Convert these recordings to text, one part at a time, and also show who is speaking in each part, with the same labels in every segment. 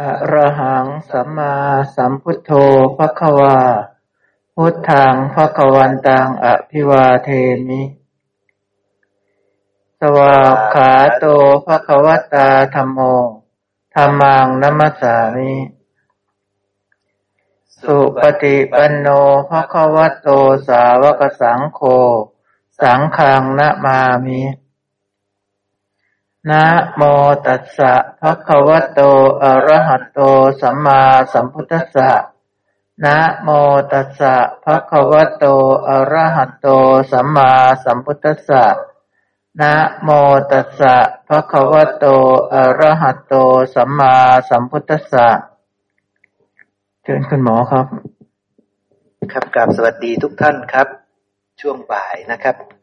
Speaker 1: อะระหังสัมมาสัมพุทโธภควา พุทธังภควันตังอภิวาเทมิ สวากขาโตภควตาธรรมโมธรรมังนัมสามิ สุปฏิปันโนภควโตสาวกสังโฆ สังฆังนะมามิ นะโมตัสสะภะคะวะโต อะระหะโต สัมมาสัมพุทธัสสะ นะโมตัสสะภะคะวะโต อะระหะโต สัมมาสัมพุทธัสสะ นะโมตัสสะภะคะวะโต อะระหะโต สัมมาสัมพุทธัสสะ เชิญคุณหมอครับ
Speaker 2: ครับกราบสวัสดีทุกท่านครับ ช่วงบ่ายนะครับ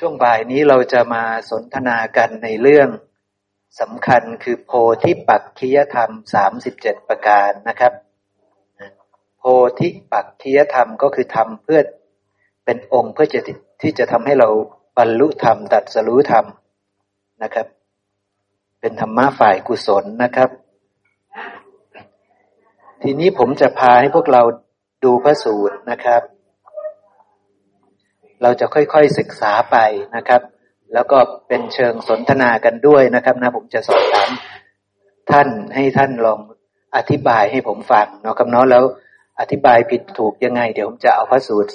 Speaker 2: ช่วงบ่ายนี้เราจะมาสนทนากันในเรื่องสำคัญคือโพธิปักคียธรรมสามสิบเจ็ดประการนะครับ โพธิปักคียธรรมก็คือทำเพื่อเป็นองค์เพื่อจะที่จะทำให้เราบรรลุธรรมตัดสรู้ธรรมนะครับ เป็นธรรมะฝ่ายกุศลนะครับ ทีนี้ผมจะพาให้พวกเราดูพระสูตรนะครับ เราจะค่อยๆศึกษาไปนะครับ แล้วก็เป็นเชิงสนทนากันด้วยนะครับนะผมจะสอบถามท่านให้ท่านลองอธิบายให้ผมฟังเนาะครับเนาะแล้วอธิบายผิดถูกยังไง เดี๋ยวผมจะเอาพระสูตร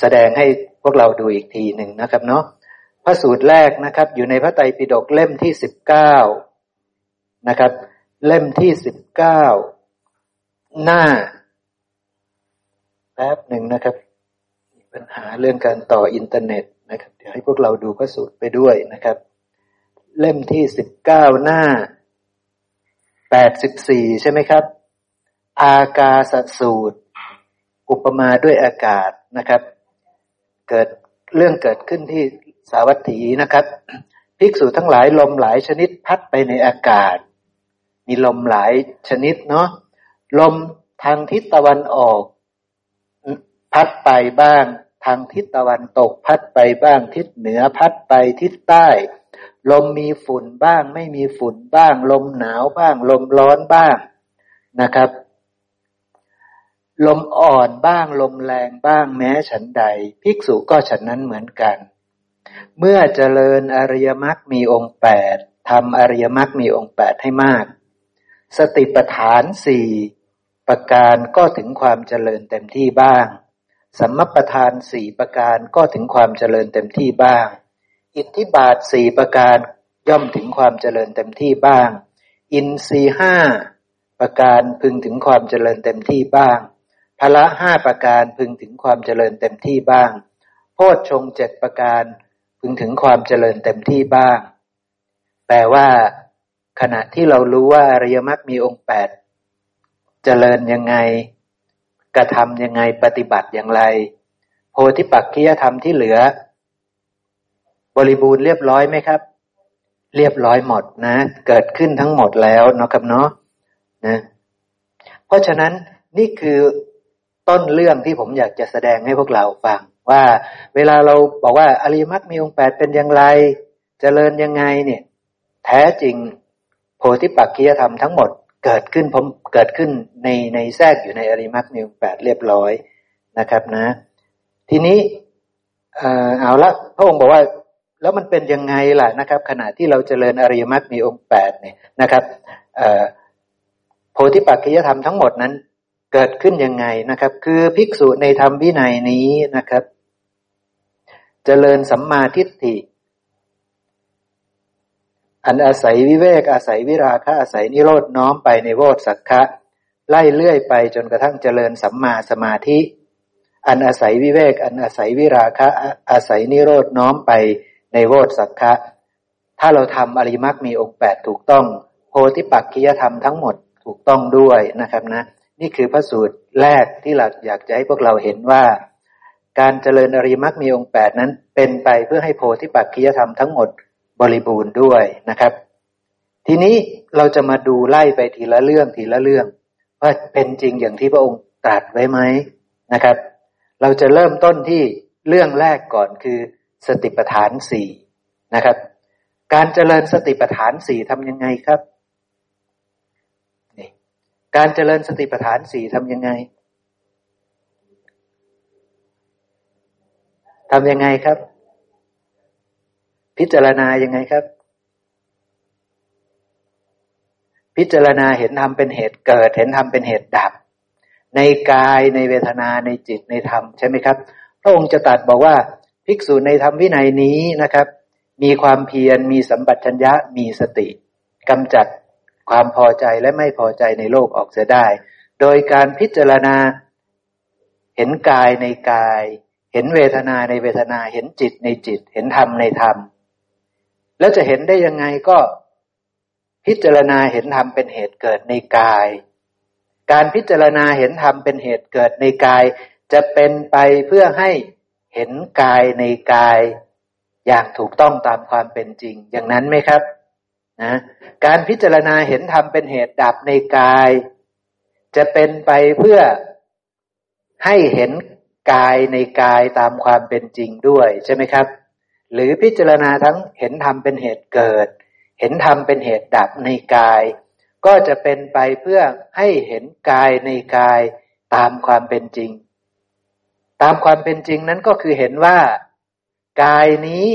Speaker 2: แสดงให้พวกเราดูอีกทีหนึ่งนะครับเนาะพระสูตรแรกนะครับ อยู่ในพระไตรปิฎกเล่มที่สิบเก้านะครับ เล่มที่สิบเก้าหน้าแป๊บหนึ่งนะครับ ปัญหาเรื่องการต่ออินเทอร์เน็ตนะครับเดี๋ยวให้พวกเราดูพระสูตรไปด้วยนะครับ เล่มที่สิบเก้าหน้าแปดสิบสี่ใช่ไหมครับ อากาศสูตร อุปมาด้วยอากาศนะครับ เกิดเรื่องเกิดขึ้นที่สาวัตถีนะครับ ภิกษุทั้งหลายลมหลายชนิดพัดไปในอากาศ มีลมหลายชนิดเนาะลมทางทิศตะวันออก พัดไปบ้างทางทิศตะวันตก พัดไปบ้างทิศเหนือพัดไปทิศใต้ ลมมีฝุ่นบ้าง ไม่มีฝุ่นบ้าง ลมหนาวบ้าง ลมร้อนบ้างนะครับ ลมอ่อนบ้าง ลมแรงบ้างแม้ฉันใด ภิกษุก็ฉันนั้นเหมือนกัน เมื่อเจริญอริยมรรคมีองค์แปดทำอริยมรรคมีองค์แปดให้มาก สติปัฏฐานสี่ประการก็ถึงความเจริญเต็มที่บ้าง สัมมประธานสี่ประการก็ถึงความเจริญเต็มที่บ้าง อิทธิบาทสี่ประการย่อมถึงความเจริญเต็มที่บ้าง อินทรีห้าประการพึงถึงความเจริญเต็มที่บ้างพละห้าประการพึงถึงความเจริญเต็มที่บ้าง โพชฌงเจ็ดประการพึงถึงความเจริญเต็มที่บ้าง แปลว่า ขณะที่เรารู้ว่าอริยมรรคมีองค์แปดเจริญยังไง กระทำยังไงปฏิบัติอย่างไร โพธิปักขียธรรมที่เหลือ บริบูรณ์เรียบร้อยไหมครับ เรียบร้อยหมดนะ เกิดขึ้นทั้งหมดแล้วเนาะครับเนาะนะเพราะฉะนั้นนี่คือต้นเรื่องที่ผมอยากจะแสดงให้พวกเราฟัง ว่าเวลาเราบอกว่าอริยมรรคมีองค์แปดเป็นอย่างไรจเจริญยังไงเนี่ย แท้จริงโพธิปักขียธรรมทั้งหมด เกิดขึ้นผมเกิดขึ้นในในแทรกอยู่ในอริมักมีองแปดเรียบร้อยนะครับนะ ทีนี้เอาละพระองค์บอกว่าแล้วมันเป็นยังไงล่ะนะครับ ขณะที่เราเจริญอริยมรรคมีองค์แปดเนี่ยนะครับโพธิปัจจะธรรมทั้งหมดนั้น เกิดขึ้นยังไงนะครับ คือภิกษุในธรรมวินัยนี้นะครับ เจริญสัมมาทิฏฐิ อันอาศัยวิเวกอาศัยวิราคะอาศัยนิโรดน้อมไปในโวสักคะไล่เลื่อยไปจนกระทั่งเจริญสัมมาสมาธิ อันอาศัยวิเวก อันอาศัยวิราคะอาศัยนิโรดน้อมไปในโวสักคะถ้าเราทำอริมักมีองค์แปดถูกต้อง โพธิปักขิยธรรมทั้งหมดถูกต้องด้วยนะครับนะ นี่คือพระสูตรแรกที่เราอยากจะให้พวกเราเห็นว่า การเจริญอริมักมีองค์แปดนั้นเป็นไปเพื่อให้โพธิปักขิยธรรมทั้งหมด บริบูรณ์ด้วยนะครับ ทีนี้เราจะมาดูไล่ไปทีละเรื่องทีละเรื่อง ว่าเป็นจริงอย่างที่พระองค์ตรัสไว้ไหมนะครับ เราจะเริ่มต้นที่เรื่องแรกก่อนคือสติปัฏฐานสี่นะครับ การเจริญสติปัฏฐานสี่ทำยังไงครับการเจริญสติปัฏฐานสี่ทำยังไงทำยังไงครับ พิจารณายังไงครับ พิจารณาเห็นธรรมเป็นเหตุเกิด เห็นธรรมเป็นเหตุดับ ในกายในเวทนาในจิตในธรรมใช่ไหมครับ พระองค์จะตัดบอกว่า ภิกษุในธรรมวินัยนี้นะครับ มีความเพียรมีสัมปชัญญะมีสติกำจัดความพอใจและไม่พอใจในโลกออกเสียได้ โดยการพิจารณาเห็นกายในกาย เห็นเวทนาในเวทนา เห็นจิตในจิต เห็นธรรมในธรรม แล้วจะเห็นได้ยังไงก็พิจารณาเห็นธรรมเป็นเหตุเกิดในกาย การพิจารณาเห็นธรรมเป็นเหตุเกิดในกาย จะเป็นไปเพื่อให้เห็นกายในกาย อย่างถูกต้องตามความเป็นจริง อย่างนั้นไหมครับนะการพิจารณาเห็นธรรมเป็นเหตุดับในกาย จะเป็นไปเพื่อให้เห็นกายในกายตามความเป็นจริงด้วยใช่ไหมครับ หรือพิจารณาทั้งเห็นธรรมเป็นเหตุเกิด เห็นธรรมเป็นเหตุดับในกาย ก็จะเป็นไปเพื่อให้เห็นกายในกายตามความเป็นจริง ตามความเป็นจริงนั้นก็คือเห็นว่า กายนี้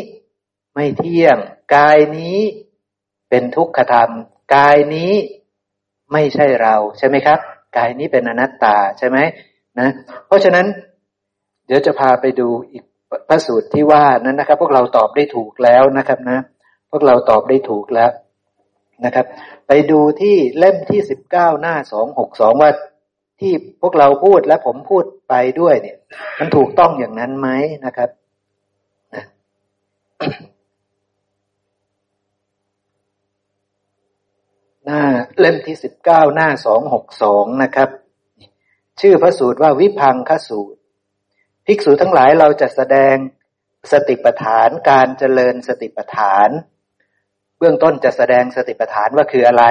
Speaker 2: ไม่เที่ยง กายนี้เป็นทุกขธรรม กายนี้ไม่ใช่เราใช่ไหมครับ กายนี้เป็นอนัตตาใช่ไหมนะ เพราะฉะนั้น เดี๋ยวจะพาไปดูอีก พระสูตรที่ว่านั้นนะครับ พวกเราตอบได้ถูกแล้วนะครับนะ พวกเราตอบได้ถูกแล้วนะครับ ไปดูที่เล่มที่สิบเก้าหน้าสองหกสองว่าที่พวกเราพูดและผมพูดไปด้วยเนี่ย มันถูกต้องอย่างนั้นไหมนะครับหน้าเล่มที่สิบเก้าหน้าสองหกสองนะครับ ชื่อพระสูตรว่าวิพังคสูตร ภิกษุทั้งหลายเราจะแสดงสติปัฏฐานการเจริญสติปัฏฐาน เบื้องต้นจะแสดงสติปัฏฐานว่าคืออะไร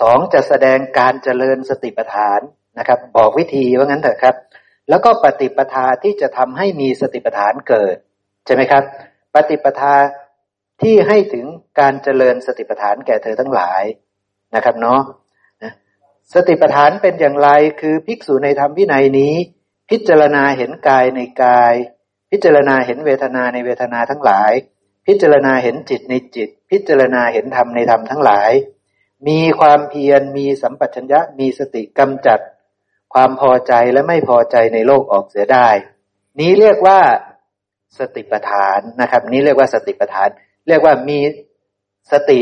Speaker 2: สองจะแสดงการเจริญสติปัฏฐานนะครับ บอกวิธีว่างั้นเถอะครับ แล้วก็ปฏิปทาที่จะทำให้มีสติปัฏฐานเกิดใช่ไหมครับ ปฏิปทาที่ให้ถึงการเจริญสติปัฏฐานแก่เธอทั้งหลายนะครับเนาะสติปัฏฐานเป็นอย่างไรคือภิกษุในธรรมวินัยนี้ พิจารณาเห็นกายในกาย พิจารณาเห็นเวทนาในเวทนาทั้งหลาย พิจารณาเห็นจิตในจิต พิจารณาเห็นธรรมในธรรมทั้งหลาย มีความเพียรมีสัมปชัญญะมีสติกำจัด ความพอใจและไม่พอใจในโลกออกเสียได้ นี้เรียกว่าสติปัฏฐานนะครับ นี้เรียกว่าสติปัฏฐาน เรียกว่ามีสติ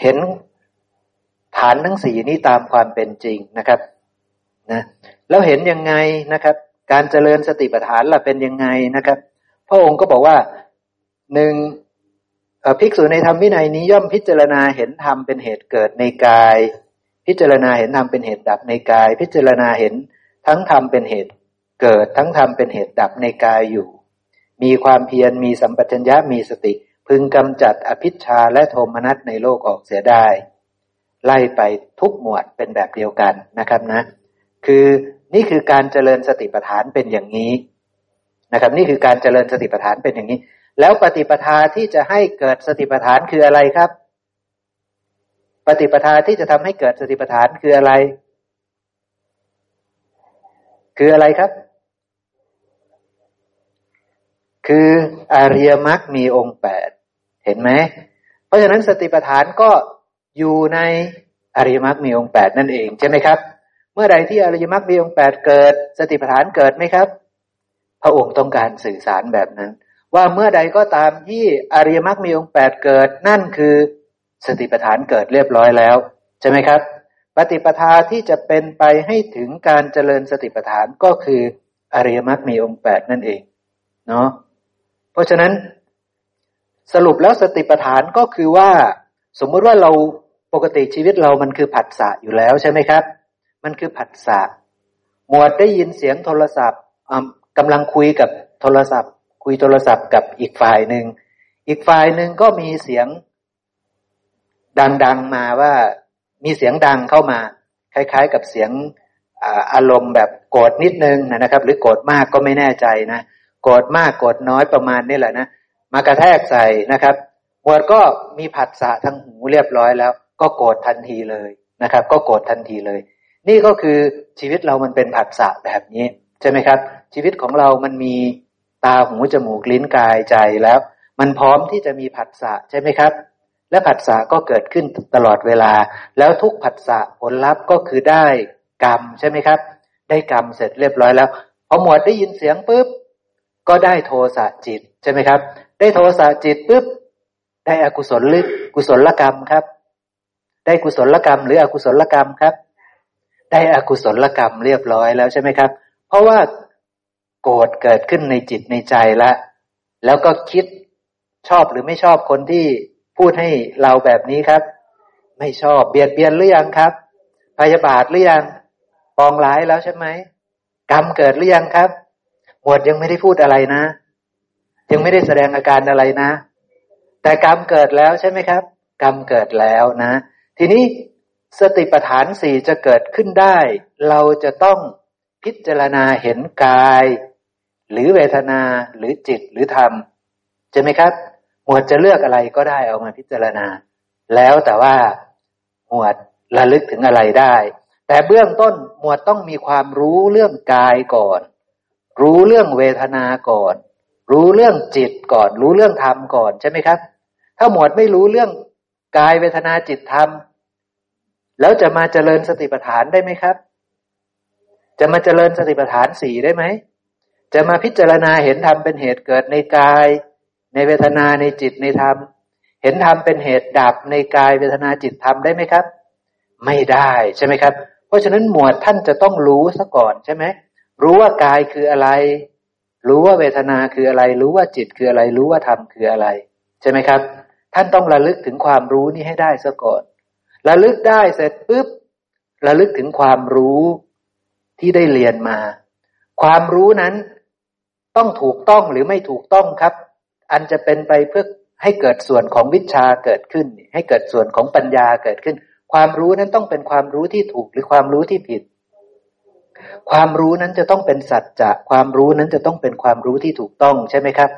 Speaker 2: เห็นฐานทั้งสี่นี้ตามความเป็นจริงนะครับ นะแล้วเห็นยังไงนะครับ การเจริญสติปัฏฐานล่ะเป็นยังไงนะครับ พระองค์ก็บอกว่าหนึ่งภิกษุในธรรมวินัยนี้ย่อมพิจารณาเห็นธรรมเป็นเหตุเกิดในกาย พิจารณาเห็นธรรมเป็นเหตุดับในกาย พิจารณาเห็นทั้งธรรมเป็นเหตุเกิดทั้งธรรมเป็นเหตุดับในกายอยู่ มีความเพียรมีสัมปชัญญะมีสติ พึงกำจัดอภิชาและโทมนัสในโลกออกเสียได้ ไล่ไปทุกหมวดเป็นแบบเดียวกันนะครับนะ คือนี่คือการเจริญสติปัฏฐานเป็นอย่างนี้นะครับ นี่คือการเจริญสติปัฏฐานเป็นอย่างนี้ แล้วปฏิปทาที่จะให้เกิดสติปัฏฐานคืออะไรครับ ปฏิปทาที่จะทำให้เกิดสติปัฏฐานคืออะไร คืออะไรครับ คืออริยมรรคมีองค์แปดเห็นไหมเพราะฉะนั้นสติปัฏฐานก็อยู่ในอริยมรรคมีองค์แปดนั่นเองใช่ไหมครับ มื่อใดที่อริยมรรคมีองค์แปดเกิด สติปัฏฐานเกิดไหมครับ พระองค์ต้องการสื่อสารแบบนั้น ว่าเมื่อใดก็ตามที่อริยมรรคมีองค์แปดเกิด นั่นคือสติปัฏฐานเกิดเรียบร้อยแล้วใช่ไหมครับ ปฏิปทาที่จะเป็นไปให้ถึงการเจริญสติปัฏฐานก็คืออริยมรรคมีองค์แปดนั่นเองเนาะเพราะฉะนั้น สรุปแล้วสติปัฏฐานก็คือว่า สมมุติว่าเราปกติชีวิตเรามันคือผัสสะอยู่แล้วใช่ไหมครับ มันคือผัสสะหมวดได้ยินเสียงโทรศัพท์กำลังคุยกับโทรศัพท์ คุยโทรศัพท์กับอีกฝ่ายหนึ่ง อีกฝ่ายหนึ่งก็มีเสียง ดังๆมาว่ามีเสียงดังเข้ามา คล้าย ๆ กับเสียงอารมณ์แบบโกรธนิดนึงนะครับ หรือโกรธมากก็ไม่แน่ใจนะโกรธมากโกรธน้อยประมาณนี่แหละนะมากระแทกใส่นะครับหมวดก็มีผัสสะทางหูเรียบร้อยแล้ว ก็โกรธทันทีเลยนะครับ ก็โกรธทันทีเลย นี่ก็คือชีวิตเรามันเป็นผัสสะแบบนี้ใช่ไหมครับ ชีวิตของเรามันมีตาหูจมูกลิ้นกายใจแล้ว มันพร้อมที่จะมีผัสสะใช่ไหมครับ และผัสสะก็เกิดขึ้นตลอดเวลา แล้วทุกผัสสะผลลัพธ์ก็คือได้กรรมใช่ไหมครับ ได้กรรมเสร็จเรียบร้อยแล้วพอหมวดได้ยินเสียงปุ๊บก็ได้โทสะจิตใช่ไหมครับ ได้โทสะจิตปุ๊บได้อกุศลหรือกุศลกรรมครับ ได้กุศลกรรมหรืออกุศลกรรมครับ ได้อกุศลกรรมเรียบร้อยแล้วใช่ไหมครับ เพราะว่าโกรธเกิดขึ้นในจิตในใจแล้วแล้วก็คิดชอบหรือไม่ชอบคนที่พูดให้เราแบบนี้ครับ ไม่ชอบเบียดเบียนหรือยังครับ พยาบาทหรือยังปองร้ายแล้วใช่ไหมกรรมเกิดหรือยังครับ หมวดยังไม่ได้พูดอะไรนะ ยังไม่ได้แสดงอาการอะไรนะ แต่กรรมเกิดแล้วใช่ไหมครับ กรรมเกิดแล้วนะ ทีนี้ สติปัฏฐานสี่จะเกิดขึ้นได้ เราจะต้องพิจารณาเห็นกาย หรือเวทนาหรือจิตหรือธรรมใช่ไหมครับ หมวดจะเลือกอะไรก็ได้เอามาพิจารณา แล้วแต่ว่าหมวดระลึกถึงอะไรได้ แต่เบื้องต้นหมวดต้องมีความรู้เรื่องกายก่อน รู้เรื่องเวทนาก่อน รู้เรื่องจิตก่อน รู้เรื่องธรรมก่อนใช่ไหมครับ ถ้าหมวดไม่รู้เรื่องกายเวทนาจิตธรรม แล้วจะมาเจริญสติปัฏฐานได้ไหมครับ จะมาเจริญสติปัฏฐานสี่ได้ไหม จะมาพิจารณาเห็นธรรมเป็นเหตุเกิดในกาย ในเวทนาในจิตในธรรม เห็นธรรมเป็นเหตุดับในกายเวทนาจิตธรรมได้ไหมครับ ไม่ได้ใช่ไหมครับ เพราะฉะนั้นหมวดท่านจะต้องรู้ซะก่อนใช่ไหมรู้ว่ากายคืออะไร รู้ว่าเวทนาคืออะไร รู้ว่าจิตคืออะไร รู้ว่าธรรมคืออะไร ใช่ไหมครับ ท่านต้องระลึกถึงความรู้นี้ให้ได้ซะก่อน ระลึกได้เสร็จปุ๊บระลึกถึงความรู้ที่ได้เรียนมา ความรู้นั้นต้องถูกต้องหรือไม่ถูกต้องครับ อันจะเป็นไปเพื่อให้เกิดส่วนของวิชาเกิดขึ้น ให้เกิดส่วนของปัญญาเกิดขึ้น ความรู้นั้นต้องเป็นความรู้ที่ถูกหรือความรู้ที่ผิด ความรู้นั้นจะต้องเป็นสัจจะความรู้นั้นจะต้องเป็นความรู้ที่ถูกต้องใช่ไหมครับ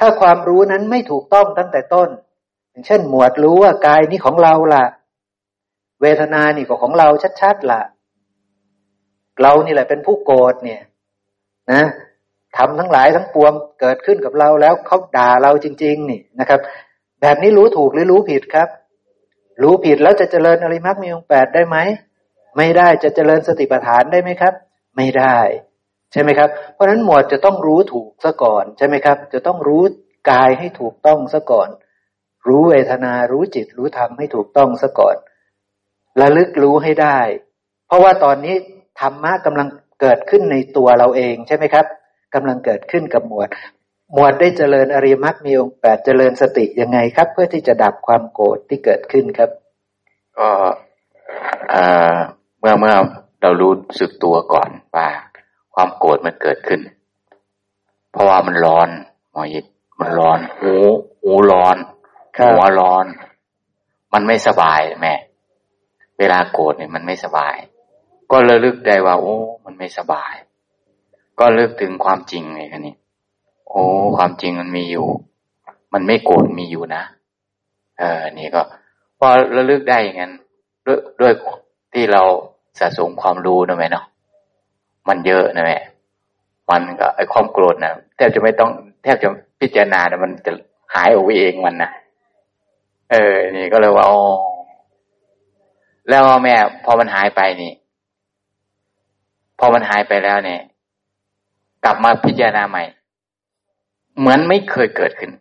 Speaker 2: ถ้าความรู้นั้นไม่ถูกต้องตั้งแต่ต้น อย่างเช่น หมวดรู้ว่ากายนี้ของเราล่ะ เวทนานี่ก็ของเราชัดๆล่ะ เรานี่แหละเป็นผู้โกรธเนี่ย นะทำทั้งหลายทั้งปวงเกิดขึ้นกับเราแล้วเขาด่าเราจริง ๆ นี่นะครับ แบบนี้รู้ถูกหรือรู้ผิดครับ รู้ผิดแล้วจะเจริญอริมักมีองแปดได้ไหมไม่ได้จะเจริญสติปัฏฐานได้ไหมครับ ไม่ได้ ใช่ไหมครับ เพราะฉะนั้นหมวดจะต้องรู้ถูกซะก่อนใช่ไหมครับ จะต้องรู้กายให้ถูกต้องซะก่อน รู้เวทนารู้จิตรู้ธรรมให้ถูกต้องซะก่อน ระลึกรู้ให้ได้ เพราะว่าตอนนี้ธรรมะกำลังเกิดขึ้นในตัวเราเองใช่ไหมครับกำลังเกิดขึ้นกับหมวด หมวดได้เจริญอริมักมีองค์แปดเจริญสติยังไงครับ เพื่อที่จะดับความโกรธที่เกิดขึ้นครับ
Speaker 3: ก็เมื่อเมื่อเรารู้สึกตัวก่อนว่าความโกรธมันเกิดขึ้น เพราะว่ามันร้อนหมอยิดมันร้อนหูหูร้อนหัวร้อน มันไม่สบายแม่ เวลาโกรธเนี่ยมันไม่สบาย ก็ระลึกได้ว่า โอ้ มันไม่สบาย ก็ลิกถึงความจริงเลยคันนี้ โอ้ ความจริงมันมีอยู่ มันไม่โกรธมีอยู่นะ เออ นี่ก็พอระลึกได้อย่างนั้นด้วยด้วยที่เราสะสมความรู้นะแม่เนาะมันเยอะนะแม่มันก็ไอความโกรธนะแทบจะไม่ต้องแทบจะพิจารณานะมันจะหายออกไปเองมันนะเออ นี่ก็เลยว่าอ๋อ แล้วแม่ พอมันหายไปนี่ พอมันหายไปแล้วเนี่ย กลับมาพิจารณาใหม่ เหมือนไม่เคยเกิดขึ้น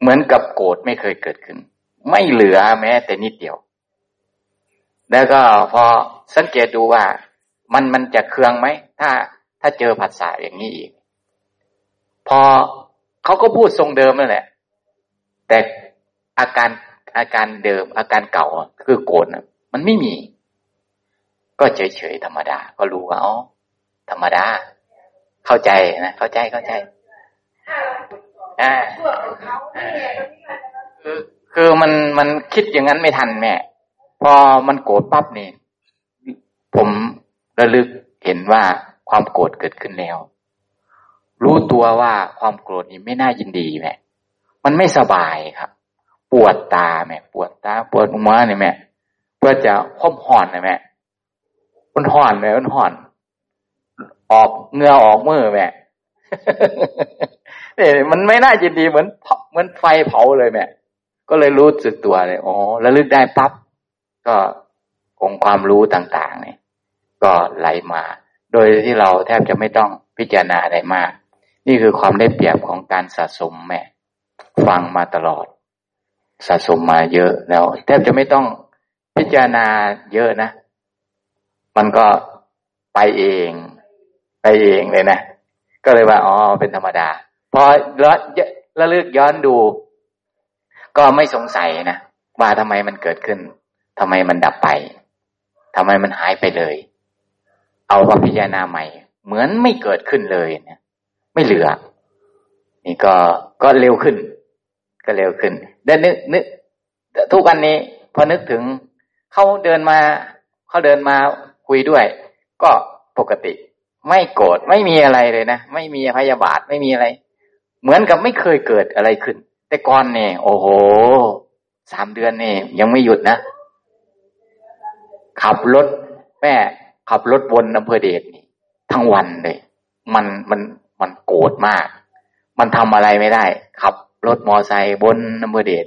Speaker 3: เหมือนกับโกรธไม่เคยเกิดขึ้น ไม่เหลือแม้ แต่นิดเดียว แล้วก็พอสังเกตดูว่า มันมันจะเคืองไหมถ้า ถ้าเจอผัสสะอย่างนี้อีก พอเขาก็พูดทรงเดิมนั่นแหละ แต่อาการ อาการเดิมอาการเก่าคือโกรธมันไม่มี ก็เฉยเฉยธรรมดา ก็รู้ว่าอ๋อธรรมดา เข้าใจนะเข้าใจเข้าใจอ่าคือคือมันมันคิดอย่างนั้นไม่ทันแม่พอมันโกรธปั๊บนี่ผมระลึกเห็นว่าความโกรธเกิดขึ้นแล้ว รู้ตัวว่าความโกรธนี้ไม่น่ายินดีแม่มันไม่สบายครับป วดตาแม่ปวดตาปวดหัวเนี่ยแม่เพื่อจะค่มห่อนเนี่ยแม่มันห่อนแม่มันห่อน ออกเงือออกมือแม่เนี่ยมันไม่น่าจะดีเหมือนเหมือนไฟเผาเลยแม่ก็เลยรู้สึกตัวเลยอ๋อแล้วลึกได้ปั๊บก็องค์ความรู้ต่างๆเนี่ยก็ไหลมา โดยที่เราแทบจะไม่ต้องพิจารณาอะไรมาก นี่คือความได้เปรียบของการสะสมแม่ ฟังมาตลอด สะสมมาเยอะแล้วแทบจะไม่ต้องพิจารณาเยอะนะ มันก็ไปเอง ไปเองเลยนะก็เลยว่าอ๋อเป็นธรรมดาพอระลึกย้อนดู ก็ไม่สงสัยนะว่าทำไมมันเกิดขึ้นทำไมมันดับไปทำไมมันหายไปเลย เอามาพิจารณาใหม่ เหมือนไม่เกิดขึ้นเลยเนี่ยไม่เหลือ นี่ก็ก็เร็วขึ้น ก็เร็วขึ้น ได้นึกนึกทุกวันนี้ พอนึกถึงเขาเดินมาเขาเดินมาคุยด้วย ก็ปกติ ไม่โกรธไม่มีอะไรเลยนะไม่มีพยาบาทไม่มีอะไร เหมือนกับไม่เคยเกิดอะไรขึ้น แต่ก่อนเนี่ยโอ้โหสามเดือนนี่ยังไม่หยุดนะขับรถแม่ขับรถวนอำเภอเดชนี่ ทั้งวันเลย มันมันมันโกรธมาก มันทำอะไรไม่ได้ ขับ รถมอไซค์บนอำเภอเดช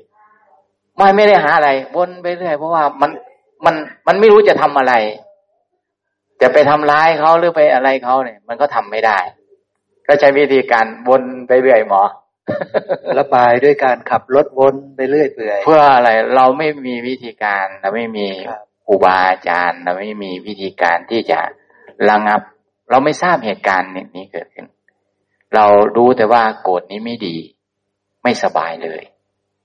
Speaker 3: ไม่ไม่ได้หาอะไรบนไปเรื่อยเพราะว่ามันมันมันไม่รู้จะทำอะไร จะไปทำร้ายเขาหรือไปอะไรเขาเนี่ย มันก็ทำไม่ได้ ก็ใช้วิธีการวนไปเรื่อยหมอ
Speaker 2: ระบายด้วยการขับรถวนไปเรื่อยเปื่อย
Speaker 3: เพื่ออะไรเราไม่มีวิธีการเราไม่มีครูบาอาจารย์เราไม่มีวิธีการที่จะระงับ เราไม่ทราบเหตุการณ์นี้เกิดขึ้น เรารู้แต่ว่าโกรธนี้ไม่ดี ไม่สบายเลย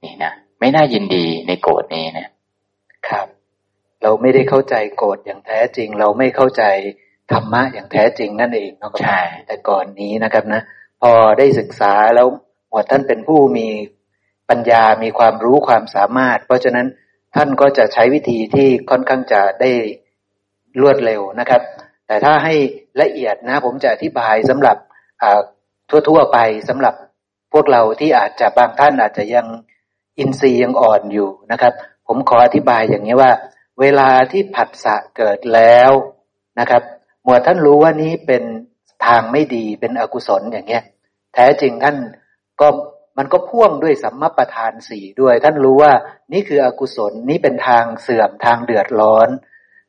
Speaker 3: นี่นะไม่น่ายินดีในโกรธนี้นะ
Speaker 2: ครับ เราไม่ได้เข้าใจโกรธอย่างแท้จริง เราไม่เข้าใจธรรมะอย่างแท้จริงนั่นเอง
Speaker 3: นะครับใช่
Speaker 2: แต่ก่อนนี้นะครับนะ พอได้ศึกษาแล้วหมวดท่านเป็นผู้มีปัญญามีความรู้ความสามารถ เพราะฉะนั้นท่านก็จะใช้วิธีที่ค่อนข้างจะได้รวดเร็วนะครับ แต่ถ้าให้ละเอียดนะ ผมจะอธิบายสำหรับทั่วๆไปสำหรับ พวกเราที่อาจจะบางท่านอาจจะยังอินทรีย์ยังอ่อนอยู่นะครับ ผมขออธิบายอย่างนี้ว่า เวลาที่ผัสสะเกิดแล้วนะครับ หมวดท่านรู้ว่านี้เป็นทางไม่ดีเป็นอกุศลอย่างเงี้ย แท้จริงท่านก็มันก็พ่วงด้วยสัมมาประธานสี่ด้วย ท่านรู้ว่านี่คืออกุศลนี้เป็นทางเสื่อมทางเดือดร้อน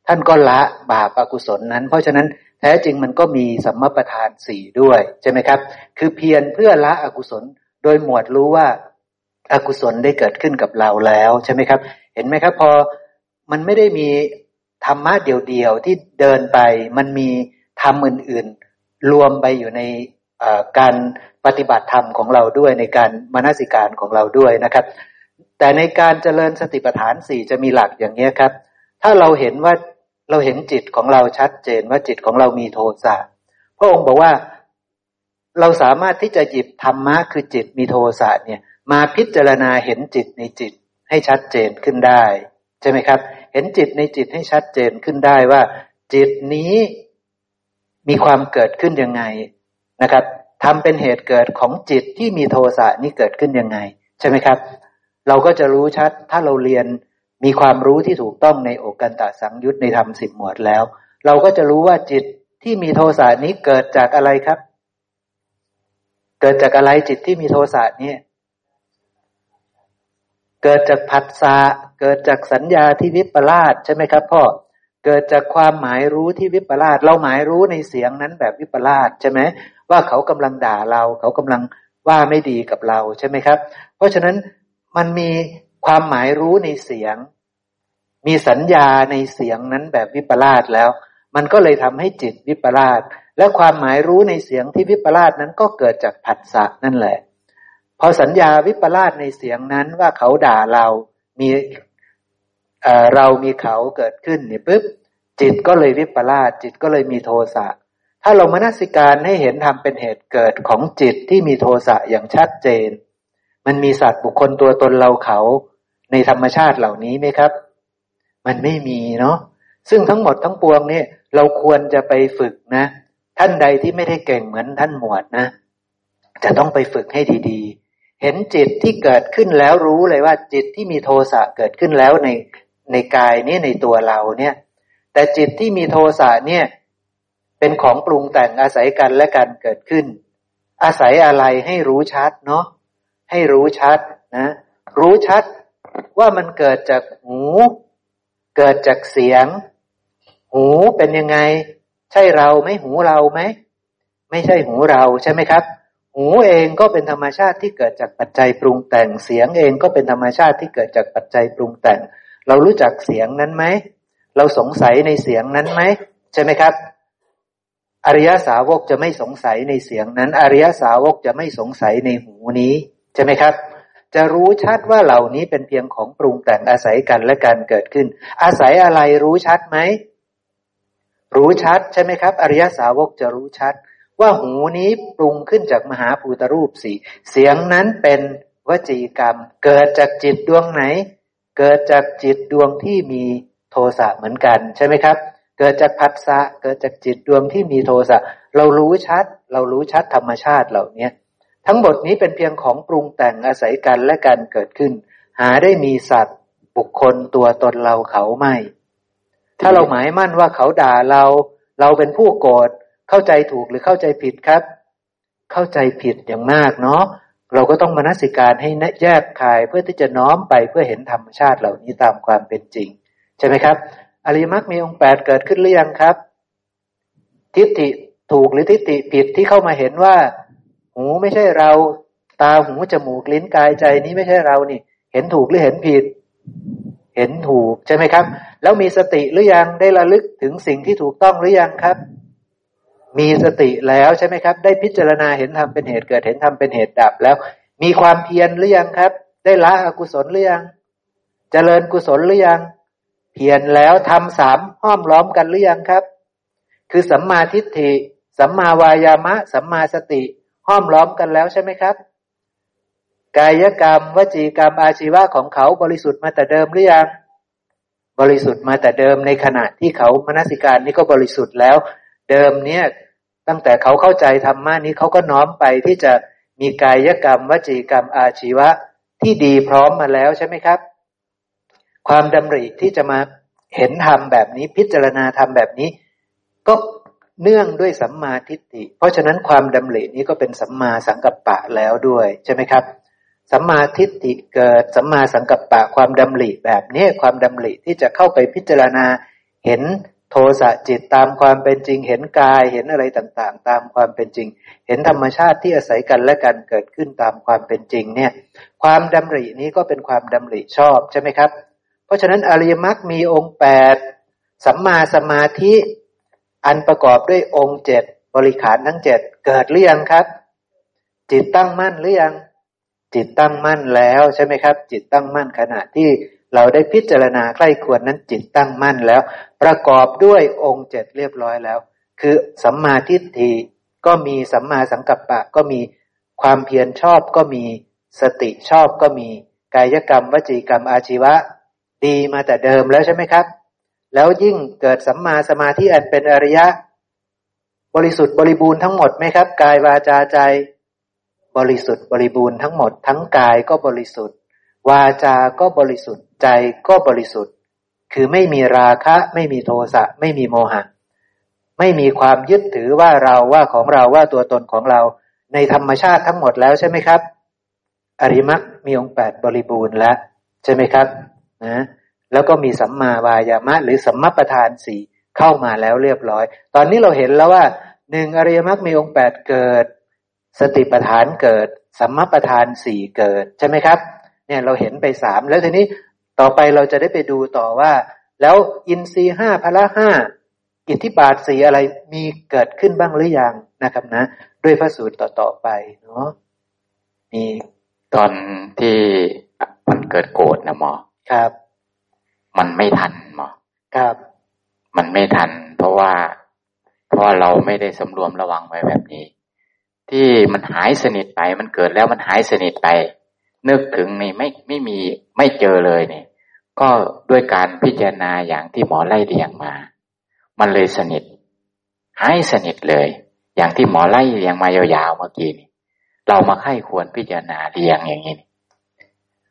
Speaker 2: ท่านก็ละบาปอกุศลนั้น เพราะฉะนั้น แท้จริงมันก็มีสัมมาประธานสี่ด้วยใช่ไหมครับ คือเพียรเพื่อละอกุศลโดยหมวดรู้ว่าอากุศลได้เกิดขึ้นกับเราแล้วใช่ไหมครับ เห็นไหมครับ พอมันไม่ได้มีธรรมะเดียวๆที่เดินไป มันมีธรรมอื่นๆ รวมไปอยู่ในการปฏิบัติธรรมของเราด้วยในการมนสิการของเราด้วยนะครับ แต่ในการเจริญสติปัฏฐานสี่จะมีหลักอย่างนี้ครับ ถ้าเราเห็นว่า เราเห็นจิตของเราชัดเจนว่าจิตของเรามีโทสะพระองค์บอกว่าเราสามารถที่จะหยิบธรรมะคือจิตมีโทสะเนี่ย มาพิจารณาเห็นจิตในจิตให้ชัดเจนขึ้นได้ ใช่ไหมครับ เห็นจิตในจิตให้ชัดเจนขึ้นได้ว่า จิตนี้มีความเกิดขึ้นยังไงนะครับทำเป็นเหตุเกิดของจิตที่มีโทสะนี่เกิดขึ้นยังไง ใช่ไหมครับ เราก็จะรู้ชัดถ้าเราเรียน มีความรู้ที่ถูกต้องในโอกันตสังยุตในธรรมสิบหมวดแล้ว เราก็จะรู้ว่าจิตที่มีโทสะนี้เกิดจากอะไรครับ เกิดจากอะไรจิตที่มีโทสะนี้เกิดจากผัสสะเกิดจากสัญญาที่วิปลาสใช่ไหมครับพ่อเกิดจากความหมายรู้ที่วิปลาสเราหมายรู้ในเสียงนั้นแบบวิปลาสใช่ไหมว่าเขากำลังด่าเรา เขากำลังว่าไม่ดีกับเราใช่ไหมครับ เพราะฉะนั้นมันมี ความหมายรู้ในเสียง มีสัญญาในเสียงนั้นแบบวิปลาสแล้ว มันก็เลยทำให้จิตวิปลาสและความหมายรู้ในเสียงที่วิปลาสนั้นก็เกิดจากผัสสะนั่นแหละ พอสัญญาวิปลาสในเสียงนั้นว่าเขาด่าเรา มีเเรามีเขาเกิดขึ้นเนี่ยปุ๊บจิตก็เลยวิปลาสจิตก็เลยมีโทสะถ้าเรามานัสิการให้เห็นทำเป็นเหตุเกิดของจิตที่มีโทสะอย่างชัดเจน มันมีสัตว์บุคคลตัวตนเราเขา ในธรรมชาติเหล่านี้ไหมครับ มันไม่มีเนาะซึ่งทั้งหมดทั้งปวงนี่เราควรจะไปฝึกนะ ท่านใดที่ไม่ได้เก่งเหมือนท่านหมวดนะ จะต้องไปฝึกให้ดีเห็นจิตที่เกิดขึ้นแล้วรู้เลยว่าจิตที่มีโทสะเกิดขึ้นแล้วในในกายนี้ในตัวเราเนี่ย แต่จิตที่มีโทสะเนี่ย เป็นของปรุงแต่งอาศัยกันและกันเกิดขึ้น อาศัยอะไรให้รู้ชัดเนาะให้รู้ชัดนะ รู้ชัด ว่ามันเกิดจากหู เกิดจากเสียง หูเป็นยังไง ใช่เราไหมหูเราไหมไม่ใช่หูเราใช่ไหมครับ หูเองก็เป็นธรรมชาติที่เกิดจากปัจจัยปรุงแต่งเสียงเองก็เป็นธรรมชาติที่เกิดจากปัจจัยปรุงแต่ง เรารู้จักเสียงนั้นไหมเราสงสัยในเสียงนั้นไหมใช่ไหมครับ อริยสาวกจะไม่สงสัยในเสียงนั้น อริยสาวกจะไม่สงสัยในหูนี้ใช่ไหมครับ จะรู้ชัดว่าเหล่านี้เป็นเพียงของปรุงแต่งอาศัยกันและการเกิดขึ้น อาศัยอะไรรู้ชัดไหม รู้ชัดใช่ไหมครับ อริยสาวกจะรู้ชัด ว่าหูนี้ปรุงขึ้นจากมหาภูตรูปสี่เสียงนั้นเป็นวจีกรรม เกิดจากจิตดวงไหน เกิดจากจิตดวงที่มีโทสะเหมือนกันใช่ไหมครับ เกิดจากพัสสะเกิดจากจิตดวงที่มีโทสะเรารู้ชัด เรารู้ชัดธรรมชาติเหล่านี้ ทั้งหมดนี้เป็นเพียงของปรุงแต่งอาศัยกันและการเกิดขึ้น หาได้มีสัตว์ บุคคลตัวตนเราเขาไม่ ถ้าเราหมายมั่นว่าเขาด่าเรา เราเป็นผู้โกรธเข้าใจถูกหรือเข้าใจผิดครับ เข้าใจผิดอย่างมากเนาะเราก็ต้องมนสิการให้แยกคายเพื่อที่จะน้อมไปเพื่อเห็นธรรมชาติเหล่านี้ตามความเป็นจริง ใช่ไหมครับ อริมักมีองค์แปดเกิดขึ้นหรือยังครับ ทิฏฐิถูกหรือทิฏฐิผิดที่เข้ามาเห็นว่า หูไม่ใช่เรา ตาหูจมูกลิ้นกายใจนี้ไม่ใช่เรานี่ เห็นถูกหรือเห็นผิด เห็นถูกใช่ไหมครับ แล้วมีสติหรือยังได้ระลึกถึงสิ่งที่ถูกต้องหรือยังครับ มีสติแล้วใช่ไหมครับ ได้พิจารณาเห็นธรรมเป็นเหตุเกิดเห็นธรรมเป็นเหตุดับแล้ว มีความเพียรหรือยังครับ ได้ละอกุศลหรือยังเจริญกุศลหรือยัง เพียรแล้วทำสามห้อมล้อมกันหรือยังครับ คือสัมมาทิฏฐิสัมมาวายามะ สัมมาสติ ห้อมล้อมกันแล้วใช่ไหมครับ กายกรรม วจีกรรมอาชีวะของเขาบริสุทธิ์มาแต่เดิมหรือยัง บริสุทธิ์มาแต่เดิมในขณะที่เขามนสิการนี้ก็บริสุทธิ์แล้ว เดิมเนี่ยตั้งแต่เขาเข้าใจธรรมะนี้เขาก็น้อมไปที่จะมีกายกรรม วจีกรรมอาชีวะที่ดีพร้อมมาแล้วใช่ไหมครับ ความดำริที่จะมาเห็นธรรมแบบนี้พิจารณาธรรมแบบนี้ ก็ เนื่องด้วยสัมมาทิฏฐิ เพราะฉะนั้นความดำรินี้ก็เป็นสัมมาสังกัปปะแล้วด้วยใช่ไหมครับ สัมมาทิฏฐิเกิดสัมมาสังกัปปะความดำริแบบนี้ความดำริที่จะเข้าไปพิจารณาเห็นโทสะจิตตามความเป็นจริง เห็นกายเห็นอะไรต่างๆ ตามความเป็นจริง เห็นธรรมชาติที่อาศัยกันและกันเกิดขึ้นตามความเป็นจริงเนี่ย ความดำรินี้ก็เป็นความดำริชอบใช่ไหมครับ เพราะฉะนั้นอริยมรรคมีองค์แปดสัมมาสมาธิ อันประกอบด้วยองค์เจ็ดบริขารทั้งเจ็ดเกิดหรือยังครับ จิตตั้งมั่นหรือยัง จิตตั้งมั่นแล้วใช่ไหมครับ จิตตั้งมั่นขณะที่เราได้พิจารณาใกล้ควรนั้นจิตตั้งมั่นแล้ว ประกอบด้วยองค์เจ็ดเรียบร้อยแล้ว คือสัมมาทิฏฐิก็มีสัมมาสังกัปปะก็มีความเพียรชอบก็มีสติชอบก็มีกายกรรมวจีกรรมอาชีวะ ดีมาแต่เดิมแล้วใช่ไหมครับ แล้วยิ่งเกิดสัมมาสมาธิอันเป็นอริยะ บริสุทธิ์บริบูรณ์ทั้งหมดไหมครับ กายวาจาใจ บริสุทธิ์บริบูรณ์ทั้งหมด ทั้งกายก็บริสุทธิ์ วาจา ก็บริสุทธิ์ใจก็บริสุทธิ์ คือไม่มีราคะ ไม่มีโทสะไม่มีโมหะ ไม่มีความยึดถือว่าเราว่าของเราว่าตัวตนของเรา ในธรรมชาติทั้งหมดแล้วใช่ไหมครับ อริมักมีองค์แปดบริบูรณ์แล้ว ใช่ไหมครับ นะ แล้วก็มีสัมมาวายามะ หรือสัมมาประธานสี่เข้ามาแล้วเรียบร้อย ตอนนี้เราเห็นแล้วว่าหนึ่งอริยมรรคมีองค์แปดเกิด สติปัฏฐานเกิด สัมมาประธานสี่เกิดใช่ไหมครับ เนี่ยเราเห็นไปสามแล้วทีนี้ต่อไปเราจะได้ไปดูต่อว่า แล้วอินทรีห้าพละห้าอิทธิบาทสีอะไรมีเกิดขึ้นบ้างหรือยังนะครับนะ ด้วยพระสูตรต่อๆไปเนาะมี
Speaker 3: ตอนที่มันเกิดโกรธนะหมอ
Speaker 2: ครับ
Speaker 3: มันไม่ทันหมอ
Speaker 2: ครับ
Speaker 3: มันไม่ทัน เพราะว่าเพราะเราไม่ได้สำรวมระวังไว้แบบนี้ ที่มันหายสนิทไป มันเกิดแล้วมันหายสนิทไป นึกถึงนี่ไม่ไม่มีไม่เจอเลยนี่ก็ด้วยการพิจารณาอย่างที่หมอไล่เรียงมา มันเลยสนิท หายสนิทเลย อย่างที่หมอไล่เรียงมายาวๆเมื่อกี้นี่เรามาไข้ควรพิจารณาเรียงอย่างนี้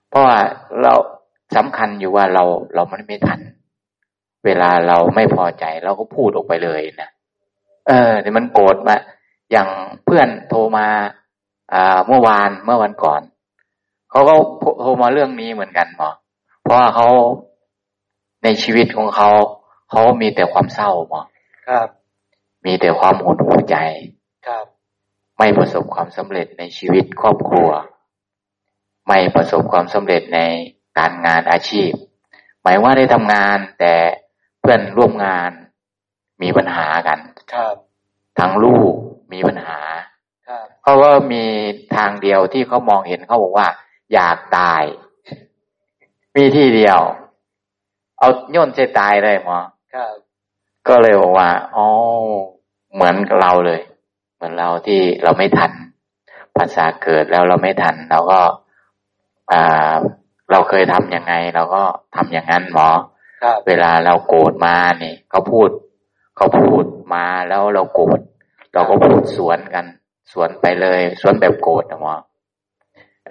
Speaker 3: เพราะว่าเรา สำคัญอยู่ว่าเราเรามันไม่ทัน เวลาเราไม่พอใจเราก็พูดออกไปเลยนะเออแต่มันโกรธมาอย่างเพื่อนโทรมา อ่า เมื่อวานเมื่อวันก่อนเขาก็โทรมาเรื่องนี้เหมือนกันหมอเพราะว่าเขาในชีวิตของเขาเขามีแต่ความเศร้าหมอ
Speaker 2: ครับ
Speaker 3: มีแต่ความหดหู่ใจ
Speaker 2: ครับ
Speaker 3: ไม่ประสบความสำเร็จในชีวิตครอบครัว ไม่ประสบความสำเร็จใน การงานอาชีพ หมายว่าได้ทำงานแต่เพื่อนร่วมงานมีปัญหากัน
Speaker 2: ครับ
Speaker 3: ทั้งลูกมีปัญหา
Speaker 2: ครับ
Speaker 3: เขาก็มีทางเดียวที่เขามองเห็นเขาบอกว่า อยากตาย มีที่เดียว เอาโยนใจตายเลยหมอ
Speaker 2: ครับ
Speaker 3: ก็เลยบอกว่าอ๋อเหมือนกับเราเลย เหมือนเราที่เราไม่ทันภาษาเกิดแล้วเราไม่ทันเราก็อ่า เราเคยทํำยังไงเราก็ทำอย่างนั้นหมอเวลาเราโกรธมานี่เขาพูดเขาพูดมาแล้วเราโกรธเราก็พูดสวนกัน สวนไปเลย สวนแบบโกรธนะหมอ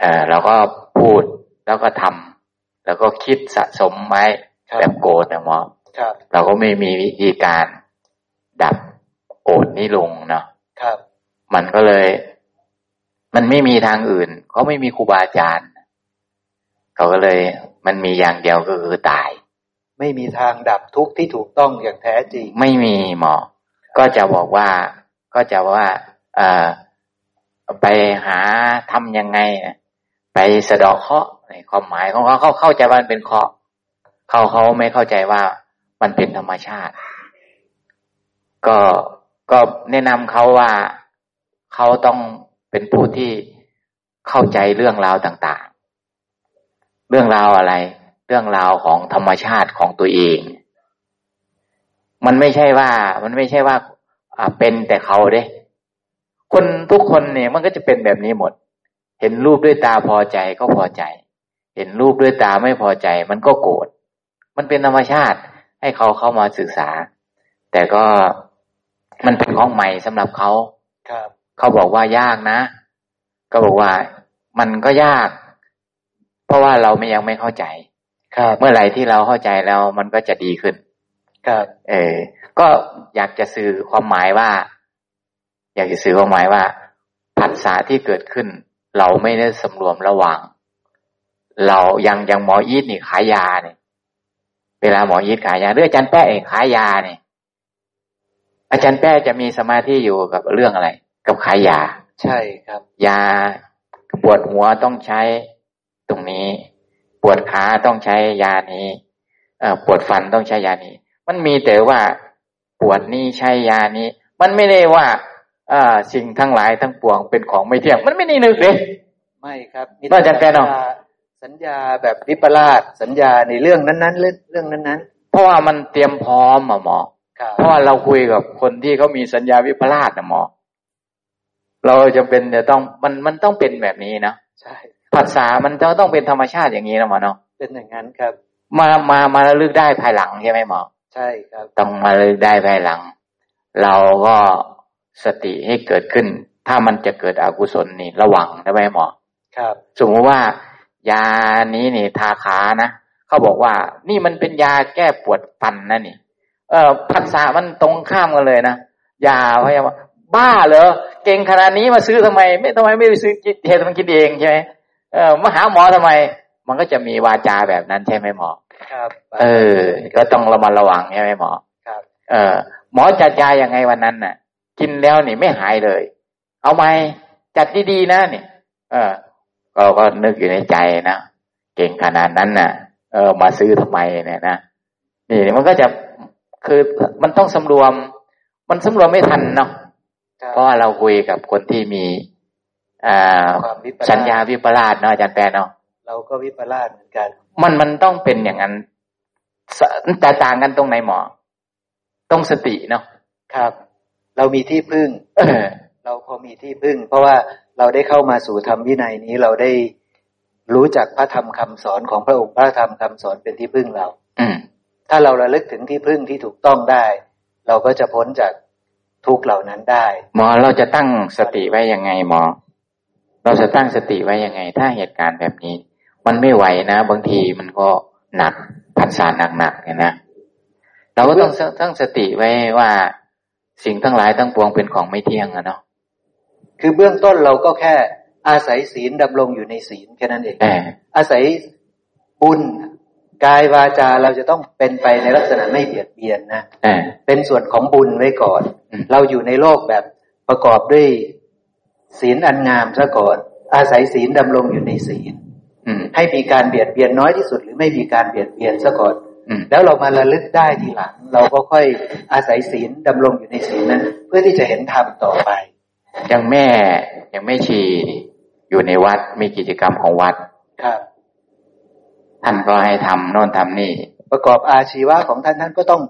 Speaker 3: เออเราก็พูดแล้วก็ทำแล้วก็คิดสะสมไว้แบบโกรธนะหมอเราก็ไม่มีวิธีการดับโกรธนี้ลงเนาะมันก็เลย มันไม่มีทางอื่นเขาไม่มีครูบาอาจารย์ เขาก็เลยมันมีอย่างเดียวก็คือตาย
Speaker 2: ไม่มีทางดับทุกข์ที่ถูกต้องอย่างแท้จริง
Speaker 3: ไม่มีหมอ ก็จะบอกว่า ก็จะว่าเออไปหาทํำยังไงไปสะดอกเคาะในความหมายของเขาเขาเข้าใจว่ามันเป็นเคาะเขาเขาไม่เข้าใจว่ามันเป็นธรรมชาติ ก็ก็แนะนำเขาว่าเขาต้องเป็นผู้ที่เข้าใจเรื่องราวต่างเรื่องราวอะไร เรื่องราวของธรรมชาติของตัวเอง มันไม่ใช่ว่า มันไม่ใช่ว่าอ่าเป็นแต่เขาเด้ คนทุกคนเนี่ยมันก็จะเป็นแบบนี้หมด เห็นรูปด้วยตาพอใจก็พอใจ เห็นรูปด้วยตาไม่พอใจ มันก็โกรธมันเป็นธรรมชาติให้เขาเข้ามาศึกษา แต่ก็มันเป็นของใหม่สำหรับเขา
Speaker 2: ครับ
Speaker 3: เขาบอกว่ายากนะ ก็บอกว่ามันก็ยาก เพราะว่าเราไม่ยังไม่เข้าใจ
Speaker 2: ครับ
Speaker 3: เมื่อไหร่ที่เราเข้าใจแล้วมันก็จะดีขึ้น
Speaker 2: ครับ
Speaker 3: เออ ก็อยากจะสื่อความหมายว่า อยากจะสื่อความหมายว่าผัสสะที่เกิดขึ้น เราไม่ได้สำรวมระวัง เรายังยังหมอยีดนี่ขายยาเนี่ยเวลาหมอยีดขายยาเรื่องอาจารย์แป้เองขายยาเนี่ยอาจารย์แป้จะมีสมาธิอยู่กับเรื่องอะไร กับขายยา
Speaker 2: ใช่ครับ
Speaker 3: ยาปวดหัวต้องใช้ ตรงนี้ ปวดขาต้องใช้ยานี้เอปวดฟันต้องใช้ยานี้ มันมีแต่ว่าปวดนี้ใช้ยานี้ มันไม่ได้ว่าอ่าสิ่งทั้งหลายทั้งปวงเป็นของไม่เที่ยง มันไม่ได้นึกเลย
Speaker 2: ไม่ครับ
Speaker 3: มีแต่สัญญา
Speaker 2: สัญญาแบบวิปลาสสัญญาในเรื่องนั้นๆเรื่องเรื่องนั้น
Speaker 3: ๆ เพราะว่ามันเตรียมพร้อมอะหมอเพราะว่าเราคุยกับคนที่เขามีสัญญาวิปลาสนะหมอ เราจะเป็นจะต้องมันมันต้องเป็นแบบนี้นะ
Speaker 2: ใช่
Speaker 3: ภาษามันจะต้องเป็นธรรมชาติอย่างนี้นะหมอเนาะ
Speaker 2: เป็นอย่างนั้นครับ
Speaker 3: มามามาระลึกได้ภายหลังใช่ไหมหมอ
Speaker 2: ใช่ครับ
Speaker 3: ต้องมาระลึกได้ภายหลัง เราก็สติให้เกิดขึ้น ถ้ามันจะเกิดอกุศลนี่ระวังได้ไหมหมอ
Speaker 2: ครับ
Speaker 3: สมมติว่ายานี้นี่ทาขานะเขาบอกว่า นี่มันเป็นยาแก้ปวดฟันนะนี่ เออภาษามันตรงข้ามกันเลยนะยาพยาบ้าเหรอเก่งขนาดนี้มาซื้อทำไม ไม่ทำไมไม่ไปซื้อเหตุมันกินเองใช่ไหม เออมาหาหมอทำไม มันก็จะมีวาจาแบบนั้นใช่ไหมหมอ
Speaker 2: ครับ
Speaker 3: เออ ก็ต้องระมัดระวังใช่ไหมหมอ
Speaker 2: ครับ
Speaker 3: เออ หมอจัดยาอย่างไงวันนั้นน่ะ กินแล้วนี่ไม่หายเลย เอาไหมจัดดีๆนะเนี่ย เออก็ก็นึกอยู่ในใจนะเก่งขนาดนั้นน่ะ เออ มาซื้อทำไมเนี่ยนะนี่มันก็จะคือมันต้องสำรวม มันสำรวมไม่ทันเนาะเพราะว่าเราคุยกับคนที่มี สัญญาวิปลาสเนาะอาจารย์แปลเนาะ
Speaker 2: เราก็วิปลาสเหมือนกัน
Speaker 3: มันมันต้องเป็นอย่างนั้นแต่ต่างกันตรงไหนหมอ ต้องสติเนาะ
Speaker 2: ครับ เรามีที่พึ่งเราพอมีที่พึ่ง เพราะว่าเราได้เข้ามาสู่ธรรมวินัยนี้เราได้รู้จักพระธรรมคำสอนของพระองค์พระธรรมคำสอนเป็นที่พึ่งเรา
Speaker 3: อื
Speaker 2: ถ้าเราระลึกถึงที่พึ่งที่ถูกต้องได้ เราก็จะพ้นจากทุกเหล่านั้นได้
Speaker 3: หมอเราจะตั้งสติไว้ยังไงหมอ เราจะตั้งสติไว้ยังไง ถ้าเหตุการณ์แบบนี้ มันไม่ไหวนะ บางทีมันก็หนักผัสสะหนักๆเนี่ยนะเราก็ต้องตั้งสติไว้ว่าสิ่งทั้งหลายทั้งปวงเป็นของไม่เที่ยงอะเนาะ
Speaker 2: คือเบื้องต้นเราก็แค่อาศัยศีลดำรงอยู่ในศีลแค่นั้นเองอาศัยบุญกายวาจาเราจะต้องเป็นไปในลักษณะไม่เบียดเบียนนะเป็นส่วนของบุญไว้ก่อน เราอยู่ในโลกแบบประกอบด้วย ศีลอันงามซะก่อนอาศัยศีลดำรงอยู่ในศีลให้มีการเบียดเบียนน้อยที่สุด หรือไม่มีการเบียดเบียนซะก่อนแล้วเรามาระลึกได้ทีหลัง เราก็ค่อยอาศัยศีลดำรงอยู่ในศีลนั้น เพื่อที่จะเห็นธรรมต่อไป
Speaker 3: อย่างแม่อย่างแม่ชีอยู่ในวัดมีกิจกรรมของวัด
Speaker 2: ครับ
Speaker 3: ท่านก็ให้ทำโน่นทำนี่
Speaker 2: ประกอบอาชีวะของท่านท่านก็ต้อง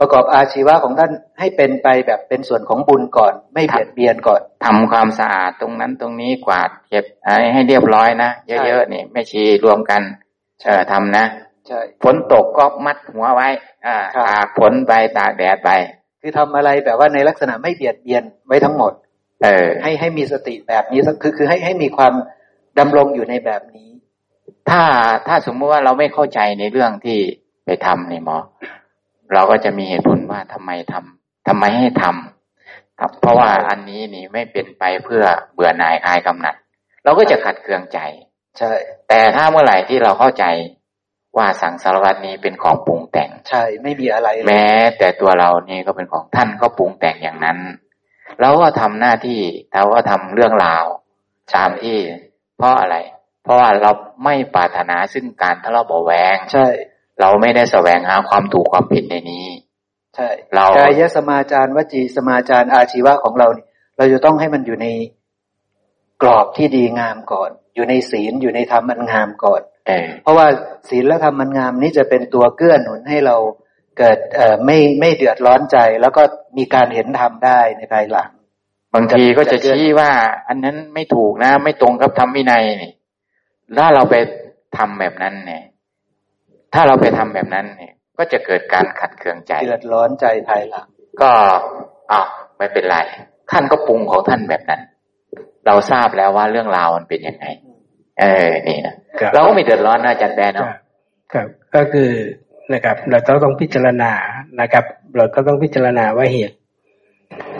Speaker 2: ประกอบอาชีวะของท่านให้เป็นไปแบบเป็นส่วนของบุญก่อน ไม่เบียดเบียนก่อน
Speaker 3: ทำความสะอาดตรงนั้นตรงนี้กวาดเก็บให้เรียบร้อยนะเยอะๆนี่แม่ชีรวมกันเออทำนะ
Speaker 2: ใช่
Speaker 3: ฝนตกก็มัดหัวไว้ อ่าตากฝนไปตากแดดไป
Speaker 2: คือทำอะไรแบบว่าในลักษณะไม่เบียดเบียนไว้ทั้งหมด
Speaker 3: เออ
Speaker 2: ให้ให้มีสติแบบนี้คือคือให้ให้มีความดำรงอยู่ในแบบนี้
Speaker 3: ถ้าถ้าสมมติว่าเราไม่เข้าใจในเรื่องที่ไปทำนี่หมอ เราก็จะมีเหตุผลว่าทำไมทำทำไมให้ทำเพราะว่าอันนี้นี่ไม่เป็นไปเพื่อเบื่อหน่ายคลายกำหนัด เราก็จะขัดเคืองใจ
Speaker 2: ใช่
Speaker 3: แต่ถ้าเมื่อไหร่ที่เราเข้าใจว่าสังสารวัตนี้เป็นของปรุงแต่ง
Speaker 2: ใช่ ไม่มีอะไร
Speaker 3: แม้ แต่ตัวเรานี่ก็เป็นของท่านก็ปรุงแต่งอย่างนั้น เราก็ทำหน้าที่เราก็ทำเรื่องราวตามที่ เพราะอะไร เพราะว่าเราไม่ปรารถนาซึ่งการทะเลาะเบาแวง
Speaker 2: ใช่
Speaker 3: เราไม่ได้แสวงหาความถูกความผิดในนี้
Speaker 2: ใช่เรากายสมาจารวจีสมาจารอาชีวะของเราเราจะต้องให้มันอยู่ในกรอบที่ดีงามก่อน อยู่ในศีลอยู่ในธรรมมันงามก่อนเพราะว่าศีลและธรรมมันงามนี้จะเป็นตัวเกื้อหนุนให้เราเกิดเอ่อไม่ไม่เดือดร้อนใจ แล้วก็มีการเห็นธรรมได้ในภายหลัง
Speaker 3: บางทีก็จะชี้ว่า อันนั้นไม่ถูกนะ ไม่ตรงกับธรรมวินัยนี่ถ้าเราไปทำแบบนั้นเนี่ย ถ้าเราไปทำแบบนั้นเนี่ย ก็จะเกิดการขัดเคืองใจ
Speaker 2: เดือดร้อนใจภายหลัง
Speaker 3: ก็อ้าวไม่เป็นไรท่านก็ปรุงของท่านแบบนั้น เราทราบแล้วว่าเรื่องราวมันเป็นยังไง เออนี่นะเราก็ไม่เดือดร้อนนะอาจารย์แบนเนาะ
Speaker 4: ครับก็คือนะครับ เราต้องต้องพิจารณานะครับ เราก็ต้องพิจารณาว่าเหตุ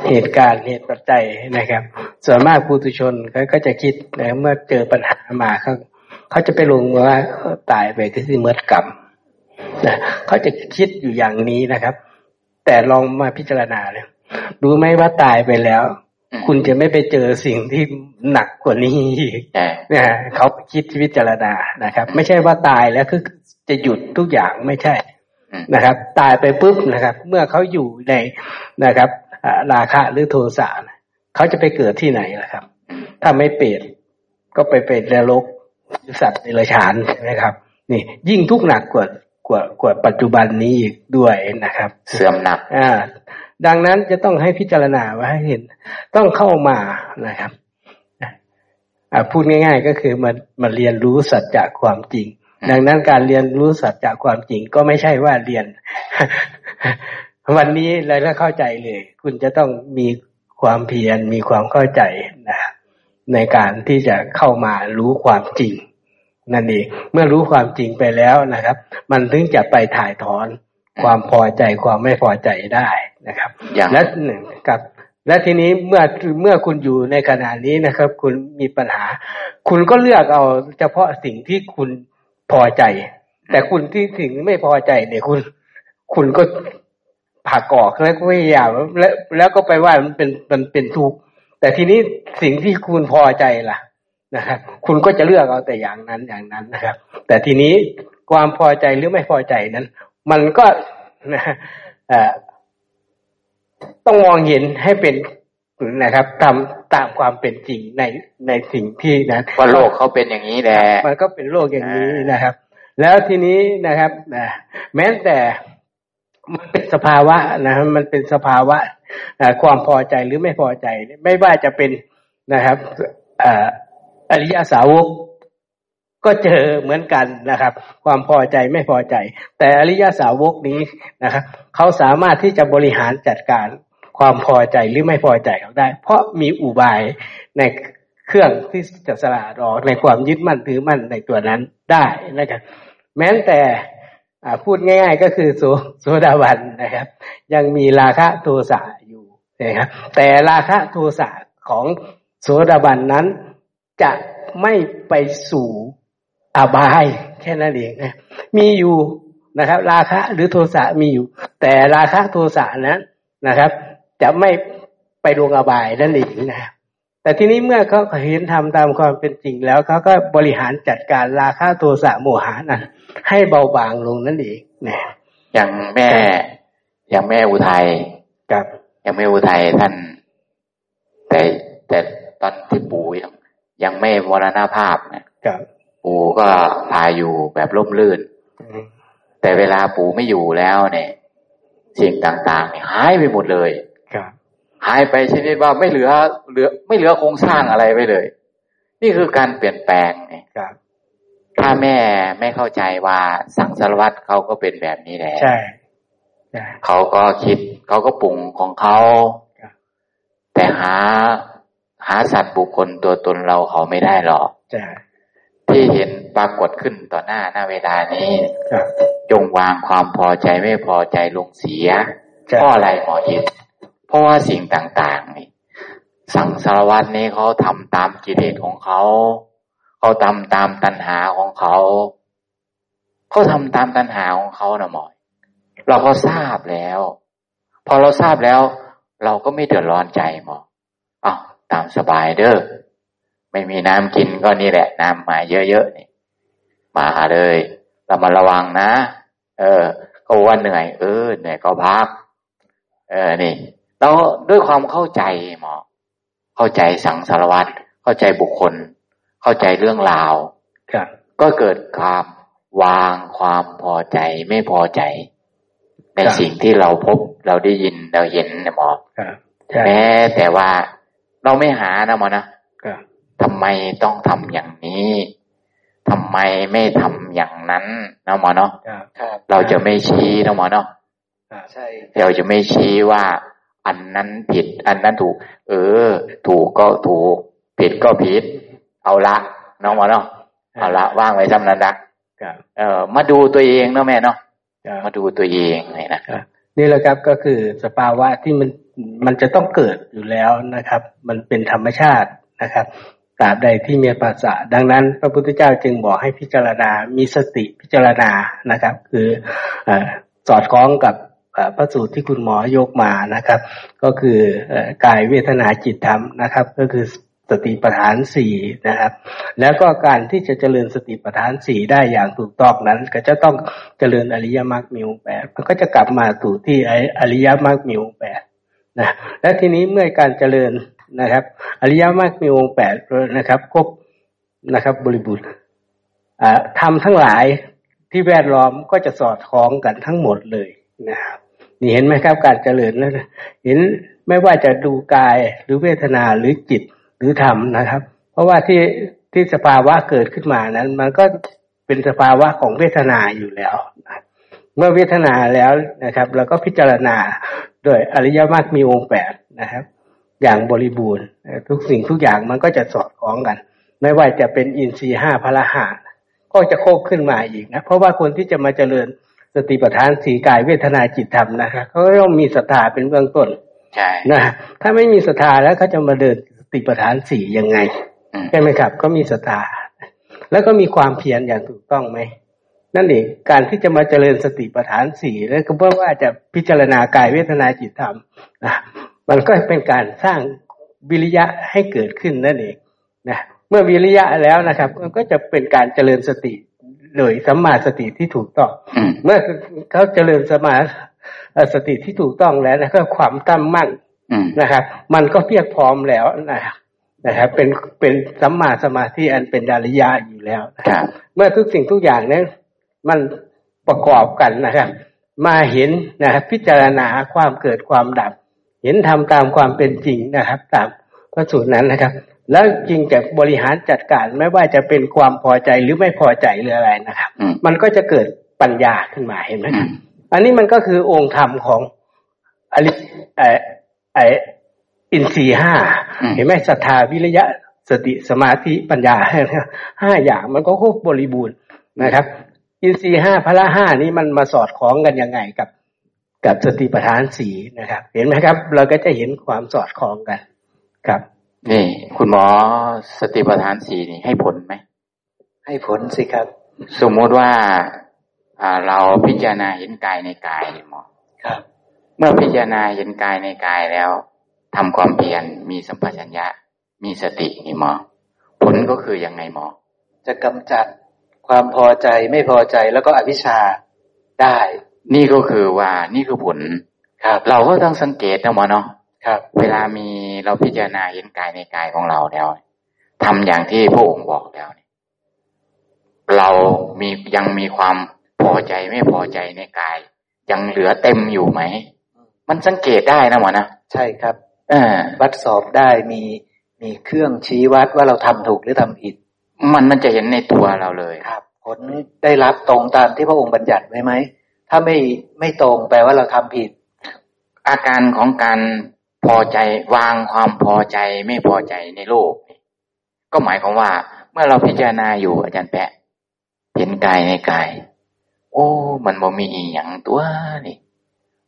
Speaker 4: เหตุการณ์เหตุปัจจัยนะครับ ส่วนมากผู้ตุชนเขาก็จะคิดนะเมื่อเจอปัญหามาเขาเขาจะไปลงว่าตายไปก็คือเมื่อกรรม นะเขาจะคิดอยู่อย่างนี้นะครับ แต่ลองมาพิจารณาเลยรู้ไหมว่าตายไปแล้ว คุณจะไม่ไปเจอสิ่งที่หนักกว่านี้อีกนะเขาคิดวิจารณานะครับ ไม่ใช่ว่าตายแล้วคือจะหยุดทุกอย่างไม่ใช่นะครับ ตายไปปุ๊บนะครับ เมื่อเขาอยู่ในนะครับราคะหรือโทสะเขาจะไปเกิดที่ไหนล่ะครับ ถ้าไม่เปรตก็ไปเป็นนรกสัตว์ในรฉานนะครับ นี่ยิ่งทุกหนักกว่า กว่ากว่าปัจจุบันนี้อีกด้วยนะครับ
Speaker 3: เสื่อมหนัก
Speaker 4: อ่าดังนั้นจะต้องให้พิจารณาว่าให้เห็น ต้องเข้ามานะครับพูดง่ายๆก็คือมันมันเรียนรู้สัจจะความจริง ดังนั้นการเรียนรู้สัจจะความจริงก็ไม่ใช่ว่าเรียน วันนี้เราก็เข้าใจเลย คุณจะต้องมีความเพียรมีความเข้าใจนะในการที่จะเข้ามารู้ความจริง นั่นเองเมื่อรู้ความจริงไปแล้วนะครับ มันถึงจะไปถ่ายถอนความพอใจความไม่พอใจได้นะครับและหนึ่งกับ และทีนี้เมื่อเมื่อคุณอยู่ในขณะนี้นะครับ คุณมีปัญหา คุณก็เลือกเอาเฉพาะสิ่งที่คุณพอใจ แต่คุณที่สิ่งไม่พอใจเนี่ยคุณ คุณก็ผักกอกแล้วก็พยายามแล้วแล้วก็ไปว่ามันเป็นมันเป็นทุกข์แต่ทีนี้สิ่งที่คุณพอใจล่ะ นะครับคุณก็จะเลือกเอาแต่อย่างนั้นอย่างนั้นนะครับ แต่ทีนี้ความพอใจหรือไม่พอใจนั้น มันก็ต้องมองเห็นให้เป็นนะครับทำตามความเป็นจริงในในสิ่งที่นั้น
Speaker 3: ว่าโลกเขาเป็นอย่างนี้แหละ
Speaker 4: มันก็เป็นโลกอย่างนี้นะครับ แล้วทีนี้นะครับแม้แต่มันเป็นสภาวะนะครับมันเป็นสภาวะความพอใจหรือไม่พอใจ ไม่ว่าจะเป็นนะครับ อริยสาวกก็เจอเหมือนกันนะครับ ความพอใจไม่พอใจ แต่อริยสาวกนี้นะครับเขาสามารถที่จะบริหารจัดการความพอใจหรือไม่พอใจเขาได้ เพราะมีอุบายในเครื่องที่จะสละออในความยึดมั่นถือมั่นในตัวนั้นได้นะครับแม้แต่พูดง่าย ๆ ก็คือโซโซดาบันนะครับ ยังมีราคะโทสะอยู่นะครับแต่ราคะโทสะของโสดาบันนั้น จะไม่ไปสู่อบาย แค่นั้นเองนะมีอยู่นะครับ ราคะหรือโทสะมีอยู่ แต่ราคะโทสะนั้นนะครับ จะไม่ไปลงอบายนั่นเองนะแต่ทีนี้เมื่อเขาเห็นทำตามความเป็นจริงแล้วเขาก็บริหารจัดการราคะโทสะโมหะนั้นให้เบาบางลงนั่นเองนะ
Speaker 3: อย่างแม่อย่างแม่อุทัย
Speaker 4: กับ
Speaker 3: อย่างแม่อุทัยท่าน แต่แต่ตอนที่ปู่ยัง ยังไม่วรณภาพนะ
Speaker 4: กับ
Speaker 3: ปู่ก็พาอยู่แบบร่มรื่น แต่เวลาปู่ไม่อยู่แล้วเนี่ย สิ่งต่างๆเนี่ยหายไปหมดเลย
Speaker 4: ครับ
Speaker 3: หายไปชนิดว่าไม่เหลือเหลือ ไม่เหลือโครงสร้างอะไรไปเลย นี่คือการเปลี่ยนแปลงเนี่ย
Speaker 4: ครับ
Speaker 3: ถ้าแม่ไม่เข้าใจว่าสังสารวัตรเขาก็เป็นแบบนี้แหละ
Speaker 4: ใช่
Speaker 3: เขาก็คิดเขาก็ปรุงของเขาแต่หา หาสัตว์บุคคลตัวตนเราเขาไม่ได้หรอกที่เห็นปรากฏขึ้นต่อหน้าหน้าเวลานี้จงวางความพอใจไม่พอใจลงเสียเพราะอะไรหมอเห็นเพราะว่าสิ่งต่างๆนี่สังสารวัตนี้เขาทำตามกิเลสของเขา เขาทำตามตัณหาของเขา เขาทำตามตัณหาของเขานะหมอเราก็ทราบแล้ว พอเราทราบแล้ว เราก็ไม่เดือดร้อนใจหมออ้าว ตามสบายเด้อไม่มีน้ำกินก็นี่แหละ น้ำมาเยอะๆนี่มาเลยเรามาระวังนะ เออก็ว่าเหนื่อย เออเหนื่อยก็พัก เออนี่เราด้วยความเข้าใจหมอเข้าใจสังสารวัตรเข้าใจบุคคล เข้าใจเรื่องราวก็เกิดความวางความพอใจไม่พอใจ ในสิ่งที่เราพบเราได้ยินเราเห็นนะหมอแม้แต่ว่า เราไม่หานะหมอนะทำไมต้องทำอย่างนี้ทำไมไม่ทำอย่างนั้นนะหมอเนาะเราจะไม่ชี้นะหมอเนาะเราจะไม่ชี้ว่า อันนั้นผิด อันนั้นถูก เออ ถูกก็ถูก ผิดก็ผิด เอาละน้องหมอเนาะเอาละว่างไว้จำนั้นละเออ มาดูตัวเองเนาะแม่เนาะมาดูตัวเองเลยนะ
Speaker 4: นี่แหละครับก็คือสภาวะที่มัน มันจะต้องเกิดอยู่แล้วนะครับ มันเป็นธรรมชาตินะครับตราบใดที่มีภาษาดังนั้น พระพุทธเจ้าจึงบอกให้พิจารณา มีสติพิจารณานะครับ คืออสอดคล้องกับพระสูตรที่คุณหมอยกมานะครับ ก็คือกายเวทนาจิตธรรมนะครับ ก็คือสติปัฏฐานสี่นะครับ แล้วก็การที่จะเจริญสติปัฏฐานสี่ได้อย่างถูกต้องนั้น ก็จะต้องเจริญอริยมรรคมิวแปดมันก็จะกลับมาสู่ที่อริยมรรคมิวแปด นะและทีนี้เมื่อการเจริญนะครับ อริยมรรคมีองค์แปดนะครับครบนะครับ บริบูรณ์ทำทั้งหลายที่แวดล้อมก็จะสอดคล้องกันทั้งหมดเลยนะครับนี่เห็นไหมครับการเจริญนะเห็นไม่ว่าจะดูกายหรือเวทนาหรือจิตหรือธรรมนะครับ เพราะว่าที่ที่สภาวะเกิดขึ้นมานั้น มันก็เป็นสภาวะของเวทนาอยู่แล้ว เมื่อเวทนาแล้วนะครับเราก็พิจารณา โดยอริยมรรคมีองค์แปดนะครับ อย่างบริบูรณ์ ทุกสิ่งทุกอย่างมันก็จะสอดคล้องกัน ไม่ว่าจะเป็นอินทรีห้าพละหาก็จะโคกขึ้นมาอีกนะ เพราะว่าคนที่จะมาเจริญสติปัฏฐานสีกายเวทนาจิตธรรมนะครับเขาต้องมีศรัทธาเป็นเบื้องต้น
Speaker 3: ใช่
Speaker 4: นะถ้าไม่มีศรัทธาแล้วเขาจะมาเดินสติปัฏฐานสี่ยังไงใช่ไหมครับ ก็มีศรัทธาแล้วก็มีความเพียรอย่างถูกต้องไหม นั่นเองการที่จะมาเจริญสติปัฏฐานสี่แล้วก็เพื่อว่าจะพิจารณากายเวทนาจิตธรรมนะมันก็เป็นการสร้างวิริยะให้เกิดขึ้นนั่นเองนะเมื่อวิริยะแล้วนะครับ มันก็จะเป็นการเจริญสติโดยสัมมาสติที่ถูกต้อง เมื่อเขาเจริญสมาสติที่ถูกต้องแล้วนะก็ความตั้งมั่นนะครับ มันก็เพียบพร้อมแล้วนะครับนะครับเป็นเป็นสัมมาสมาธิอันเป็นดาริยะอยู่แล้ว
Speaker 3: นะครับ
Speaker 4: เมื่อทุกสิ่งทุกอย่างนั้น มันประกอบกันนะครับ มาเห็นนะครับพิจารณาความเกิดความดับ เห็นทำตามความเป็นจริงนะครับ ตามพระสูตรนั้นนะครับ แล้วจริงจะบริหารจัดการไม่ว่าจะเป็นความพอใจหรือไม่พอใจหรืออะไรนะครับ มันก็จะเกิดปัญญาขึ้นมาเห็นไหมครับอันนี้มันก็คือองค์ธรรมของอริไอไออินทรีห้าเห็นไหมศรัทธาวิริยะสติสมาธิปัญญาห้าอย่างมันก็ครบบริบูรณ์นะครับ อินทรีย์ห้าพละห้านี้มันมาสอดคล้องกันยังไงกับ กับสติปัฏฐานสีนะครับ เห็นไหมครับ เราก็จะเห็นความสอดคล้องกันครับ
Speaker 3: นี่คุณหมอสติปัฏฐานสีนี่ให้ผลไหม
Speaker 2: ให้ผลสิครับ
Speaker 3: สมมติว่าอ่าเราพิจารณาเห็นกายในกายหมอ
Speaker 2: ครับ
Speaker 3: เมื่อพิจารณาเห็นกายในกายแล้วทำความเพียรมีสัมปชัญญะ มีสตินี่หมอผลก็คือยังไงหมอ
Speaker 2: จะกำจัด ความพอใจไม่พอใจแล้วก็อวิชชาได้
Speaker 3: นี่ก็คือว่านี่คือผลครับ เราก็ต้องสังเกตนะหมอเนาะ
Speaker 2: ครับ
Speaker 3: เวลามีเราพิจารณาเห็นกายในกายของเราแล้วทำอย่างที่พระองค์บอกแล้วเรามียังมีความพอใจไม่พอใจในกาย ยังเหลือเต็มอยู่ไหม มันสังเกตได้นะหมอนะ
Speaker 2: ใช่ครับ
Speaker 3: เออ
Speaker 2: วัดสอบได้มีมีเครื่องชี้วัดว่าเราทำถูกหรือทำผิด
Speaker 3: มันมันจะเห็นในตัวเราเลย
Speaker 2: ครับ ผลได้รับตรงตามที่พระองค์บัญญัติไว้ไหมถ้าไม่ไม่ตรงแปลว่าเราทำผิด
Speaker 3: อาการของการพอใจวางความพอใจไม่พอใจในโลกก็หมายความว่า เมื่อเราพิจารณาอยู่อาจารย์แปะ เห็นกายในกาย โอ้ มันบ่มีอย่างตัวนี่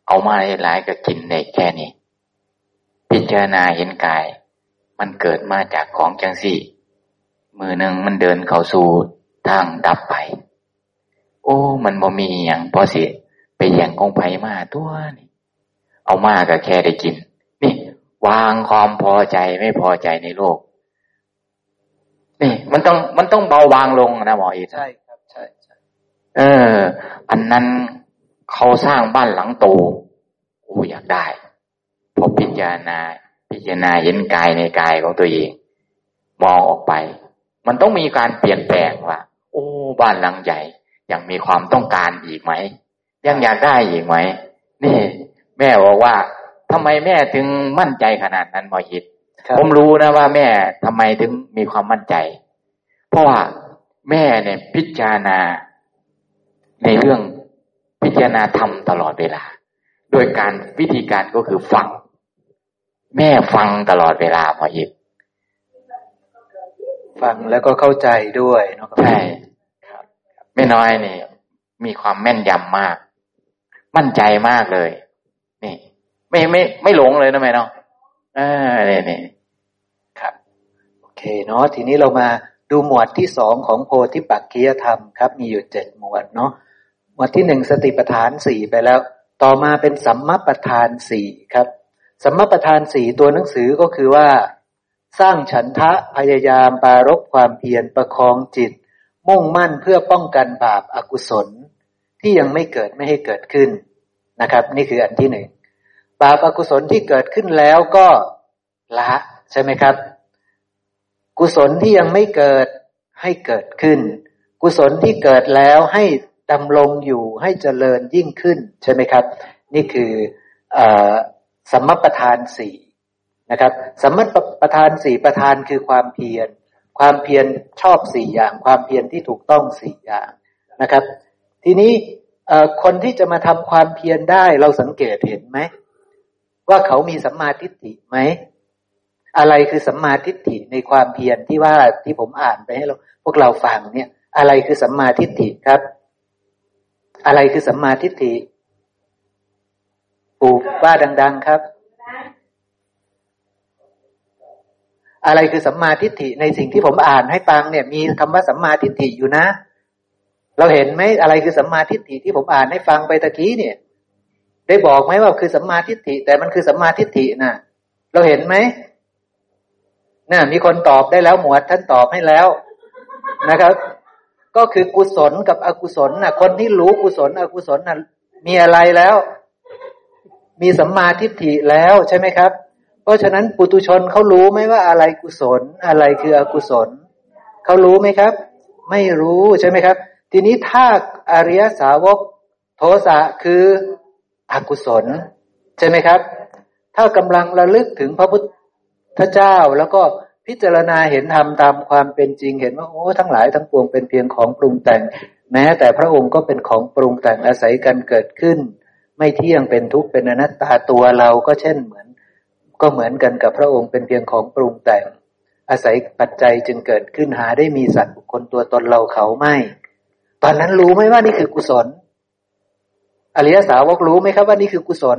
Speaker 3: เอามาหลายก็กินได้แค่นี้ พิจารณาเห็นกาย มันเกิดมาจากของจังสี่ มือหนึ่งมันเดินเข้าสู่ทางดับไป โอ้ มันบ่มีอย่างพอสิไปแย่งของไผมาตัวนี่ เอามาก็แค่ได้กิน นี่ วางความพอใจไม่พอใจในโลก นี่ มันต้องมันต้องเบาบางลงนะหมออี
Speaker 2: ใช่
Speaker 3: เออ อันนั้นเขาสร้างบ้านหลังโตโอ้อยากได้พอพิจารณาพิจารณาเห็นกายในกายของตัวเอง มองออกไป มันต้องมีการเปลี่ยนแปลงว่าโอ้บ้านหลังใหญ่ยังมีความต้องการอีกไหมยังอยากได้อีกไหมนี่ แม่บอกว่าทำไมแม่ถึงมั่นใจขนาดนั้นหมอยิดผมรู้นะว่าแม่ทำไมถึงมีความมั่นใจ เพราะว่าแม่เนี่ยพิจารณา ในเรื่องพิจารณาธรรมตลอดเวลา โดยการวิธีการก็คือฟัง แม่ฟังตลอดเวลาพออิบ
Speaker 2: ฟังแล้วก็เข้าใจด้วยเนาะ
Speaker 3: ใช่ครับแม่น้อยนี่ มีความแม่นยำมาก มั่นใจมากเลย นี่ ไม่ไม่ไม่หลงเลยนะแม่เนาะเออเนี่ยนี่
Speaker 2: ครับ โอเคเนาะทีนี้เรามาดูหมวดที่สองของโพธิปักคียธรรมครับ มีอยู่เจ็ดหมวดเนาะหมวดที่หนึ่งสติปัฏฐานสี่ไปแล้ว ต่อมาเป็นสัมมาปัฏฐานสี่ครับสัมมาปัฏฐานสี่ตัวหนังสือก็คือว่า สร้างฉันทะพยายามปารบความเพียรประคองจิต มุ่งมั่นเพื่อป้องกันบาปอากุศล ที่ยังไม่เกิดไม่ให้เกิดขึ้นนะครับ นี่คืออันที่หนึ่งบาปอากุศลที่เกิดขึ้นแล้วก็ละใช่ไหมครับ กุศลที่ยังไม่เกิดให้เกิดขึ้น กุศลที่เกิดแล้วให้ดำรงอยู่ให้เจริญยิ่งขึ้นใช่ไหมครับ นี่คืออสัมมประธานสี่ นะครับสัมมประธานสี่ประธานคือความเพียร ความเพียรชอบสี่อย่าง ความเพียรที่ถูกต้องสี่อย่างนะครับ ทีนี้คนที่จะมาทำความเพียรได้เราสังเกตเห็นไหมว่าเขามีสัมมาทิฏฐิไหมอะไรคือสัมมาทิฏฐิในความเพียรที่ว่าที่ผมอ่านไปให้เราพวกเราฟังเนี่ย อะไรคือสัมมาทิฏฐิครับ อะไรคือสัมมาทิฏฐิปู่ว่าดัง ๆ ครับ อะไรคือสัมมาทิฏฐิในสิ่งที่ผมอ่านให้ฟังเนี่ย มีคำว่าสัมมาทิฏฐิอยู่นะ เราเห็นไหมอะไรคือสัมมาทิฏฐิที่ผมอ่านให้ฟังไปตะกี้เนี่ย ได้บอกไหมว่าคือสัมมาทิฏฐิ แต่มันคือสัมมาทิฏฐินะเราเห็นไหมน่ะมีคนตอบได้แล้วหมวดท่านตอบให้แล้วนะครับ ก็คือกุศลกับอกุศลน่ะคนที่รู้กุศล อกุศลน่ะมีอะไรแล้ว มีสัมมาทิฏฐิแล้วใช่ไหมครับ ราะฉะนั้นปุตุชนเขารู้ไหมว่าอะไรกุศล อะไรคืออกุศลเขารู้ไหมครับ ไม่รู้ใช่ไหมครับ ทีนี้ถ้าอริยสาวกโทสะคืออกุศล ใช่ไหมครับ ถ้ากำลังระลึกถึงพระพุทธเจ้าแล้วก็พิจารณาเห็นธรรมตามความเป็นจริงเห็นว่าโอ้ทั้งหลายทั้งปวงเป็นเพียงของปรุงแต่ง แม้แต่พระองค์ก็เป็นของปรุงแต่งอาศัยกันเกิดขึ้น ไม่เที่ยงเป็นทุกข์เป็นอนัตตาตัวเราก็เช่นเหมือน ก็เหมือนกันกับพระองค์เป็นเพียงของปรุงแต่ง อาศัยปัจจัยจึงเกิดขึ้นหาได้มีสัตว์บุคคลตัวตนเราเขาไม่ ตอนนั้นรู้ไหมว่านี่คือกุศล อริยสาวกรู้ไหมครับว่านี่คือกุศล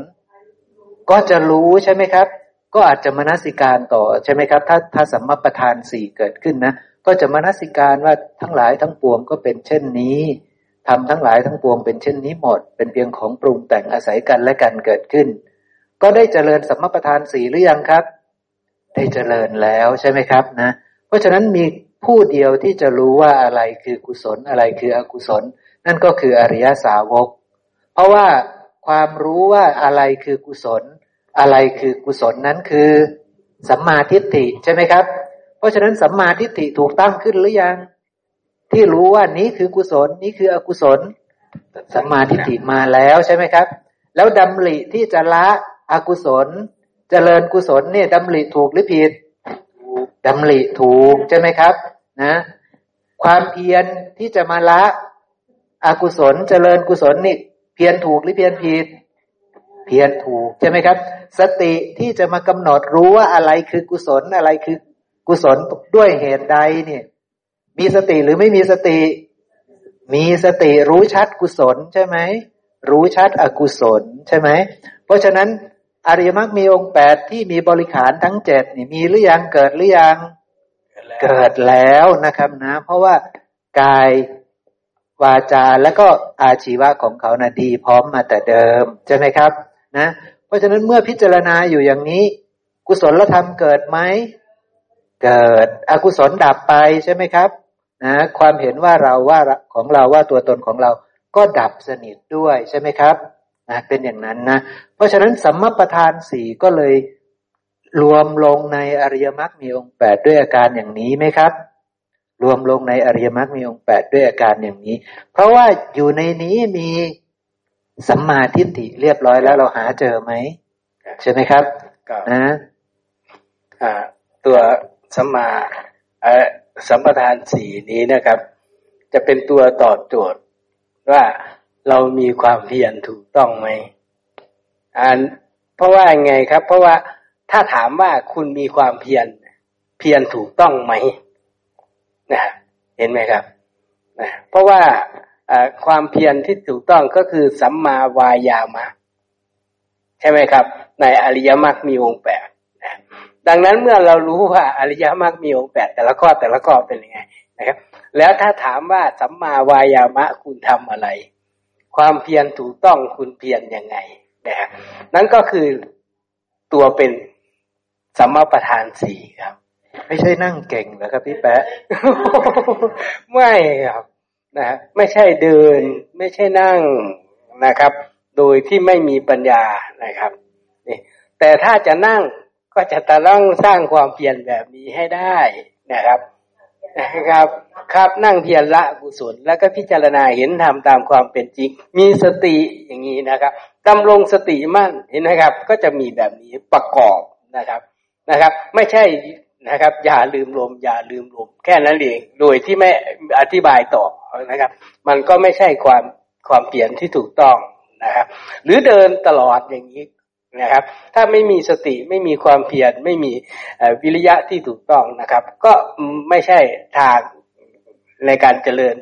Speaker 2: ก็จะรู้ใช่ไหมครับ ก็อาจจะมนสิการต่อใช่ไหมครับ ถ้าถ้าสัมมาประธานสี่เกิดขึ้นนะก็จะมนสิการว่าทั้งหลายทั้งปวงก็เป็นเช่นนี้ทำทั้งหลายทั้งปวงเป็นเช่นนี้หมด เป็นเพียงของปรุงแต่งอาศัยกันและกันเกิดขึ้น ก็ได้เจริญสัมมาประธานสี่หรือยังครับ ได้เจริญแล้วใช่ไหมครับนะ เพราะฉะนั้นมีผู้เดียวที่จะรู้ว่าอะไรคือกุศลอะไรคืออกุศล นั่นก็คืออริยสาวก เพราะว่าความรู้ว่าอะไรคือกุศล อะไรคือกุศลนั้นคือสัมมาทิฏฐิใช่ไหมครับ เพราะฉะนั้นสัมมาทิฏฐิถูกตั้งขึ้นหรือยัง ที่รู้ว่านี้คือกุศลนี้คืออกุศล สัมมาทิฏฐิมาแล้วใช่ไหมครับ แล้วดำริที่จะละ อกุศล เจริญกุศลเนี่ยดำริถูกหรือผิดดำริถูกใช่ไหมครับ นะ ความเพียรที่จะมาละอกุศลเจริญกุศลนี่เพียรถูกหรือเพียรผิด เพียรถูกใช่ไหมครับ สติที่จะมากำหนดรู้ว่าอะไรคือกุศลอะไรคือกุศลด้วยเหตุใดเนี่ย มีสติหรือไม่มีสติ มีสติรู้ชัดกุศลใช่ไหมรู้ชัดอกุศลใช่ไหมเพราะฉะนั้น อริยมรรคมีองค์แปดที่มีบริขารทั้งเจ็ดนี่มีหรือยังเกิดหรือยังเกิดแล้วนะครับนะ เพราะว่ากายวาจาและก็อาชีวะของเขานะ่ะดีพร้อมมาแต่เดิมใช่ไหมครับนะ เพราะฉะนั้นเมื่อพิจารณาอยู่อย่างนี้ กุศลธรรมเกิดไหมเกิดอกุศลดับไปใช่ไหมครับนะความเห็นว่าเราว่าของเราว่าตัวตนของเราก็ดับสนิทด้วยใช่ไหมครับ นะเป็นอย่างนั้นนะ เพราะฉะนั้นสัมมาประธานสี่ก็เลยรวมลงในอริยมรรคมีองค์แปดด้วยอาการอย่างนี้ไหมครับ รวมลงในอริยมรรคมีองค์แปดด้วยอาการอย่างนี้ เพราะว่าอยู่ในนี้มีสัมมาทิฏฐิเรียบร้อยแล้วเราหาเจอไหมใช่ไหมครับนะ
Speaker 4: ตัวสัมมาสัมปทานสี่นี้นะครับ จะเป็นตัวตอบโจทย์ว่า เรามีความเพียรถูกต้องไหมอันเพราะว่าไงครับ เพราะว่าถ้าถามว่าคุณมีความเพียรเพียรถูกต้องไหมนะเห็นไหมครับนะเพราะว่าความเพียรที่ถูกต้องก็คือสัมมาวายามะ ใช่ไหมครับ ในอริยมรรคมีองค์แปดดังนั้นเมื่อเรารู้ว่าอริยมรรคมีองค์แปดแต่ละข้อแต่ละข้อเป็นยังไงนะครับ แล้วถ้าถามว่าสัมมาวายามะคุณทำอะไร ความเพียรถูกต้องคุณเพียรยังไงนะฮะนั่นก็คือตัวเป็นสัมมาประธานสี่ครับ
Speaker 2: ไม่ใช่นั่งเก่งนะครับพี่แปะ
Speaker 4: ไม่ครับนะฮะไม่ใช่เดิน ไม่ใช่นั่งนะครับ โดยที่ไม่มีปัญญานะครับนี่แต่ถ้าจะนั่งก็จะต้องสร้างความเพียรแบบนี้ให้ได้นะครับ นะครับ ครับนั่งเพียรละกุศลแล้วก็พิจารณาเห็นธรรมตามความเป็นจริง มีสติอย่างนี้นะครับดำรงสติมั่นเห็นนะครับ ก็จะมีแบบนี้ประกอบนะครับนะครับ ไม่ใช่นะครับ อย่าลืมลม อย่าลืมลม แค่นั้นเองโดยที่ไม่อธิบายต่อนะครับ มันก็ไม่ใช่ความความเปลี่ยนที่ถูกต้องนะครับ หรือเดินตลอดอย่างนี้ นะครับ ถ้าไม่มีสติไม่มีความเพียรไม่มีวิริยะที่ถูกต้องนะครับ ก็ไม่ใช่ทางในการเจริญ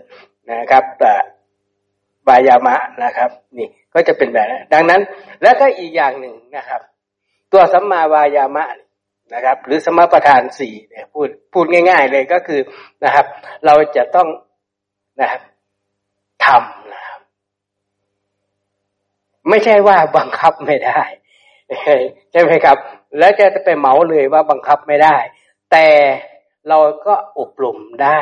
Speaker 4: นะครับแต่บายามะนะครับนี่ก็จะเป็นแบบนั้นดังนั้น แล้วก็อีกอย่างหนึ่งนะครับ ตัวสัมมาวายามะนะครับ หรือสมประทานสี่เนี่ยพูดพูดง่าย ๆ เลยก็คือนะครับ เราจะต้องนะครับทำนะครับไม่ใช่ว่าบังคับไม่ได้ ใช่ไหมครับ แล้วจะไปเหมาเลยว่าบังคับไม่ได้ แต่เราก็อบรมได้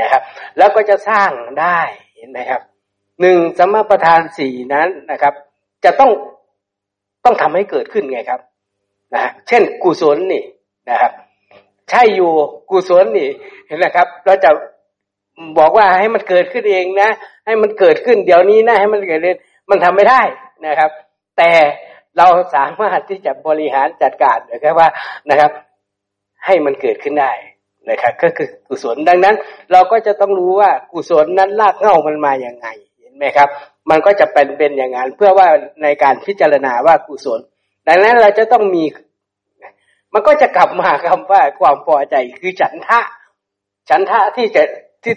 Speaker 4: นะครับ แล้วก็จะสร้างได้เห็นไหมครับหนึ่งสมประทานสี่นั้นนะครับ จะต้องต้องทำให้เกิดขึ้นไงครับนะเช่นกุศลนี่นะครับใช่อยู่กุศลนี่เห็นไหมครับ เราจะบอกว่าให้มันเกิดขึ้นเองนะ ให้มันเกิดขึ้นเดี๋ยวนี้นะให้มันเกิดเองมันทำไม่ได้นะครับ แต่ เราสามารถที่จะบริหารจัดการนะครับว่านะครับ ให้มันเกิดขึ้นได้นะครับ ก็คือกุศลดังนั้น เราก็จะต้องรู้ว่ากุศลนั้นรากเง้ามันมาอย่างไงเห็นไหมครับ มันก็จะเป็นเป็นอย่างนั้นเพื่อว่าในการพิจารณาว่ากุศล ดังนั้นเราจะต้องมี มันก็จะกลับมาคำว่าความพอใจคือฉันทะ ฉันทะที่จะที่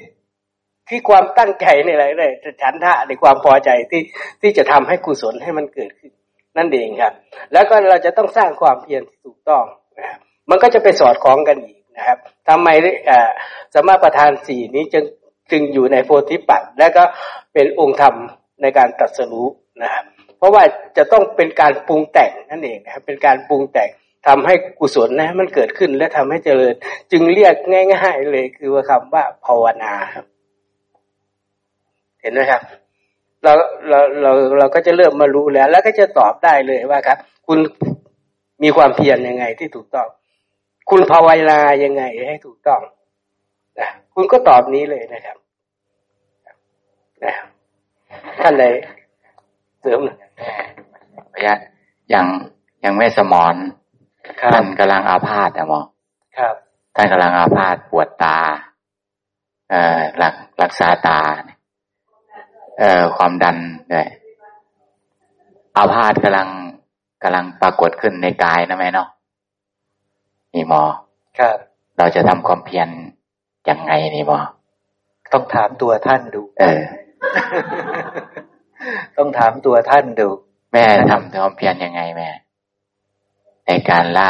Speaker 4: ที่ความตั้งใจในอะไรเลยฉันทะในความพอใจที่ที่จะทำให้กุศลให้มันเกิดขึ้น นั่นเองครับ แล้วก็เราจะต้องสร้างความเพียรที่ถูกต้องนะครับมันก็จะไปสอดคล้องกันอีกนะครับทำไมสมมาประธานสี่นี้จึงจึงอยู่ในโพธิปักษ์และก็เป็นองค์ธรรมในการตัดสรู้นะครับเพราะว่าจะต้องเป็นการปรุงแต่งนั่นเองนะครับ เป็นการปรุงแต่งทำให้กุศลนะมันเกิดขึ้นและทำให้เจริญ จึงเรียกง่าย ๆ เลยคือว่าคำว่าภาวนาครับ เห็นไหมครับ เราเราเราเราก็จะเริ่มมารู้แล้ว แล้วก็จะตอบได้เลยว่าครับ คุณมีความเพียรยังไงที่ถูกต้อง คุณภาวนายังไงให้ถูกต้องนะคุณก็ตอบนี้เลยนะครับนะท่านใดเสริม
Speaker 3: พยะยังยังไม่สมอนท่านกำลังอาพาธนะหมอ
Speaker 4: ครับ
Speaker 3: ท่านกำลังอาพาธปวดตาเอ่อรักรักษาตาเอ่อความดันเนี่ยอาพาธกำลังกำลังปรากฏขึ้นในกายนะแม่เนาะนี่หมอ
Speaker 4: ครับ
Speaker 3: เราจะทำความเพียรยังไงนี่หมอ
Speaker 2: ต้องถามตัวท่านดู
Speaker 3: เออ
Speaker 2: ต้องถามตัวท่านดู
Speaker 3: แม่ทำความเพียรยังไงแม่ ในการละ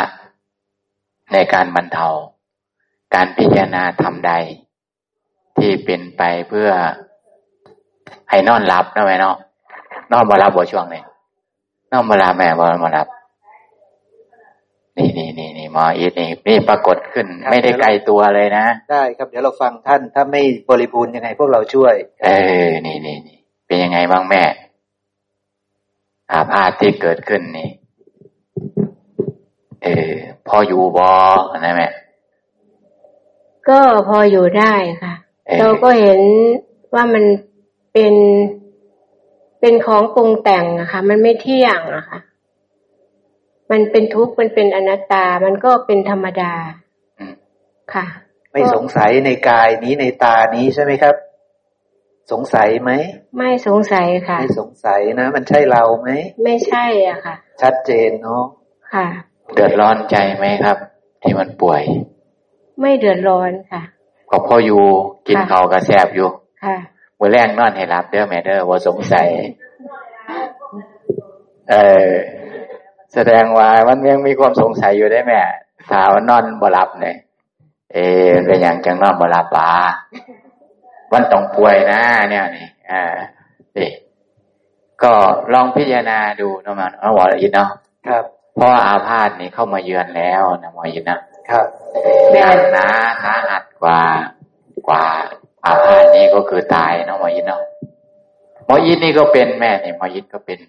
Speaker 3: ในการบรรเทา การพิจารณาทำใด ที่เป็นไปเพื่อ ให้นอนหลับนะแม่เนาะนอนมารับบ่ช่วงนี้นอนมาลาแม่บ่มารับ นี่นี่นี่นี่มออีนี่นี่ปรากฏขึ้น ไม่ได้ไกลตัวเลยนะ
Speaker 2: ได้ครับเดี๋ยวเราฟังท่าน ถ้าไม่บริบูรณ์ยังไง พวกเราช่วย
Speaker 3: เออ นี่นี่นี่เป็นยังไงบ้างแม่อาพาธที่เกิดขึ้นนี่ เออพออยู่บอนะแม่
Speaker 5: ก็พออยู่ได้ค่ะ เราก็เห็นว่ามัน เป็นเป็นของปรุงแต่งอะค่ะมันไม่เที่ยงอะค่ะมันเป็นทุกข์มันเป็นอนัตตา มันก็เป็นธรรมดาค่ะ
Speaker 2: ไม่สงสัยในกายนี้ในตานี้ใช่ไหมครับ สงสัยไหม
Speaker 5: ไม่สงสัยค่ะ
Speaker 2: ไม่สงสัยนะ มันใช่เราไหม
Speaker 5: ไม่ใช่อะค่ะ
Speaker 2: ชัดเจนเนาะ
Speaker 5: ค่ะ
Speaker 3: เดือดร้อนใจไหมครับ ที่มันป่วย
Speaker 5: ไม่เดือดร้อนค่ะ
Speaker 3: ก็พออยู่กินเขากระแซบอยู่
Speaker 5: ค่ะ
Speaker 3: มื่อแรกนอนให้รับเด้อแม่เด้อว่าสงสัย เออ แสดงว่ามันยังมีความสงสัยอยู่ได้แม่ถ้าว่านอนบ่หลับเนี่ยเออเป็นอย่างจังนอนบ่หลับป่าวันต้องป่วยนะ เนี่ยนี่อ่าดิก็ลองพิจารณาดูนะมันเอาหมออินเนาะ
Speaker 2: ครับ
Speaker 3: เพราะอาพาธนี้เข้ามาเยือนแล้วนะหมออินนะ
Speaker 2: ครับ
Speaker 3: หนักนะสาหัสกว่ากว่า อาพาธนี้ก็คือตายเนาะหมอยินเนาะหมอยินนี่ก็เป็นแม่เนี่ยหมอยินก็เป็น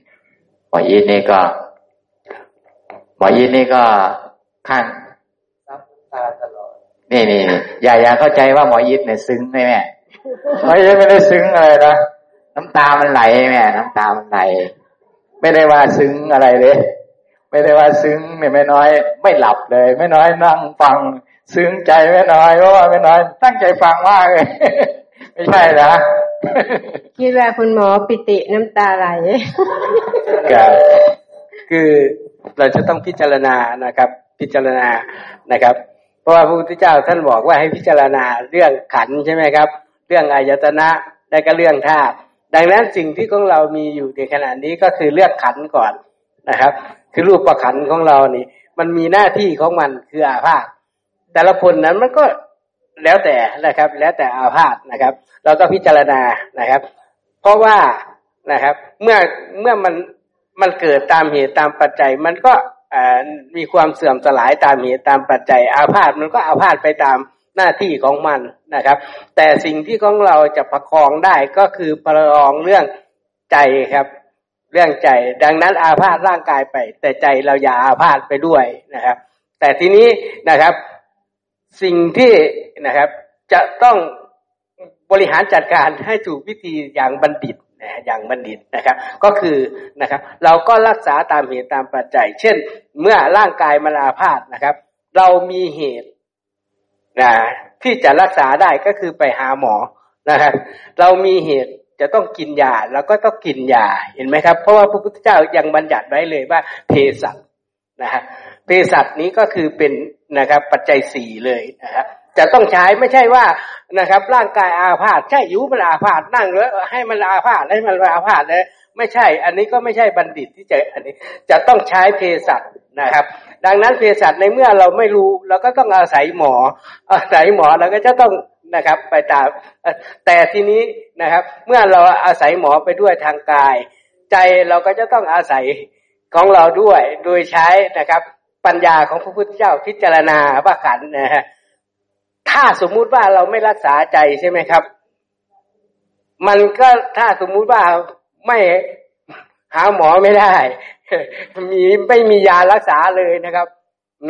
Speaker 3: หมอยินนี่ก็หมอยินนี่ก็ข้างนี่นี่อย่าอย่าเข้าใจว่าหมอยินเนี่ยซึ้งไหมแม่หมอยินไม่ได้ซึ้งอะไรนะน้ำตามันไหลแม่น้ำตามันไหล ไม่ได้ว่าซึ้งอะไรเลย ไม่ได้ว่าซึ้งเนี่ยไม่น้อย ไม่หลับเลย ไม่น้อยนั่งฟัง ซึ้งใจไม่น้อยเพราะว่าไม่น้อย ตั้งใจฟังมากเลย ไม่ใช่นะ
Speaker 5: คิดว่าคุณหมอปิติน้ำตาไหล
Speaker 4: คือเราจะต้องพิจารณานะครับ พิจารณานะครับ เพราะว่าพระพุทธเจ้าท่านบอกว่าให้พิจารณาเรื่องขันใช่ไหมครับ เรื่องอายตนะและก็เรื่องธาตุดังนั้นสิ่งที่ของเรามีอยู่ในขณะนี้ก็คือเรื่องขันก่อนนะครับ คือรูปประขันของเรานี่ มันมีหน้าที่ของมันคืออาภาษ แต่ละคนนั้นมันก็แล้วแต่นะครับ แล้วแต่อาพาธนะครับ เราก็พิจารณานะครับ เพราะว่านะครับ เมื่อเมื่อมันมันเกิดตามเหตุตามปัจจัย มันก็มีความเสื่อมสลายตามเหตุตามปัจจัย อาพาธมันก็อาพาธไปตามหน้าที่ของมันนะครับ แต่สิ่งที่ของเราจะประคองได้ก็คือประคองเรื่องใจครับเรื่องใจดังนั้นอาพาธร่างกายไป แต่ใจเราอย่าอาพาธไปด้วยนะครับ แต่ทีนี้นะครับ สิ่งที่นะครับ จะต้องบริหารจัดการให้ถูกวิธีอย่างบัณฑิตนะอย่างบัณฑิตนะครับ ก็คือนะครับ เราก็รักษาตามเหตุตามปัจจัย เช่น เมื่อร่างกายมันอาพาธนะครับ เรามีเหตุนะที่จะรักษาได้ก็คือไปหาหมอนะครับ เรามีเหตุจะต้องกินยาเราก็ต้องกินยาเห็นไหมครับ เพราะว่าพระพุทธเจ้ายังบัญญัติไว้เลยว่าเภสัชนะฮะเภสัชนี้ก็คือเป็น นะครับ ปัจจัยสี่เลยนะครับจะต้องใช้ไม่ใช่ว่านะครับ ร่างกายอาพาธใช่ยุมันอาพาธนั่งแล้ว ให้มันอาพาธให้มันอาพาธเลยไม่ใช่ อันนี้ก็ไม่ใช่บัณฑิตที่จะอันนี้จะต้องใช้เภสัชนะครับ ดังนั้นเภสัชในเมื่อเราไม่รู้เราก็ต้องอาศัยหมอ อาศัยหมอเราก็จะต้องนะครับ ไปตามแต่ทีนี้นะครับ เมื่อเราอาศัยหมอไปด้วยทางกาย ใจเราก็จะต้องอาศัยของเราด้วยโดยใช้นะครับ ปัญญาของพระพุทธเจ้าพิจารณาว่าขันนะฮะถ้าสมมุติว่าเราไม่รักษาใจใช่ไหมครับ มันก็ถ้าสมมุติว่าไม่หาหมอไม่ได้ มีไม่มียารักษาเลยนะครับ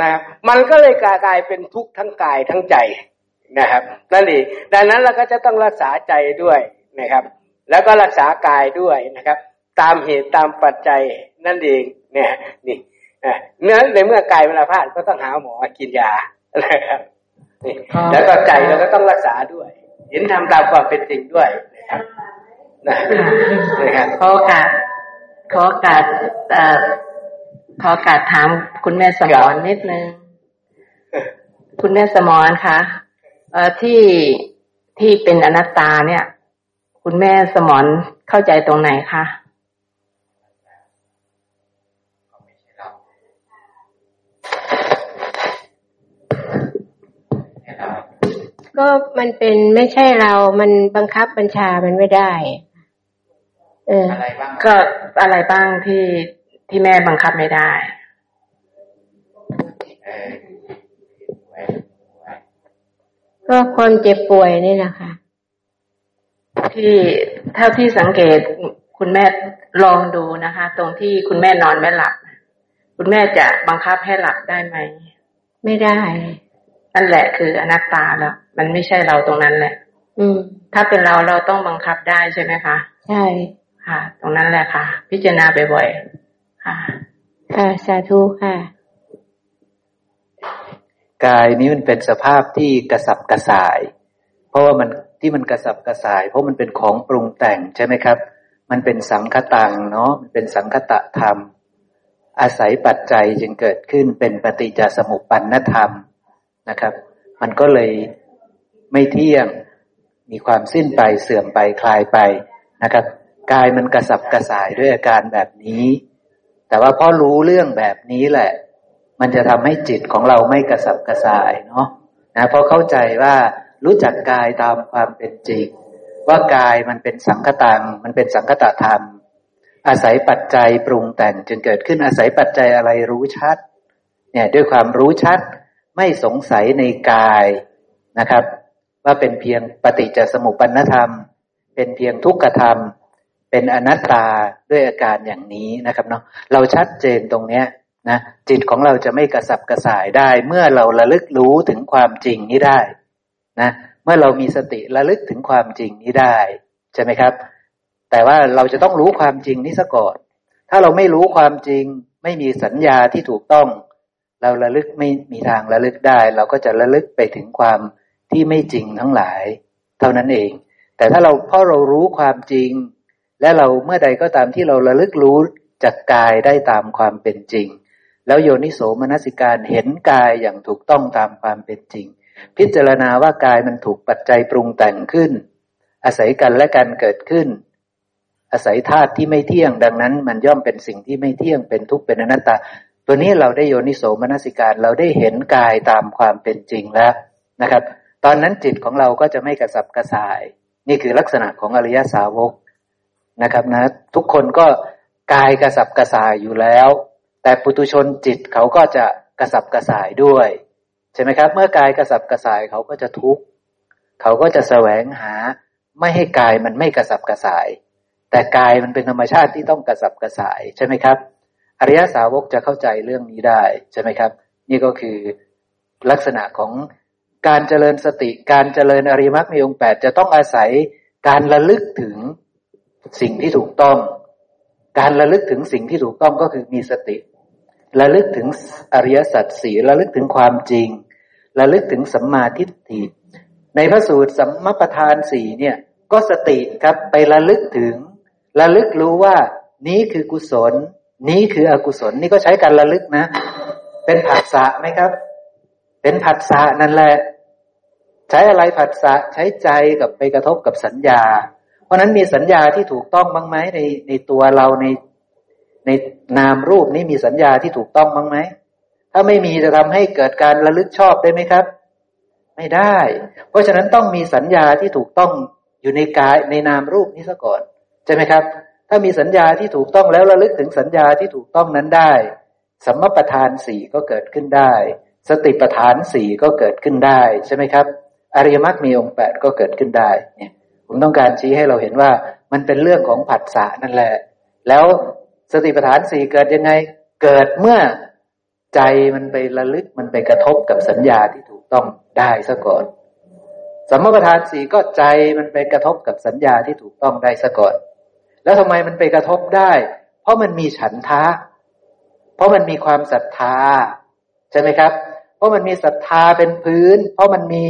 Speaker 4: นะมันก็เลยกลายเป็นทุกข์ทั้งกายทั้งใจนะครับนั่นเองดังนั้นเราก็จะต้องรักษาใจด้วยนะครับ แล้วก็รักษากายด้วยนะครับ ตามเหตุตามปัจจัยนั่นเองเนี่ยนี่ เนื้อในเมื่อกายมันอาพาธก็ต้องหาหมอกินยานะครับแล้วก็ใจเราก็ต้องรักษาด้วย เห็นทำตามความเป็นจริงด้วยนะครับนะ
Speaker 5: ครับขอการขอการขอการถามคุณแม่สมอนนิดนึงคุณแม่สมอนคะที่ที่เป็นอนัตตาเนี่ย คุณแม่สมอนเข้าใจตรงไหนคะ ก็มันเป็นไม่ใช่เรา มันบังคับบัญชามันไม่ได้ เออก็อะไรบ้างที่ที่แม่บังคับไม่ได้ก็คนเจ็บป่วยนี่แหละค่ะที่เท่าที่สังเกตคุณแม่ลองดูนะคะ ตรงที่คุณแม่นอนไม่หลับ คุณแม่จะบังคับให้หลับได้ไหม ไม่ได้นั่นแหละคืออนัตตาแล้ว มันไม่ใช่เราตรงนั้นแหละ อืม ถ้าเป็นเราเราต้องบังคับได้ใช่ไหมคะ ใช่ ค่ะ ตรงนั้นแหละค่ะ พิจารณาบ่อยๆ ค่ะ ค่ะ สาธุค่ะ
Speaker 2: กายนี้มันเป็นสภาพที่กระสับกระส่าย เพราะว่ามันที่มันกระสับกระส่าย เพราะมันเป็นของปรุงแต่งใช่ไหมครับ มันเป็นสังคตังเนาะ มันเป็นสังคตะธรรม อาศัยปัจจัยจึงเกิดขึ้นเป็นปฏิจจสมุปปนธรรมนะครับ มันก็เลย ไม่เที่ยง มีความสิ้นไปเสื่อมไปคลายไปนะครับกายมันกระสับกระส่ายด้วยอาการแบบนี้ แต่ว่าพอรู้เรื่องแบบนี้แหละ มันจะทำให้จิตของเราไม่กระสับกระส่ายเนาะนะเพราะเข้าใจว่ารู้จักกายตามความเป็นจริง ว่ากายมันเป็นสังคตังมันเป็นสังคตธรรม อาศัยปัจจัยปรุงแต่งจึงเกิดขึ้นอาศัยปัจจัยอะไรรู้ชัด เนี่ยด้วยความรู้ชัดไม่สงสัยในกายนะครับ ว่าเป็นเพียงปฏิจจสมุปปนธรรม เป็นเพียงทุกขธรรม เป็นอนัตตาด้วยอาการอย่างนี้นะครับเนาะเราชัดเจนตรงเนี้ยนะจิตของเราจะไม่กระสับกระส่ายได้ เมื่อเราระลึกรู้ถึงความจริงนี้ได้นะเมื่อเรามีสติระลึกถึงความจริงนี้ได้ใช่ไหมครับ แต่ว่าเราจะต้องรู้ความจริงนี้ซะก่อน ถ้าเราไม่รู้ความจริง ไม่มีสัญญาที่ถูกต้อง เราระลึกไม่มีทางระลึกได้ เราก็จะระลึกไปถึงความ ที่ไม่จริงทั้งหลาย เท่านั้นเอง แต่ถ้าเราเพราะเรารู้ความจริง และเราเมื่อใดก็ตามที่เราระลึกรู้จากกายได้ตามความเป็นจริง แล้วโยนิโสมนสิการเห็นกายอย่างถูกต้องตามความเป็นจริง พิจารณาว่ากายมันถูกปัจจัยปรุงแต่งขึ้น อาศัยกันและกันเกิดขึ้น อาศัยธาตุที่ไม่เที่ยง ดังนั้น มันย่อมเป็นสิ่งที่ไม่เที่ยงเป็นทุกข์เป็นอนัตตาตัวนี้เราได้โยนิโสมนสิการเราได้เห็นกายตามความเป็นจริงแล้วนะครับ ตอนนั้นจิตของเราก็จะไม่กระสับกระส่าย นี่คือลักษณะของอริยสาวกนะครับนะ ทุกคนก็กายกระสับกระส่ายอยู่แล้ว แต่ปุตุชนจิตเขาก็จะกระสับกระส่ายด้วยใช่ไหมครับ เมื่อกายกระสับกระส่ายเขาก็จะทุกข์เขาก็จะแสวงหา ไม่ให้กายมันไม่กระสับกระส่าย แต่กายมันเป็นธรรมชาติที่ต้องกระสับกระส่ายใช่ไหมครับ อริยสาวกจะเข้าใจเรื่องนี้ได้ใช่ไหมครับ นี่ก็คือลักษณะของ การเจริญสติการเจริญอริมักมีองค์แปดจะต้องอาศัยการระลึกถึงสิ่งที่ถูกต้อง การระลึกถึงสิ่งที่ถูกต้องก็คือมีสติ ระลึกถึงอริยสัจสี่ระลึกถึงความจริง ระลึกถึงสัมมาทิฏฐิ ในพระสูตรสัมมาประธานสี่เนี่ยก็สติครับไประลึกถึง ระลึกรู้ว่านี้คือกุศล นี้คืออกุศลนี่ก็ใช้การระลึกนะ เป็นผัสสะไหมครับ เป็นผัสสะนั่นแหละ ใช้อะไรผัสสะใช้ใจกับไปกระทบกับสัญญา เพราะนั้นมีสัญญาที่ถูกต้องบ้างไหมในในตัวเราในในนามรูปนี้มีสัญญาที่ถูกต้องบ้างไหมถ้าไม่มีจะทำให้เกิดการระลึกชอบได้ไหมครับ ไม่ได้ เพราะฉะนั้นต้องมีสัญญาที่ถูกต้องอยู่ในกายในนามรูปนี้ซะก่อนใช่ไหมครับ ถ้ามีสัญญาที่ถูกต้องแล้วระลึกถึงสัญญาที่ถูกต้องนั้นได้สัมมประธานสี่ก็เกิดขึ้นได้ สติประธานสี่ก็เกิดขึ้นได้ใช่ไหมครับ อริยมรรคมีองค์แปดก็เกิดขึ้นได้เนี่ยผมต้องการชี้ให้เราเห็นว่ามันเป็นเรื่องของผัสสะนั่นแหละ แล้วสติปัฏฐานสี่เกิดยังไง เกิดเมื่อใจมันไประลึกมันไปกระทบกับสัญญาที่ถูกต้องได้ซะก่อนสัมมาประธานสี่ก็ใจมันไปกระทบกับสัญญาที่ถูกต้องได้ซะก่อน แล้วทำไมมันไปกระทบได้ เพราะมันมีฉันทะ เพราะมันมีความศรัทธา ใช่ไหมครับ เพราะมันมีศรัทธาเป็นพื้น เพราะมันมี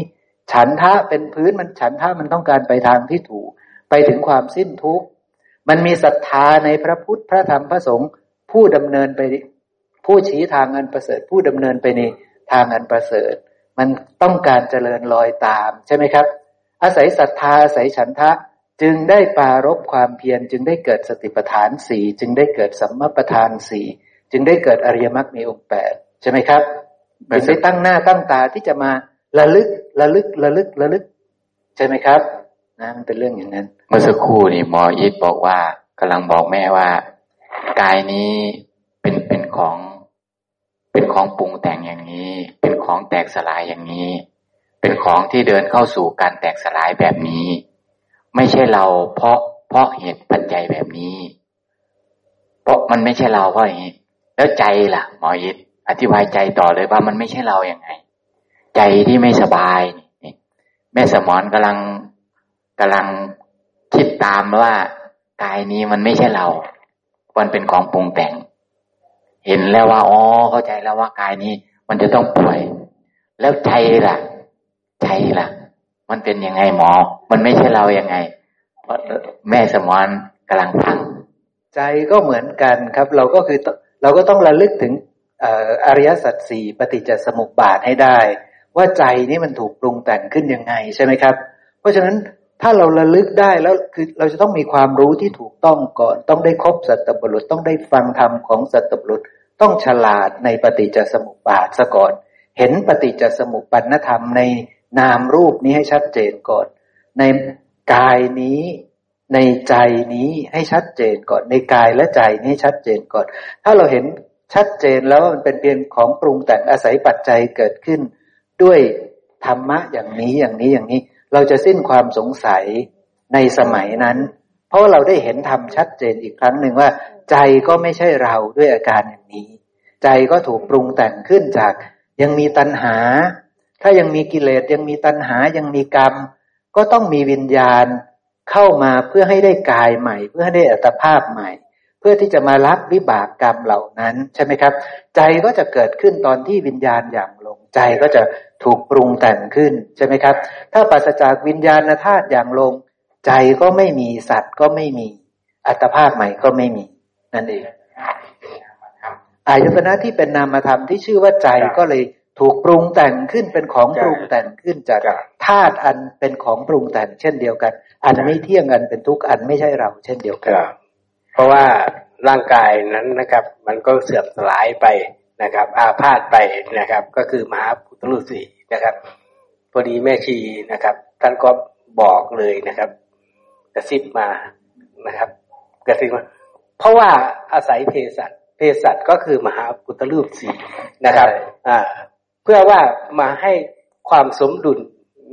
Speaker 2: ฉันทะเป็นพื้นมันฉันทะมันต้องการไปทางที่ถูก ไปถึงความสิ้นทุกข์มันมีศรัทธาในพระพุทธพระธรรมพระสงฆ์ผู้ดำเนินไป ผู้ชี้ทางอันประเสริฐ ผู้ดำเนินไปในทางอันประเสริฐ มันต้องการเจริญรอยตามใช่ไหมครับ อาศัยศรัทธาอาศัยฉันทะจึงได้ปารบความเพียรจึงได้เกิดสติปัฏฐานสี่จึงได้เกิดสัมมาปัฏฐานสี่จึงได้เกิดอริยมรรคมีองค์แปดใช่ไหมครับจึงได้ตั้งหน้าตั้งตาที่จะมาระลึก ระลึกระลึกระลึก ใช่ไหมครับนะมันเป็นเรื่องอย่างนั้น
Speaker 3: เมื่อสักครู่นี่หมอยิดบอกว่ากำลังบอกแม่ว่ากายนี้เป็นเป็นของ เป็นของปรุงแต่งอย่างนี้ เป็นของแตกสลายอย่างนี้ เป็นของที่เดินเข้าสู่การแตกสลายแบบนี้ ไม่ใช่เราเพราะเพราะเหตุปัจจัยแบบนี้ เพราะมันไม่ใช่เราเพราะอย่างนี้แล้วใจล่ะ หมอยิดอธิบายใจต่อเลยว่ามันไม่ใช่เราอย่างไง ใจที่ไม่สบายแม่สมอนกำลังกำลังคิดตามว่ากายนี้มันไม่ใช่เรา มันเป็นของปรุงแต่ง เห็นแล้วว่าอ๋อเข้าใจแล้วว่ากายนี้ มันจะต้องป่วย แล้วใจล่ะใจล่ะ มันเป็นยังไงหมอ มันไม่ใช่เรายังไงแม่สมอนกำลังฟัง
Speaker 2: ใจก็เหมือนกันครับ เราก็คือเราก็ต้องระลึกถึงอริยสัจสี่ปฏิจจสมุปบาทให้ได้ ว่าใจนี้มันถูกปรุงแต่งขึ้นยังไงใช่ไหมครับ เพราะฉะนั้นถ้าเราระลึกได้แล้วคือเราจะต้องมีความรู้ที่ถูกต้องก่อน ต้องได้ครบสัตบุรุษต้องได้ฟังธรรมของสัตบุรุษต้องฉลาดในปฏิจจสมุปบาทซะก่อน เห็นปฏิจจสมุปปนธรรมในนามรูปนี้ให้ชัดเจนก่อน ในกายนี้ในใจนี้ให้ชัดเจนก่อน ในกายและใจนี้ชัดเจนก่อน ถ้าเราเห็นชัดเจนแล้วมันเป็นเพียงของปรุงแต่งอาศัยปัจจัยเกิดขึ้น ด้วยธรรมะอย่างนี้อย่างนี้อย่างนี้ เราจะสิ้นความสงสัยในสมัยนั้น เพราะเราได้เห็นธรรมชัดเจนอีกครั้งหนึ่งว่า ใจก็ไม่ใช่เราด้วยอาการอย่างนี้ ใจก็ถูกปรุงแต่งขึ้นจาก ยังมีตัณหา ถ้ายังมีกิเลสยังมีตัณหายังมีกรรม ก็ต้องมีวิญญาณเข้ามาเพื่อให้ได้กายใหม่ เพื่อให้ได้อัตภาพใหม่ เพื่อที่จะมารับวิบากกรรมเหล่านั้นใช่ไหมครับ ใจก็จะเกิดขึ้นตอนที่วิญญาณอย่างลง ใจก็จะถูกปรุงแต่งขึ้นใช่ไหมครับ ถ้าปราศจากวิญญาณธาตุอย่างลง ใจก็ไม่มีสัตว์ก็ไม่มี อัตภาพใหม่ก็ไม่มี นั่นเองอายตนะที่เป็นนามธรรมที่ชื่อว่าใจก็เลยถูกปรุงแต่งขึ้นเป็นของปรุงแต่งขึ้นจากธาตุอันเป็นของปรุงแต่งเช่นเดียวกัน อันไม่เที่ยงอันเป็นทุกข์อันไม่ใช่เรา เช่นเดียวกัน
Speaker 4: เพราะว่าร่างกายนั้นนะครับ มันก็เสื่อมสลายไป นะครับ อาพาธไปนะครับ ก็คือมหาพุทธฤาษีนะครับพอดีแม่ชีนะครับ ท่านก็บอกเลยนะครับ กระซิบมานะครับ กระซิบมาเพราะว่าอาศัยเภสัชเภสัชก็คือมหาพุทธรูปสีนะครับ อ่า เพื่อว่ามาให้ความสมดุล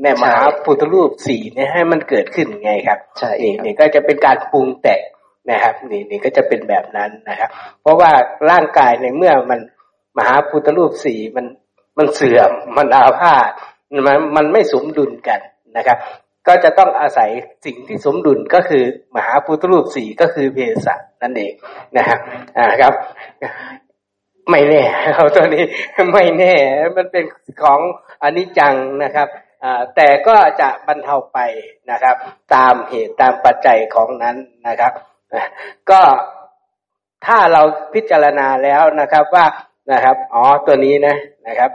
Speaker 4: ในมหาพุทธรูปสีเนี่ยให้มันเกิดขึ้นไงครับ
Speaker 2: ใช่
Speaker 4: นี่นี่ก็จะเป็นการปรุงแต่งนะครับ นี่นี่ก็จะเป็นแบบนั้นนะครับ เพราะว่าร่างกายในเมื่อมัน มหาพุทธรูปสี่มันมันเสื่อมมันอาพาธมันมันไม่สมดุลกันนะครับ ก็จะต้องอาศัยสิ่งที่สมดุลก็คือ มหาพุทธรูปสี่ก็คือเพศะนั่นเองนะครับอ่าครับไม่แน่เขาตัวนี้ไม่แน่ มันเป็นของอนิจจังนะครับแต่ก็จะบรรเทาไปนะครับ ตามเหตุตามปัจจัยของนั้นนะครับ ก็ถ้าเราพิจารณาแล้วนะครับว่า นะครับ อ๋อตัวนี้นะนะครับ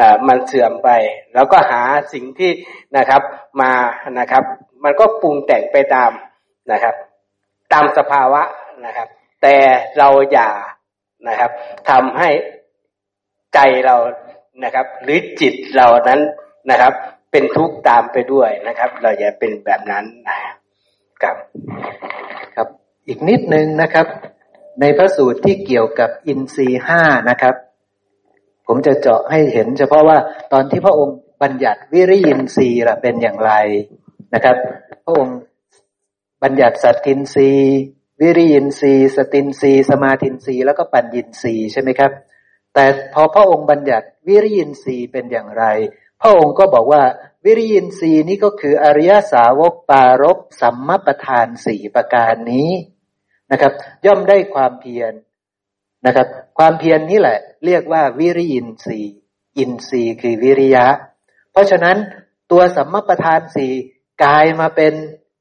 Speaker 4: อ่ามันเสื่อมไป แล้วก็หาสิ่งที่นะครับมานะครับ มันก็ปรุงแต่งไปตามนะครับ ตามสภาวะนะครับ แต่เราอย่านะครับทำให้ใจเรานะครับ หรือจิตเรานั้นนะครับ เป็นทุกข์ตามไปด้วยนะครับ เราอย่าเป็นแบบนั้นนะครับ
Speaker 2: ครับ อีกนิดนึงนะครับ ในพระสูตรที่เกี่ยวกับอินทรีห้านะครับ ผมจะเจาะให้เห็น เฉพาะว่าตอนที่พระองค์บัญญัติวิริยินทรีย์ละเป็นอย่างไรนะครับ พระองค์บัญญัติสัตทินทรีย์ วิริยินทรีย์ สตินทรีย์ สมาธินทรีย์แล้วก็ปัญญินทรีย์ใช่ไหมครับ แต่พอพระองค์บัญญัติวิริยินทรีย์เป็นอย่างไร พระองค์ก็บอกว่าวิริยินทรีย์นี้ก็คืออริยสาวกปารบสัมมาประธานสี่ประการนี้ นะครับ ย่อมได้ความเพียรนะครับ ความเพียรนนี้แหละ เรียกว่าวิริยินทรีย์อินทรีย์คือวิริยะ เพราะฉะนั้นตัวสัมมประธานสี่กลายมาเป็น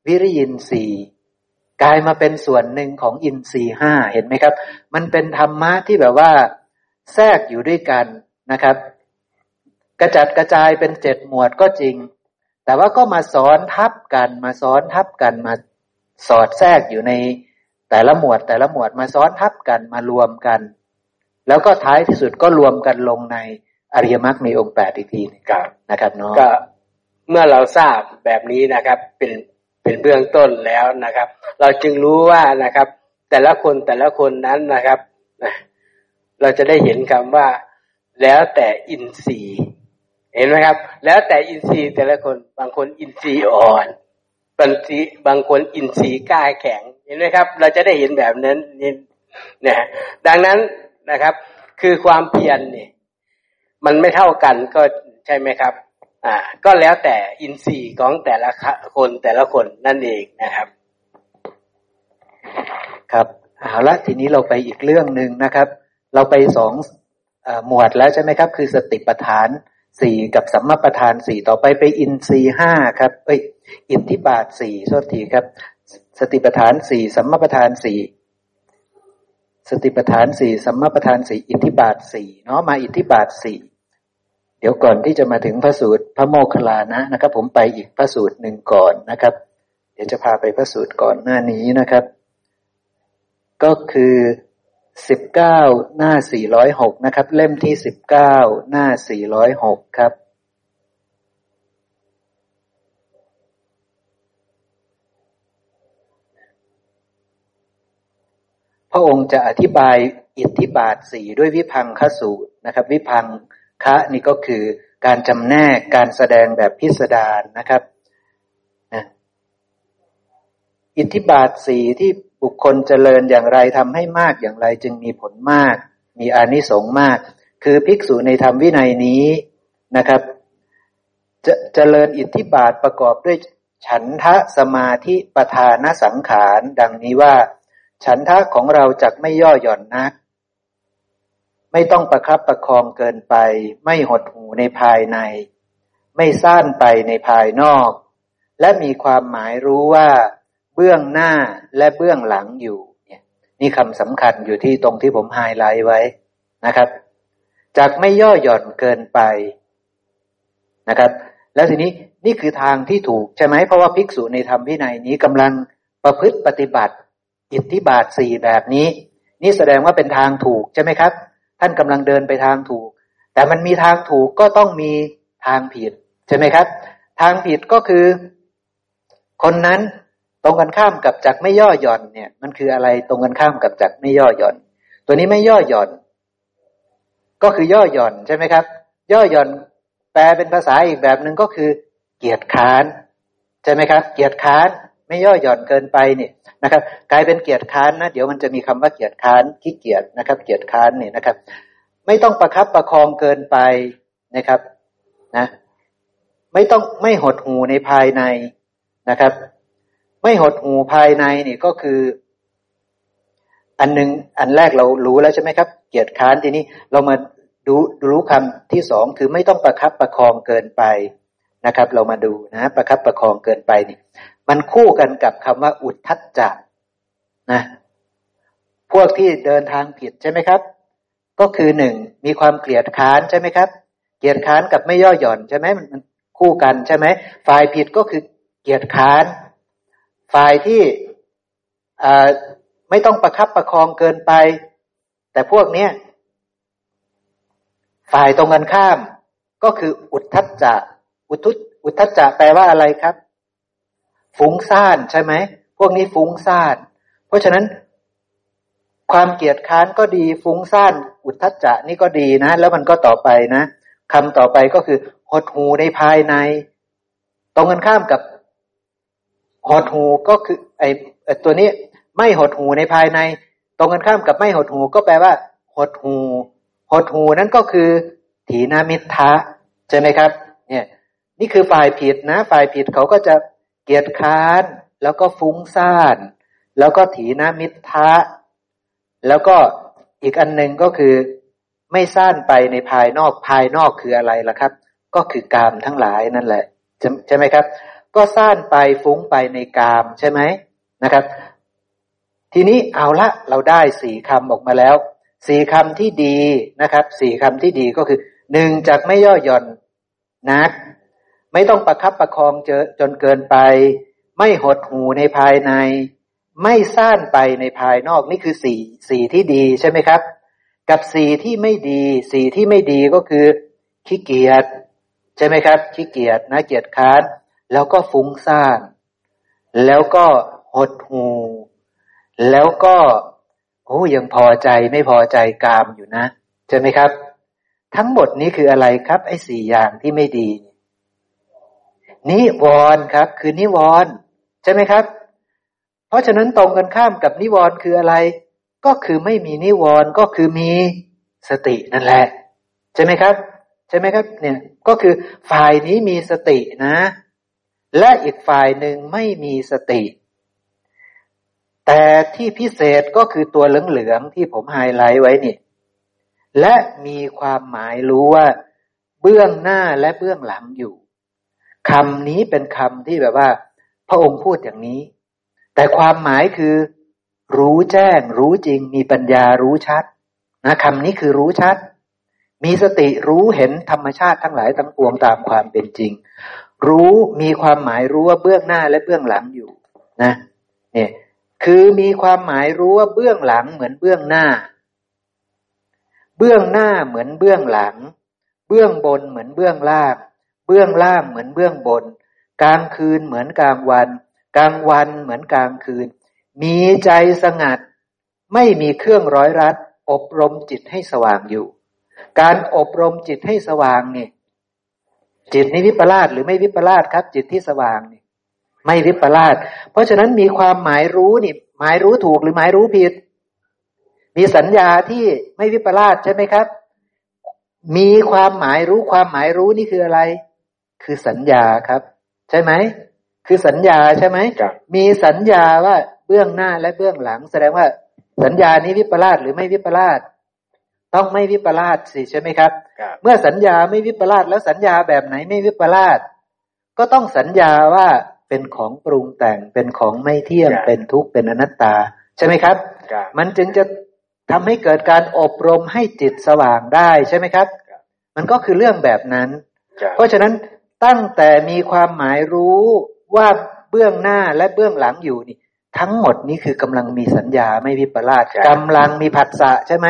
Speaker 2: วิริยินทรีย์กลายมาเป็นส่วนหนึ่งของอินทรีห้าเห็นไหมครับ มันเป็นธรรมะที่แบบว่า แทรกอยู่ด้วยกันนะครับ กระจัดกระจายเป็นเจ็ดหมวดก็จริง แต่ว่าก็มาสอนทับกันมาซ้อนทับกันมาสอดแทรกอยู่ใน แต่ละหมวดแต่ละหมวดมาซ้อนทับกันมารวมกัน แล้วก็ท้ายที่สุดก็รวมกันลงในอริยมรรคมีองค์แปดอีกทีนะครับนะครับเนาะ
Speaker 4: ก็เมื่อเราทราบแบบนี้นะครับ เป็นเป็นเบื้องต้นแล้วนะครับ เราจึงรู้ว่านะครับ แต่ละคนแต่ละคนนั้นนะครับเราจะได้เห็นคำว่า แล้วแต่อินทรีย์ เห็นไหมครับ แล้วแต่อินทรีย์แต่ละคนบางคนอินทรีย์อ่อนบางทีบางคนอินทรีย์กล้าแข็ง เห็นไหมครับ เราจะได้เห็นแบบนั้นนี่นะดังนั้นนะครับ คือความเพียรเนี่ยมันไม่เท่ากันก็ใช่ไหมครับ อ่า ก็แล้วแต่อินทรีย์ของแต่ละคนแต่ละคนนั่นเองนะครับ
Speaker 2: ครับเอาละทีนี้เราไปอีกเรื่องหนึ่งนะครับ เราไปสองหมวดแล้วใช่ไหมครับ คือสติปัฏฐานสี่กับสัมมาปัฏฐานสี่ต่อไปไปอินทรีห้าครับ เอ้ย อินทิบาทสี่โทษทีครับ สติปัฏฐานสี่สัมมาปัฏฐานสี่สติปัฏฐานสี่สัมมาปัฏฐานสี่อินทิบาทสี่เนาะมาอินทิบาทสี่เดี๋ยวก่อนที่จะมาถึงพระสูตรพระโมคคัลลานะนะครับ ผมไปอีกพระสูตรหนึ่งก่อนนะครับ เดี๋ยวจะพาไปพระสูตรก่อนหน้านี้นะครับ ก็คือสิบเก้าหน้าสี่ร้อยหกนะครับ เล่มที่สิบเก้าหน้าสี่ร้อยหกครับ ระองค์จะอธิบายอิทธิบาทสี่ด้วยวิพังคสูตรนะครับ วิพังคะนี่ก็คือการจำแนกการแสดงแบบพิสดารนะครับนะอิทธิบาทสีที่บุคคลเจริญอย่างไรทำให้มากอย่างไรจึงมีผลมาก มีอานิสงส์มาก คือภิกษุในธรรมวินัยนี้นะครับ จะเจริญอิทธิบาทประกอบด้วยฉันทะสมาธิประธานสังขาร ดังนี้ว่า ฉันทะของเราจักไม่ย่อหย่อนนัก ไม่ต้องประครับประคองเกินไป ไม่หดหูในภายใน ไม่ซ่านไปในภายนอก และมีความหมายรู้ว่า เบื้องหน้าและเบื้องหลังอยู่เนี่ยนี่คำสำคัญอยู่ที่ตรงที่ผมไฮไลท์ไว้นะครับจากไม่ย่อหย่อนเกินไปนะครับ แล้วทีนี้นี่คือทางที่ถูกใช่ไหมเพราะว่าภิกษุในธรรมพินัยนี้กำลังประพฤติปฏิบัติ อิทธิบาทสี่แบบนี้ นี่แสดงว่าเป็นทางถูกใช่ไหมครับ ท่านกำลังเดินไปทางถูก แต่มันมีทางถูกก็ต้องมีทางผิดใช่ไหมครับ ทางผิดก็คือ คนนั้นตรงกันข้ามกับจักไม่ย่อหย่อนเนี่ย มันคืออะไรตรงกันข้ามกับจักไม่ย่อหย่อน ตัวนี้ไม่ย่อหย่อน ก็คือย่อหย่อนใช่ไหมครับ ย่อหย่อนแปลเป็นภาษาอีกแบบหนึ่งก็คือ เกียรติค้านใช่ไหมครับ เกียรติค้านไม่ย่อหย่อนเกินไปเนี่ย นะครับ กลายเป็นเกียรติค้านนะเดี๋ยวมันจะมีคำว่าเกียรติค้านขี้เกียจนะครับ เกียรติค้านเนี่ยนะครับ ไม่ต้องประครับประคองเกินไปนะครับนะไม่ต้องไม่หดหูในภายในนะครับ ไม่หดหูภายในนี่ก็คือ อันหนึ่งอันแรกเรารู้แล้วใช่ไหมครับ เกียรติค้านทีนี้เรามาดูรู้คำที่สองคือไม่ต้องประครับประคองเกินไปนะครับ เรามาดูนะ ประครับประคองเกินไปนี่ มันคู่กันกับคำว่าอุทธัจจะนะพวกที่เดินทางผิดใช่ไหมครับ ก็คือหนึ่งมีความเกลียดค้านใช่ไหมครับ เกลียดค้านกับไม่ย่อหย่อนใช่ไหมมันคู่กันใช่ไหมฝ่ายผิดก็คือเกลียดค้าน ฝ่ายที่ไม่ต้องประคับประคองเกินไป แต่พวกเนี้ยฝ่ายตรงกันข้ามก็คืออุทธัจจะอุทุอุทธัจจะแปลว่าอะไรครับ ฟุ้งซ่านใช่ไหม พวกนี้ฟุ้งซ่าน เพราะฉะนั้น ความเกียดค้านก็ดี ฟุ้งซ่าน อุทธัจจะนี่ก็ดีนะ แล้วมันก็ต่อไปนะคำต่อไปก็คือ หดหูในภายใน ตรงกันข้ามกับ หดหูก็คือ ไอ้ตัวนี้ไม่หดหูในภายใน ตรงกันข้ามกับไม่หดหูก็แปลว่า หดหู หดหูนั่นก็คือ ถีนามิทะใช่ไหมครับ เนี่ย นี่คือฝ่ายผิดนะ ฝ่ายผิดเขาก็จะ เกียจค้าน แล้วก็ฟุ้งซ่าน แล้วก็ถีนามิทะแล้วก็อีกอันหนึ่งก็คือ ไม่ซ่านไปในภายนอกภายนอกคืออะไรล่ะครับ ก็คือกามทั้งหลายนั่นแหละใช่ไหมครับ ก็ซ่านไปฟุ้งไปในกามใช่ไหมนะครับ ทีนี้เอาละเราได้สี่คำออกมาแล้วสี่คำที่ดีนะครับสี่คำที่ดีก็คือหนึ่งจากไม่ย่อหย่อนนัก ไม่ต้องประคับประคองเจอจนเกินไป ไม่หดหูในภายใน ไม่ซ่านไปในภายนอกนี่คือสี่สี่ที่ดีใช่ไหมครับ กับสี่ที่ไม่ดีสี่ที่ไม่ดีก็คือขี้เกียจใช่ไหมครับขี้เกียจนะเกียจค้านแล้วก็ฟุ้งซ่าน แล้วก็หดหู แล้วก็โอ้ยังพอใจไม่พอใจกามอยู่นะใช่ไหมครับ ทั้งหมดนี้คืออะไรครับ ไอ้สี่อย่างที่ไม่ดี นิวรณ์ครับ คือนิวรณ์ใช่ไหมครับ เพราะฉะนั้นตรงกันข้ามกับนิวรณ์คืออะไร ก็คือไม่มีนิวรณ์ก็คือมีสตินั่นแหละ ใช่ไหมครับ ใช่ไหมครับ เนี่ยก็คือฝ่ายนี้มีสตินะ และอีกฝ่ายหนึ่งไม่มีสติ แต่ที่พิเศษก็คือตัวเหลืองๆที่ผมไฮไลท์ไว้นี่และมีความหมายรู้ว่า เบื้องหน้าและเบื้องหลังอยู่ คำนี้เป็นคำที่แบบว่า พระองค์พูดอย่างนี้ แต่ความหมายคือ รู้แจ้ง รู้จริง มีปัญญารู้ชัดนะคำนี้คือรู้ชัด มีสติรู้เห็นธรรมชาติทั้งหลายทั้งปวงตามความเป็นจริง รู้มีความหมายรู้ว่าเบื้องหน้าและเบื้องหลังอยู่นะเนี่ยคือมีความหมายรู้ว่าเบื้องหลังเหมือนเบื้องหน้า เบื้องหน้าเหมือนเบื้องหลัง เบื้องบนเหมือนเบื้องล่าง เบื้องล่างเหมือนเบื้องบน กลางคืนเหมือนกลางวัน กลางวันเหมือนกลางคืน มีใจสงัด ไม่มีเครื่องร้อยรัด อบรมจิตให้สว่างอยู่ การอบรมจิตให้สว่างนี่จิตนี้วิปลาสหรือไม่วิปลาสครับ จิตที่สว่างนี่ไม่วิปลาสเพราะฉะนั้นมีความหมายรู้นี่ หมายรู้ถูกหรือหมายรู้ผิด มีสัญญาที่ไม่วิปลาสใช่ไหมครับ มีความหมายรู้ความหมายรู้นี่คืออะไร คือสัญญาครับ ใช่ไหมคือสัญญาใช่ไหมมีสัญญาว่าเบื้องหน้าและเบื้องหลัง แสดงว่าสัญญานี้วิปลาสหรือไม่วิปลาสต้องไม่วิปลาสสิใช่ไหมครับ เมื่อสัญญาไม่วิปลาสแล้วสัญญาแบบไหนไม่วิปลาสก็ต้องสัญญาว่าเป็นของปรุงแต่งเป็นของไม่เที่ยงเป็นทุกข์เป็นอนัตตา ใช่ไหมครับ มันจึงจะทำให้เกิดการอบรมให้จิตสว่างได้ใช่ไหมครับ มันก็คือเรื่องแบบนั้น เพราะฉะนั้น ตั้งแต่มีความหมายรู้ว่าเบื้องหน้าและเบื้องหลังอยู่นี่ ทั้งหมดนี้คือกำลังมีสัญญาไม่วิปลาสกำลังมีผัสสะใช่ไหม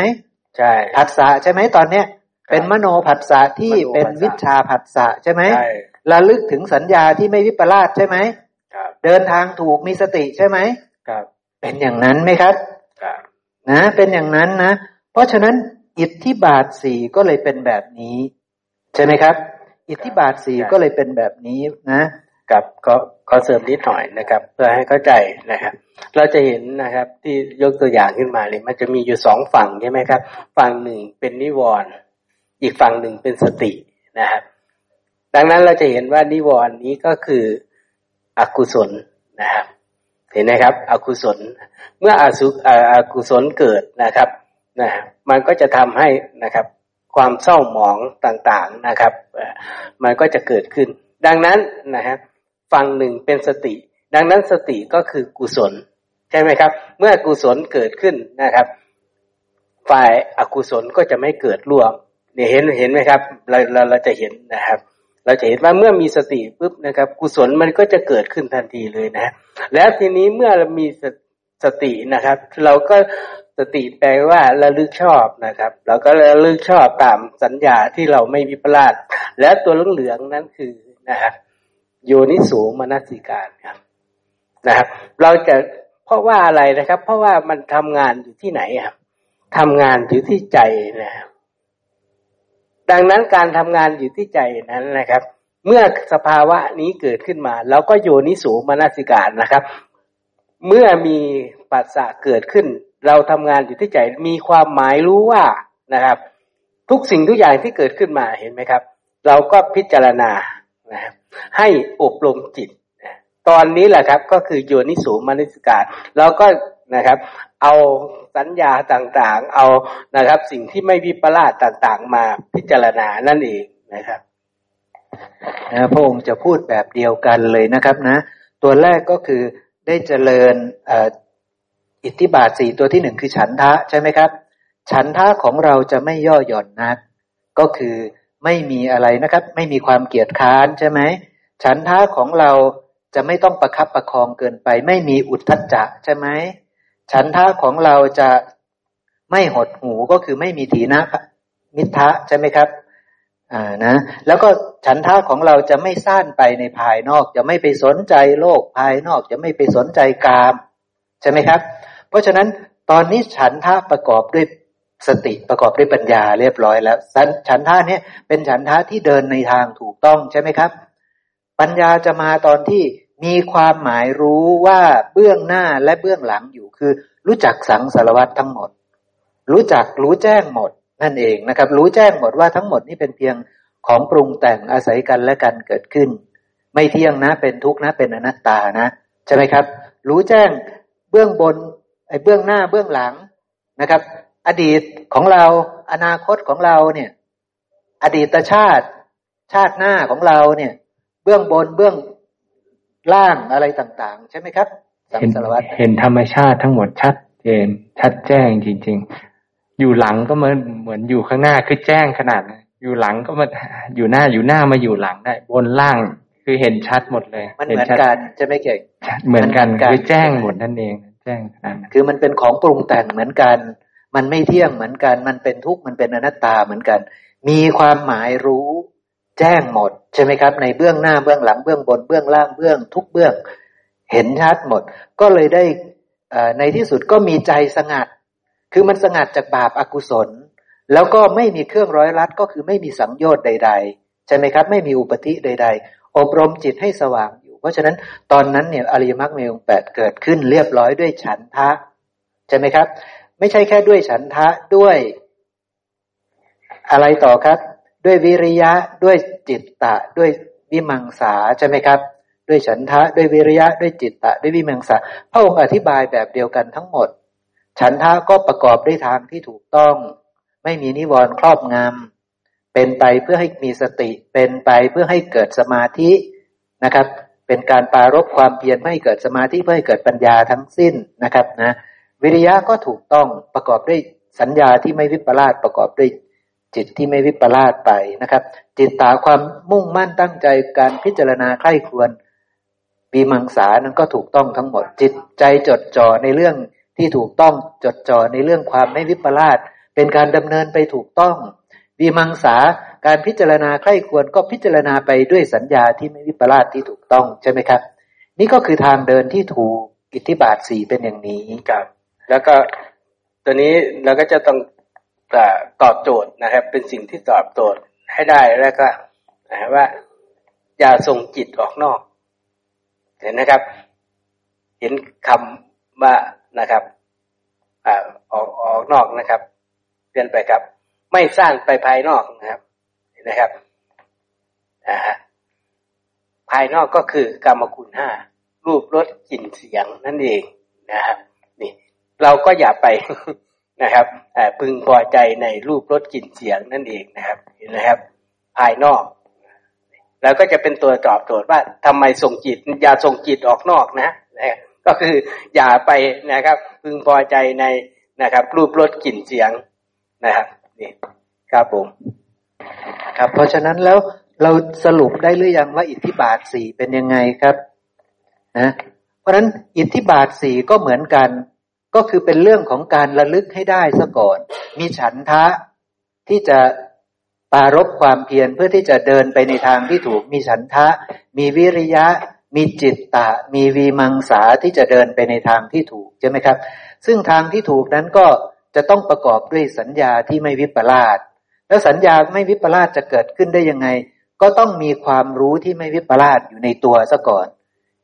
Speaker 2: ใช่ผัสสะใช่ไหมตอนเนี้ย เป็นมโนผัสสะที่เป็นวิชาผัสสะใช่ไหมระลึกถึงสัญญาที่ไม่วิปลาสใช่ไหมครับ เดินทางถูกมีสติใช่ไหมครับ เป็นอย่างนั้นไหมครับครับนะ เป็นอย่างนั้นนะ เพราะฉะนั้นอิทธิบาทสี่ก็เลยเป็นแบบนี้ ใช่ไหมครับ อิทธิบาทสี่ก็เลยเป็นแบบนี้นะ
Speaker 4: กับก็ขอเสริมนิดหน่อยนะครับ เพื่อให้เข้าใจนะครับ เราจะเห็นนะครับที่ยกตัวอย่างขึ้นมาเลยมันจะมีอยู่สองฝั่งใช่ไหมครับ ฝั่งหนึ่งเป็นนิวรณ์อีกฝั่งหนึ่งเป็นสตินะครับ ดังนั้นเราจะเห็นว่านิวรณ์นี้ก็คืออกุศลนะครับ เห็นไหมครับ อกุศล เมื่ออาสุอกุศลเกิดนะครับนะมันก็จะทำให้นะครับ ความเศร้าหมองต่างๆนะครับ มันก็จะเกิดขึ้น ดังนั้นนะครับฝั่งหนึ่งเป็นสติ ดังนั้นสติก็คือกุศลใช่ไหมครับ เมื่อกุศลเกิดขึ้นนะครับ ฝ่ายอกุศลก็จะไม่เกิดร่วมเนี่ยเห็นเห็นไหมครับ เราเราเราจะเห็นนะครับ เราจะเห็นว่าเมื่อมีสติปุ๊บนะครับ กุศลมันก็จะเกิดขึ้นทันทีเลยนะแล้วทีนี้เมื่อเรามีสตินะครับ เราก็ สติแปลว่าระลึกชอบนะครับ เราก็ระลึกชอบตามสัญญาที่เราไม่วิปลาสและตัวเหลืองๆนั้นคือนะครับโยนิสูมนสิการครับนะครับ เราจะเพราะว่าอะไรนะครับ เพราะว่ามันทำงานอยู่ที่ไหนครับทำงานอยู่ที่ใจนะครับดังนั้นการทำงานอยู่ที่ใจนั้นนะครับ เมื่อสภาวะนี้เกิดขึ้นมาเราก็โยนิสูมนสิการนะครับ เมื่อมีปัสสะเกิดขึ้น เราทำงานอยู่ที่ใจมีความหมายรู้ว่านะครับ ทุกสิ่งทุกอย่างที่เกิดขึ้นมาเห็นไหมครับ เราก็พิจารณานะครับให้อบรมจิต ตอนนี้แหละครับก็คือโยนิสูมนิสการเราก็นะครับ เอาสัญญาต่างๆ เอานะครับ สิ่งที่ไม่วิปลาสต่างๆ มาพิจารณานั่นเองนะครับ
Speaker 2: นะพระองค์จะพูดแบบเดียวกันเลยนะครับนะ ตัวแรกก็คือได้เจริญ อิทธิบาทสี่ตัวที่หนึ่งคือฉันทะใช่ไหมครับ ฉันทะของเราจะไม่ย่อหย่อนนัก ก็คือไม่มีอะไรนะครับ ไม่มีความเกียจค้านใช่ไหมฉันทะของเราจะไม่ต้องประคับประคองเกินไป ไม่มีอุทธัจจะใช่ไหมฉันทะของเราจะไม่หดหูก็คือไม่มีถีนะมิทะใช่ไหมครับอ่านะ แล้วก็ฉันทะของเราจะไม่สั้นไปในภายนอก จะไม่ไปสนใจโลกภายนอก จะไม่ไปสนใจกาม ใช่ไหมครับ ราะฉะนั้นตอนนี้ฉันทะประกอบด้วยสติประกอบด้วยปัญญาเรียบร้อยแล้ว ฉันทะเนี่ยเป็นฉันทะที่เดินในทางถูกต้องใช่ไหมครับ ปัญญาจะมาตอนที่มีความหมายรู้ว่าเบื้องหน้าและเบื้องหลังอยู่คือ รู้จักสังสารวัตรทั้งหมด รู้จักรู้แจ้งหมดนั่นเองนะครับ รู้แจ้งหมดว่าทั้งหมดนี่เป็นเพียงของปรุงแต่งอาศัยกันและกันเกิดขึ้น ไม่เที่ยงนะเป็นทุกข์นะเป็นอนัตตานะใช่ไหมครับ รู้แจ้งเบื้องบน ไอ้เบื้องหน้าเบื้องหลังนะครับ อดีตของเราอนาคตของเราเนี่ย อดีตชาติ ชาติหน้าของเราเนี่ย เบื้องบนเบื้องล่างอะไรต่างๆ ใช่ไหมครับ
Speaker 4: สังสารวัตรเห็นธรรมชาติทั้งหมดชัดเจนชัดแจ้งจริง ๆ อยู่หลังก็เหมือนเหมือนอยู่ข้างหน้าคือแจ้งขนาดอยู่หลังก็มาอยู่หน้าอยู่หน้ามาอยู่หลังได้ บนล่างคือเห็นชัดหมดเลย
Speaker 2: มันเหมือนกันจะไม่เก่ง
Speaker 4: เหมือนกันคือแจ้งหมดนั่นเอง แจ้ง
Speaker 2: คือมันเป็นของปรุงแต่งเหมือนกัน มันไม่เที่ยงเหมือนกัน มันเป็นทุกข์มันเป็นอนัตตาเหมือนกัน มีความหมายรู้แจ้งหมด ใช่ไหมครับ ในเบื้องหน้าเบื้องหลังเบื้องบนเบื้องล่างเบื้อง ทุกเบื้อง เห็นชัดหมด ก็เลยได้ในที่สุดก็มีใจสงัด คือมันสงัดจากบาปอากุศล แล้วก็ไม่มีเครื่องร้อยรัดก็คือไม่มีสังโยชน์ใด ๆ ใช่ไหมครับ ไม่มีอุปธิใด ๆ อบรมจิตให้สว่าง ราะฉะนั้นตอนนั้นเนี่ยอริยมรรคมีองค์แปดเกิดขึ้นเรียบร้อยด้วยฉันทะ ใช่ไหมครับ ไม่ใช่แค่ด้วยฉันทะด้วย อะไรต่อครับ ด้วยวิริยะด้วยจิตตะ ด้วยวิมังสาใช่ไหมครับ ด้วยฉันทะ ด้วยวิริยะ ด้วยจิตตะ ด้วยวิมังสาพระองค์อธิบายแบบเดียวกันทั้งหมด ฉันทะก็ประกอบด้วยทางที่ถูกต้อง ไม่มีนิวรณ์ครอบงำเป็นไปเพื่อให้มีสติเป็นไปเพื่อให้เกิดสมาธินะครับ เป็นการปารบความเพียรให้เกิดสมาธิเพื่อให้เกิดปัญญาทั้งสิ้นนะครับนะวิริยะก็ถูกต้องประกอบด้วยสัญญาที่ไม่วิปลาสประกอบด้วยจิตที่ไม่วิปลาสไปนะครับ จิตตาความมุ่งมั่นตั้งใจการพิจารณาใคร่ครวญปีมังสานั้นก็ถูกต้องทั้งหมดจิตใจจดจ่อในเรื่องที่ถูกต้องจดจ่อในเรื่องความไม่วิปลาสเป็นการดำเนินไปถูกต้องวีมังสา การพิจารณาใคร่ควรก็พิจารณาไปด้วยสัญญาที่ไม่วิปลาสที่ถูกต้องใช่ไหมครับ นี่ก็คือทางเดินที่ถูกอิทธิบาทสีเป็นอย่างนี้
Speaker 4: ครับแล้วก็ตัวนี้เราก็จะต้องตอบโจทย์นะครับ เป็นสิ่งที่ตอบโจทย์ให้ได้แล้วก็นะว่า อย่าส่งจิตออกนอก เห็นนะครับ เห็นคำว่านะครับออกออกนอกนะครับเปลี่ยนไปครับ ไม่สร้างไปภายนอกนะครับ นะครับอ่าภายนอกก็คือกรรมคุณห้ารูปรสกลิ่นเสียงนั่นเองนะครับนี่ เราก็อย่าไปนะครับพึงพอใจในรูปรสกลิ่นเสียงนั่นเองนะครับเห็นไหมครับ ภายนอก แล้วก็จะเป็นตัวตอบโจทย์ว่าทำไมส่งจิตอย่าส่งจิตออกนอกนะนะก็คืออย่าไปนะครับ พึงพอใจในนะครับ รูปรสกลิ่นเสียงนะครับนี่ครับผม
Speaker 2: ครับ เพราะฉะนั้นแล้วเราสรุปได้หรือยังว่าอิทธิบาทสี่เป็นยังไงครับนะเพราะฉะนั้นอิทธิบาทสี่ก็เหมือนกัน ก็คือเป็นเรื่องของการระลึกให้ได้ซะก่อน มีฉันทะที่จะปารบความเพียรเพื่อที่จะเดินไปในทางที่ถูกมีฉันทะ มีวิริยะ มีจิตตะ มีวีมังสาที่จะเดินไปในทางที่ถูกใช่ไหมครับ ซึ่งทางที่ถูกนั้นก็จะต้องประกอบด้วยสัญญาที่ไม่วิปลาส แล้วสัญญาไม่วิปลาสจะเกิดขึ้นได้ยังไง ก็ต้องมีความรู้ที่ไม่วิปลาสอยู่ในตัวซะก่อน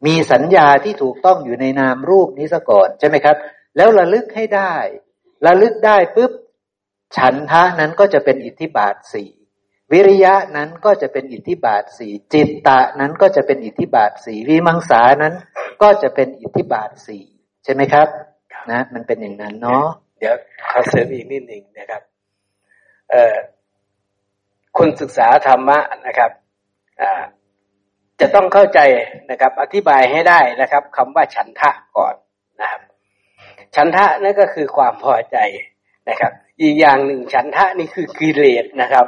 Speaker 2: มีสัญญาที่ถูกต้องอยู่ในนามรูปนี้ซะก่อนใช่ไหมครับ แล้วระลึกให้ได้ระลึกได้ปุ๊บฉันทะนั้นก็จะเป็นอิทธิบาทสี่วิริยะนั้นก็จะเป็นอิทธิบาทสี่จิตตะนั้นก็จะเป็นอิทธิบาทสี่วิมังสานั้น ก็จะเป็นอิทธิบาทสี่ใช่ไหมครับ นะ มันเป็นอย่างนั้นเนาะ
Speaker 4: เดี๋ยวขอเสริมอีกนิดหนึ่งนะครับเอ่อ คนศึกษาธรรมะนะครับจะต้องเข้าใจนะครับ อธิบายให้ได้นะครับคำว่าฉันทะก่อนนะครับ ฉันทะนั่นก็คือความพอใจนะครับ อีกอย่างหนึ่งฉันทะนี่คือกิเลสนะครับ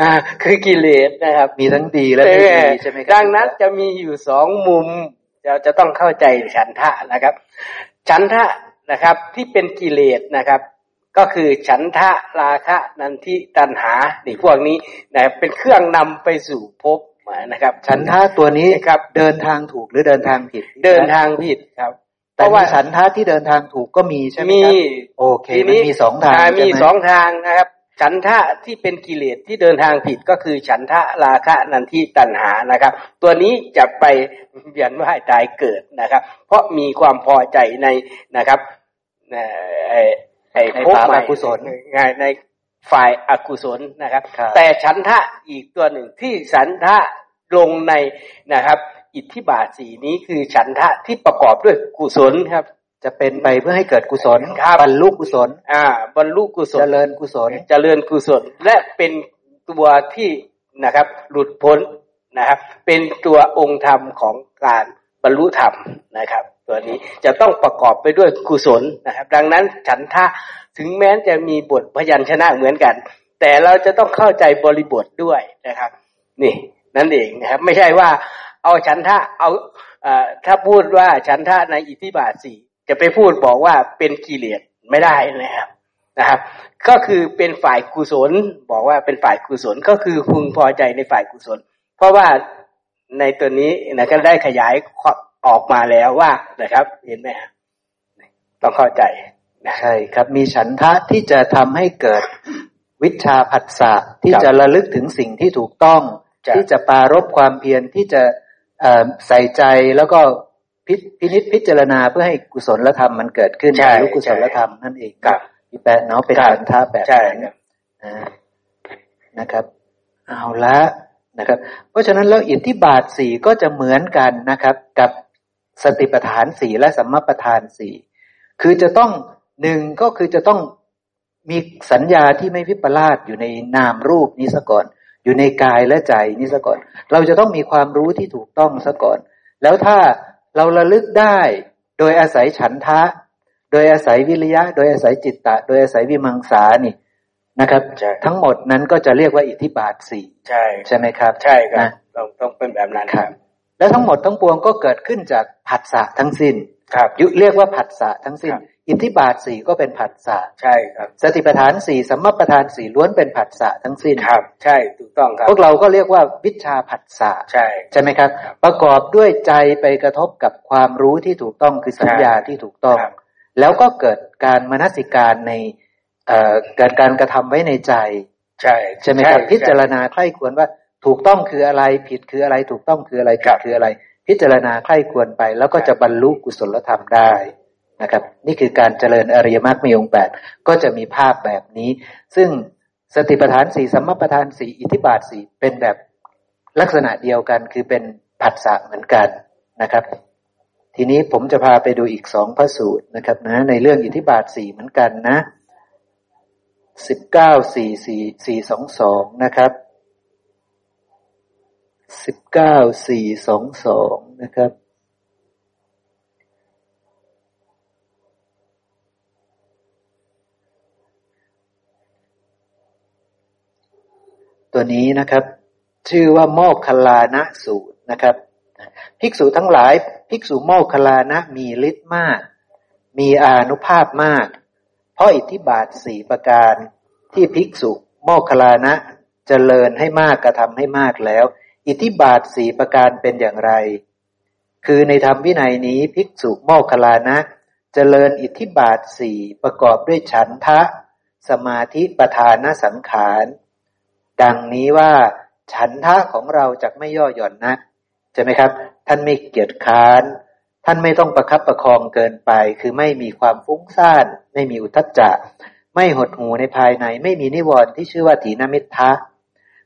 Speaker 4: อ่าคือกิเลสนะครับ
Speaker 2: มีทั้งดีและไม่ดีใช่ไหมครับ
Speaker 4: ดังนั้นจะมีอยู่สองมุมเราจะต้องเข้าใจฉันทะนะครับ ฉันทะนะครับที่เป็นกิเลสนะครับ ก็คือฉันทะราคะนันทิตันหานี่พวกนี้นะเป็นเครื่องนำไปสู่ภพนะครับ
Speaker 2: ฉันทะตัวนี้ครับ เดินทางถูกหรือเดินทางผิด
Speaker 4: เดินทางผิดครับ
Speaker 2: แต่ว่าฉันทะที่เดินทางถูกก็มีใช่ไหมครับ
Speaker 4: มี
Speaker 2: โอเคมันมีสองทาง
Speaker 4: มี
Speaker 2: ใช่ไห
Speaker 4: สองทางนะครับ ฉันทะที่เป็นกิเลสที่เดินทางผิดก็คือฉันทะราคะนันทิตัณหานะครับ ตัวนี้จะไปเวียนว่ายตายเกิดนะครับ เพราะมีความพอใจในนะครับ ไอ้ไอ้ภพใหม่กุศลในฝ่ายอกุศลนะครับ แต่ฉันทะอีกตัวหนึ่งที่ฉันทะลงในนะครับ อิทธิบาทสีนี้คือฉันทะที่ประกอบด้วยกุศลครับ
Speaker 2: จะเป็นไปเพื่อให้เกิดกุศล
Speaker 4: ครับ
Speaker 2: บรรลุกุศล
Speaker 4: อ่า บรรลุกุศล
Speaker 2: เจริญกุศล
Speaker 4: เจริญกุศล และเป็นตัวที่นะครับ หลุดพ้นนะครับ เป็นตัวองค์ธรรมของการบรรลุธรรมนะครับ ตัวนี้จะต้องประกอบไปด้วยกุศลนะครับ ดังนั้นฉันทะถึงแม้จะมีบทพยัญชนะเหมือนกัน แต่เราจะต้องเข้าใจบริบทด้วยนะครับ นี่นั่นเองนะครับ ไม่ใช่ว่า เอาฉันทะเอาเอ่ถ้าพูดว่าฉันทะในอิทธิบาทสี่จะไปพูดบอกว่าเป็นกิเลสไม่ได้นะครับนะครับ ก็คือเป็นฝ่ายกุศล บอกว่าเป็นฝ่ายกุศลก็คือพึงพอใจในฝ่ายกุศล เพราะว่าในตัวนี้นะก็ได้ขยาย ออกมาแล้วว่านะครับ เห็นไหมครับต้องเข้าใจ
Speaker 2: ใช่ครับ มีฉันทะที่จะทำให้เกิดวิชาผัสสะที่จะระลึกถึงสิ่งที่ถูกต้อง ที่จะปารบความเพียรที่จะใส่ใจแล้วก็พิพินิจพิจารณาเพื่อให้กุศลธรรมมันเกิดขึ้นรู้กุศลธรรมนั่นเอง
Speaker 4: ครับ
Speaker 2: พี่แปะเนาะเป็นฉันทะแบบนั้นนะครับเอาละนะครับ เพราะฉะนั้นแล้วอิทธิบาทสี่ก็จะเหมือนกันนะครับ กับ สติปัฏฐานสี่และสัมมาปัฏฐานสี่คือจะต้องหนึ่งก็คือจะต้องมีสัญญาที่ไม่วิปลาสอยู่ในนามรูปนี้ซะก่อน อยู่ในกายและใจนี้ซะก่อน เราจะต้องมีความรู้ที่ถูกต้องซะก่อน แล้วถ้าเราระลึกได้โดยอาศัยฉันทะ โดยอาศัยวิริยะ โดยอาศัยจิตตะ โดยอาศัยวิมังสานี่นะครับ ทั้งหมดนั้นก็จะเรียกว่าอิทธิบาทสี่
Speaker 4: ใช่
Speaker 2: ใช่ไหมครับ
Speaker 4: ใช่ครับต้องต้องเป็นแบบนั้นครับ
Speaker 2: แล้วทั้งหมดทั้งปวงก็เกิดขึ้นจากผัสสะทั้งสิ้น
Speaker 4: ครับ
Speaker 2: ยุเรียกว่าผัสสะทั้งสิ้น อิทธิบาทสี่ก็เป็นผัสสะ
Speaker 4: ใช่ครับ
Speaker 2: สติปัฏฐานสี่สัมมาปัฏฐานสี่ล้วนเป็นผัสสะทั้งสิ้น
Speaker 4: ครับ ใช่ถูกต้องครับ
Speaker 2: พวกเราก็เรียกว่าวิชาผัสสะ
Speaker 4: ใช่
Speaker 2: ใช่ไหมครับ ประกอบด้วยใจไปกระทบกับความรู้ที่ถูกต้องคือสัญญาที่ถูกต้อง แล้วก็เกิดการมนสิการในเอ่อเกิดการกระทำไว้ในใจ
Speaker 4: ใช่
Speaker 2: ใช่ไหมครับพิจารณาใคร่ควรว่า ถูกต้องคืออะไรผิดคืออะไร ถูกต้องคืออะไรผิดคืออะไร พิจารณาใคร่ควรไป แล้วก็จะบรรลุกุศลธรรมได้นะครับ นี่คือการเจริญอริยมรรคมีองค์แปดก็จะมีภาพแบบนี้ ซึ่งสติปัฏฐานสี่สัมมาปัฏฐานสี่อิทธิบาทสี่เป็นแบบลักษณะเดียวกันคือเป็นผัสสะเหมือนกันนะครับ ทีนี้ผมจะพาไปดูอีกสองพระสูตรนะครับนะในเรื่องอิทธิบาทสี่เหมือนกันนะสิบเก้าสี่สี่สี่สองสองนะครับ สิบเก้าสี่สองสองนะครับ ตัวนี้นะครับ ชื่อว่าโมกขลานะสูตรนะครับ ภิกษุทั้งหลาย ภิกษุโมกขลานะมีฤทธิ์มาก มีอานุภาพมาก เพราะอิทธิบาทสี่ประการที่ภิกษุโมกขลานะจะเจริญให้มากกระทำให้มากแล้ว อิทธิบาทสี่ประการเป็นอย่างไร คือในธรรมวินัยนี้ภิกษุโมกขลานะจะเจริญอิทธิบาทสี่ประกอบด้วยฉันทะ สมาธิประธานสังขาร ดังนี้ว่าฉันทะของเราจะไม่ย่อหย่อนนะใช่ไหมครับ ท่านไม่เกียจค้าน ท่านไม่ต้องประคับประคองเกินไป คือไม่มีความฟุ้งซ่าน ไม่มีอุทจจะ ไม่หดหูในภายใน ไม่มีนิวรณ์ที่ชื่อว่าถีนมิทะ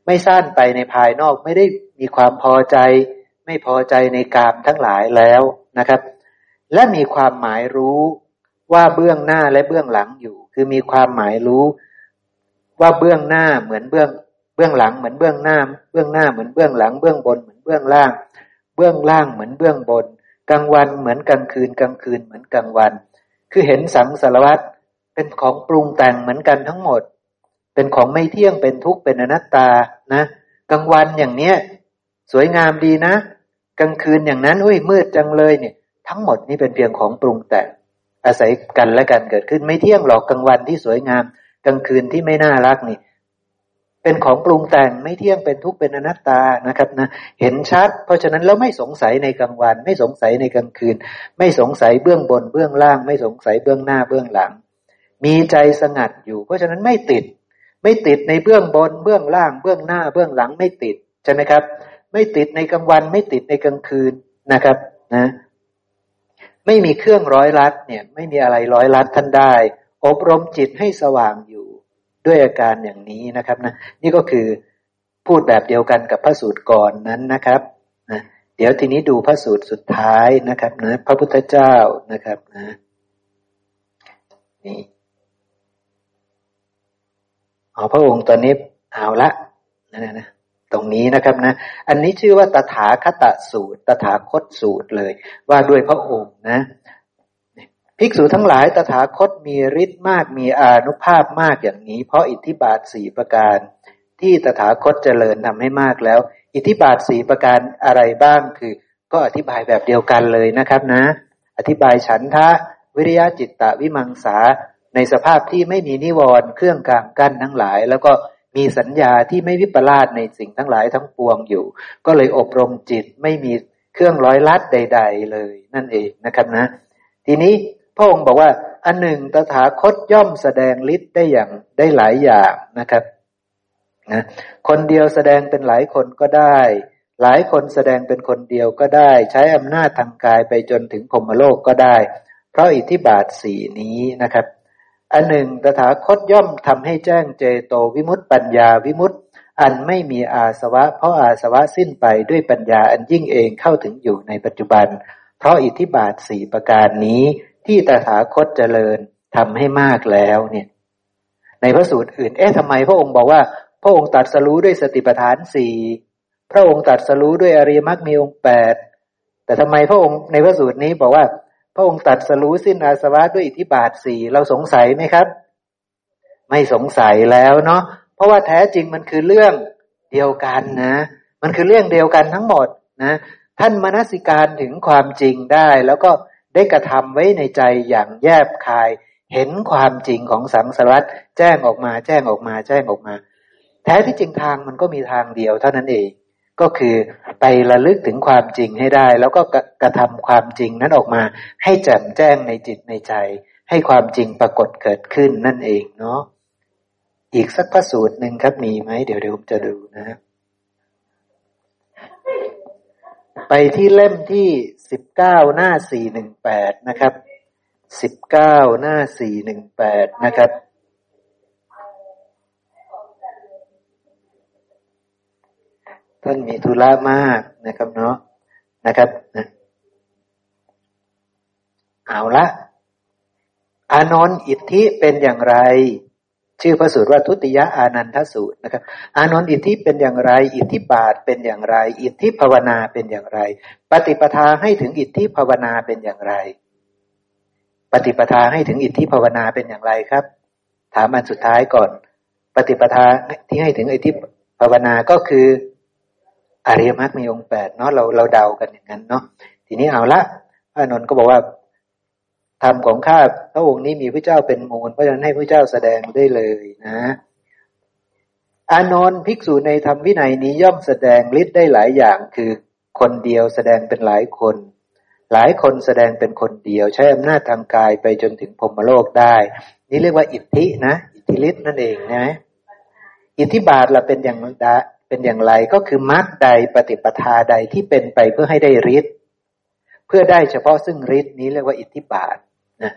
Speaker 2: ไม่ซ่านไปในภายนอก ไม่ได้ มีความพอใจไม่พอใจในกามทั้งหลายแล้วนะครับ และมีความหมายรู้ว่าเบื้องหน้าและเบื้องหลังอยู่ คือมีความหมายรู้ว่าเบื้องหน้าเหมือนเบื้องเบื้องหลังเหมือนเบื้องหน้า เบื้องหน้าเหมือนเบื้องหลัง เบื้องบนเหมือนเบื้องล่าง เบื้องล่างเหมือนเบื้องบน กลางวันเหมือนกลางคืนกลางคืนเหมือนกลางวัน คือเห็นสังสารวัตรเป็นของปรุงแต่งเหมือนกันทั้งหมด เป็นของไม่เที่ยงเป็นทุกข์เป็นอนัตตานะ กลางวันอย่างเนี้ย สวยงามดีนะ กลางคืนอย่างนั้นอุ้ยมืดจังเลยเนี่ย ทั้งหมดนี้เป็นเพียงของปรุงแต่งอาศัยกันและกันเกิดขึ้นไม่เที่ยงหรอกกลางวันที่สวยงาม กลางคืนที่ไม่น่ารักนี่เป็นของปรุงแต่งไม่เที่ยงเป็นทุกข์เป็นอนัตตานะครับนะเห็นชัด เพราะฉะนั้นแล้วไม่สงสัยในกลางวัน ไม่สงสัยในกลางคืน ไม่สงสัยเบื้องบนเบื้องล่าง ไม่สงสัยเบื้องหน้าเบื้องหลัง มีใจสงัดอยู่ เพราะฉะนั้นไม่ติด ไม่ติดในเบื้องบนเบื้องล่าง เบื้องหน้าเบื้องหลังไม่ติดใช่ไหมครับ ไม่ติดในกลางวัน ไม่ติดในกลางคืนนะครับนะ ไม่มีเครื่องร้อยลัดเนี่ย ไม่มีอะไรร้อยลัดท่านได้ อบรมจิตให้สว่างอยู่ด้วยอาการอย่างนี้นะครับนะนี่ก็คือพูดแบบเดียวกันกับพระสูตรก่อนนั้นนะครับนะเดี๋ยวทีนี้ดูพระสูตรสุดท้ายนะครับนะพระพุทธเจ้านะครับนะนี่อ๋อพระองค์ตอนนี้เอาละนะนะนะ ตรงนี้นะครับนะ อันนี้ชื่อว่าตถาคตสูตร ตถาคตสูตรเลย ว่าด้วยพระองค์นะ ภิกษุทั้งหลายตถาคตมีฤทธิ์มากมีอานุภาพมากอย่างนี้ เพราะอิทธิบาทสี่ประการ ที่ตถาคตเจริญทำให้มากแล้ว อิทธิบาทสี่ประการอะไรบ้างคือ ก็อธิบายแบบเดียวกันเลยนะครับนะ อธิบายฉันทะ วิริยะจิตตะวิมังสาในสภาพที่ไม่มีนิวรณ์เครื่องกลางกั้นทั้งหลาย แล้วก็ มีสัญญาที่ไม่วิปลาสในสิ่งทั้งหลายทั้งปวงอยู่ ก็เลยอบรมจิตไม่มีเครื่องร้อยลัดใด ๆ เลยนั่นเองนะครับนะ ทีนี้พระองค์บอกว่า อันหนึ่งตถาคตย่อมแสดงฤทธิ์ได้อย่างได้หลายอย่างนะครับนะคนเดียวแสดงเป็นหลายคนก็ได้ หลายคนแสดงเป็นคนเดียวก็ได้ ใช้อำนาจทางกายไปจนถึงพรมโลกก็ได้ เพราะอิทธิบาทสี่นี้นะครับ อันหนึ่งตถาคตย่อมทำให้แจ้งเจโตวิมุตติปัญญาวิมุตติอันไม่มีอาสวะ เพราะอาสวะสิ้นไปด้วยปัญญาอันยิ่งเองเข้าถึงอยู่ในปัจจุบัน เพราะอิทธิบาทสี่ประการนี้ที่ตถาคตเจริญทำให้มากแล้วเนี่ย ในพระสูตรอื่น เอ๊ะทำไมพระองค์บอกว่า พระองค์ตัดสรู้ด้วยสติปัฏฐานสี่พระองค์ตัดสรู้ด้วยอริยมรรคมีองค์แปดแต่ทำไมพระองค์ในพระสูตรนี้บอกว่า พระองค์ตัดสรู้สิ้นอาสวะด้วยอิทธิบาทสี่เราสงสัยไหมครับ ไม่สงสัยแล้วเนาะเพราะว่าแท้จริงมันคือเรื่องเดียวกันนะ มันคือเรื่องเดียวกันทั้งหมดนะ ท่านมนสิการถึงความจริงได้ แล้วก็ได้กระทำไว้ในใจอย่างแยบคาย เห็นความจริงของสังสารวัตแจ้งออกมา แจ้งออกมา แจ้งออกมา แท้ที่จริงทางมันก็มีทางเดียวเท่านั้นเอง ก็คือไประลึกถึงความจริงให้ได้ แล้วก็กระทำความจริงนั้นออกมา ให้แจ่มแจ้งในจิตในใจ ให้ความจริงปรากฏเกิดขึ้นนั่นเองเนาะอีกสักพระสูตรหนึ่งครับมีไหมเดี๋ยวเดี๋ยวผมจะดูนะ ไปที่เล่มที่สิบเก้าหน้าสี่หนึ่งแปดนะครับสิบเก้าหน้าสี่หนึ่งแปดนะครับ ท่านมีธุระมากนะครับเนาะนะครับนะเอาละ อานนท์อิทธิเป็นอย่างไร ชื่อพระสูตรว่าทุติยะอานันทสูตรนะครับ อานนท์อิทธิเป็นอย่างไร อิทธิบาทเป็นอย่างไร อิทธิภาวนาเป็นอย่างไร ปฏิปทาให้ถึงอิทธิภาวนาเป็นอย่างไร ปฏิปทาให้ถึงอิทธิภาวนาเป็นอย่างไรครับ ถามอันสุดท้ายก่อน ปฏิปทาที่ให้ถึงอิทธิภาวนาก็คือ อริยมรรคมีองค์แปดเนาะเราเราเดากันอย่างนั้นเนาะทีนี้เอาละพระนนท์ก็บอกว่าธรรมของข้าพระองค์นี้มีพระเจ้าเป็นมูลเพราะฉะนั้นให้พระเจ้าแสดงได้เลยนะ อานนท์ภิกษุในธรรมวินัยนี้ย่อมแสดงฤทธิ์ได้หลายอย่างคือคนเดียวแสดงเป็นหลายคน หลายคนแสดงเป็นคนเดียว ใช้อำนาจทางกายไปจนถึงพรมโลกได้ นี่เรียกว่าอิทธินะ อิทธิฤทธิ์นั่นเองนะอิทธิบาทละเป็นอย่าง เป็นอย่างไรก็คือมรรคใดปฏิปทาใดที่เป็นไปเพื่อให้ได้ฤทธิ์เพื่อได้เฉพาะซึ่งฤทธิ์นี้เรียกว่าอิทธิบาทนะ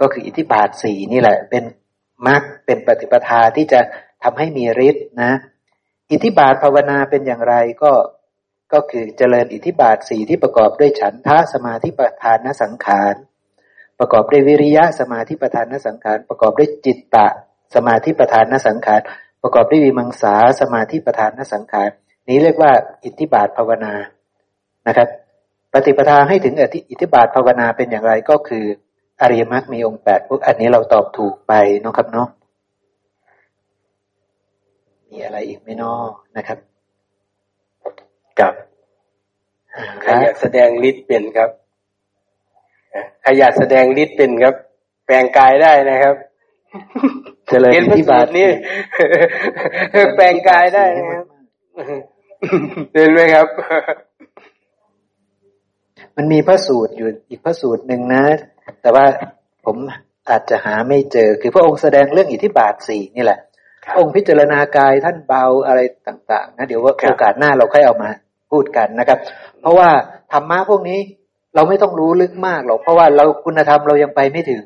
Speaker 2: ก็คืออิทธิบาทสี่นี่แหละ เป็นมรรคเป็นปฏิปทาที่จะทำให้มีฤทธิ์นะ อิทธิบาทภาวนาเป็นอย่างไรก็ก็คือเจริญอิทธิบาทสี่ที่ประกอบด้วยฉันทะสมาธิประธานนสังขารประกอบด้วยวิริยะสมาธิประธานนสังขารประกอบด้วยจิตตะสมาธิประธานนสังขาร ประกอบด้วยวิมังสาสมาธิประธานนสังขารนี้เรียกว่าอิทธิบาทภาวนานะครับ ปฏิปทาให้ถึงอิทธิบาทภาวนาเป็นอย่างไรก็คืออริยมรรคมีองค์แปดพวกอันนี้เราตอบถูกไปนะครับเนาะมีอะไรอีกไหมนอนะครับ
Speaker 4: กับใครอยากแสดงฤทธิ์เป็นครับใครอยากแสดงฤทธิ์เป็นครับ แปลงกายได้นะครับ
Speaker 2: เจริญที่บาท
Speaker 4: นี้แปลงกายได้นะครับเห็นไหมครับ
Speaker 2: มันมีพระสูตรอยู่อีกพระสูตรหนึ่งนะ แต่ว่าผมอาจจะหาไม่เจอ คือพระองค์แสดงเรื่องอิทธิบาทสี่นี่แหละ องค์พิจารณากายท่านเบาอะไรต่าง ๆ นะเดี๋ยวว่าโอกาสหน้าเราค่อยเอามาพูดกันนะครับ เพราะว่าธรรมะพวกนี้เราไม่ต้องรู้ลึกมากหรอก เพราะว่าเราคุณธรรมเรายังไปไม่ถึง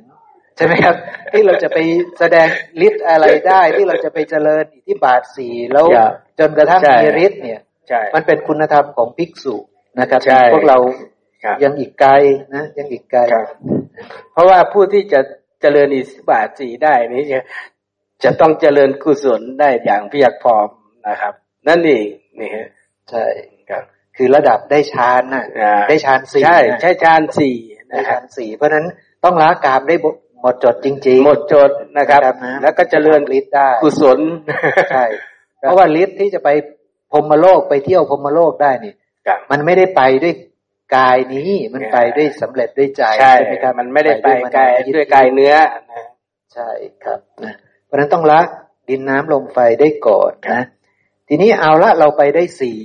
Speaker 2: ใช่ไหมครับ ที่เราจะไปแสดงฤทธิ์อะไรได้ ที่เราจะไปเจริญอิทธิบาทสี่แล้วจนกระทั่งมีฤทธิ์เนี่ยมันเป็นคุณธรรมของภิกษุนะครับพวกเรายังอีกไกลนะยังอีกไกล
Speaker 4: เพราะว่าผู้ที่จะเจริญอิทธิบาทสี่ได้นี่จะต้องเจริญกุศลได้อย่างเพียรพร้อมนะครับ นั่นเองนี่ฮะ
Speaker 2: ใช่ครับ คือระดับได้ฌานนะได้ฌานสี่
Speaker 4: ใช่ใช่ฌานสี่
Speaker 2: ได้ฌานสี่เพราะนั้นต้องละกามได้ หมดจดจริงๆ
Speaker 4: หมดจดนะครับ แล้วก็เจริญ
Speaker 2: ฤทธิ์ได้
Speaker 4: กุศล
Speaker 2: ใช่เพราะว่าฤทธิ์ที่จะไปพรมโลกไปเที่ยวพรมโลกได้นี่มันไม่ได้ไปด้วยกายนี้มันไปด้วยสำเร็จด้วยใจ
Speaker 4: ใช่ไหมครับมันไม่ได้ไปกายด้วยกายเนื้อ
Speaker 2: ใช่ครับนะเพราะนั้นต้องละดินน้ำลมไฟได้ก่อนนะ ทีนี้เอาละเราไปได้สี่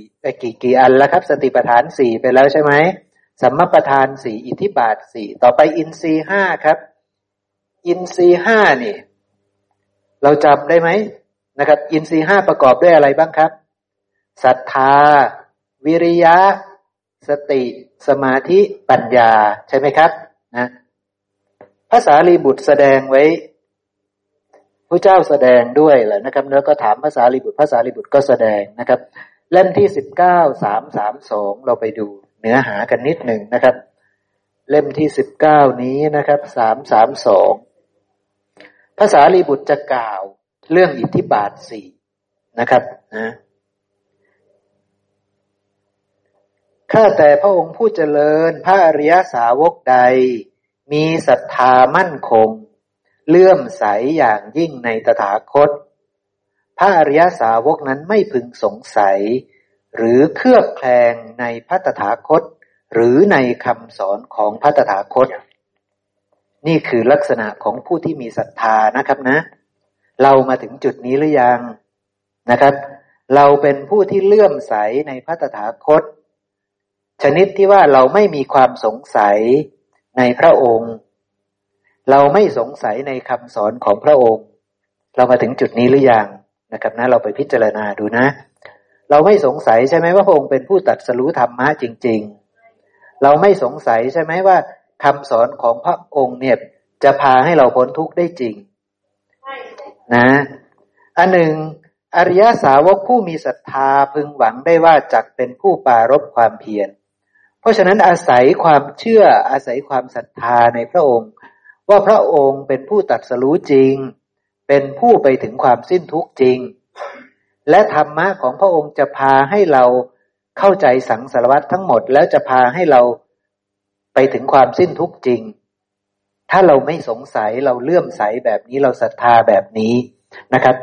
Speaker 2: กี่กี่อันแล้วครับ สติปัฏฐานสี่ไปแล้วใช่ไหมสัมมาประธานสี่อิทธิบาทสี่ต่อไปอินทรีห้าครับ อินทรีห้านี่ เราจำได้ไหมนะครับ อินทรีห้าประกอบด้วยอะไรบ้างครับศรัทธา วิริยะ สติ สมาธิปัญญาใช่ไหมครับนะภาษาลีบุตรแสดงไว้พระเจ้าแสดงด้วยแหละนะครับแล้วก็ถามภาษาลิบุตรภาษาลิบุตรก็แสดงนะครับ เล่มที่สิบเก้าสามสามสองเราไปดูเนื้อหากันนิดหนึ่งนะครับ เล่มที่สิบเก้านี้นะครับสามสามสอง ภาษาลีบุตรจะกล่าวเรื่องอิทธิบาทสี่นะครับนะข้าแต่พระองค์ผู้เจริญพระอริยสาวกใด มีศรัทธามั่นคง เลื่อมใสอย่างยิ่งในตถาคต พระอริยสาวกนั้นไม่พึงสงสัย หรือเครือบแคลงในพระตถาคต หรือในคำสอนของพระตถาคต นี่คือลักษณะของผู้ที่มีศรัทธานะครับนะ เรามาถึงจุดนี้หรือยังนะครับ เราเป็นผู้ที่เลื่อมใสในพระตถาคต ชนิดที่ว่าเราไม่มีความสงสัยในพระองค์ เราไม่สงสัยในคำสอนของพระองค์ เรามาถึงจุดนี้หรือยังนะครับนะ เราไปพิจารณาดูนะ เราไม่สงสัยใช่ไหมว่าพระองค์เป็นผู้ตัดสรู้ธรรมะจริง ๆ เราไม่สงสัยใช่ไหมว่า คำสอนของพระองค์เนี่ยจะพาให้เราพ้นทุกข์ได้จริงนะอันหนึ่งอริยสาวกผู้มีศรัทธาพึงหวังได้ว่าจักเป็นผู้ปารบความเพียร เพราะฉะนั้นอาศัยความเชื่ออาศัยความศรัทธาในพระองค์ ว่าพระองค์เป็นผู้ตัดสรู้จริง เป็นผู้ไปถึงความสิ้นทุกข์จริง และธรรมะของพระองค์จะพาให้เราเข้าใจสังสารวัตทั้งหมด แล้วจะพาให้เรา ไปถึงความสิ้นทุกข์จริง ถ้าเราไม่สงสัยเราเลื่อมใสแบบนี้เราศรัทธาแบบนี้นะครับ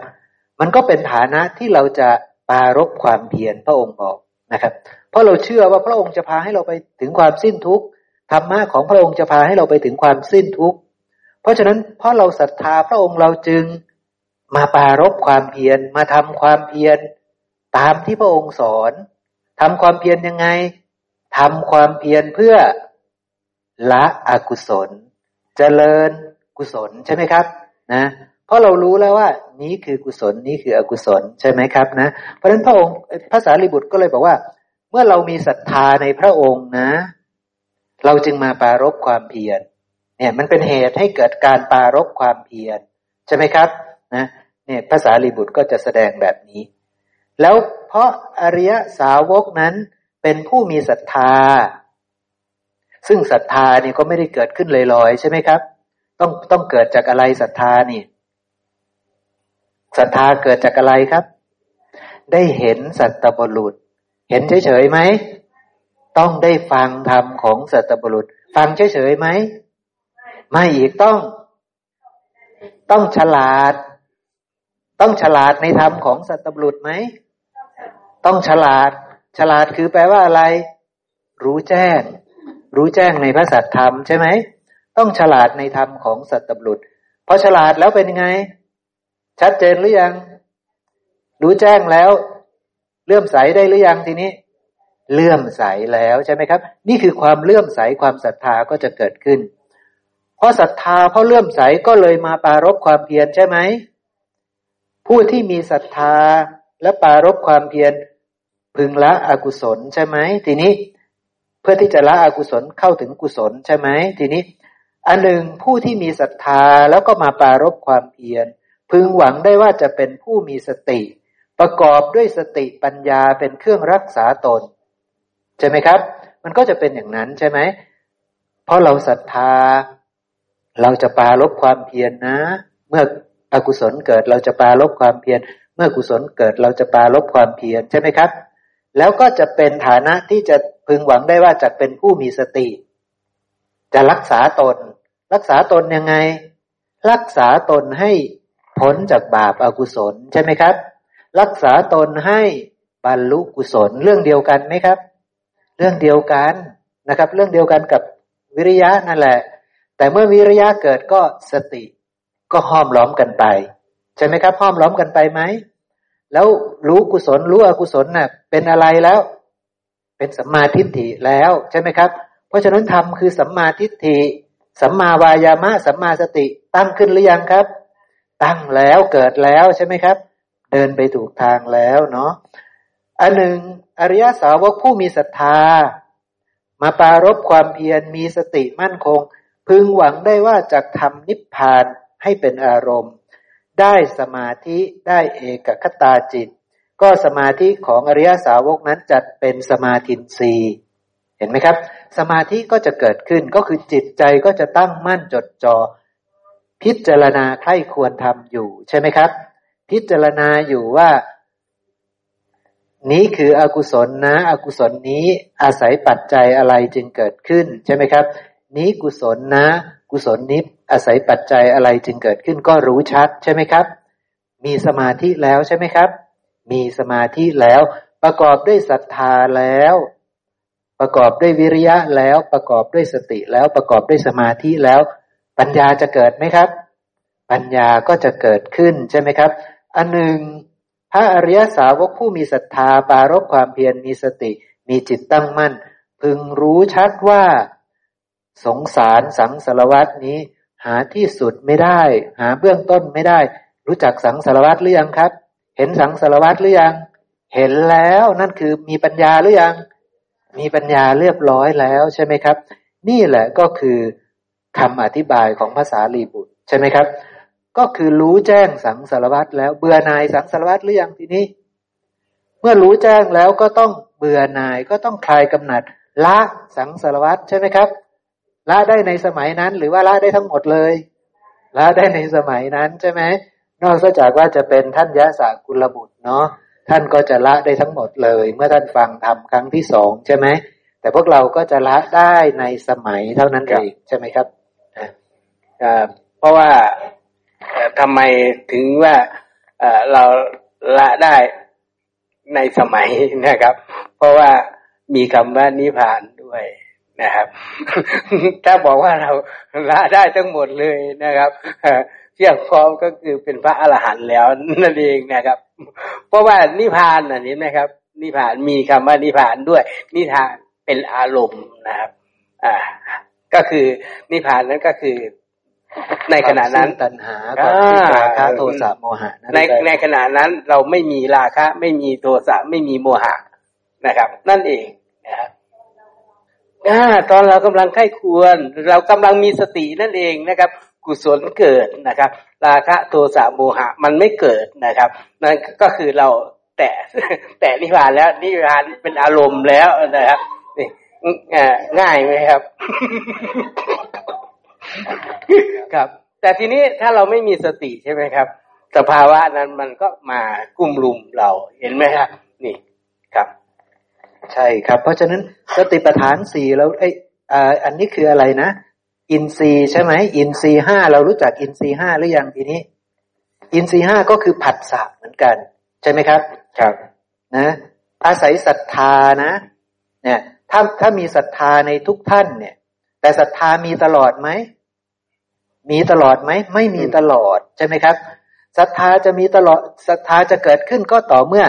Speaker 2: มันก็เป็นฐานะที่เราจะปารบความเพียรพระองค์บอกนะครับ เพราะเราเชื่อว่าพระองค์จะพาให้เราไปถึงความสิ้นทุกข์ธรรมะของพระองค์จะพาให้เราไปถึงความสิ้นทุกข์เพราะฉะนั้นเพราะเราศรัทธาพระองค์เราจึงมาปารบความเพียรมาทำความเพียรตามที่พระองค์สอนทำความเพียรยังไงทำความเพียรเพื่อ ละอกุศล เจริญกุศลใช่ไหมครับ นะเพราะเรารู้แล้วว่า นี้คือกุศลนี้คืออกุศลใช่ไหมครับนะเพราะฉะนั้นพระองค์พระสารีบุตรก็เลยบอกว่า เมื่อเรามีศรัทธาในพระองค์นะ เราจึงมาปารบความเพียรเนี่ยมันเป็นเหตุให้เกิดการปารบความเพียรใช่ไหมครับนะเนี่ยภาษาลีบุตรก็จะแสดงแบบนี้ แล้วเพราะอริยสาวกนั้นเป็นผู้มีศรัทธา ซึ่งศรัทธานี่ก็ไม่ได้เกิดขึ้นลอยๆใช่ไหมครับ ต้องต้องเกิดจากอะไรศรัทธานี่ศรัทธาเกิดจากอะไรครับ ได้เห็นสัตบุรุษ เห็นเฉยๆไหมต้องได้ฟังธรรมของสัตบุรุษ ฟังเฉยๆไหมไม่อีกต้อง ต้องฉลาด ต้องฉลาดในธรรมของสัตบุรุษไหมต้องฉลาด ฉลาดคือแปลว่าอะไร รู้แจ้ง รู้แจ้งในพระสัตธรรมใช่ไหม ต้องฉลาดในธรรมของสัตตบุรุษพอฉลาดแล้วเป็นยังไง ชัดเจนหรือยัง รู้แจ้งแล้ว เลื่อมใสได้หรือยังทีนี้ เลื่อมใสแล้วใช่ไหมครับ นี่คือความเลื่อมใสความศรัทธาก็จะเกิดขึ้น เพราะศรัทธาเพราะเลื่อมใสก็เลยมาปารบความเพียรใช่ไหมผู้ที่มีศรัทธาและปารบความเพียรพึงละอกุศลใช่ไหมทีนี้ เพื่อที่จะละอกุศลเข้าถึงกุศลใช่ไหมทีนี้ อันหนึ่งผู้ที่มีศรัทธาแล้วก็มาปารบความเพียรพึงหวังได้ว่าจะเป็นผู้มีสติ ประกอบด้วยสติปัญญาเป็นเครื่องรักษาตน ใช่ไหมครับ มันก็จะเป็นอย่างนั้นใช่ไหมเพราะเราศรัทธา เราจะปาลบความเพียรนนะ เมื่ออกุศลเกิดเราจะปาลบความเพียรเมื่อกุศลเกิดเราจะปาลบความเพียรใช่ไหมครับ แล้วก็จะเป็นฐานะที่จะ พึงหวังได้ว่าจะเป็นผู้มีสติ จะรักษาตน รักษาตนยังไง รักษาตนให้พ้นจากบาปอากุศลใช่ไหมครับ รักษาตนให้บรรลุกุศลเรื่องเดียวกันไหมครับ เรื่องเดียวกันนะครับ เรื่องเดียวกันกับวิริยะนั่นแหละ แต่เมื่อวิริยะเกิดก็สติก็ห้อมล้อมกันไป ใช่ไหมครับห้อมล้อมกันไปไหมแล้วรู้กุศลรู้อกุศลน่ะเป็นอะไรแล้ว เป็นสัมมาทิฏฐิแล้วใช่ไหมครับ เพราะฉะนั้นธรรมคือสัมมาทิฏฐิ สัมมาวายามะ สัมมาสติ ตั้งขึ้นหรือยังครับ ตั้งแล้วเกิดแล้วใช่ไหมครับ เดินไปถูกทางแล้วเนาะอันหนึ่งอริยสาวกผู้มีศรัทธา มาปารบความเพียรมีสติมั่นคง พึงหวังได้ว่าจะทำนิพพานให้เป็นอารมณ์ ได้สมาธิได้เอกคตาจิต ก็สมาธิของอริยสาวกนั้นจัดเป็นสมาธินีเห็นไหมครับ สมาธิก็จะเกิดขึ้นก็คือจิตใจก็จะตั้งมั่นจดจอ่อพิจารณาใครควรทำอยู่ใช่ไหมครับ พิจารณาอยู่ว่า นี้คืออกุศลนะ อกุศลนี้อาศัยปัจจัยอะไรจึงเกิดขึ้นใช่ไหมครับ นี้กุศลนะ กุศลนี้อาศัยปัจจัยอะไรจึงเกิดขึ้นก็รู้ชัดใช่ไหมครับ มีสมาธิแล้วใช่ไหมครับ มีสมาธิแล้ว ประกอบด้วยศรัทธาแล้ว ประกอบด้วยวิริยะแล้ว ประกอบด้วยสติแล้วประกอบด้วยสมาธิแล้ว ปัญญาจะเกิดไหมครับ ปัญญาก็จะเกิดขึ้นใช่ไหมครับ อันหนึ่งพระอริยสาวกผู้มีศรัทธาปารบความเพียรมีสติ มีจิตตั้งมั่น พึงรู้ชัดว่า สงสารสังสารวัตนี้ หาที่สุดไม่ได้ หาเบื้องต้นไม่ได้ รู้จักสังสารวัตหรือยังครับ เห็นสังสารวัตหรือยัง เห็นแล้วนั่นคือมีปัญญาหรือยัง มีปัญญาเรียบร้อยแล้วใช่ไหมครับ นี่แหละก็คือคำอธิบายของภาษาลีบุตรใช่ไหมครับ ก็คือรู้แจ้งสังสารวัตแล้วเบื่อนายสังสารวัตหรือยังทีนี้ เมื่อรู้แจ้งแล้วก็ต้องเบื่อนายก็ต้องคลายกำหนัดละสังสารวัตใช่ไหมครับละได้ในสมัยนั้น หรือว่าละได้ทั้งหมดเลยละได้ในสมัยนั้นใช่ไหม นอกจากว่าจะเป็นท่านยะสากุลบุตรเนาะท่านก็จะละได้ทั้งหมดเลย เมื่อท่านฟังทำครั้งที่สองใช่ไหมแต่พวกเราก็จะละได้ในสมัยเท่านั้นเองใช่ไหมครับ
Speaker 4: เพราะว่าทำไมถึงว่าเราละได้ในสมัยนะครับ เพราะว่ามีคำว่านิพพานด้วยนะครับ ถ้าบอกว่าเราละได้ทั้งหมดเลยนะครับ เที่ยงพร้อมก็คือเป็นพระอรหันต์แล้วนั่นเองนะครับ เพราะว่านิพพานอันนี้นะครับ นิพพานมีคำว่านิพพานด้วย นิทานเป็นอารมณ์นะครับ อ่า ก็คือนิพพานนั้นก็คือ ในขณะนั้น
Speaker 2: ตัณหาความที่ราคะโทสะโมหะ
Speaker 4: ในในขณะนั้นเราไม่มีราคะ ไม่มีโทสะไม่มีโมหะนะครับ นั่นเองนะครับตอนเรากำลังไข้ควร เรากำลังมีสตินั่นเองนะครับ กุศลเกิดนะครับ ราคะโทสะโมหะมันไม่เกิดนะครับ นั่นก็คือเราแตะแตะนิพพานแล้วนิพพานเป็นอารมณ์แล้วนะครับนี่ง่ายไหมครับ ครับ แต่ทีนี้ถ้าเราไม่มีสติใช่ไหมครับ สภาวะนั้นมันก็มากุ้มลุมเราเห็นไหมครับ นี่ครับ
Speaker 2: ใช่ครับ เพราะฉะนั้นสติปัฏฐานสี่แล้วไอ้อันนี้คืออะไรนะ อินทรีย์ใช่ไหมอินทรีย์ห้าเรารู้จักอินทรีย์ห้าหรือยังทีนี้ อินทรีย์ห้าก็คือผัสสะเหมือนกัน ใช่ไหมครับ
Speaker 4: ครับ
Speaker 2: นะ อาศัยศรัทธานะ เนี่ย ถ้าถ้ามีศรัทธาในทุกท่านเนี่ย แต่ศรัทธามีตลอดไหมมีตลอดไหมไม่มีตลอดใช่ไหมครับศรัทธาจะมีตลอดศรัทธาจะเกิดขึ้นก็ต่อเมื่อ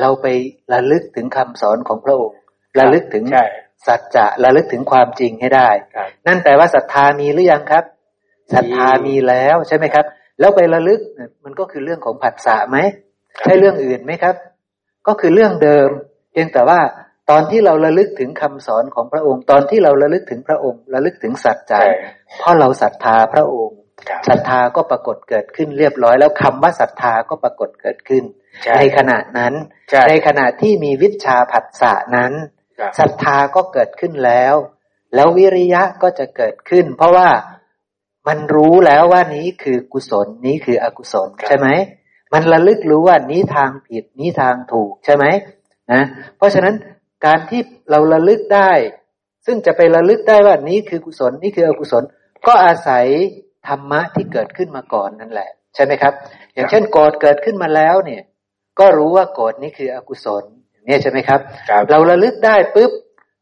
Speaker 2: เราไประลึกถึงคำสอนของพระองค์ระลึกถึง สัจจะระลึกถึงความจริงให้ได้ นั่นแปลว่าศรัทธามีหรือยังครับศรัทธามีแล้วใช่ไหมครับ แล้วไประลึกมันก็คือเรื่องของผัสสะไหมใช่เรื่องอื่นไหมครับ ก็คือเรื่องเดิม เพียงแต่ว่าตอนที่เราระลึกถึงคำสอนของพระองค์ ตอนที่เราระลึกถึงพระองค์ระลึกถึงสัจจะเพราะเราศรัทธาพระองค์ศรัทธาก็ปรากฏเกิดขึ้นเรียบร้อย แล้วคำว่าศรัทธาก็ปรากฏเกิดขึ้น ในขณะนั้น ในขณะที่มีวิชาผัสสะนั้น ศรัทธาก็เกิดขึ้นแล้ว แล้ววิริยะก็จะเกิดขึ้น เพราะว่ามันรู้แล้วว่านี้คือกุศลนี้คืออกุศลใช่ไหมมันระลึกรู้ว่านี้ทางผิดนี้ทางถูกใช่ไหมนะเพราะฉะนั้นการที่เราระลึกได้ ซึ่งจะไประลึกได้ว่านี้คือกุศลนี่คืออกุศล ก็อาศัยธรรมะที่เกิดขึ้นมาก่อนนั่นแหละ ใช่ไหมครับ อย่างเช่นโกรธเกิดขึ้นมาแล้วเนี่ย ก็รู้ว่าโกรธนี่คืออกุศล เนี่ยใช่ไหมครับรบเราระลึกได้ปุ๊บ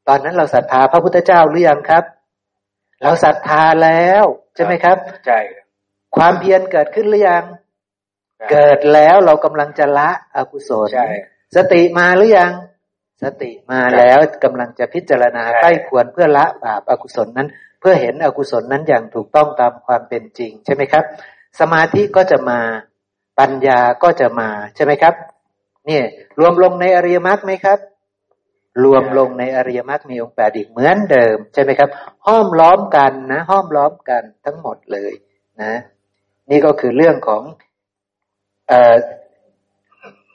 Speaker 2: ตอนนั้นเราศรัทธาพระพุทธเจ้าหรือยังครับ เราศรัทธาแล้วใช่ไหมครับ
Speaker 4: ใช่
Speaker 2: ความเพียรเกิดขึ้นหรือยัง เกิดแล้วเรากำลังจะละอกุศลสติมาหรือยัง สติมาแล้วกำลังจะพิจารณาใกล้ควรเพื่อละบาปอากุศลนั้น เพื่อเห็นอกุศลนั้นอย่างถูกต้องตามความเป็นจริง ใช่ไหมครับ สมาธิก็จะมาปัญญาก็จะมาใช่ไหมครับ นี่รวมลงในอริยมรรคไหมครับ รวมลงในอริยมรรคมีองค์แปดอีกเหมือนเดิม ใช่ไหมครับ ห้อมล้อมกันนะห้อมล้อมกันทั้งหมดเลยนะ นี่ก็คือเรื่องของ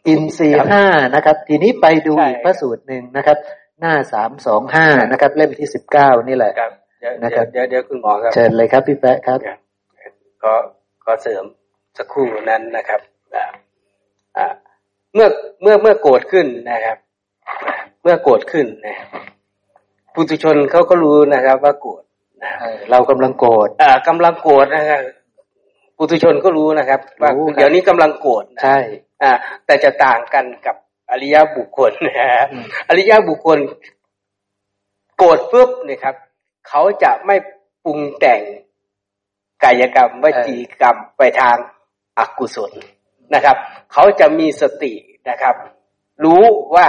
Speaker 2: อินทรีห้านะครับ ทีนี้ไปดูอีกพระสูตรหนึ่งนะครับ หน้าสามสองห้านะครับ เล่มที่สิบเก้านี่แหละ
Speaker 4: นะครับเดี๋ยวเดี๋ยวคุณหมอครับ
Speaker 2: เชิญเลยครับพี่แปะครับ
Speaker 4: ก็ก็เสริมสักครู่นั้นนะครับอ่า เมื่อเมื่อเมื่อโกรธขึ้นนะครับ เมื่อโกรธขึ้นนะปุถุชนเขาก็รู้นะครับ ว่าโกรธ
Speaker 2: เรากำลังโกรธ
Speaker 4: อ่ากำลังโกรธนะครับปุถุชนก็รู้นะครับ ว่าเดี๋ยวนี้กำลังโกรธ
Speaker 2: ใช่
Speaker 4: อ่า แต่จะต่างกันกับอริยบุคคลนะฮะอริยบุคคล โกรธปุ๊บเนี่ยครับเขาจะไม่ปรุงแต่งกายกรรมวจีกรรมไปทางอกุศล นะครับ เขาจะมีสตินะครับ รู้ว่า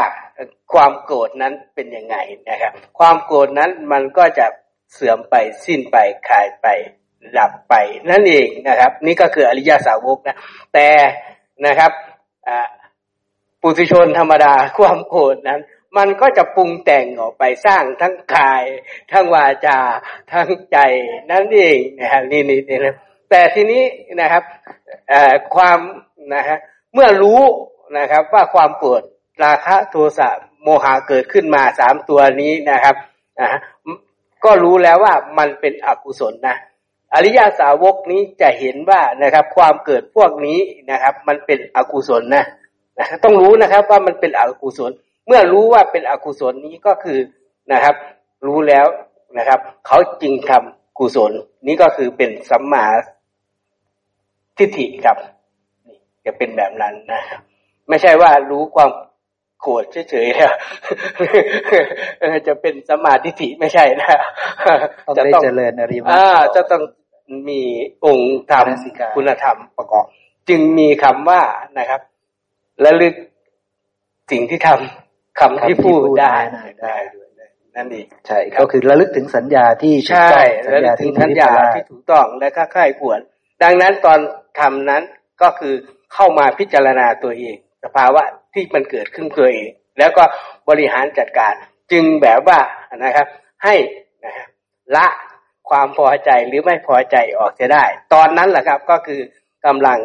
Speaker 4: ความโกรธนั้นเป็นยังไงนะครับ ความโกรธนั้นมันก็จะเสื่อมไปสิ้นไปคลายไปดับไปนั่นเองนะครับ นี่ก็คืออริยสาวกนะแต่นะครับปุถุชนธรรมดาความโกรธนั้น มันก็จะปรุงแต่งออกไปสร้างทั้งกาย ทั้งวาจา ทั้งใจนั่นเองนะฮะนี่นี่นี่นะ แต่ทีนี้นะครับความนะฮะเมื่อรู้นะครับว่าความโกรธราคะโทสะโมหะเกิดขึ้นมาสามตัวนี้นะครับนะก็รู้แล้วว่ามันเป็นอกุศลนะอริยาสาวกนี้จะเห็นว่านะครับ ความเกิดพวกนี้นะครับ มันเป็นอกุศลนะนะต้องรู้นะครับว่ามันเป็นอกุศล เมื่อรู้ว่าเป็นอกุศลนี้ก็คือนะครับ รู้แล้วนะครับ เขาจริงทำ กุศล นี้ก็คือเป็นสัมมาทิฏฐิครับนี่จะเป็นแบบนั้นนะครับไม่ใช่ว่ารู้ความโกรธเฉยๆนะจะเป็นสมาธิิไม่ใช่นะ
Speaker 2: จะต้องเจริญอริมั
Speaker 4: อ่าจะต้องมีองค์ธรรมคุณธรรมประกอบ จึงมีคำว่านะครับระลึกสิ่งที่ทำคำที่พูดได้ได้ นั่นเอง
Speaker 2: ใช่ก็คือระลึกถึงสัญญาที่
Speaker 4: ใช่ระลึกถึงสัญญาที่ถูกต้องและก็ค่ายควรดังนั้นตอนทำนั้นก็คือเข้ามาพิจารณาตัวเอง สภาวะที่มันเกิดขึ้นตัวเอง แล้วก็บริหารจัดการ จึงแบบว่านะครับ ให้นะครับละความพอใจหรือไม่พอใจออกจะได้ ตอนนั้นแหละครับก็คือกำลัง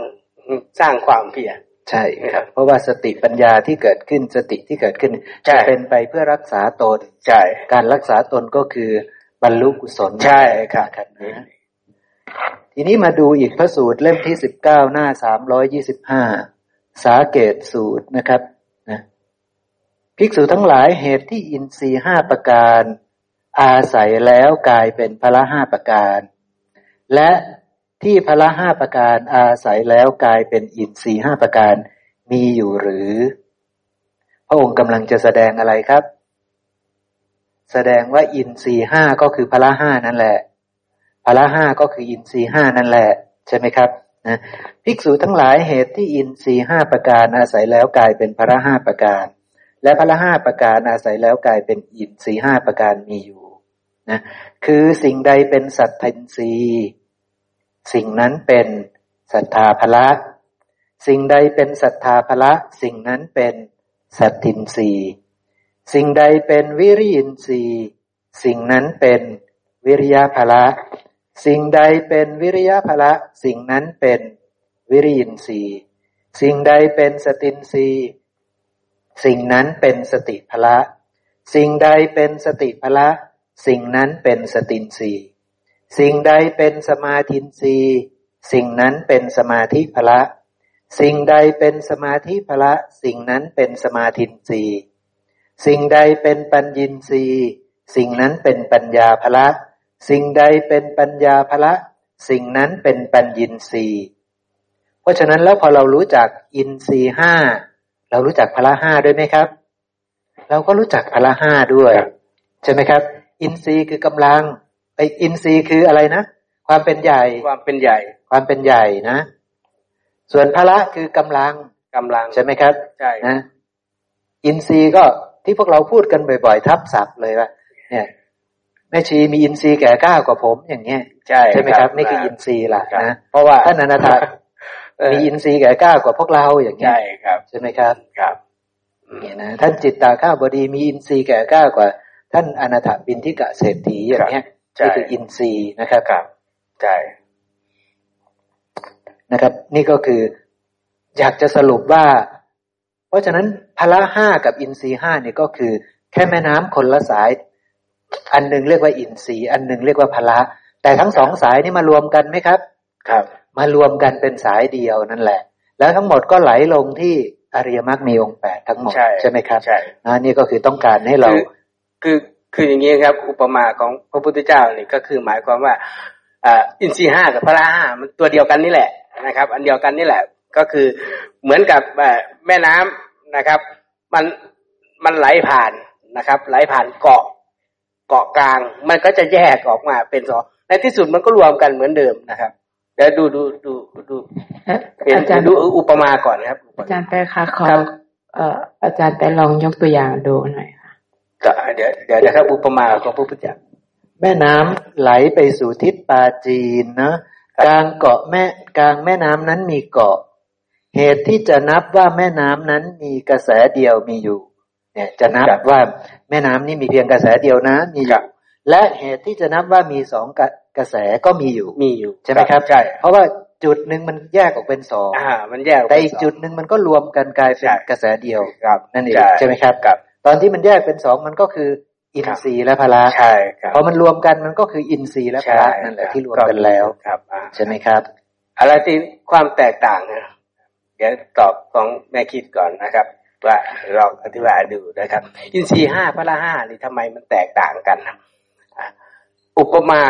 Speaker 4: สร้างความเพียร
Speaker 2: ใช่ครับ เพราะว่าสติปัญญาที่เกิดขึ้นสติที่เกิดขึ้นจะเป็นไปเพื่อรักษาตน
Speaker 4: ใช่
Speaker 2: การรักษาตนก็คือบรรลุกุศล
Speaker 4: ใช่ครับ
Speaker 2: ทีนี้มาดูอีกพระสูตรเล่มที่สิบเก้าหน้าสามร้อยยี่สิบห้าสาเกตสูตรนะครับนะภิกษุทั้งหลายเหตุที่อินทรีห้าประการ อาศัยแล้วกลายเป็นพละห้าประการ และ ที่พละห้าประการอาศัยแล้วกลายเป็นอินทรีห้าประการมีอยู่หรือ พระองค์กำลังจะแสดงอะไรครับ แสดงว่าอินทรีห้าก็คือพละห้านั่นแหละพละห้าก็คืออินทรีห้านั่นแหละ ใช่ไหมครับนะภิกษุทั้งหลายเหตุที่อินทรีห้าประการอาศัยแล้วกลายเป็นพละห้าประการ และพละห้าประการอาศัยแล้วกลายเป็นอินทรีห้าประการมีอยู่นะคือสิ่งใดเป็นสัตทินทรี สิ่งนั้นเป็นศรัทธาภละ สิ่งใดเป็นศรัทธาภละ สิ่งนั้นเป็นสัตทินรีสิ่งใดเป็นวิริยินรีสิ่งนั้นเป็นวิริยะภละ สิ่งใดเป็นวิริยะภละ สิ่งนั้นเป็นวิริยินรีสิ่งใดเป็นสตินรีสิ่งนั้นเป็นสติภละ สิ่งใดเป็นสติภละ สิ่งนั้นเป็นสตินรี สิ่งใดเป็นสมาธินีสิ่งนั้นเป็นสมาธิพละ สิ่งใดเป็นสมาธิพละ สิ่งนั้นเป็นสมาธินีสิ่งใดเป็นปัญญินรีสิ่งนั้นเป็นปัญญาพละ สิ่งใดเป็นปัญญาพละ สิ่งนั้นเป็นปัญญินรีเพราะฉะนั้นแล้วพอเรารู้จักอินทรีห้าเรารู้จักพละห้าด้วยไหมครับ เราก็รู้จักพละห้าด้วย ใช่ไหมครับ อินทรีย์คือกำลัง ไออินทรีย์คืออะไรนะ ความเป็นใหญ่
Speaker 4: ความเป็นใหญ่
Speaker 2: ความเป็นใหญ่นะ ส่วนพละคือกำลัง
Speaker 4: กำลัง
Speaker 2: ใช่ไหมครับ
Speaker 4: ใช่
Speaker 2: นะอินทรีย์ก็ที่พวกเราพูดกันบ่อยๆ ทับศัพท์เลยว่าเนี่ยแม่ชีมีอินทรีย์แก่กล้ากว่าผมอย่างเงี้ย
Speaker 4: ใช่
Speaker 2: ใช่ไหมครับนี่คืออินทรีย์ล่ะนะ
Speaker 4: เพราะว่า
Speaker 2: ท่านอนาคามีอินทรีย์แก่กล้ากว่าพวกเราอย่างเงี้
Speaker 4: ยใช่ครับ
Speaker 2: ใช่ไหมครับ
Speaker 4: ครับ
Speaker 2: เนี่ยนะท่านจิตตาข้าวบดีมีอินทรีย์แก่ก้าวกว่า ท่านอนาถบิณฑิกเศรษฐีอย่างเงี้ย นี่คืออินทรีย์นะครับ
Speaker 4: ครับใช่
Speaker 2: นะครับ นี่ก็คือ อยากจะสรุปว่า เพราะฉะนั้นพละห้ากับอินทรีห้าเนี่ยก็คือ แค่แม่น้ำคนละสาย อันหนึ่งเรียกว่าอินทรีย์อันหนึ่งเรียกว่าพละ แต่ทั้งสองสายนี่มารวมกันไหมครับ
Speaker 4: ครับ
Speaker 2: มารวมกันเป็นสายเดียวนั่นแหละ แล้วทั้งหมดก็ไหลลงที่อริยมรรคมีองค์แปดทั้งหมดใช่ไหมครับ
Speaker 4: ใช่
Speaker 2: นี่ก็คือต้องการให้เรา
Speaker 4: คือ คืออย่างนี้ครับ อุปมาของพระพุทธเจ้านี่ก็คือหมายความว่าอ่าอินทรีห้ากับพระห้ามันตัวเดียวกันนี่แหละนะครับ อันเดียวกันนี่แหละ ก็คือเหมือนกับแม่น้ำนะครับ มันมันไหลผ่านนะครับ ไหลผ่านเกาะเกาะกลาง มันก็จะแยกออกมาเป็นสองในที่สุดมันก็รวมกันเหมือนเดิมนะครับเดี๋ยวดูดูดูดูอาจารย์ดูอุปมาก่อนครับ
Speaker 5: อาจารย์ไปค่ะขอเอ่ออาจารย์ไปลองยกตัวอย่างดูหน่อย
Speaker 4: ก็ เดี๋ยวเดี๋ยวนะครับ อุปมาของพระพุทธเจ้า
Speaker 2: แม่น้ำไหลไปสู่ทิศปาจีนนะกลางเกาะแม่กลางแม่น้ำนั้นมีเกาะ เหตุที่จะนับว่าแม่น้ำนั้นมีกระแสเดียวมีอยู่ เนี่ยจะนับว่าแม่น้ำนี้มีเพียงกระแสเดียวนะมีอยู่และเหตุที่จะนับว่ามีสองกระแสก็มีอยู่
Speaker 4: มีอยู่
Speaker 2: ใช่ไหมครับ
Speaker 4: ใช่
Speaker 2: เพราะว่าจุดหนึ่งมันแยกออกเป็นสอง
Speaker 4: อ่า มันแยก
Speaker 2: แต่อีกจุดหนึ่งมันก็รวมกันกลายเป็นกระแสเดียว
Speaker 4: ครับ
Speaker 2: นั่นเองใช่ไหมครับ
Speaker 4: ครับ
Speaker 2: ตอนที่มันแยกเป็นสองมันก็คืออินทรีย์และพละ
Speaker 4: ใช่ครับ
Speaker 2: พอมันรวมกันมันก็คืออินทรีย์และพละนั่นแหละที่รวมกันแล้ว
Speaker 4: ครับ
Speaker 2: ใช่ไหมครับ
Speaker 4: อะไรที่ความแตกต่างนะเดี๋ยวตอบของแม่คิดก่อนนะครับ ว่าเราอธิบายดูนะครับ อินทรีย์ห้าพละห้านี่ทำไมมันแตกต่างกันอุปมา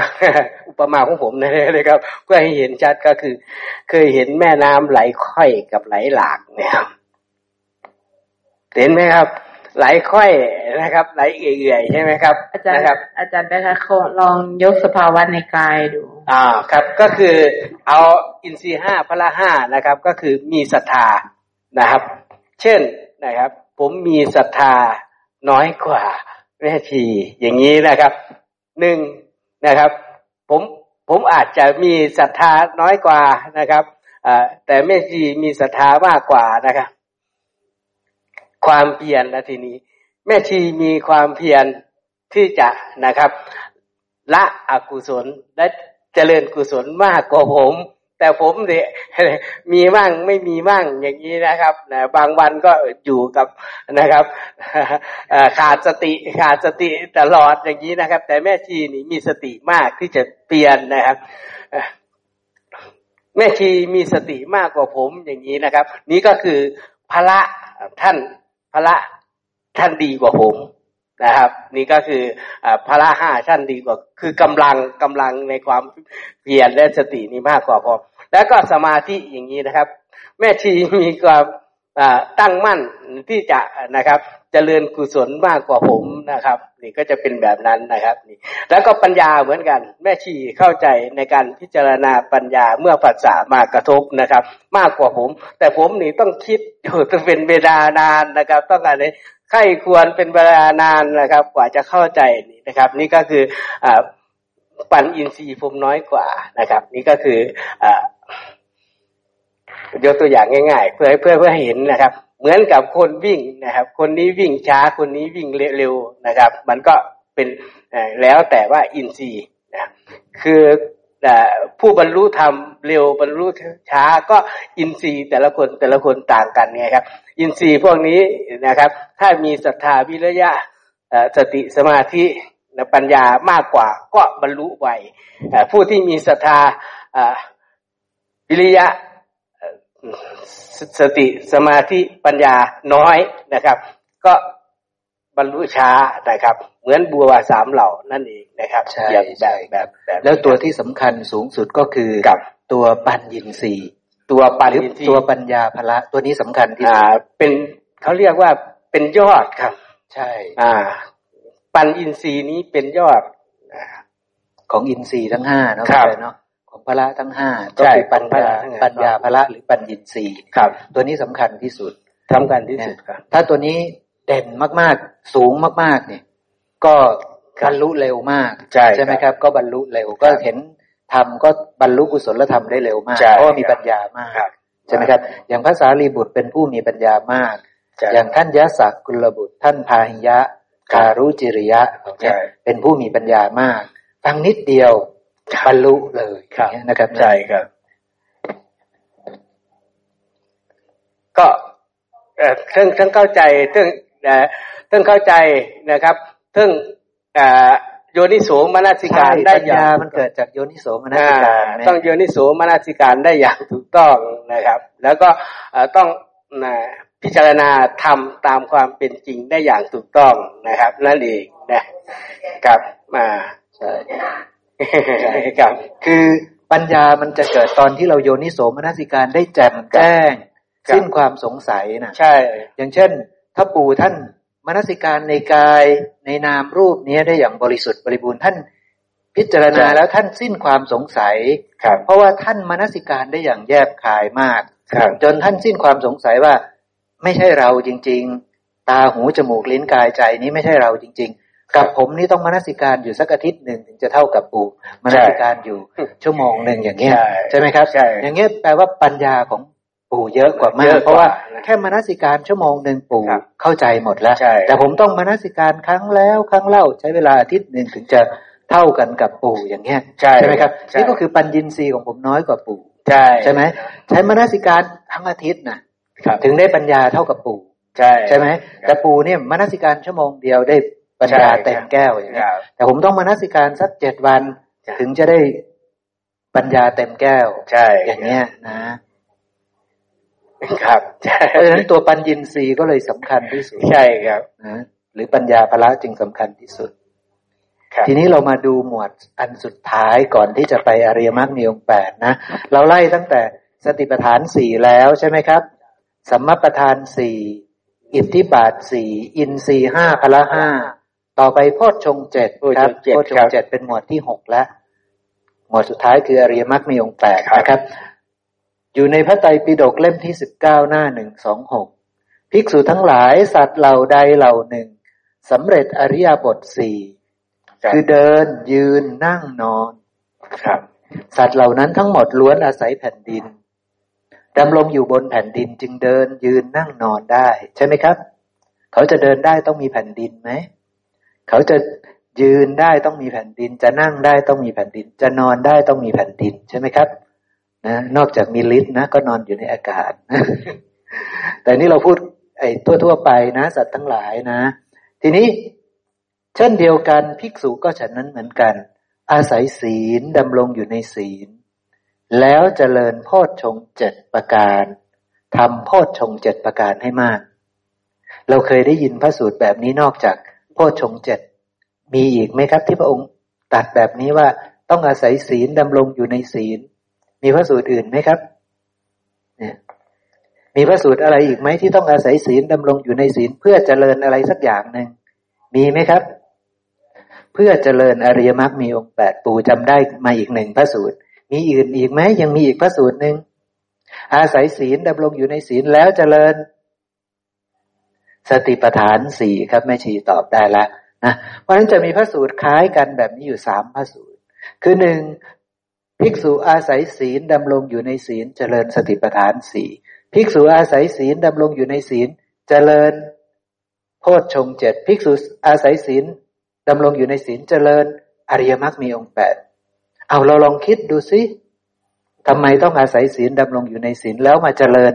Speaker 4: อุปมาของผมเลยครับ เพื่อให้เห็นชัดก็คือ เคยเห็นแม่น้ำไหลค่อยกับไหลหลากเนี่ยครับเคเห็นไหมครับ ไหลค่อยนะครับ ไหลเอื่อยๆใช่ไหมครับ
Speaker 6: อาจารย์
Speaker 4: นะครับ
Speaker 6: อาจารย์ไปคะลองยกสภาวะในกายดู
Speaker 4: อ่าครับ ก็คือเอาอินทรีย์ห้าพละห้านะครับ ก็คือมีศรัทธานะครับ เช่นนะครับ ผมมีศรัทธาน้อยกว่าแม่ชีอย่างนี้นะครับหนึ่งนะครับ ผมผมอาจจะมีศรัทธาน้อยกว่านะครับอ่าแต่แม่ชีมีศรัทธามากกว่านะครับ ความเพียรและทีนี้ แม่ชีมีความเพียรที่จะนะครับละอกุศลและเจริญกุศลมากกว่าผม แต่ผมเนี่ยมีบ้างไม่มีบ้างอย่างนี้นะครับนะบางวันก็อยู่กับนะครับขาดสติขาดสติตลอดอย่างนี้นะครับ แต่แม่ชีนี่มีสติมากที่จะเปลี่ยนนะครับแม่ชีมีสติมากกว่าผมอย่างนี้นะครับ นี่ก็คือพระท่าน พระท่านดีกว่าผมนะครับ นี่ก็คือพระห้าท่านดีกว่า คือกำลังกำลังในความเพียรและสตินี่มากกว่าผมแล้วก็สมาธิอย่างนี้นะครับ แม่ชีมีความตั้งมั่นที่จะนะครับ เจริญกุศลมากกว่าผมนะครับ นี่ก็จะเป็นแบบนั้นนะครับนี่แล้วก็ปัญญาเหมือนกัน แม่ชีเข้าใจในการพิจารณาปัญญาเมื่อปัสสามากระทบนะครับ มากกว่าผม แต่ผมนี่ต้องคิดอยู่ต้องเป็นเวลานานนะครับ ต้องการใครควรเป็นเวลานานนะครับ กว่าจะเข้าใจนี่นะครับ นี่ก็คืออ่าปัญอินทรีย์ผมน้อยกว่านะครับ นี่ก็คืออ่ายกตัวอย่างง่าย ๆ เพื่อเพื่อเพื่อให้เห็นนะครับ เหมือนกับคนวิ่งนะครับ คนนี้วิ่งช้าคนนี้วิ่งเร็วๆนะครับ มันก็เป็นแล้วแต่ว่าอินทรีย์นะคือผู้บรรลุธรรมเร็วบรรลุช้าก็อินทรีย์แต่ละคนแต่ละคนต่างกันไงครับ อินทรีย์พวกนี้นะครับ ถ้ามีศรัทธาวิริยะสติสมาธิปัญญามากกว่าก็บรรลุไวผู้ที่มีศรัทธาวิริยะ สสติสมาธิปัญญาน้อยนะครับ ก็บรรลุช้านะครับ เหมือนบัวสามเหล่านั่นเองนะครับ
Speaker 2: ใช่
Speaker 4: แบบ
Speaker 2: ใช่
Speaker 4: แบบแบบ
Speaker 2: แล้วตัวที่สำคัญสูงสุดก็คือ
Speaker 4: กับ
Speaker 2: ตัวปัญญินทรีย์
Speaker 4: ตัวปัญ
Speaker 2: หรือ
Speaker 4: ญ
Speaker 2: ตัวปัญญาภละตัวนี้สำคัญที่สุ
Speaker 4: อ่า
Speaker 2: ด
Speaker 4: เป็นเขาเรียกว่าเป็นยอดครับ
Speaker 2: ใช่
Speaker 4: อ่า ปัญอินทรีย์นี้เป็นยอดอ่า
Speaker 2: ของอินทรีย์ทั้งห้าเนาะ
Speaker 4: ครับ
Speaker 2: เข้าใจเนาะ ของพละทั้งห้าก็
Speaker 4: ใช่
Speaker 2: คือปัญญา
Speaker 4: ของพละทั้งห้า
Speaker 2: ปัญญาภละหรือปัญญินทรีย์
Speaker 4: ครับ
Speaker 2: ตัวนี้สำคัญที่สุด
Speaker 4: ทำกันที่สุดครับ
Speaker 2: ถ้าตัวนี้เด่นมากๆ สูงมากๆเนี่ย ก็บรรลุเร็วมาก
Speaker 4: ใช่
Speaker 2: ไหมครับ ก็บรรลุเร็วก็เห็นทำก็บรรลุกุศลธรรมได้เร็วมาก
Speaker 4: ใช่
Speaker 2: เพราะว่ามีปัญญามาก
Speaker 4: ครับ
Speaker 2: ใช่ไหมครับ อย่างพระสารีบุตรเป็นผู้มีปัญญามาก
Speaker 4: ใช่
Speaker 2: อย่างท่านยะศักกุลบุตร ท่านพาหิยะ
Speaker 4: ครับ
Speaker 2: การุจิริยะเหล่าเนี้ย
Speaker 4: ใช่
Speaker 2: เป็นผู้มีปัญญามาก ฟังนิดเดียว บรรลุเลย
Speaker 4: ครับ
Speaker 2: อย่างเงี้ยนะครับ
Speaker 4: ใช่ครับ ก็เอ่อเพิ่งเพิ่งเข้าใจเพิ่งเอ่อเพิ่งเข้าใจนะครับเพิ่งเอ่อโยนิโสมนสิการ
Speaker 2: ใช่
Speaker 4: ได้
Speaker 2: ปัญ
Speaker 4: อย่า
Speaker 2: ญางมันเกิดจากโยนิโสมน
Speaker 4: อ่า
Speaker 2: สิการนะ
Speaker 4: ต้องโยนิโสมนสิการได้อย่างถูกต้องนะครับ แล้วก็เอ่อต้องนะพิจารณาทำตามความเป็นจริงได้อย่างถูกต้องนะครับ นั่นเองนะครับมา
Speaker 2: ใช่
Speaker 4: ครับ
Speaker 2: คือปัญญามันจะเกิดตอนที่เราโยนิโสมนสิการได้แจ่มแจ้ง
Speaker 4: ครับ
Speaker 2: สิ้นความสงสัยนะ
Speaker 4: ใช่
Speaker 2: อย่างเช่น ถ้าปู่ท่านมนสิการในกายในนามรูปนี้ได้อย่างบริสุทธิ์บริบูรณ์ท่านพิจารณาแล้วท่านสิ้นความสงสัย
Speaker 4: ครับ
Speaker 2: เพราะว่าท่านมนสิการได้อย่างแยบคายมาก
Speaker 4: ครับ
Speaker 2: จนท่านสิ้นความสงสัยว่า ไม่ใช่เราจริง ๆ ตาหูจมูกลิ้นกายใจนี้ไม่ใช่เราจริงๆ กับผมนี่ต้องมนสิการอยู่สักอาทิตย์หนึ่งถึงจะเท่ากับปู่มนสิการอยู่ชั่วโมงหนึ่งอย่างเงี้ย
Speaker 4: ใช่
Speaker 2: ใช่ไหมครับ
Speaker 4: ใช่
Speaker 2: อย่างเงี้ยแปลว่าปัญญาของปู่เยอะกว่ามา
Speaker 4: เย
Speaker 2: ก
Speaker 4: อะกว่า
Speaker 2: เพราะว่า
Speaker 4: นะ
Speaker 2: แค่มนสิการชั่วโมงหนึ่งปู่
Speaker 4: ครับ
Speaker 2: เข้าใจหมดแล้ว
Speaker 4: ใช่
Speaker 2: แต่ผมต้องมนสิการครั้งแล้วครั้งเล่าใช้เวลาอาทิตย์หนึ่งถึงจะเท่ากันกับปู่อย่างเงี้ย
Speaker 4: ใช่
Speaker 2: ไหมครับ
Speaker 4: ใช่
Speaker 2: นี่ก็คือปัญญินทรีย์ของผมน้อยกว่าปู่
Speaker 4: ใช่
Speaker 2: ใช่ไหมใช้มนสิการทั้งอาทิตย์นะครับถึงได้ปัญญาเท่ากับปู่
Speaker 4: ใช่
Speaker 2: ใช่ไหมแต่ปู่เนี่ยมนสิการชั่วโมงเดียวได้ ปัญญา
Speaker 4: ใช่
Speaker 2: เต็มแก้วอย่าง
Speaker 4: ค
Speaker 2: เงี้ย
Speaker 4: รับ
Speaker 2: แต่ผมต้องมนสิการสักเจ็ดวัน
Speaker 4: ใช่
Speaker 2: ถึงจะได้ปัญญาเต็มแก้ว
Speaker 4: ใช่
Speaker 2: อย่างเงี้ยนะ
Speaker 4: ครับใช่
Speaker 2: เพราะฉะนั้นตัวปัญญินทรีย์ก็เลยสำคัญที่สุด
Speaker 4: ใช่ครับ
Speaker 2: นะหรือปัญญาภละจึงสำคัญที่สุด
Speaker 4: ครับ
Speaker 2: ทีนี้เรามาดูหมวดอันสุดท้ายก่อนที่จะไปอริยมรรคมีองค์แปดนะ เราไล่ตั้งแต่สติปัฏฐานสี่แล้วใช่ไหมครับสัมมาปัฏฐานสี่อิทธิบาทสี่อินทรีห้าพละห้า ต่อไปโพชฌงเจ็ดครับโพชฌงเจ็ดเป็นหมวดที่หกแล้ว หมวดสุดท้ายคืออริยมรรคมีองค์แปดนะครับ อยู่ในพระไตรปิฎกเล่มที่สิบเก้าหน้าหนึ่งสองหกภิกษุทั้งหลายสัตว์เหล่าใดเหล่าหนึ่งสำเร็จอริยบทสี่คือเดินยืนนั่งนอนครับ สัตว์เหล่านั้นทั้งหมดล้วนอาศัยแผ่นดินดำรงอยู่บนแผ่นดินจึงเดินยืนนั่งนอนได้ ใช่ไหมครับ เขาจะเดินได้ต้องมีแผ่นดินไหม เขาจะยืนได้ต้องมีแผ่นดิน จะนั่งได้ต้องมีแผ่นดิน จะนอนได้ต้องมีแผ่นดินใช่ไหมครับนะนอกจากมีลิฟต์นะ ก็นอนอยู่ในอากาศ แต่นี่เราพูดไอ้ทั่วๆไปนะ สัตว์ทั้งหลายนะ ทีนี้เช่นเดียวกันภิกษุก็ฉันนั้นเหมือนกัน อาศัยศีลดำรงอยู่ในศีล แล้วเจริญโพชฌงเจ็ดประการทำโพชฌงเจ็ดประการให้มาก เราเคยได้ยินพระสูตรแบบนี้นอกจาก ชฌงเจ็ดมีอีกไหมครับ ที่พระองค์ตัดแบบนี้ว่าต้องอาศัยศีลดำรงอยู่ในศีล มีพระสูตรอื่นไหมครับเนี่ยมีพระสูตรอะไรอีกไหมที่ต้องอาศัยศีลดำรงอยู่ในศีล เพื่อเจริญอะไรสักอย่างหนึ่งมีไหมครับ เพื่อเจริญอริยมรรคมีองค์แปดปู่จำได้มาอีกหนึ่งพระสูตร มีอื่นอีกไหมยังมีอีกพระสูตรหนึ่งอาศัยศีลดำรงอยู่ในศีลแล้วเจริญ สติปัฏฐานสี่ครับแม่ชีตอบได้แล้วนะเพราะฉะนั้นจะมีพระสูตรคล้ายกันแบบนี้อยู่สามพระสูตร คือหนึ่งภิกษุอาศัยศีลดำรงอยู่ในศีลเจริญสติปัฏฐานสี่ภิกษุอาศัยศีลดำรงอยู่ในศีลเจริญโพชฌงเจ็ดภิกษุอาศัยศีลดำรงอยู่ในศีลเจริญ อริยมรรคมีองค์แปดเอาเราลองคิดดูสิทำไมต้องอาศัยศีลดำรงอยู่ในศีลแล้วมาเจริญ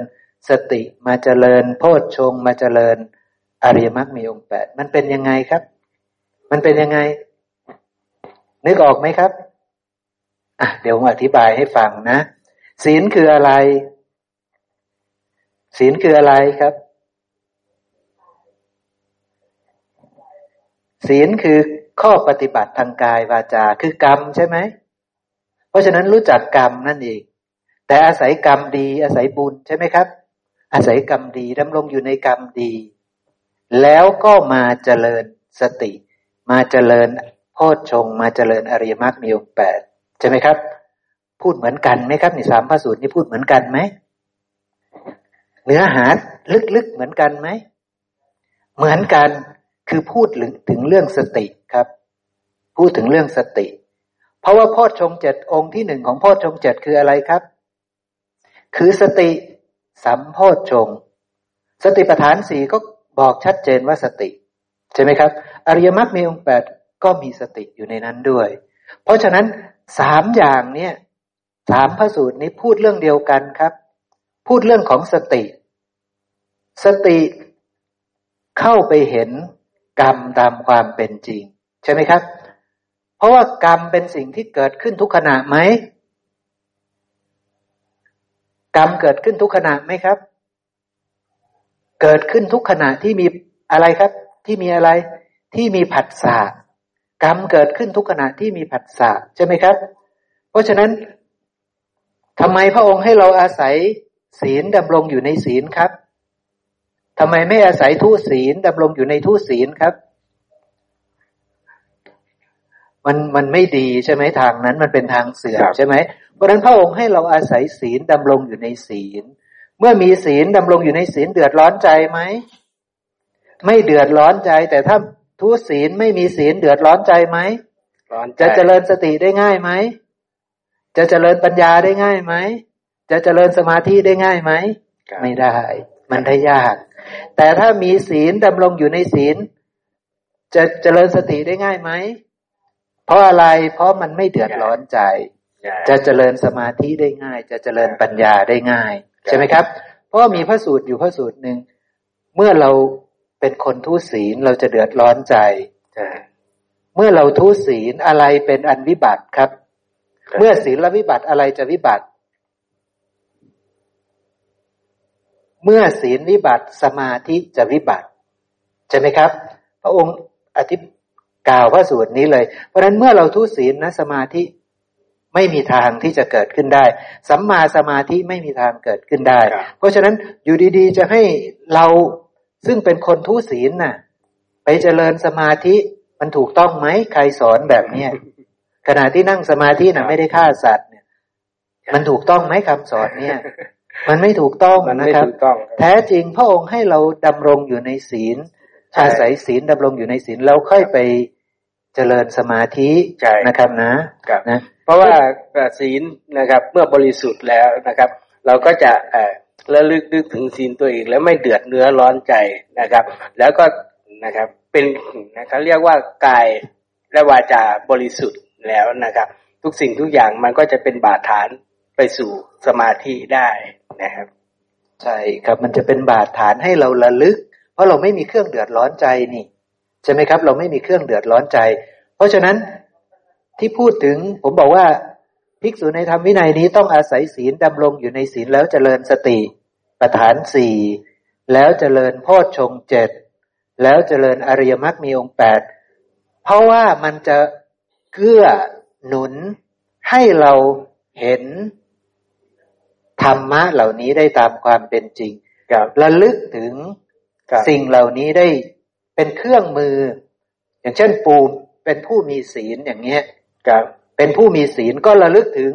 Speaker 2: สติมาเจริญ โพชฌงมาเจริญ อริยมรรคมีองค์แปดมันเป็นยังไงครับ มันเป็นยังไง นึกออกไหมครับอะเดี๋ยวผมอธิบายให้ฟังนะศีลคืออะไร ศีลคืออะไรครับ ศีลคือข้อปฏิบัติทางกายวาจาคือกรรมใช่ไหม เพราะฉะนั้นรู้จักกรรมนั่นเอง แต่อาศัยกรรมดี อาศัยบุญใช่ไหมครับ อาศัยกรรมดีดำรงอยู่ในกรรมดี แล้วก็มาเจริญสติ มาเจริญโพชฌงมาเจริญอริยมรรคมีองค์แปดใช่ไหมครับ พูดเหมือนกันไหมครับในสามพระสูตรนี้พูดเหมือนกันไหมเนื้อหาลึกๆเหมือนกันไหมเหมือนกันคือพูดถึงเรื่องสติครับ พูดถึงเรื่องสติ เพราะว่าพ่อชงเจ็ดองค์ที่หนึ่งของพ่อชงเจ็ดคืออะไรครับ คือสติสัมโพชง สติปัฏฐานสี่ก็ บอกชัดเจนว่าสติ ใช่ไหมครับ อริยมรรคมีองค์แปดก็มีสติอยู่ในนั้นด้วย เพราะฉะนั้นสามอย่างเนี่ยสามพระสูตรนี้พูดเรื่องเดียวกันครับ พูดเรื่องของสติ สติเข้าไปเห็นกรรมตามความเป็นจริง ใช่ไหมครับ เพราะว่ากรรมเป็นสิ่งที่เกิดขึ้นทุกขณะไหมกรรมเกิดขึ้นทุกขณะไหมครับ เกิดขึ้นทุกขณะที่มีอะไรครับ ที่มีอะไร ที่มีผัสสะกรรมเกิดขึ้นทุกขณะที่มีผัสสะใช่ไหมครับ เพราะฉะนั้นทำไมพระองค์ให้เราอาศัยศีลดำรงอยู่ในศีลครับทำไมไม่อาศัยทุศีลดำรงอยู่ในทุศีลครับ มันมันไม่ดีใช่ไหมทางนั้น มันเป็นทางเสื่อมใช่ไหมเพราะนั้นพระองค์ให้เราอาศัยศีลดำรงอยู่ในศีลเมื่อมีศีลดำรงอยู่ในศีลเดือดร้อนใจไหม ไม่เดือดร้อนใจ แต่ถ้าทุศีลไม่มีศีลเดือดร้อนใจไหมจะเจริญสติได้ง่ายไหม จะเจริญปัญญาได้ง่ายไหม จะเจริญสมาธิได้ง่ายไหม ไม่ได้ มันได้ยาก แต่ถ้ามีศีลดำรงอยู่ในศีล จะเจริญสติได้ง่ายไหม เพราะอะไร เพราะมันไม่เดือดร้อนใจ จะเจริญสมาธิได้ง่าย จะเจริญปัญญาได้ง่าย ใช่ไหมครับ เพราะมีพระสูตรอยู่พระสูตรหนึ่งเมื่อเราเป็นคนทุศีลเราจะเดือดร้อนใจเมื่อเราทุศีลอะไรเป็นอันวิบัติครับ เมื่อศีลวิบัติอะไรจะวิบัติ เมื่อศีลวิบัติสมาธิจะวิบัติ ใช่ไหมครับ พระองค์อธิกล่าวพระสูตรนี้เลย เพราะฉะนั้นเมื่อเราทุศีลนะสมาธิ ไม่มีทางที่จะเกิดขึ้นได้ สัมมาสมาธิไม่มีทางเกิดขึ้นได้ เพราะฉะนั้นอยู่ดีๆ จะให้เราซึ่งเป็นคนทุศีลน่ะ ไปเจริญสมาธิมันถูกต้องไหมใครสอนแบบเนี้ยขณะที่นั่งสมาธิน่ะไม่ได้ฆ่าสัตว์เนี่ย มันถูกต้องไหมคำสอนเนี่ย มันไม่ถูกต้องนะครับ แท้จริงพระองค์ให้เราดำรงอยู่ในศีลอาศัยศีลดำรงอยู่ในศีลแล้วค่อยไป เจริญสมาธินะครับนะนะ
Speaker 4: เพราะว่าศีลนะครับ เมื่อบริสุทธิ์แล้วนะครับ เราก็จะเออระลึกนึกถึงศีลตัวเองแล้วไม่เดือดเนื้อร้อนใจนะครับ แล้วก็นะครับเป็นนะครับเรียกว่ากายและวาจาบริสุทธิ์แล้วนะครับ ทุกสิ่งทุกอย่างมันก็จะเป็นบาดฐานไปสู่สมาธิได้นะครับ
Speaker 2: ใช่ครับมันจะเป็นบาดฐานให้เราระลึก เพราะเราไม่มีเครื่องเดือดร้อนใจนี่ ใช่ไหมครับ เราไม่มีเครื่องเดือดร้อนใจ เพราะฉะนั้นที่พูดถึงผมบอกว่าภิกษุในธรรมวินัยนี้ต้องอาศัยศีลดำรงอยู่ในศีลแล้วเจริญสติประฐานสี่แล้วเจริญโพชฌงเจ็ดแล้วเจริญอริยมรรคมีองค์แปดเพราะว่ามันจะเกื้อหนุนให้เราเห็นธรรมะเหล่านี้ได้ตามความเป็นจริงระลึกถึงสิ่งเหล่านี้ได้ เป็นเครื่องมือ อย่างเช่นปูเป็นผู้มีศีลอย่างเงี้ยเป็นผู้มีศีลก็ระลึกถึง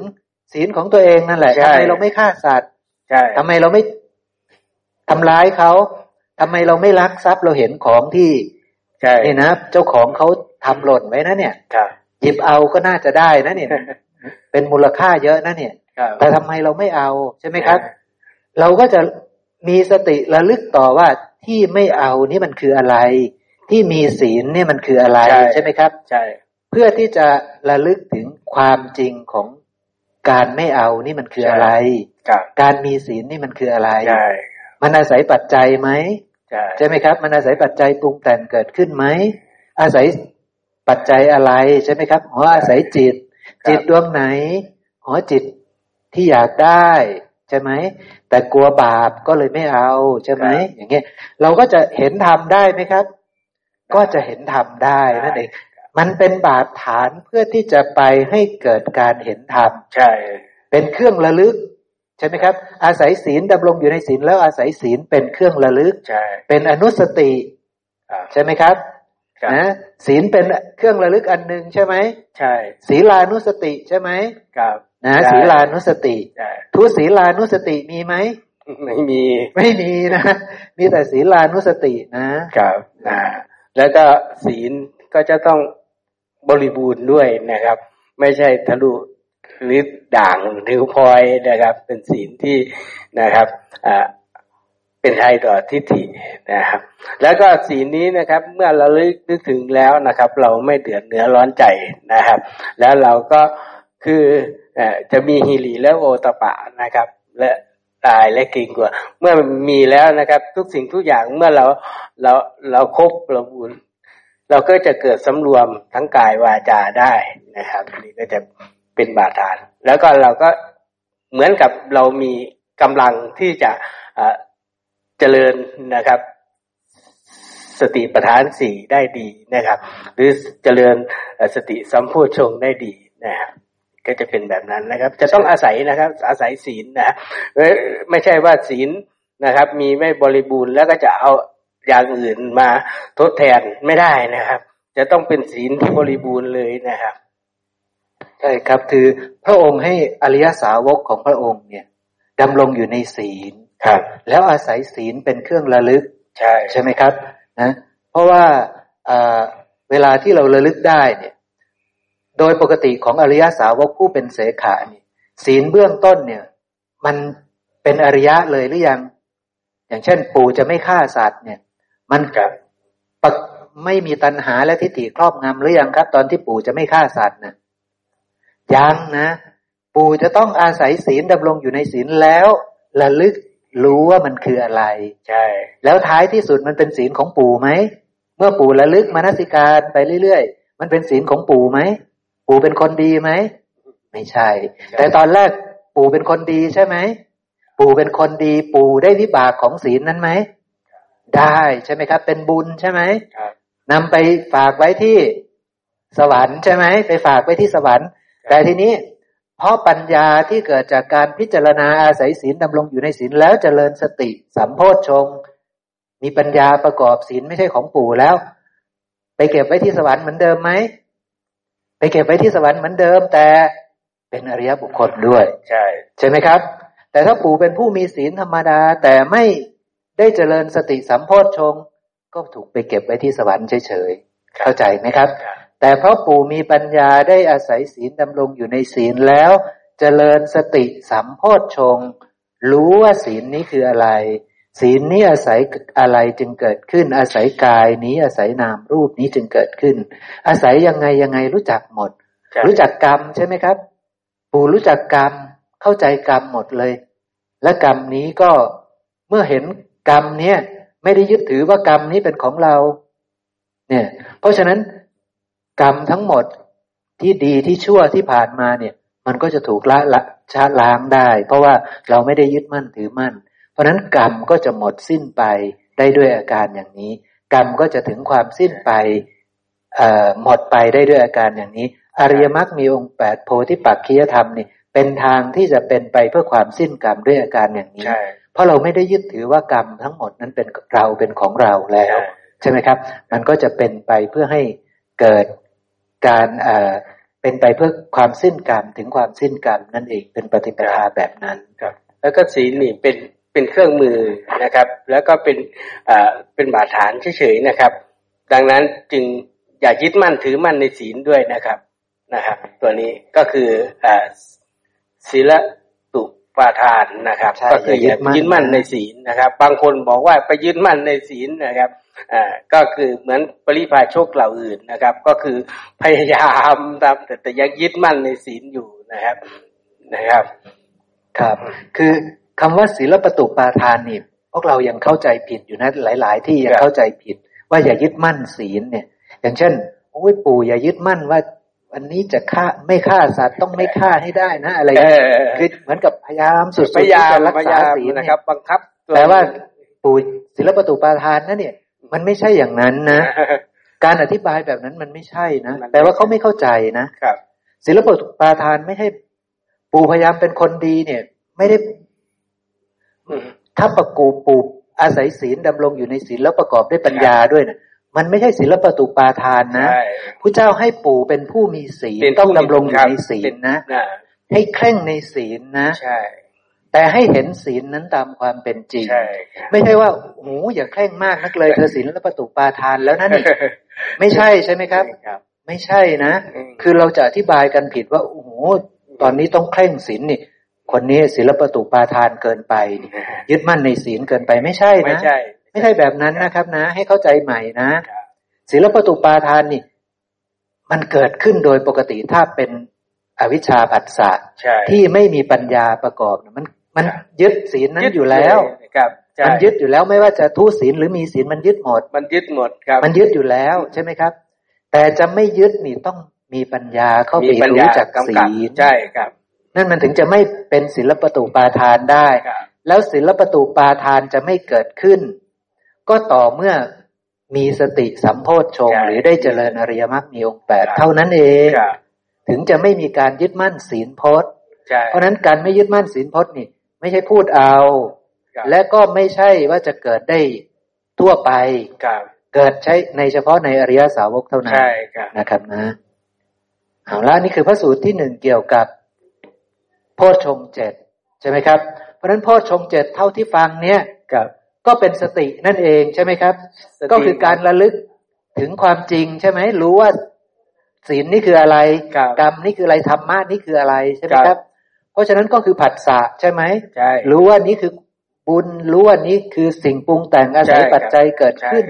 Speaker 2: ศีลของตัวเองนั่นแหละทำไมเราไม่ฆ่าสัตว์ทำไมเราไม่ทำร้ายเขาทำไมเราไม่ลักทรัพย์เราเห็นของที่นี่นะเจ้าของเขาทำหล่นไว้นะเนี่ยหยิบเอาก็น่าจะได้นะเนี่ยเป็นมูลค่าเยอะนะเนี่ยแต่ทำไมเราไม่เอาใช่ไหมครับ เราก็จะมีสติระลึกต่อว่า ที่ไม่เอานี่มันคืออะไร ที่มีศีลนี่มันคืออะไรใช่ไหมครับ
Speaker 4: ใช่
Speaker 2: เพื่อที่จะระลึกถึงความจริงของการไม่เอานี่มันคืออะไร การมีศีลนี่มันคืออะไร มันอาศัยปัจจัยไหมใช่ไหมครับ มันอาศัยปัจจัยปรุงแต่งเกิดขึ้นไหม อาศัยปัจจัยอะไรใช่ไหมครับอ๋ออาศัยจิต จิตดวงไหนอ๋อจิตที่อยากได้ ใช่ไหมแต่กลัวบาปก็เลยไม่เอาใช่ไหมอย่างเงี้ยเราก็จะเห็นธรรมได้ไหมครับ ก็จะเห็นธรรมได้นั่นเองมันเป็นบาดฐานเพื่อที่จะไปให้เกิดการเห็นธรรม
Speaker 4: ใช่
Speaker 2: เป็นเครื่องระลึกใช่ไหมครับ อาศัยศีลดำรงอยู่ในศีลแล้วอาศัยศีลเป็นเครื่องระลึก
Speaker 4: ใช่
Speaker 2: เป็นอนุสติใช่ไหมครับนะศีลเป็นเครื่องระลึกอันหนึ่งใช่ไหม
Speaker 4: ใช่
Speaker 2: ศีลานุสติใช่ไหม
Speaker 4: ครับ
Speaker 2: นะศีลานุสติทุศีลานุสติมีไหม
Speaker 4: ไม่มี
Speaker 2: ไม่มีนะ มีแต่ศีลานุสตินะ
Speaker 4: ครับนะแล้วก็ศีลก็จะต้องบริบูรณ์ด้วยนะครับ ไม่ใช่ทะลุหรือด่างหรือพลอยนะครับ เป็นศีลที่นะครับอ่าเป็นไทยต่อทิฏฐินะครับ แล้วก็สีนี้นะครับ เมื่อเราลึกนึกถึงแล้วนะครับ เราไม่เดือดเนื้อร้อนใจนะครับ แล้วเราก็คือ จะมีฮิริและโอตปะนะครับ และตายและกิงกว่า เมื่อมีแล้วนะครับ ทุกสิ่งทุกอย่างเมื่อเราเราเราครบเราบุญเราก็จะเกิดสำรวมทั้งกายวาจาได้นะครับนี่ก็จะเป็นบาดาน แล้วก็เราก็เหมือนกับเรามีกำลังที่จะเจริญนะครับ สติปัฏฐานสี่ได้ดีนะครับ หรือเจริญสติสัมโพชงได้ดีนะครับ ก็จะเป็นแบบนั้นนะครับ จะต้องอาศัยนะครับ อาศัยศีลนะไม่ใช่ว่าศีลนะครับ มีไม่บริบูรณ์แล้วก็จะเอาอย่างอื่นมาทดแทนไม่ได้นะครับ จะต้องเป็นศีลที่บริบูรณ์เลยนะครับ
Speaker 2: ใช่ครับคือพระองค์ให้อริยสาวกของพระองค์เนี่ยดำรงอยู่ในศีล
Speaker 4: ครับ
Speaker 2: แล้วอาศัยศีลเป็นเครื่องระลึก
Speaker 4: ใช่
Speaker 2: ใช่ไหมครับนะเพราะว่าเวลาที่เราระลึกได้เนี่ย โดยปกติของอริยสาวกผู้เป็นเสขานี่ศีลเบื้องต้นเนี่ย มันเป็นอริยะเลยหรือยัง อย่างเช่น ปู่จะไม่ฆ่าสัตว์เนี่ย มันกับไม่มีตัณหาและทิฏฐิครอบงำหรือยังครับ ตอนที่ปู่จะไม่ฆ่าสัตว์นะยังนะ ปู่จะต้องอาศัยศีลดำรงอยู่ในศีลแล้วระลึกรู้ว่ามันคืออะไร
Speaker 4: ใช่
Speaker 2: แล้วท้ายที่สุดมันเป็นศีลของปู่ไหม เมื่อปู่ระลึกมนสิการไปเรื่อยๆ มันเป็นศีลของปู่ไหม ปู่เป็นคนดีไหม ไม่ใช่ แต่ตอนแรกปู่เป็นคนดีใช่ไหม ปู่เป็นคนดี ปู่ได้วิบากของศีลนั้นไหม ได้ใช่ไหมครับ เป็นบุญใช่ไหมนำไปฝากไว้ที่สวรรค์ใช่ไหม ไปฝากไว้ที่สวรรค์ แต่ทีนี้เพราะปัญญาที่เกิดจากการพิจารณาอาศัยศีลดำรงอยู่ในศีลแล้วเจริญสติสัมโพชฌงมีปัญญาประกอบศีลไม่ใช่ของปู่แล้ว ไปเก็บไว้ที่สวรรค์เหมือนเดิมไหม ไปเก็บไว้ที่สวรรค์เหมือนเดิมแต่เป็นอริยบุคคลด้วย
Speaker 4: ใช่
Speaker 2: ใช่ไหมครับ แต่ถ้าปู่เป็นผู้มีศีลธรรมดา แต่ไม่ได้เจริญสติสัมโพชฌงค์ก็ถูกไปเก็บไว้ที่สวรรค์เฉยๆเข้าใจไหมครับ แต่เพราะปู่มีปัญญาได้อาศัยศีลดำรงอยู่ในศีลแล้ว เจริญสติสัมโพชฌงค์รู้ว่าศีลนี้คืออะไร ศีลนี้อาศัยอะไรจึงเกิดขึ้น อาศัยกายนี้อาศัยนามรูปนี้จึงเกิดขึ้น อาศัยยังไงยังไงรู้จักหมด รู้จักกรรมใช่ไหมครับ ปู่รู้จักกรรมเข้าใจกรรมหมดเลย และกรรมนี้ก็เมื่อเห็นกรรมเนี้ยไม่ได้ยึดถือว่ากรรมนี้เป็นของเรา เนี่ย เพราะฉะนั้น กรรมทั้งหมดที่ดีที่ชั่วที่ผ่านมาเนี่ย มันก็จะถูกละละชาล้างได้ เพราะว่าเราไม่ได้ยึดมั่นถือมั่นเพ ราะฉะนั้นกรรมก็จะหมดสิ้นไปได้ด้วยอาการอย่างนี้ กรรมก็จะถึงความสิ้นไปหมดไปได้ด้วยอาการอย่างนี้ อริยมรรคมีองค์แปดโพธิปักคียธรรมนี่เป็นทางที่จะเป็นไปเพื่อความสิ้นกรรมด้วยอาการอย่างนี้ เพราะเราไม่ได้ยึดถือว่ากรรมทั้งหมดนั้นเป็นเราเป็นของเราแล้ว ใช่ไหมครับ มันก็จะเป็นไปเพื่อให้เกิดการเอ่อเป็นไปเพื่อความสิ้นกรรมถึงความสิ้นกรรมนั่นเองเป็นปฏิปทาแบบนั้น
Speaker 4: ครับแล้วก็ศีลนี่เป็น เป็นเครื่องมือนะครับ แล้วก็เป็นเอ่อเป็นบาดฐานเฉยๆนะครับ ดังนั้นจึงอย่ายึดมั่นถือมั่นในศีลด้วยนะครับนะครับ ตัวนี้ก็คืออศีลตุปาทานนะครับ ก็คือยึดมั่นในศีลนะครับ บางคนบอกว่าไปยึดมั่นในศีลนะครับอ่าก็คือเหมือนปริพาชกเหล่าอื่นนะครับ ก็คือพยายามทำแต่แต่ยังยึดมั่นในศีลอยู่นะครับนะครับ
Speaker 2: ครับ คือ คำว่าศีลประตูปาทานนี่พวกเรายังเข้าใจผิดอยู่นะหลาย ๆ ที่ยังเข้าใจผิด ว่าอย่ายึดมั่นศีลเนี่ย อย่างเช่นโอ้ยปู่อย่ายึดมั่นว่าวันนี้จะฆ่าไม่ฆ่าสัตว์ต้องไม่ฆ่าให้ได้นะ อะไรคือเหมือนกับพยายามสุดๆที่จะรักษาศีลนะครับ
Speaker 4: บังคับ
Speaker 2: แต่ว่าปู่ศิลปตุปาทานนั่นเนี่ย มันไม่ใช่อย่างนั้นนะ การอธิบายแบบนั้นมันไม่ใช่นะแต่ว่าเขาไม่เข้าใจนะครับศิลปตุปาทานไม่ใช่ปู่พยายามเป็นคนดีเนี่ย ไม่ได้ ถ้าประกูปู่อาศัยศีลดำรงอยู่ในศีลแล้วประกอบด้วยปัญญาด้วยนะมันไม่ใช่ศิลปตุปาทานนะผู้เจ้าให้ปู่เป็นผู้มีศีลต้องดำรงอยู่ในศีลนะให้เคร่งในศีลนะแต่ให้เห็นศีลนั้นตามความเป็นจริง ไม่ใช่ว่าโอ้อย่าเคร่งมากนักเลยเธอศีลและประตูปาทานแล้วนั่นไม่ใช่ใช่ไหมครับ ไม่ใช่นะ คือเราจะอธิบายกันผิดว่าโอ้โหตอนนี้ต้องเคร่งศีลนี่ คนนี้ศีลประตูปาทานเกินไป ยึดมั่นในศีลเกินไปไม่ใช่นะ ไม่ใช่แบบนั้นนะครับนะ ให้เข้าใจใหม่นะศีลประตูปาทานนี่ มันเกิดขึ้นโดยปกติถ้าเป็นอวิชชาผัสสะที่ไม่มีปัญญาประกอบมันมันยึดศีลนั้นอยู่แล้ว
Speaker 4: ครับ
Speaker 2: มันยึดอยู่แล้วไม่ว่าจะทุศีลหรือมีศีลมันยึดหมด
Speaker 4: มันยึดหมดครับ
Speaker 2: มันยึดอยู่แล้วใช่ไหมครับ แต่จะไม่ยึดนี่ต้องมีปัญญาเข้าไปรู้จักศีล
Speaker 4: ใช่ครับ
Speaker 2: นั่นมันถึงจะไม่เป็นศิลปตูปาทานได้ แล้วศิลปตูปาทานจะไม่เกิดขึ้น ก็ต่อเมื่อมีสติสัมโพธชงหรือได้เจริญอริยมรรคมีองค์แปดเท่านั้นเอง ถึงจะไม่มีการยึดมั่นศีลพจน์เพราะนั้นการไม่ยึดมั่นศีลพจน์นี่ ไม่ใช่พูดเอา และก็ไม่ใช่ว่าจะเกิดได้ทั่วไปเกิดใช้ในเฉพาะในอริยสาวกเท่านั้นนะครับนะเอาละนี่คือพระสูตรที่หนึ่งเกี่ยวกับ โพชฌงเจ็ดใช่ไหมครับ เพราะฉะนั้นพ่อชงเจ็ดเท่าที่ฟังเนี่ยก็เป็นสตินั่นเองใช่ไหมครับ ก็คือการระลึกถึงความจริงใช่ไหมรู้ว่าศีลนี่คืออะไร กรรมนี่คืออะไรธรรมะนี่คืออะไรใช่ไหมครับ เพราะฉะนั้นก็คือผัสสะใช่ไหม
Speaker 4: ใช่
Speaker 2: รู้ว่านี้คือบุญรู้ว่านี้คือสิ่งปรุงแต่งอาศัยปัจจัยเกิดขึ้น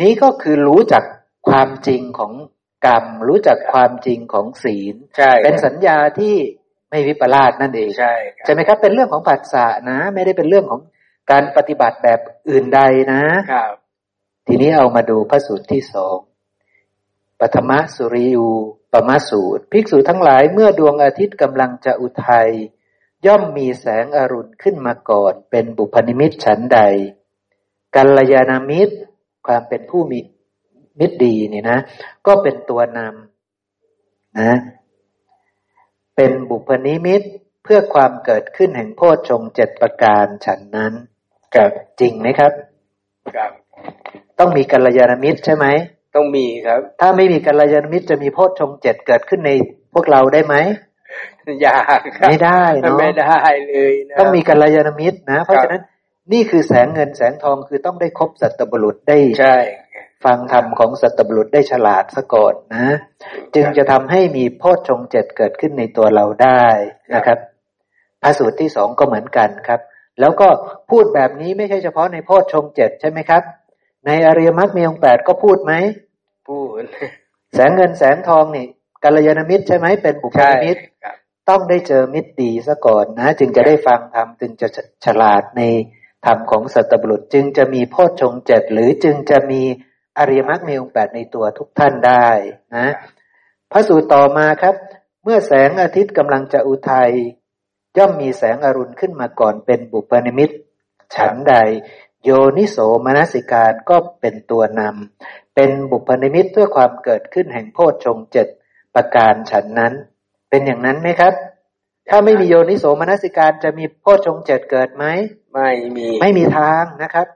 Speaker 2: นี้ก็คือรู้จักความจริงของกรรม รู้จักความจริงของศีลเป็นสัญญาที่ ไม่วิปลาสนั่นเอง
Speaker 4: ใช่
Speaker 2: ใช่ไหมครับเป็นเรื่องของปัสสะนะ ไม่ได้เป็นเรื่องของการปฏิบัติแบบอื่นใดนะครับ ทีนี้เอามาดูพระสูตรที่สองปฐมสุริยูปมาสูตร ภิกษุทั้งหลายเมื่อดวงอาทิตย์กำลังจะอุทัยย่อมมีแสงอรุณขึ้นมาก่อน เป็นบุพนิมิตฉันใด กัลยาณมิตร ความเป็นผู้มีมิตรดีนี่นะ ก็เป็นตัวนำนะ เป็นบุพนิมิตเพื่อความเกิดขึ้นแห่งโพชฌงเจ็ดประการฉันนั้นกับจริงไหมครับ
Speaker 4: ครับ
Speaker 2: ต้องมีกัลยาณมิตรใช่ไหม
Speaker 4: ต้องมีครับ
Speaker 2: ถ้าไม่มีกัลยาณมิตรจะมีโพชฌงค์เจ็ดเกิดขึ้นในพวกเราได้ไหม
Speaker 4: ยากครับ
Speaker 2: ไม่ได้เนาะ
Speaker 4: ไม่ได้เลยนะ
Speaker 2: ต้องมีกัลยาณมิตรนะ เพราะฉะนั้นนี่คือแสงเงินแสงทองคือต้องได้คบสัตบุรุษได้
Speaker 4: ใช่
Speaker 2: ฟังธรรมของสัตบุรุษได้ฉลาดซะก่อนนะ จึงจะทำให้มีโพชฌงค์เจ็ดเกิดขึ้นในตัวเราได้นะครับพระสูตรที่สองก็เหมือนกันครับ แล้วก็พูดแบบนี้ไม่ใช่เฉพาะในโพชฌงค์เจ็ดใช่ไหมครับ ในอริยมรรคมีองค์แปดก็พูดไหม
Speaker 4: พูด
Speaker 2: แสงเงินแสงทองนี่กัลยาณมิตรใช่ไหมเป็นบุคคล
Speaker 4: ใช่
Speaker 2: มิตร
Speaker 4: ครับ
Speaker 2: ต้องได้เจอมิตรดีซะก่อนนะ จึงจะได้ฟังธรรมจึงจะฉลาดในธรรมของสัตบุรุษ จึงจะมีโพชฌงค์เจ็ดหรือจึงจะมี อริยมรรคมีองค์แปดในตัวทุกท่านได้นะพระสูตรต่อมาครับ เมื่อแสงอาทิตย์กำลังจะอุทัยย่อมมีแสงอรุณขึ้นมาก่อนเป็นบุพนิมิตฉันใด โยนิโสมนสิการก็เป็นตัวนำเป็นบุพนิมิตเพื่อความเกิดขึ้นแห่งโพชฌงค์เจ็ดประการฉันนั้น เป็นอย่างนั้นไหมครับ ถ้าไม่มีโยนิโสมนสิการจะมีโพชฌงค์เจ็ดเกิดไหม
Speaker 4: ไม่มี
Speaker 2: ไม่มีทางนะครับ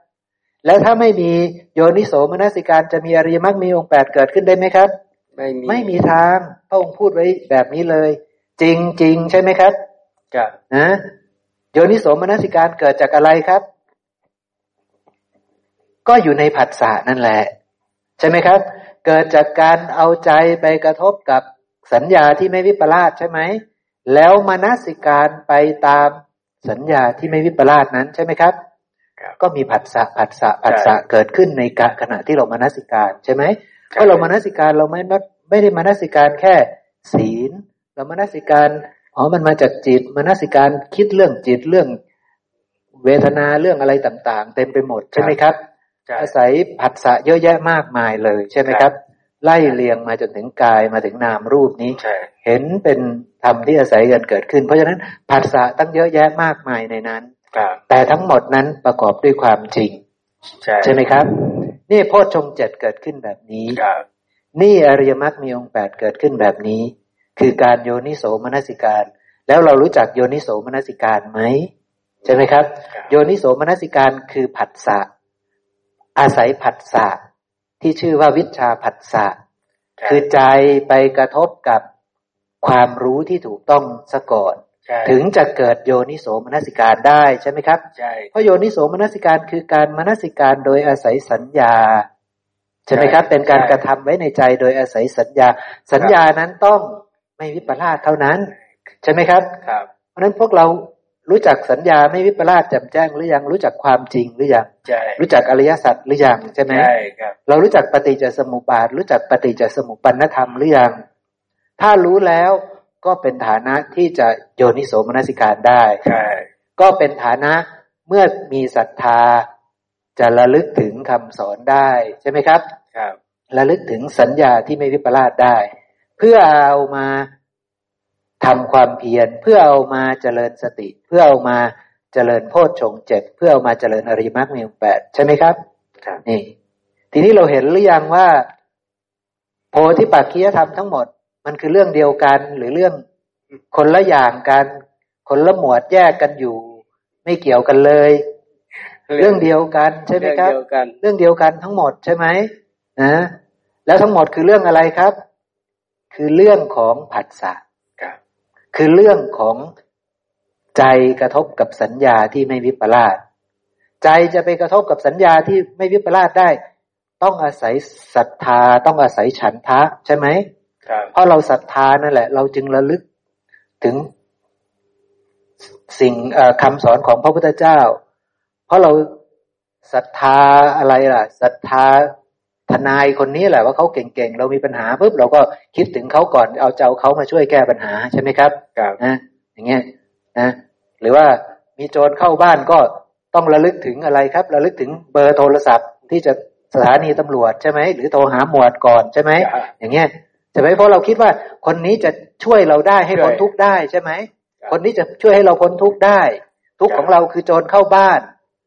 Speaker 2: แล้วถ้าไม่มีโยนิโสมนสิการจะมีอริยมรรคมีองค์แปดเกิดขึ้นได้ไหมครับ
Speaker 4: ไม่มี
Speaker 2: ไม่มีทางพระองค์พูดไว้แบบนี้เลย จริงจริงใช่ไหมครับ
Speaker 4: ครับ
Speaker 2: นะโยนิโสมนสิการเกิดจากอะไรครับ ก็อยู่ในผัสสะนั่นแหละ ใช่ไหมครับ เกิดจากการเอาใจไปกระทบกับสัญญาที่ไม่วิปลาสใช่ไหมแล้วมนสิการไปตามสัญญาที่ไม่วิปลาสนั้นใช่ไหมครับ
Speaker 4: ครับ
Speaker 2: ก็มีผัสสะผัสสะผัสสะเกิดขึ้นในกะขณะที่เรามนสิการใช่ไหมเพราะเรามนสิการเราไม่ไม่ได้มนสิการแค่ศีล เรามนสิการอ๋อมันมาจากจิตมนสิการคิดเรื่องจิตเรื่องเวทนาเรื่องอะไรต่างๆ เต็มไปหมดใช่ไหมครับ
Speaker 4: ใช่
Speaker 2: อาศัยผัสสะเยอะแยะมากมายเลยใช่ไหมครับ ไล่เรียงมาจนถึงกายมาถึงนามรูปนี้
Speaker 4: ใช่
Speaker 2: เห็นเป็นธรรมที่อาศัยกันเกิดขึ้น เพราะฉะนั้นผัสสะตั้งเยอะแยะมากมายในนั้น
Speaker 4: ครับ
Speaker 2: แต่ทั้งหมดนั้นประกอบด้วยความจริง
Speaker 4: ใช่
Speaker 2: ใช่ไหมครับ นี่โพชฌงค์เจ็ดเกิดขึ้นแบบนี้
Speaker 4: ครับ
Speaker 2: นี่อริยมรรคมีองค์แปดเกิดขึ้นแบบนี้ คือการโยนิโสมนสิการ แล้วเรารู้จักโยนิโสมนสิการไหมใช่ไหมครับ
Speaker 4: ครับ
Speaker 2: โยนิโสมนสิการคือผัสสะอาศัยผัสสะที่ชื่อว่าวิชาผัสสะ
Speaker 4: รับ
Speaker 2: คือใจไปกระทบกับความรู้ที่ถูกต้องซะก่อน
Speaker 4: ใช่
Speaker 2: ถึงจะเกิดโยนิโสมนสิการได้ใช่ไหมครับ
Speaker 4: ใช่
Speaker 2: เพราะโยนิโสมนสิการคือการมนสิการโดยอาศัยสัญญาใช่ไหมครับ เป็นการกระทำไว้ในใจโดยอาศัยสัญญา สัญญานั้นต้องไม่วิปลาสเท่านั้น ใช่ไหมครับ
Speaker 4: ครับ
Speaker 2: เพราะฉะนั้นพวกเรารู้จักสัญญาไม่วิปลาสแจ่มแจ้งหรือยังรู้จักความจริงหรือยัง
Speaker 4: ใช่
Speaker 2: รู้จักอริยสัจหรือยังใช่ไหม
Speaker 4: ใช่ครับ
Speaker 2: เรารู้จักปฏิจจสมุปบาท รู้จักปฏิจจสมุปปนธรรมหรือยังถ้ารู้แล้ว ก็เป็นฐานะที่จะโยนิโสมนสิการได้
Speaker 4: ใช่
Speaker 2: ก็เป็นฐานะเมื่อมีศรัทธาจะระลึกถึงคำสอนได้ใช่ไหมครับ
Speaker 4: ครับ
Speaker 2: ระลึกถึงสัญญาที่ไม่วิปลาสได้ เพื่อเอามาทำความเพียรเพื่อเอามาเจริญสติ เพื่อเอามาเจริญโพชฌงค์เจ็ดเพื่อเอามาเจริญอริยมรรคมีองค์แปดใช่ไหมครับ
Speaker 4: ครับ
Speaker 2: นี่ ทีนี้เราเห็นหรือยังว่า โพธิปักขียธรรมทั้งหมด มันคือเรื่องเดียวกันหรือเรื่องคนละอย่างกันคนละหมวดแยกกันอยู่ ไม่เกี่ยวกันเลย เรื่องเดียวกันใช่ไหมครับ
Speaker 4: เรื่องเดียวกัน
Speaker 2: เรื่องเดียวกันทั้งหมดใช่ไหมนะแล้วทั้งหมดคือเรื่องอะไรครับ คือเรื่องของผัสสะ
Speaker 4: ครับ
Speaker 2: คือเรื่องของใจกระทบกับสัญญาที่ไม่วิปลาสใจจะไปกระทบกับสัญญาที่ไม่วิปลาสได้ ต้องอาศัยศรัทธา ต้องอาศัยฉันทะใช่ไหม
Speaker 4: ครับ
Speaker 2: เพราะเราศรัทธานั่นแหละ เราจึงระลึกถึงสิ่งเอ่อคำสอนของพระพุทธเจ้า เพราะเราศรัทธาอะไรล่ะศรัทธาทนายคนนี้แหละว่าเขาเก่งๆ เรามีปัญหาปุ๊บเราก็คิดถึงเขาก่อนเอาเจ้าเขามาช่วยแก้ปัญหาใช่ไหมครับ
Speaker 4: ครับ
Speaker 2: นะอย่างเงี้ยนะ หรือว่ามีโจรเข้าบ้านก็ต้องระลึกถึงอะไรครับ ระลึกถึงเบอร์โทรศัพท์ที่จะสถานีตำรวจใช่ไหมหรือโทรหาหมวดก่อนใช่ไหม
Speaker 4: ครับ
Speaker 2: อย่างเงี้ย ใช่ไหมเพราะเราคิดว่าคนนี้จะช่วยเราได้ให้
Speaker 4: ช่วย
Speaker 2: พ้นทุกข์ได้ใช่ไหม
Speaker 4: ครับ
Speaker 2: คนนี้จะช่วยให้เราพ้นทุกข์ได้ ทุกข์
Speaker 4: ครับ
Speaker 2: ของเราคือโจรเข้าบ้าน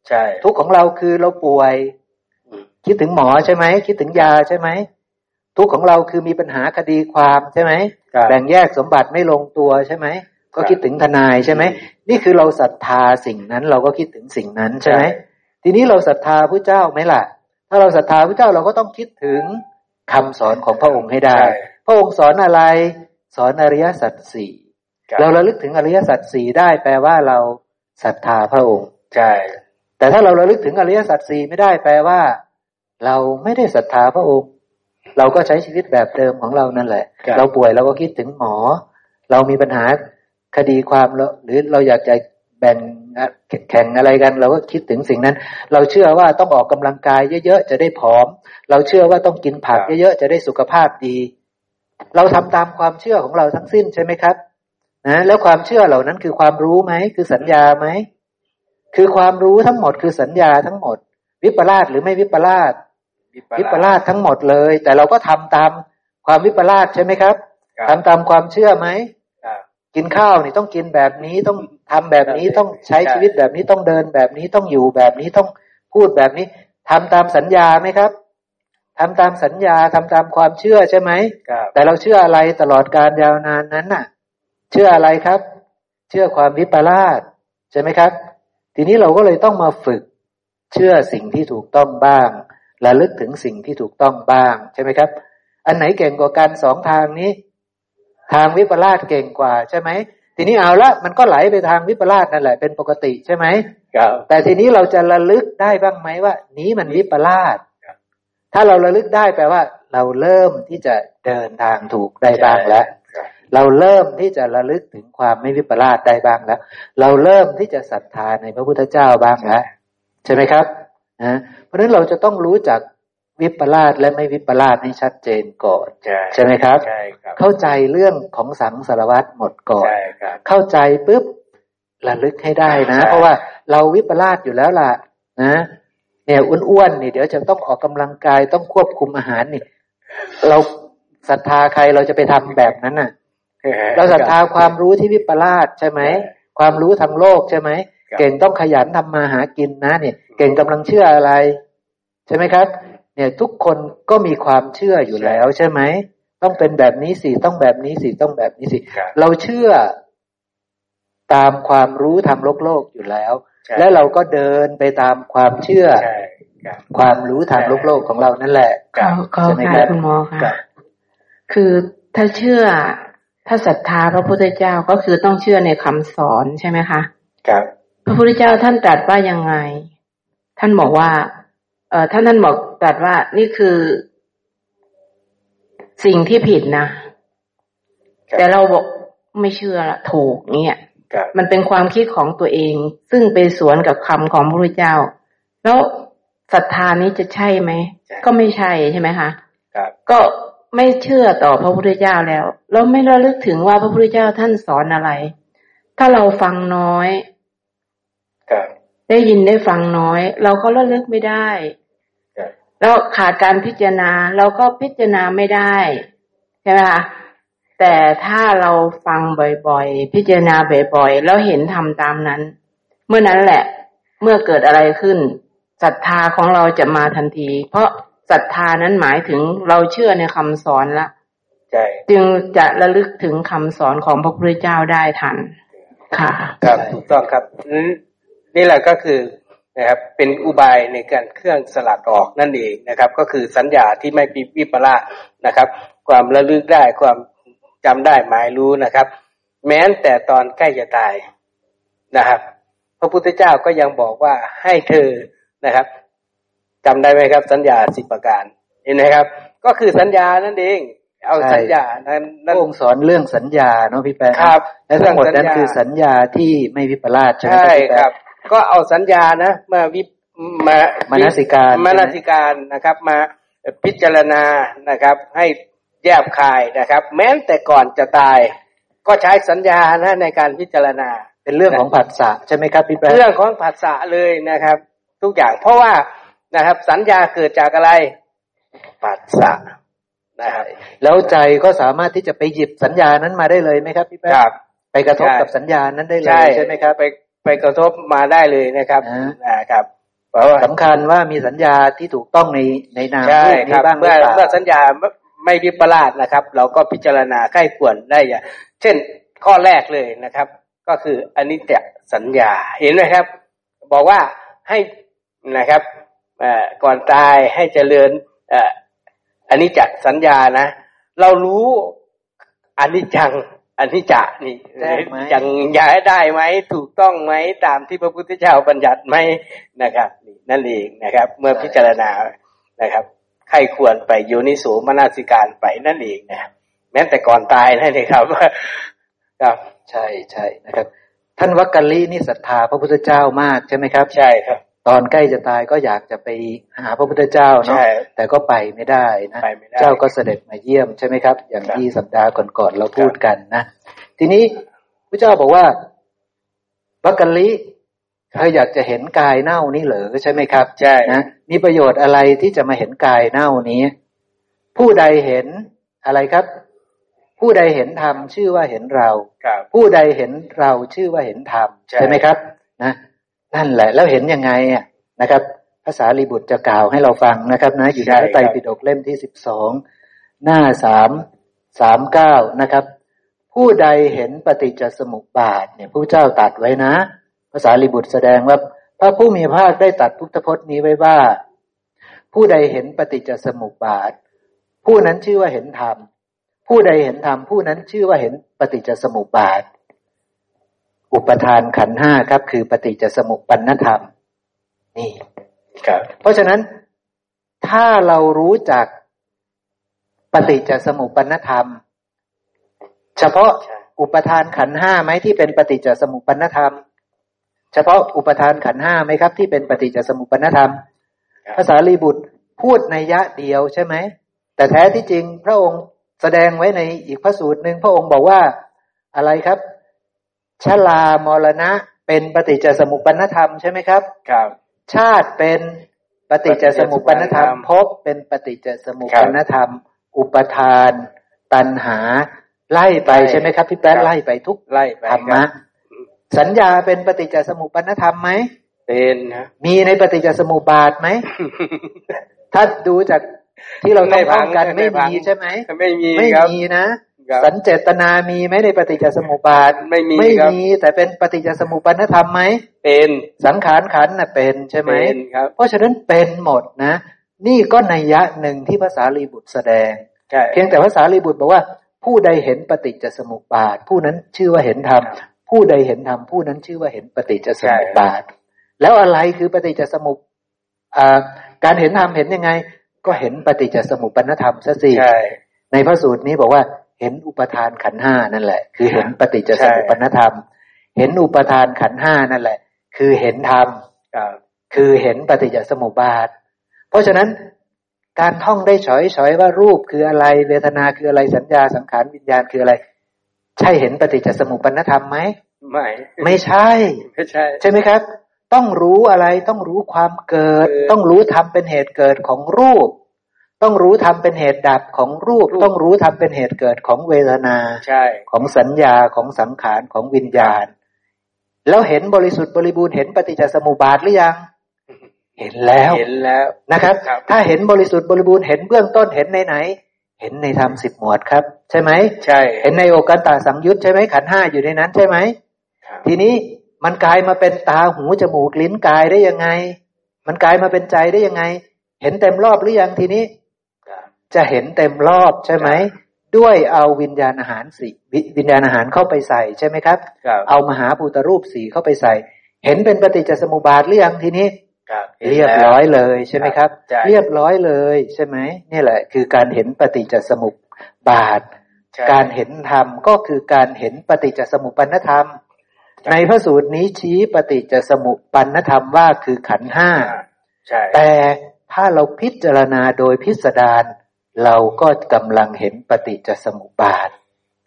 Speaker 4: ใช่
Speaker 2: ทุกข์ของเราคือเราป่วย
Speaker 4: อืม
Speaker 2: คิดถึงหมอใช่ไหมคิดถึงยาใช่ไหมทุกข์ของเราคือมีปัญหาคดีความใช่ไหม
Speaker 4: ครับ
Speaker 2: แบ่งแยกสมบัติไม่ลงตัวใช่ไหมก็
Speaker 4: ครับ
Speaker 2: คิดถึงทนายใช่ไหมนี่คือเราศรัทธาสิ่งนั้นเราก็คิดถึงสิ่งนั้นใช่ไหม
Speaker 4: ใช่
Speaker 2: ทีนี้เราศรัทธาพระเจ้าไหมล่ะ ถ้าเราศรัทธาพระเจ้าเราก็ต้องคิดถึงคำสอนของพระองค์ให้ได้ พระองค์สอนอะไร สอนอริยสัจสี่เราระลึกถึงอริยสัจสี่ได้แปลว่าเราศรัทธาพระองค์
Speaker 4: ใช่
Speaker 2: แต่ถ้าเราระลึกถึงอริยสัจสี่ไม่ได้แปลว่า เราไม่ได้ศรัทธาพระองค์ เราก็ใช้ชีวิตแบบเดิมของเรานั่นแหละ เราป่วยเราก็คิดถึงหมอ เรามีปัญหาคดีความหรือเราอยากจะแบ่งแข่งอะไรกัน เราก็คิดถึงสิ่งนั้น เราเชื่อว่าต้องออกกำลังกายเยอะๆจะได้ผอม เราเชื่อว่าต้องกินผักเยอะๆจะได้สุขภาพดี เราทำตามความเชื่อของเราทั้งสิ้นใช่ไหมครับนะแล้วความเชื่อเหล่านั้นคือความรู้ไหม คือสัญญาไหม คือความรู้ทั้งหมดคือสัญญาทั้งหมด วิปลาสหรือไม่วิปลาสวิปลาสทั้งหมดเลย แต่เราก็ทำตามความวิปลาสใช่ไหมครับทำตามความเชื่อไหมกินข้าวนี่ต้องกินแบบนี้ต้องทำแบบนี้ต้องใช้ชีวิตแบบนี้ต้องเดินแบบนี้ต้องอยู่แบบนี้ต้องพูดแบบนี้ทำตามสัญญาไหมครับ ทำตามสัญญาทำตามความเชื่อใช่ไหมแต่เราเชื่ออะไรตลอดการยาวนานนั้นน่ะ เชื่ออะไรครับ เชื่อความวิปลาสใช่ไหมครับ ทีนี้เราก็เลยต้องมาฝึก เชื่อสิ่งที่ถูกต้องบ้างและลึกถึงสิ่งที่ถูกต้องบ้างใช่ไหมครับ อันไหนเก่งกว่ากันสองทางนี้ ทางวิปลาสเก่งกว่าใช่ไหมทีนี้เอาละมันก็ไหลไปทางวิปลาสนั่นแหละเป็นปกติใช่ไหมครับแต่ทีนี้เราจะระลึกได้บ้างไหมว่า นี้มันวิปลาส ถ้าเราระลึกได้แปลว่า เราเริ่มที่จะเดินทางถูกได้บ้างแล้ว เราเริ่มที่จะระลึกถึงความไม่วิปลาสได้บ้างแล้ว เราเริ่มที่จะศรัทธาในพระพุทธเจ้าบ้างแล้วใช่ไหมครับนะเพราะฉะนั้นเราจะต้องรู้จักวิปลาสและไม่วิปลาสให้ชัดเจนก่อนใช่ไหมครับใช่ครับเข้าใจเรื่องของสังสารวัตรหมดก่อนใช่ครับเข้าใจปุ๊บระลึกให้ได้นะ เพราะว่าเราวิปลาสอยู่แล้วล่ะนะ เนี่ยอ้วนๆนี่เดี๋ยวจะต้องออกกำลังกายต้องควบคุมอาหารนี่ เราศรัทธาใครเราจะไปทำแบบนั้นน่ะ เราศรัทธาความรู้ที่วิปลาสใช่ไหมความรู้ทางโลกใช่ไหมเก่งต้องขยันทำมาหากินนะเนี่ย เก่งกำลังเชื่ออะไร ใช่ไหมครับ เนี่ยทุกคนก็มีความเชื่ออยู่แล้วใช่ไหมต้องเป็นแบบนี้สิต้องแบบนี้สิต้องแบบนี้สิเราเชื่อตามความรู้ทางโลกโลกอยู่แล้ว และเราก็เดินไปตามความเชื่อ ความรู้ทางโลกโลกของเรานั่นแหละ
Speaker 6: ใช่ไหมครับคุณหมอค่ะคือถ้าเชื่อถ้าศรัทธาพระพุทธเจ้าก็คือต้องเชื่อในคำสอนใช่ไหมคะครับพระพุทธเจ้าท่านตรัสว่ายังไง ท่านบอกว่า เออท่านท่านบอกตัดว่านี่คือ สิ่งที่ผิดนะ แต่เราบอกไม่เชื่อละถูกเนี่ย มันเป็นความคิดของตัวเอง ซึ่งไปสวนกับคำของพระพุทธเจ้า แล้วศรัทธานี้จะใช่ไหม ก็ไม่ใช่ใช่ไหมคะก็ไม่เชื่อต่อพระพุทธเจ้าแล้ว แล้วไม่ระลึกถึงว่าพระพุทธเจ้าท่านสอนอะไร ถ้าเราฟังน้อยได้ยินได้ฟังน้อย เราก็ระลึกไม่ได้แล้วขาดการพิจารณาเราก็พิจารณาไม่ได้ใช่ไหมคะ แต่ถ้าเราฟังบ่อยๆ พิจารณาบ่อยๆ แล้วเห็นทำตามนั้น เมื่อนั้นแหละ เมื่อเกิดอะไรขึ้นศรัทธาของเราจะมาทันที เพราะศรัทธานั้นหมายถึงเราเชื่อในคำสอนละจึงจะระลึกถึงคำสอนของพระพุทธเจ้าได้ทัน ค่ะ
Speaker 4: ครับถูกต้องครับนี่แหละก็คือนะครับเป็นอุบายในการเครื่องสลัดออกนั่นเองนะครับ ก็คือสัญญาที่ไม่ปีวิปลาสนะครับ ความระลึกได้ความ จำได้หมายรู้นะครับ แม้แต่ตอนใกล้จะตายนะครับ พระพุทธเจ้าก็ยังบอกว่าให้เธอนะครับจำได้ไหมครับ สัญญาสิบประการเห็นไหมครับ ก็คือสัญญานั่นเองเอาสัญญานั้น
Speaker 2: องค์สอนเรื่องสัญญาเนาะพี่แป๊ะ
Speaker 4: ครับ
Speaker 2: และทั้งหมดนั้นคือสัญญาที่ไม่วิปลาสใช่
Speaker 4: ไหมครับ ก็เอาสัญญานะมาวิมาม
Speaker 2: นสิการ
Speaker 4: มนสิการนะครับ มาพิจารณานะครับ ให้ แยบคายนะครับ แม้แต่ก่อนจะตาย ก็ใช้สัญญานะในการพิจารณา
Speaker 2: เป็นเรื่องของผัสสะใช่ไหมครับพี่แป๊
Speaker 4: เรื่องของผัสสะเลยนะครับ ทุกอย่างเพราะว่านะครับ สัญญาเกิดจากอะไรผัสสะ
Speaker 2: นะครับแล้วใจก็สามารถที่จะไปหยิบสัญญานั้นมาได้เลยไหมครับพี่แป๊ะไปกระทบกับสัญญานั้นได้เลยใช่ไหมครับ
Speaker 4: ไปไปกระทบมาได้เลยนะครับนะครับ
Speaker 2: เพราะว่าสำคัญว่ามีสัญญาที่ถูกต้องในในนาม
Speaker 4: ใช่ครับเมื่อเมื่อสัญญา ไม่วิปลาสนะครับ เราก็พิจารณาใกล้ควรได้อย่างเช่นข้อแรกเลยนะครับ ก็คืออันนี้จะสัญญาเห็นไหมครับ บอกว่าให้นะครับก่อนตายให้เจริญอันนี้จักสัญญานะ เรารู้อันนี้จังอันนี้จะนี่ยังย้ายได้ไหมถูกต้องไหมตามที่พระพุทธเจ้าบัญญัติไหมนะครับนี่นั่นเองนะครับ เมื่อพิจารณานะครับ ใครควรไปโยนิสูมนาสิการไปนั่นเองนะครับแม้แต่ก่อนตายนั่นเองครับ
Speaker 2: ครับ ใช่ใช่นะครับ ท่านวักกะลีนี่ศรัทธาพระพุทธเจ้ามากใช่ไหมครับ
Speaker 4: ใช่ครับ
Speaker 2: ตอนใกล้จะตายก็อยากจะไปหาพระพุทธเจ้าเนาะแต่ก็ไปไม่ได้นะเจ้าก็เสด็จมาเยี่ยมใช่ไหมครับ อย่างที่สัปดาห์ก่อนๆเราพูดกันนะทีนี้พระเจ้าบอกว่าวักกะลี เธออยากจะเห็นกายเน่านี้เหรอใช่ไหมครับ
Speaker 4: ใช่
Speaker 2: นะมีประโยชน์อะไรที่จะมาเห็นกายเน่านี้ ผู้ใดเห็นอะไรครับ ผู้ใดเห็นธรรมชื่อว่าเห็นเราผู้ใดเห็นเราชื่อว่าเห็นธรรมใช่ไหมครับ นะ นั่นแหละ แล้วเห็นยังไงอะนะครับภาษาลีบุตรจะกล่าวให้เราฟังนะครับ นะ อยู่ในพระไตรปิฎกเล่มที่สิบสองหน้าสามสามเก้านะครับ ผู้ใดเห็นปฏิจจสมุปบาทเนี่ยผู้เจ้าตัดไว้นะ ภาษาลีบุตรแสดงว่าพระผู้มีภาคได้ตัดพุทธพจน์นี้ไว้ว่า ผู้ใดเห็นปฏิจจสมุปบาท ผู้นั้นชื่อว่าเห็นธรรม ผู้ใดเห็นธรรมผู้นั้นชื่อว่าเห็นปฏิจจสมุปบาท อุปทานขันห้าครับ คือปฏิจจสมุปปนธรรม นี่ครับ เพราะฉะนั้นถ้าเรารู้จักปฏิจจสมุปปนธรรม เฉพาะอุปทานขันห้าไหมที่เป็นปฏิจจสมุปปนธรรม เฉพาะอุปทานขันห้าไหมครับ ที่เป็นปฏิจจสมุปปนธรรม ภาษาลีบุตรพูดในยะเดียวใช่ไหม แต่แท้ที่จริงพระองค์แสดงไว้ในอีกพระสูตรหนึ่งพระองค์บอกว่าอะไรครับชลามรณะเป็นปฏิจจสมุปปนธรรมใช่ไหมครับ
Speaker 4: ครับ
Speaker 2: ชาติเป็นปฏิจจสมุปปนธรรมภพเป็นปฏิจจสมุปปนธรรม อุปทาน ตัณหา ไล่ไปใช่ไหมครับพี่แป๊ะไล่ไปทุก
Speaker 4: ไล่
Speaker 2: ธรรมะ สัญญาเป็นปฏิจจสมุปปนธรรมไหม
Speaker 4: เป็นนะ
Speaker 2: มีในปฏิจจสมุปบาทไหมถ้าดูจากที่เราต้องท่องกันไม่มีใช่ไหม
Speaker 4: ไม่มี
Speaker 2: ไม่มีนะสัญเจตนามีไหมในปฏิจจสมุปบาท
Speaker 4: ไม่มี
Speaker 2: ไม่มีแต่เป็นปฏิจจสมุปบาทธรรมไหม
Speaker 4: เป็น
Speaker 2: สังขารขันน่ะเป็นใช่ไหม
Speaker 4: เป็นครับ
Speaker 2: เพราะฉะนั้นเป็นหมดนะ นี่ก็ในยะหนึ่งที่ภาษาลีบุตรแสดงเพียงแต่ภาษาลีบุตรบอกว่าผู้ใดเห็นปฏิจจสมุปบาท ผู้นั้นชื่อว่าเห็นธรรม ผู้ใดเห็นธรรมผู้นั้นชื่อว่าเห็นปฏิจจสมุปบาท แล้วอะไรคือปฏิจจสมุปการเห็นธรรมเห็นยังไง ก็เห็นปฏิจจสมุปปนธรรมซะสิในพระสูตรนี้บอกว่าเห็นอุปทานขันห้านั่นแหละ คือเห็นปฏิจจสมุปนธรรม เห็นอุปทานขันห้านั่นแหละ คือเห็นธรรมคือเห็นปฏิจจสมุปบาท เพราะฉะนั้นการท่องได้ฉอยฉอยว่ารูปคืออะไรเวทนาคืออะไรสัญญาสังขารวิญญาณคืออะไร ใช่เห็นปฏิจจสมุปนธรรมไหม
Speaker 4: ไม่
Speaker 2: ไม่ใช่
Speaker 4: ไม่ใช่
Speaker 2: ใช่ไหมครับ ต้องรู้อะไรต้องรู้ความเกิด ต้องรู้ทำเป็นเหตุเกิดของรูป ต้องรู้ทำเป็นเหตุดับของรูป ต้องรู้ทำเป็นเหตุเกิดของเวทนา
Speaker 4: ใช่
Speaker 2: ของสัญญาของสังขารของวิญญาณ แล้วเห็นบริสุทธิ์บริบูรณ์เห็นปฏิจจสมุปบาทหรือยังเห็นแล้ว
Speaker 4: เห็นแล้ว
Speaker 2: นะครับ ถ้าเห็นบริสุทธิ์บริบูรณ์เห็นเบื้องต้นเห็นในไหน เห็นในธรรมสิบหมวดครับ ใช่ไหม
Speaker 4: ใช่
Speaker 2: เห็นในโอกันตาสังยุตใช่ไหมขันห้าอยู่ในนั้นใช่ไหมทีนี้มันกลายมาเป็นตาหูจมูกลิ้นกายได้ยังไง มันกลายมาเป็นใจได้ยังไง เห็นเต็มรอบหรือยังทีนี้ จะเห็นเต็มรอบใช่ไหมด้วยเอาวิญญาณอาหารสี่วิญญาณอาหารเข้าไปใส่ใช่ไหมครับ เอามหาภูตรูปสีเข้าไปใส่ เห็นเป็นปฏิจจสมุปบาทหรือยังทีนี้ เรียบร้อยเลยใช่ไหมครับ เรียบร้อยเลยใช่ไหมนี่แหละ คือการเห็นปฏิจจสมุปบาท การเห็นธรรมก็คือการเห็นปฏิจจสมุปปนธรรม ในพระสูตรนี้ชี้ปฏิจจสมุปปนธรรมว่าคือขันห้าแต่ถ้าเราพิจารณาโดยพิสดารเราก็กำลังเห็นปฏิจจสมุปบาท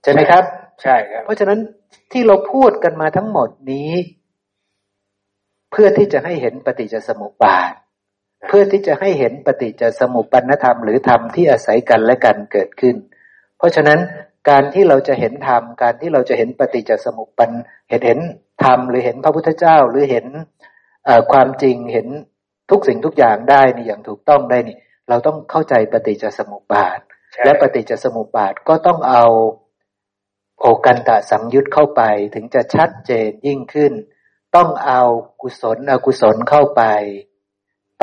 Speaker 2: ใช่ไหมครับ
Speaker 4: ใช่ครับ
Speaker 2: เพราะฉะนั้นที่เราพูดกันมาทั้งหมดนี้ เพื่อที่จะให้เห็นปฏิจจสมุปบาท เพื่อที่จะให้เห็นปฏิจจสมุปปนธรรมหรือธรรมที่อาศัยกันและกันเกิดขึ้น เพราะฉะนั้นการที่เราจะเห็นธรรม การที่เราจะเห็นปฏิจจสมุปปนเห็นเห็นธรรมหรือเห็นพระพุทธเจ้าหรือเห็นความจริงเห็นทุกสิ่งทุกอย่างได้นี่อย่างถูกต้องได้นี่ เราต้องเข้าใจปฏิจจสมุปบาท และปฏิจจสมุปบาทก็ต้องเอาโอกันตะสังยุตเข้าไปถึงจะชัดเจนยิ่งขึ้น ต้องเอากุศลอกุศลเข้าไป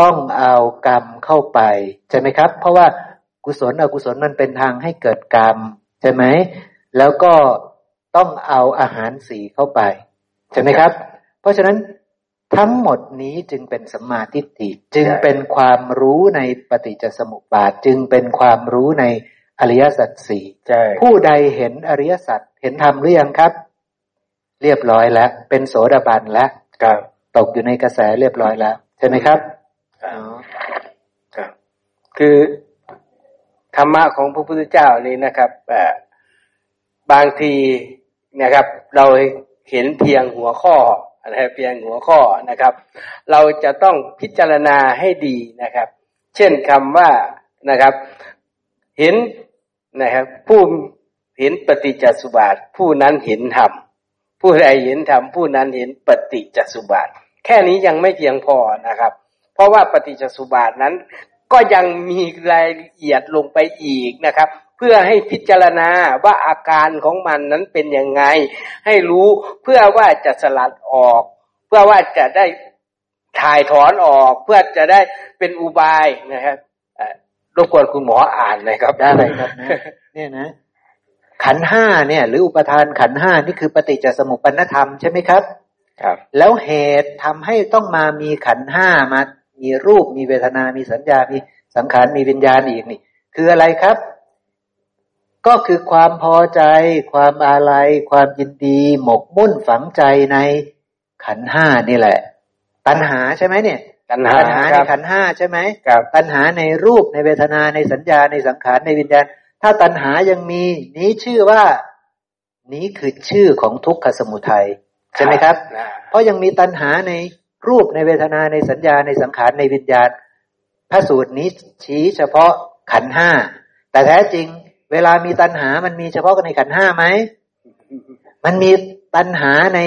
Speaker 2: ต้องเอากรรมเข้าไป ใช่ไหมครับ เพราะว่ากุศลอกุศลมันเป็นทางให้เกิดกรรม ใช่ไหม แล้วก็ต้องเอาอาหารสีเข้าไป ใช่ไหมครับ เพราะฉะนั้นทั้งหมดนี้จึงเป็นสัมมาทิฏฐิจึงเป็นความรู้ในปฏิจจสมุปบาทจึงเป็นความรู้ในอริยสัจสี่ผู้ใดเห็นอริยสัจเห็นธรรมหรือยังครับ เรียบร้อยแล้ว เป็นโสดาบันแล้วตกอยู่ในกระแสเรียบร้อยแล้ว ใช่ไหมครับ
Speaker 4: ครับ คือธรรมะของพระพุทธเจ้านี่นะครับบางทีนะครับ เราเห็นเพียงหัวข้อนะครับเพียงหัวข้อนะครับ เราจะต้องพิจารณาให้ดีนะครับ เช่นคำว่านะครับ เห็นนะครับ ผู้เห็นปฏิจจสุบาท ผู้นั้นเห็นธรรม ผู้ใดเห็นธรรมผู้นั้นเห็นปฏิจจสุบาท แค่นี้ยังไม่เพียงพอนะครับ เพราะว่าปฏิจจสุบาทนั้น ก็ยังมีรายละเอียดลงไปอีกนะครับ เพื่อให้พิจารณาว่าอาการของมันนั้นเป็นยังไง ให้รู้เพื่อว่าจะสลัดออก เพื่อว่าจะได้ถ่ายถอนออกเพื่อจะได้เป็นอุบายนะครับรบกวนคุณหมออ่านเลยครับ
Speaker 2: ได้เลยครับนะเนี่ยนะ ขันห้าเนี่ย หรืออุปทานขันห้านี่คือปฏิจจสมุปปนธรรมใช่ไหมครับ
Speaker 4: ครับ
Speaker 2: แล้วเหตุทำให้ต้องมามีขันห้ามา มีรูปมีเวทนา มีสัญญา มีสังขารมีวิญญาณอีกนี่ คืออะไรครับ ก็คือความพอใจ ความอาลัย ความยินดี หมกมุ่นฝังใจในขันห้านี่แหละ ตัณหาใช่ไหมเนี่ย
Speaker 4: ตัณหา
Speaker 2: ตัณหาในขันห้าใช่ไหม
Speaker 4: ครับ
Speaker 2: ตัณหาในรูปในเวทนาในสัญญาในสังขารในวิญญาณ ถ้าตัณหายังมี นี้ชื่อว่า นี้คือชื่อของทุกขสมุทัยใช่ไหมครับ เพราะยังมีตัณหาในรูปในเวทนาในสัญญาในสังขารในวิญญาณพระสูตรนี้ชี้เฉพาะขันห้า แต่แท้จริง เวลามีตัณหามันมีเฉพาะกันในขันห้าไหม มันมีตัณหาใน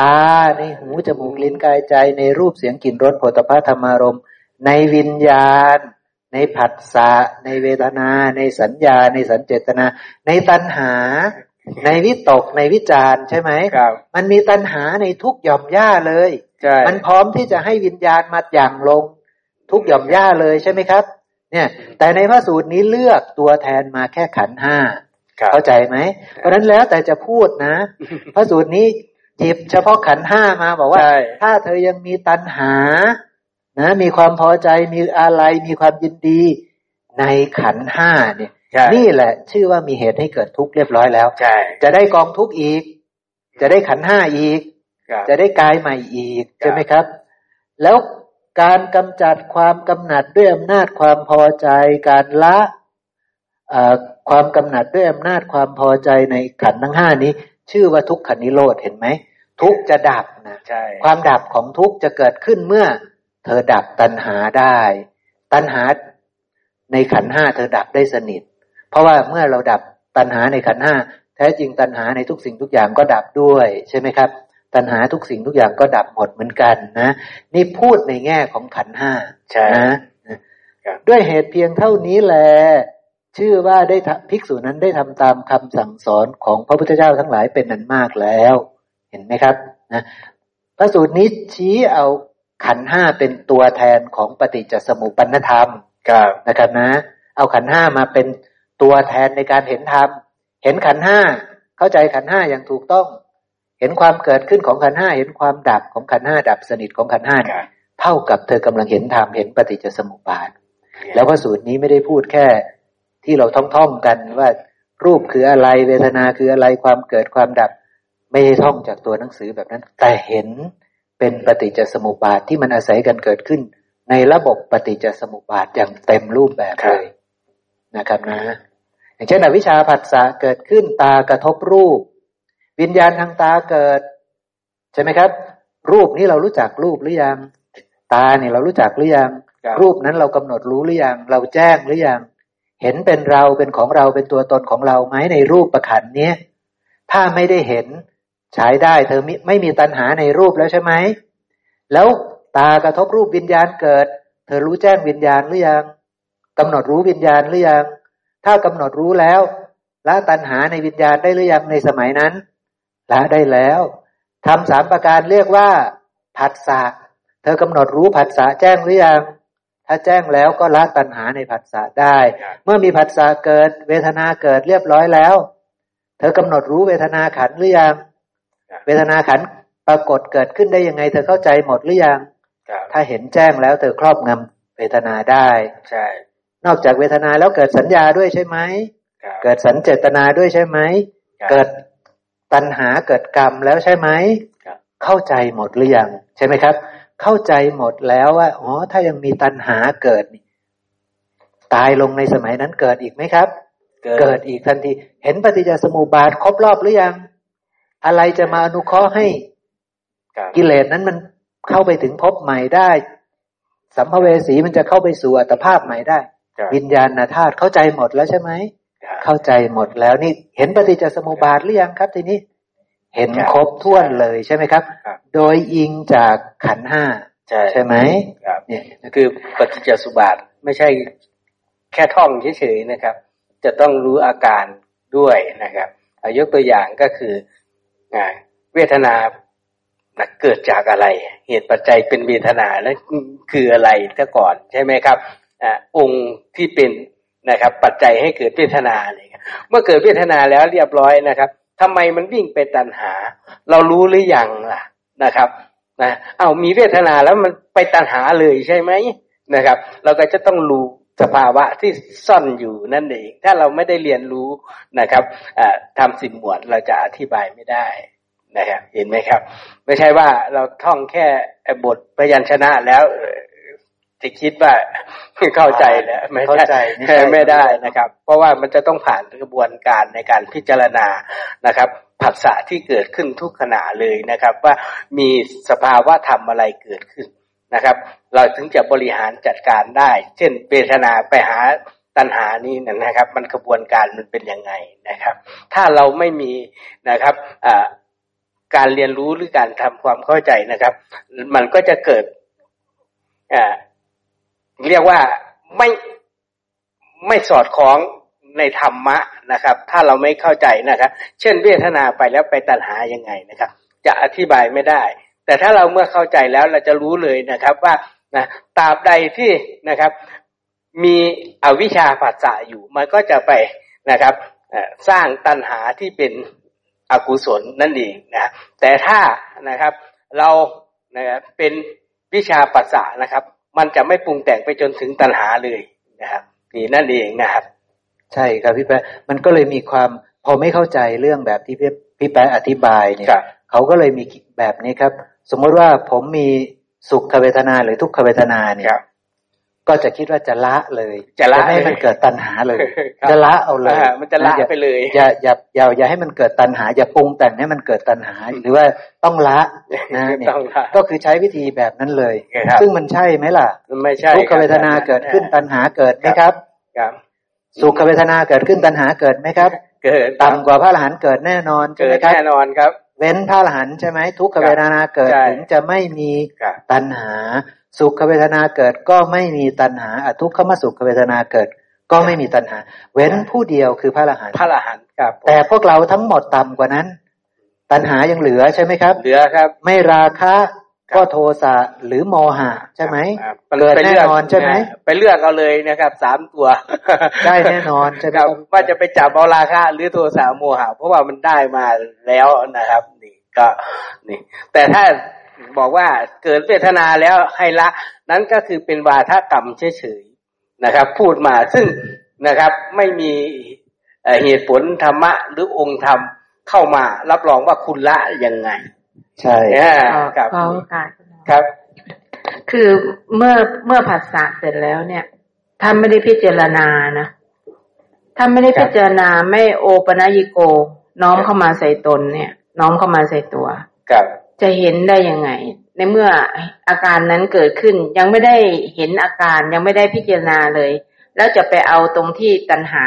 Speaker 2: ตาในหูจมูกลิ้นกายใจในรูปเสียงกลิ่นรสผลิตภัณฑ์ธรรมารมในวิญญาณ ในผัสสะในเวทนา ในสัญญา ในสัญเจตนา ในตัณหา ในวิตกในวิจารใช่ไหม
Speaker 4: ครับ
Speaker 2: มันมีตัณหาในทุกหย่อมย่าเลย
Speaker 4: ใช่
Speaker 2: มันพร้อมที่จะให้วิญญาณมาอย่างลง ทุกหย่อมย่าเลยใช่ไหมครับ เนี่ย แต่ในพระสูตรนี้เลือกตัวแทนมาแค่ขันห้าเข้าใจไหม เพราะนั้นแล้วแต่จะพูดนะ พระสูตรนี้จิบเฉพาะขันห้ามาบอกว่า ถ้าเธอยังมีตัณหา นะมีความพอใจมีอะไรมีความยินดี ในขันห้าเนี่ยนี่แหละ ชื่อว่ามีเหตุให้เกิดทุกข์เรียบร้อยแล้วจะได้กองทุกข์อีก จะได้ขันห้าอีก จะได้กายใหม่อีกใช่ไหมครับ แล้วการกำจัดความกำหนัดด้วยอำนาจความพอใจ การละความกำหนัดด้วยอำนาจความพอใจในขันทั้งห้านี้ ชื่อว่าทุกขันนิโรธเห็นไหมทุกจะดับนะความดับของทุกจะเกิดขึ้นเมื่อ เธอดับตัณหาได้ ตัณหาในขันห้าเธอดับได้สนิท เพราะว่าเมื่อเราดับตัณหาในขันห้าแท้จริงตัณหาในทุกสิ่งทุกอย่างก็ดับด้วย ใช่ไหมครับ ตัณหาทุกสิ่งทุกอย่างก็ดับหมดเหมือนกันนะนี่พูดในแง่ของขันห้านะด้วยเหตุเพียงเท่านี้แหละชื่อว่าได้ภิกษุนั้นได้ทำตามคำสั่งสอนของพระพุทธเจ้าทั้งหลายเป็นนั้นมากแล้ว เห็นไหมครับนะพระสูตรนี้ชี้เอา ขันห้าเป็นตัวแทนของปฏิจจสมุปปนธรรมนะครับนะ เอาขันห้ามาเป็นตัวแทนในการเห็นธรรม เห็นขันห้าเข้าใจขันห้าอย่างถูกต้อง เห็นความเกิดขึ้นของขันห้าเห็นความดับของขันห้าดับสนิทของขันห้าเท่ากับเธอกำลังเห็นธรรมเห็นปฏิจจสมุปบาท แล้วพระสูตรนี้ไม่ได้พูดแค่ที่เราท่องๆกันว่ารูปคืออะไรเวทนาคืออะไรความเกิดความดับ ไม่ได้ท่องจากตัวหนังสือแบบนั้น แต่เห็น เป็นปฏิจจสมุปบาทที่มันอาศัยกันเกิดขึ้น ในระบบปฏิจจสมุปบาทอย่างเต็มรูปแบบเลยนะครับนะ อย่างเช่นอวิชชาผัสสะเกิดขึ้นตากระทบรูป วิญญาณทางตาเกิด ใช่ไหมครับ รูปนี้เรารู้จักรูปหรือยัง ตาเนี่ยเรารู้จักหรือยัง รูปนั้นเรากำหนดรู้หรือยัง เราแจ้งหรือยัง เห็นเป็นเราเป็นของเราเป็นตัวตนของเราไหมในรูปประขันเนี้ยถ้าไม่ได้เห็น ใช้ได้ เธอไม่มีตัณหาในรูปแล้วใช่ไหม แล้วตากระทบรูปวิญญาณเกิด เธอรู้แจ้งวิญญาณหรือยังกำหนดรู้วิญญาณหรือยัง ถ้ากำหนดรู้แล้วละตัณหาในวิญญาณได้หรือยังในสมัยนั้นละได้แล้วทำสามประการเรียกว่า ผัสสะเธอกำหนดรู้ผัสสะแจ้งหรือยังถ้าแจ้งแล้วก็ละตัณหาในผัสสะได้ เมื่อมีผัสสะเกิด เวทนาเกิดเรียบร้อยแล้ว เธอกำหนดรู้เวทนาขันหรือยัง เวทนาขันปรากฏเกิดขึ้นได้ยังไง เธอเข้าใจหมดหรือยังถ้าเห็นแจ้งแล้วเธอครอบงำเวทนาได้
Speaker 4: ใช่
Speaker 2: นอกจากเวทนาแล้วเกิดสัญญาด้วยใช่ไหมเกิดสัญเจตนาด้วยใช่ไหมเกิดตัณหาเกิดกรรมแล้วใช่ไหมเข้าใจหมดหรือยังใช่ไหมครับ เข้าใจหมดแล้วว่าอ๋อถ้ายังมีตัณหาเกิดตายลงในสมัยนั้นเกิดอีกไหมครับ เกิดอีกทันที เห็นปฏิจจสมุปบาทครบรอบหรือยัง อะไรจะมาอนุเคราะห์ให้กิเลสนั้นมันเข้าไปถึงภพใหม่ได้ สัมภเวสีมันจะเข้าไปสู่อัตภาพใหม่ได้ วิญญาณธาตุเข้าใจหมดแล้วใช่ไหมเข้าใจหมดแล้วนี่เห็นปฏิจจสมุปบาทหรือยังครับ ทีนี้ เห็นครบถ้วนเลยใช่ไหมครับ โดยอิงจากขันห้า
Speaker 4: ใช่
Speaker 2: ใช่ไหม
Speaker 4: ครับ
Speaker 2: เนี่ย
Speaker 4: คือปฏิจจสุบาทไม่ใช่แค่ท่องเฉยๆนะครับ จะต้องรู้อาการด้วยนะครับเอายกตัวอย่างก็คืออ่า เวทนาเกิดจากอะไร เหตุปัจจัยเป็นเวทนาแล้วคืออะไรซะก่อนใช่ไหมครับอองค์ที่เป็นนะครับ ปัจจัยให้เกิดเวทนาเนี่ยเมื่อเกิดเวทนาแล้วเรียบร้อยนะครับทำไมมันวิ่งไปตัณหา เรารู้หรือยังล่ะนะครับนะเอามีเวทนาแล้วมันไปตัณหาเลยใช่ไหมนะครับ เราก็จะต้องรู้ สภาวะที่ซ่อนอยู่นั่นเองถ้าเราไม่ได้เรียนรู้นะครับทำสินหมวดเราจะอธิบายไม่ได้นะครับเห็นไหมครับ ไม่ใช่ว่าเราท่องแค่บทพยัญชนะแล้วจะคิดว่าเข้าใจแล้วไม่
Speaker 2: เข้าใจ
Speaker 4: ใช่ไม่ได้นะครับ เพราะว่ามันจะต้องผ่านกระบวนการในการพิจารณานะครับผัสสะที่เกิดขึ้นทุกขณะเลยนะครับ ว่ามีสภาวะธรรมอะไรเกิดขึ้น นะครับ เราถึงจะบริหารจัดการได้ เช่นเวทนาไปหาตัณหานี้นะครับ มันกระบวนการมันเป็นยังไงนะครับ ถ้าเราไม่มีนะครับการเรียนรู้หรือการทำความเข้าใจนะครับ มันก็จะเกิดเรียกว่าไม่ไม่สอดคล้องในธรรมะนะครับ ถ้าเราไม่เข้าใจนะครับ เช่นเวทนาไปแล้วไปตัณหายังไงนะครับ จะอธิบายไม่ได้ แต่ถ้าเราเมื่อเข้าใจแล้วเราจะรู้เลยนะครับว่านะตราบใดที่นะครับ มีอวิชชาปัสสะอยู่ มันก็จะไปนะครับสร้างตัณหาที่เป็นอกุศลนั่นเองนะแต่ถ้านะครับเรานะครับเป็นวิชาปัสสะนะครับ มันจะไม่ปรุงแต่งไปจนถึงตัณหาเลยนะครับนี่นั่นเองนะครับ
Speaker 2: ใช่ครับพี่แป๊ะมันก็เลยมีความพอไม่เข้าใจเรื่องแบบที่พี่พี่แป๊ะอธิบายเนี่ยเขาก็เลยมีแบบนี้ครับ สมมติว่าผมมีสุขเวทนาหรือทุกขเวทนาเนี่ย ก็จะคิดว่าจะละเลย
Speaker 4: จะละ
Speaker 2: ให้มันเกิดตัณหาเลย จะละเอาเลย
Speaker 4: มันจะละไปเลย
Speaker 2: อย่าอย่าอย่าอย่าให้มันเกิดตัณหา อย่าปรุงแต่งให้มันเกิดตัณหา หรือว่าต้องละนะเนี่ยก็คือใช้วิธีแบบนั้นเลย ซึ่งมันใช่ไหมล่ะ
Speaker 4: ไม่ใช่
Speaker 2: ทุกขเวทนาเกิดขึ้นตัณหาเกิดไหมครับ
Speaker 4: ครับ
Speaker 2: สุขเวทนาเกิดขึ้นตัณหาเกิดไหมครับ
Speaker 4: เกิด
Speaker 2: ต่ำกว่าพระอรหันต์เกิดแน่นอนใช่
Speaker 4: เกิ
Speaker 2: ไหม
Speaker 4: ด
Speaker 2: ครับ
Speaker 4: แน่นอนครับ
Speaker 2: เว้นพระอรหันต์ใช่ไหมทุกขเวทนาเกิด
Speaker 4: ใช่
Speaker 2: ถึงจะไม่มี
Speaker 4: ครับ
Speaker 2: ตัณหา สุขเวทนาเกิดก็ไม่มีตัณหาอทุกขมสุขเวทนาเกิด ก็ไม่มีตัณหา เว้นผู้เดียวคือพระอรหันต์
Speaker 4: พระอรหันต์ครับ
Speaker 2: แต่พวกเราทั้งหมดต่ำกว่านั้น ตัณหายังเหลือใช่ไหมครับ
Speaker 4: เหลือครับ
Speaker 2: ไม่ราคะ ก็โทสะหรือโมหะใช่ไหม
Speaker 4: ครับ
Speaker 2: เกิดแน่นอนใช่ไหม
Speaker 4: ไปเลือกเอาเลยนะครับสามตัว
Speaker 2: ได้แน่นอนใช่ไหม
Speaker 4: ค
Speaker 2: ค
Speaker 4: รั
Speaker 2: รั
Speaker 4: บบว่าจะไปจับเอาราคะหรือโทสะโมหะ เพราะว่ามันได้มาแล้วนะครับ นี่ก็นี่ แต่ถ้าบอกว่าเกิดเวทนาแล้วให้ละ นั้นก็คือเป็นวาทกรรมเฉยๆนะครับ พูดมาซึ่งนะครับ ไม่มีเอ่อเหตุผลธรรมะหรือองค์ธรรมเข้ามา รับรองว่าคุณละยังไง
Speaker 2: ใช่
Speaker 4: เนี่ย
Speaker 6: ขอ
Speaker 4: ครับ
Speaker 6: ขอโอกาส
Speaker 4: ครับ
Speaker 6: คือเมื่อเมื่อผัสสะเสร็จแล้วเนี่ยถ้าไม่ได้พิจารณานะถ้าไม่ได้พิจารณาไม่โอปนยิโก น้อมเข้ามาใส่ตนเนี่ย น้อมเข้ามาใส่ตัว
Speaker 4: ครับ
Speaker 6: จะเห็นได้ยังไง ในเมื่ออาการนั้นเกิดขึ้น ยังไม่ได้เห็นอาการยังไม่ได้พิจารณาเลย แล้วจะไปเอาตรงที่ตัณหา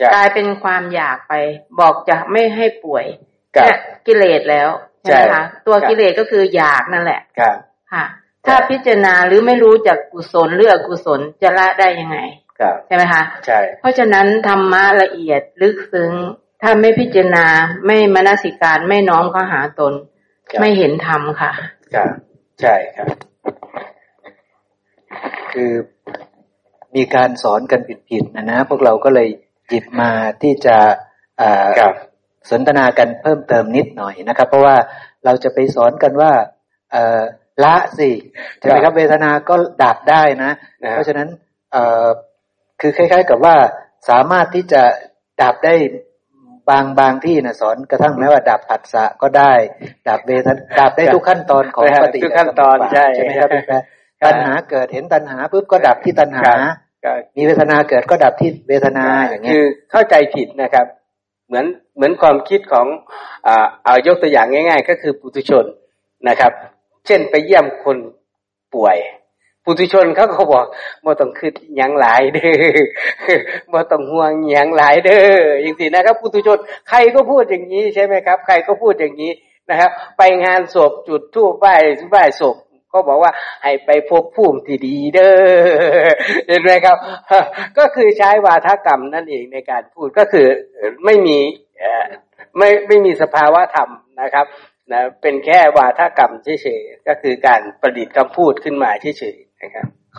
Speaker 4: จะ
Speaker 6: กลายเป็นความอยากไป บอกจะไม่ให้ป่วย
Speaker 4: ครับ
Speaker 6: เนี่ยกิเลสแล้ว ใช่ไหม
Speaker 4: ใช่
Speaker 6: คะตัว
Speaker 4: ครับ
Speaker 6: กิเลสก็คืออยากนั่นแหละ
Speaker 4: ครับ
Speaker 6: ค่ะ ถ้าพิจารณาหรือไม่รู้จากกุศลหรืออกุศลจะละได้ยังไง
Speaker 4: ครับ
Speaker 6: ใช่ไหมคะ
Speaker 4: ใช่
Speaker 6: เพราะฉะนั้นธรรมะละเอียดลึกซึ้ง ถ้าไม่พิจารณาไม่มนสิการไม่น้อมเข้าหาตน
Speaker 4: ครับ
Speaker 6: ไม่เห็นธรรมค่ะ
Speaker 4: ครับใช่ครับ
Speaker 2: คือมีการสอนกันผิดๆนะนะ พวกเราก็เลยหยิบมาที่จะ สนทนากันเพิ่มเติมนิดหน่อยนะครับ เพราะว่าเราจะไปสอนกันว่าละสิใช่ไหมครับเวทนาก็ดับได้นะ เพราะฉะนั้นคือคล้าย ๆ กับว่าสามารถที่จะดับได้บางบางที่นะสอนกระทั่งแม้ว่าดับผัสสะก็ได้ดับเวทนาดับได้ทุกขั้นตอนของปฏิ
Speaker 4: ทุกขั้นตอนใช่
Speaker 2: ไหมครับตัณหาเกิดเห็นตัณหาปุ๊บก็ดับที่ตัณหามีเวทนาเกิดก็ดับที่เวทนาอย่างเงี้ย
Speaker 4: คือเข้าใจผิดนะครับ เหมือนเหมือนความคิดของอ่าเอายกตัวอย่างง่าย ๆ ก็คือปุถุชนนะครับ เช่นไปเยี่ยมคนป่วย ปุถุชนเขาก็บอกบ่ต้องคิดยังหลายเด้อบ่ต้องห่วงยังหลายเด้ออย่างนี้นะครับปุถุชนใครก็พูดอย่างนี้ใช่ไหมครับ ใครก็พูดอย่างนี้นะครับ ไปงานศพจุดธูปไหว้ไหว้ศพ ก็บอกว่าให้ไปพบภูมิที่ดีเด้อเห็นไหมครับ ก็คือใช้วาทกรรมนั่นเองในการพูดก็คือไม่มีไม่ไม่มีสภาวะธรรมนะครับนะเป็นแค่วาทกรรมเฉยๆก็คือการประดิษฐ์คำพูดขึ้นมาเฉย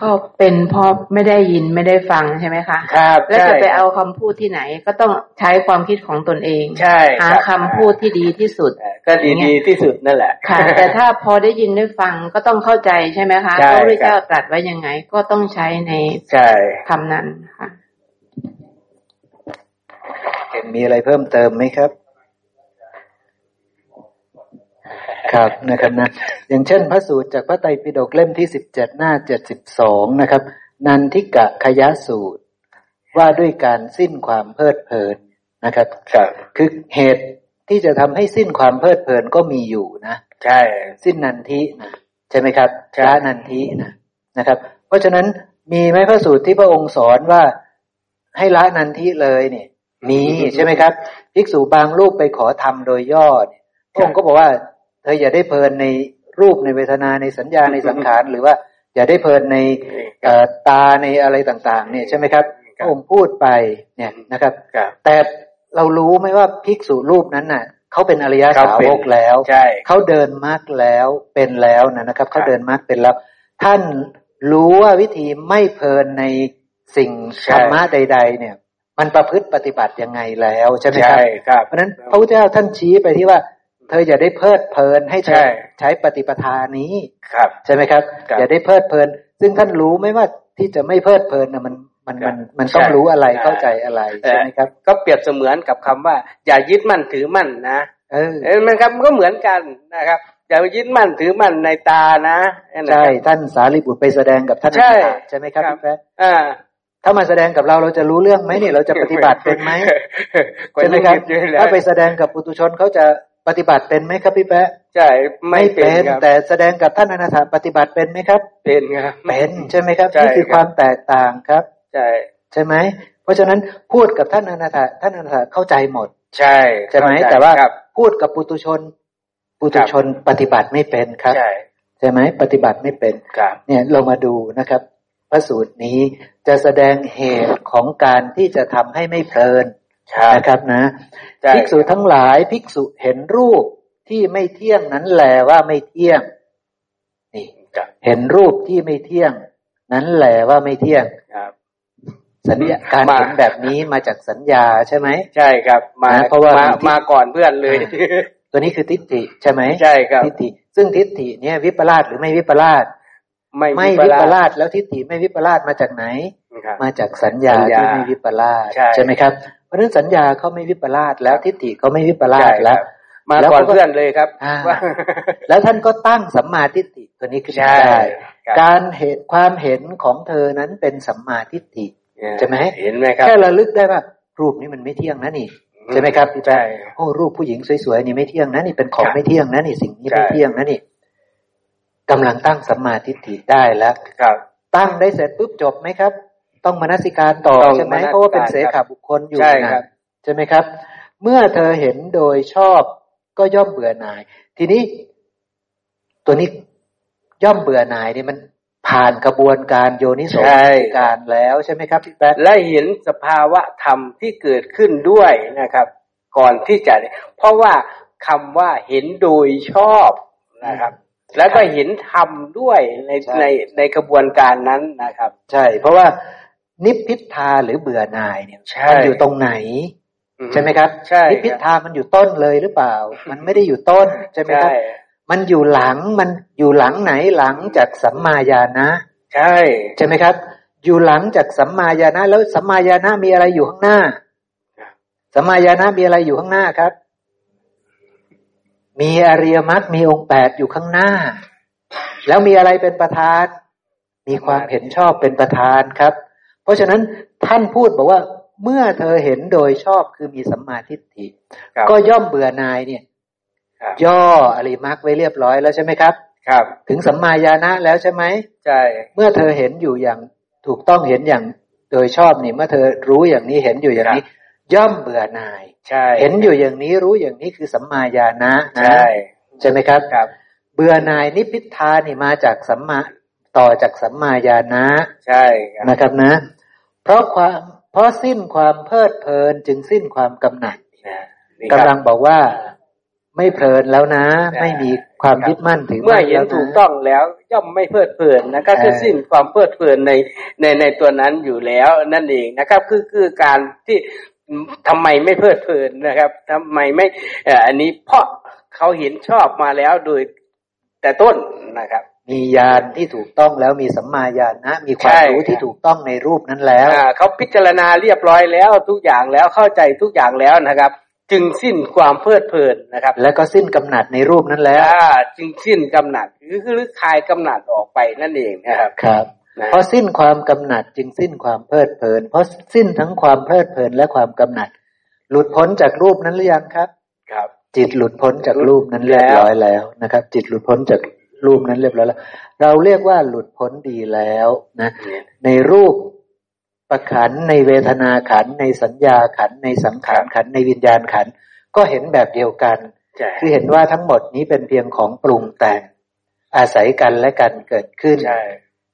Speaker 6: ก็เป็นเพราะไม่ได้ยินไม่ได้ฟังใช่ไหมคะ
Speaker 4: ครับ
Speaker 6: แล้วจะไปเอาคำพูดที่ไหน ก็ต้องใช้ความคิดของตนเอง
Speaker 4: ใช่
Speaker 6: หาคำพูดที่ดีที่สุด
Speaker 4: ก็ดีดีที่สุดนั่นแหละ
Speaker 6: ค่ะ แต่ถ้าพอได้ยินได้ฟังก็ต้องเข้าใจใช่ไหมคะพระพุทธเจ้าตรัสไว้ยังไง ก็ต้องใช้ใน
Speaker 4: ใช่
Speaker 6: คำนั้นค่ะ
Speaker 2: มีอะไรเพิ่มเติมไหมครับ ครับนะครับนะอย่างเช่นพระสูตรจากพระไตรปิฎกเล่มที่สิบเจ็ดหน้าเจ็ดสิบสองนะครับ นันทิกะขยะสูตร ว่าด้วยการสิ้นความเพลิดเพลินนะครับ
Speaker 4: ครับ
Speaker 2: คือเหตุที่จะทำให้สิ้นความเพลิดเพลินก็มีอยู่นะ
Speaker 4: ใช่
Speaker 2: สิ้นนันทินะใช่ไหมครับละนันทินะนะครับ เพราะฉะนั้นมีไหมพระสูตรที่พระองค์สอนว่าให้ละนันทิเลยเนี่ย มีใช่ไหมครับ ภิกษุบางรูปไปขอทำโดยย่อเนี่ยพระองค์ก็บอกว่า เธออย่าได้เพลินในรูปในเวทนาในสัญญาในสังขารหรือว่าอย่าได้เพลินในตาในอะไรต่าง ๆ เนี่ยใช่ไหมครับพระองค์พูดไปเนี่ยนะครับ แต่เรารู้ไหมว่าภิกษุรูปนั้นน่ะเขาเป็นอริยสาวกแล้วเขาเดินมรรคแล้วเป็นแล้วนะครับเขาเดินมรรคเป็นแล้ว ท่านรู้ว่าวิธีไม่เพลินในสิ่งธรรมะใด ๆ เนี่ย มันประพฤติปฏิบัติยังไงแล้วใช่ไหมครับเพราะนั้นพระพุทธเจ้าท่านชี้ไปที่ว่า เธออย่าได้เพลิดเพลินให้ใช้ใช้ปฏิปทานี้
Speaker 4: ครับ
Speaker 2: ใช่ไหมครับ อย่าได้เพลิดเพลิน ซึ่งท่านรู้ไหมว่าที่จะไม่เพลิดเพลินนะมันมันมันมันต้องรู้อะไรเข้าใจอะไรใช่ไหมครับ
Speaker 4: ก็เปรียบเสมือนกับคำว่า อย่ายึดมั่นถือมั่นนะเออมันครับมันก็เหมือนกันนะครับอย่ายึดมั่นถือมั่นในตานะ
Speaker 2: ใช่ท่านสารีบุตรไปแสดงกับท่าน
Speaker 4: ใช่
Speaker 2: ใช่ไหมครับพี่แป๊ะ
Speaker 4: อ่า
Speaker 2: ถ้ามาแสดงกับเราเราจะรู้เรื่องไหมเนี่ยเราจะปฏิบัติเป็นไหมใช่ไหมครับถ้าไปแสดงกับปุตุชนเขาจะ ปฏิบัติเป็นไหมครับพี่แป๊ะ
Speaker 4: ใช่
Speaker 2: ไม่เป็นแต่แสดงกับท่านอนาถาปฏิบัติเป็นไหมครับ
Speaker 4: เป็นครับ
Speaker 2: เป็นใช่ไหมครับนี่คือความแตกต่างครับ
Speaker 4: ใช่
Speaker 2: ใช่ไหมเพราะฉะนั้นพูดกับท่านอนาถาท่านอนาถาเข้าใจหมด
Speaker 4: ใช่
Speaker 2: ใช่ไหมแต่ว่าพูดกับปุตุชน ปุตุชนปฏิบัติไม่เป็นครับใช่ใช่ไหมปฏิบัติไม่เป็นเนี่ยเรามาดูนะครับพระสูตรนี้จะแสดงเหตุของการที่จะทำให้ไม่เพลิน นะครับนะภิกษุทั้งหลายภิกษุเห็นรูปที่ไม่เที่ยงนั้นแหลว่าไม่เที่ยงนี่เห็นรูปที่ไม่เที่ยง นั้นแหลว่าไม่เที่ยงสัญญาการเห็นแบบนี้มาจากสัญญาใช่ไหม
Speaker 4: ใช่ครับ มาเพราะว่ามาก่อนเพื่อนเลย
Speaker 2: ตัวนี้คือทิฏฐิใช่ไหม
Speaker 4: ใช่ครับ
Speaker 2: ทิฏฐิซึ่งทิฏฐิเนี่ยวิปลาสหรือไม่วิปลาสไม่ไม่วิปลาสแล้วทิฏฐิไม่วิปลาสมาจากไหน มาจากสัญญาที่ไม่วิปลาสใช่ไหมครับ เพราะฉะนั้นสัญญาเขาไม่วิปลาสแล้วทิฏฐิเขาไม่วิปลาสแล้ว
Speaker 4: มาก่อนเพื่อนเลยครับ
Speaker 2: แล้วท่านก็ตั้งสัมมาทิฏฐิตัวนี้ขึ้นได้การเหตุความเห็นของเธอนั้นเป็นสัมมาทิฏฐิใช่ไหม
Speaker 4: เห็นไหมครับ
Speaker 2: แค่ระลึกได้ว่ารูปนี้มันไม่เที่ยงนะนี่ใช่ไหมครับพี่แป๊โอ้รูปผู้หญิงสวยๆนี่ไม่เที่ยงนะนี่เป็นของไม่เที่ยงนะนี่สิ่งนี้ไม่เที่ยงนะนี่กำลังตั้งสัมมาทิฏฐิได้แล้วตั้งได้เสร็จปุ๊บจบไหมครับ ต้องมนสิการต่อใช่ไหมเพราะว่าเป็นเสขาบุคคลอยู่นะใช่ไหมครับ เมื่อเธอเห็นโดยชอบก็ย่อมเบื่อหน่าย ทีนี้ ตัวนี้ย่อมเบื่อหน่ายนี่มันผ่านกระบวนการโยนิโสการแล้วใช่ไหมครับพี่แป๊ะ
Speaker 4: และเห็นสภาวะธรรมที่เกิดขึ้นด้วยนะครับ ก่อนที่จะ เพราะว่าคำว่าเห็นโดยชอบนะครับ แล้วก็เห็นธรรมด้วยในในในกระบวนการนั้นนะครับ
Speaker 2: ใช่ เพราะว่า นิพพิทาหรือเบื่อหน่ายเนี่ยมันอยู่ตรงไหน ใช่ไหมครับ
Speaker 4: ใช่
Speaker 2: นิพพิทามันอยู่ต้นเลยหรือเปล่า มันไม่ได้อยู่ต้นใช่ไหมครับมันอยู่หลังมันอยู่หลังไหนหลังจากสัมมาญาณะ
Speaker 4: ใช่
Speaker 2: ใช่ไหมครับ อยู่หลังจากสัมมาญาณะแล้วสัมมาญาณะมีอะไรอยู่ข้างหน้าสัมมาญาณะมีอะไรอยู่ข้างหน้าครับ มีอริยมรรคมีองค์แปดอยู่ข้างหน้า แล้วมีอะไรเป็นประธาน มีความเห็นชอบเป็นประธานครับเพ ราะฉะนั้นท่านพูดบอกว่าเมื่อเธอเห็นโดยชอบคือมีสัมมาทิฏฐิก็ย่อมเบื่อนายเนี่ยย่ออริมักไว้เรียบร้อยแล้วใช่ไหมครับ
Speaker 4: ครับ
Speaker 2: ถึงสัมมาญาณะแล้วใช่ไหม
Speaker 4: ใช่
Speaker 2: เมื่อเธอเห็นอยู่อย่างถูกต้องเห็นอย่างโดยชอบนี่เมื่อเธอรู้อย่างนี้เห็นอยู่อย่างนี้ ย่อมเบื่อนาย
Speaker 4: ใช่
Speaker 2: เห็นอยู่อย่างนี้รู้อย่างนี้คือสัมมาญาณะนะ
Speaker 4: ใช่
Speaker 2: ใช่ไหมครับ
Speaker 4: ครับ
Speaker 2: เบื่อนายนิพพิทานี่มาจากสัมมาต่อจากสัมมาญาณะ
Speaker 4: ใช่ครับ
Speaker 2: นะครับนะ เพราะความเพราะสิ้นความเพลิดเพลินจึงสิ้นความกำหนัด
Speaker 4: นี่
Speaker 2: กำ
Speaker 4: ครับ
Speaker 2: ลังบอกว่าไม่เพลินแล้วนะ
Speaker 4: ใช่
Speaker 2: ไม่มีความยึดมั่นถือ
Speaker 4: เมื่อ
Speaker 2: มั่น
Speaker 4: เห็น
Speaker 2: แล้วะ
Speaker 4: ถูกต้องแล้วย่อมไม่เพลิดเพลินนะก็คือ
Speaker 2: เออ
Speaker 4: สิ้นความเพลิดเพลินในในในตัวนั้นอยู่แล้วนั่นเองนะครับ คือคือการที่ทำไมไม่เพลิดเพลินนะครับทำไมไม่เอ่ออันนี้เพราะเขาเห็นชอบมาแล้วโดยแต่ต้นนะครับ
Speaker 2: มีญาณที่ถูกต้องแล้วมีสัมมาญาณนะมีความ
Speaker 4: ใช่
Speaker 2: รู้ที่ถูกต้องในรูปนั้นแล้ว
Speaker 4: อ่าเขาพิจารณาเรียบร้อยแล้วทุกอย่างแล้วเข้าใจทุกอย่างแล้วนะครับ จึงสิ้นความเพลิดเพลินนะครับ
Speaker 2: แล้วก็สิ้นกำหนัดในรูปนั้นแล้ว
Speaker 4: อ่าจึงสิ้นกำหนัดคือคือคลายกำหนัดออกไปนั่นเองนะครับ
Speaker 2: ครับ
Speaker 4: นะ
Speaker 2: เพราะสิ้นความกำหนัดจึงสิ้นความเพลิดเพลิน เพราะสิ้นทั้งความเพลิดเพลินและความกำหนัด หลุดพ้นจากรูปนั้นหรือยังครับ
Speaker 4: ครับ
Speaker 2: จิตหลุดพ้นจากรูปนั้นเรียบร้อยแล้วนะครับ จิตหลุดพ้นจาก รูปนั้นเรียบร้อยแล้ว เราเรียกว่าหลุดพ้นดีแล้วนะในรูปประขันธ์ในเวทนาขันธ์ในสัญญาขันธ์ในสังขารขันธ์ในวิญญาณขันธ์ก็เห็นแบบเดียวกัน
Speaker 4: ใช่
Speaker 2: คือเห็นว่าทั้งหมดนี้เป็นเพียงของปรุงแต่งอาศัยกันและกันเกิดขึ้น
Speaker 4: ใช่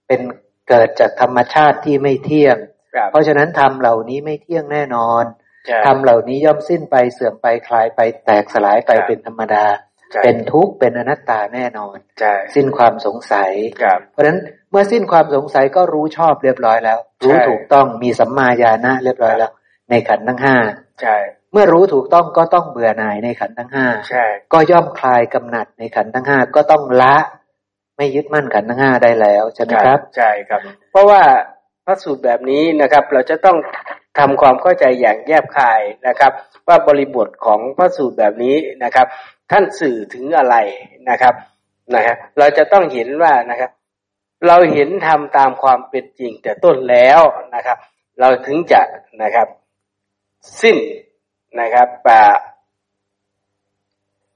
Speaker 2: เป็นเกิดจากธรรมชาติที่ไม่เที่ยง
Speaker 4: ครับ
Speaker 2: เพราะฉะนั้นธรรมเหล่านี้ไม่เที่ยงแน่นอน
Speaker 4: ใช่
Speaker 2: ธรรมเหล่านี้ย่อมสิ้นไปเสื่อมไปคลายไปแตกสลายไป
Speaker 4: ครับ
Speaker 2: เป็นธรรมดา
Speaker 4: ใช่
Speaker 2: เป็นทุกข์เป็นอนัตตาแน่นอน
Speaker 4: ใช่
Speaker 2: สิ้นความสงสัย
Speaker 4: ครับ
Speaker 2: เพราะฉะนั้นเมื่อสิ้นความสงสัยก็รู้ชอบเรียบร้อยแล้ว รู้
Speaker 4: ใช่
Speaker 2: ถูกต้องมีสัมมาญาณะเรียบร้อยแล้ว ในขันธ์ทั้งห้า
Speaker 4: ใช่
Speaker 2: เมื่อรู้ถูกต้องก็ต้องเบื่อหน่ายในขันธ์ทั้งห้า
Speaker 4: ใช่
Speaker 2: ก็ย่อมคลายกำหนัดในขันธ์ทั้งห้าก็ต้องละไม่ยึดมั่นขันธ์ทั้งห้าได้แล้วใช่ไหมครับ
Speaker 4: ใช่ครับ เพราะว่าพระสูตรแบบนี้นะครับ เราจะต้องทำความเข้าใจอย่างแยบคายนะครับ ว่าบริบทของพระสูตรแบบนี้นะครับ ท่านสื่อถึงอะไรนะครับนะครับเราจะต้องเห็นว่านะครับ เราเห็นทำตามความเป็นจริงแต่ต้นแล้วนะครับ เราถึงจะนะครับ สิ้นนะครับ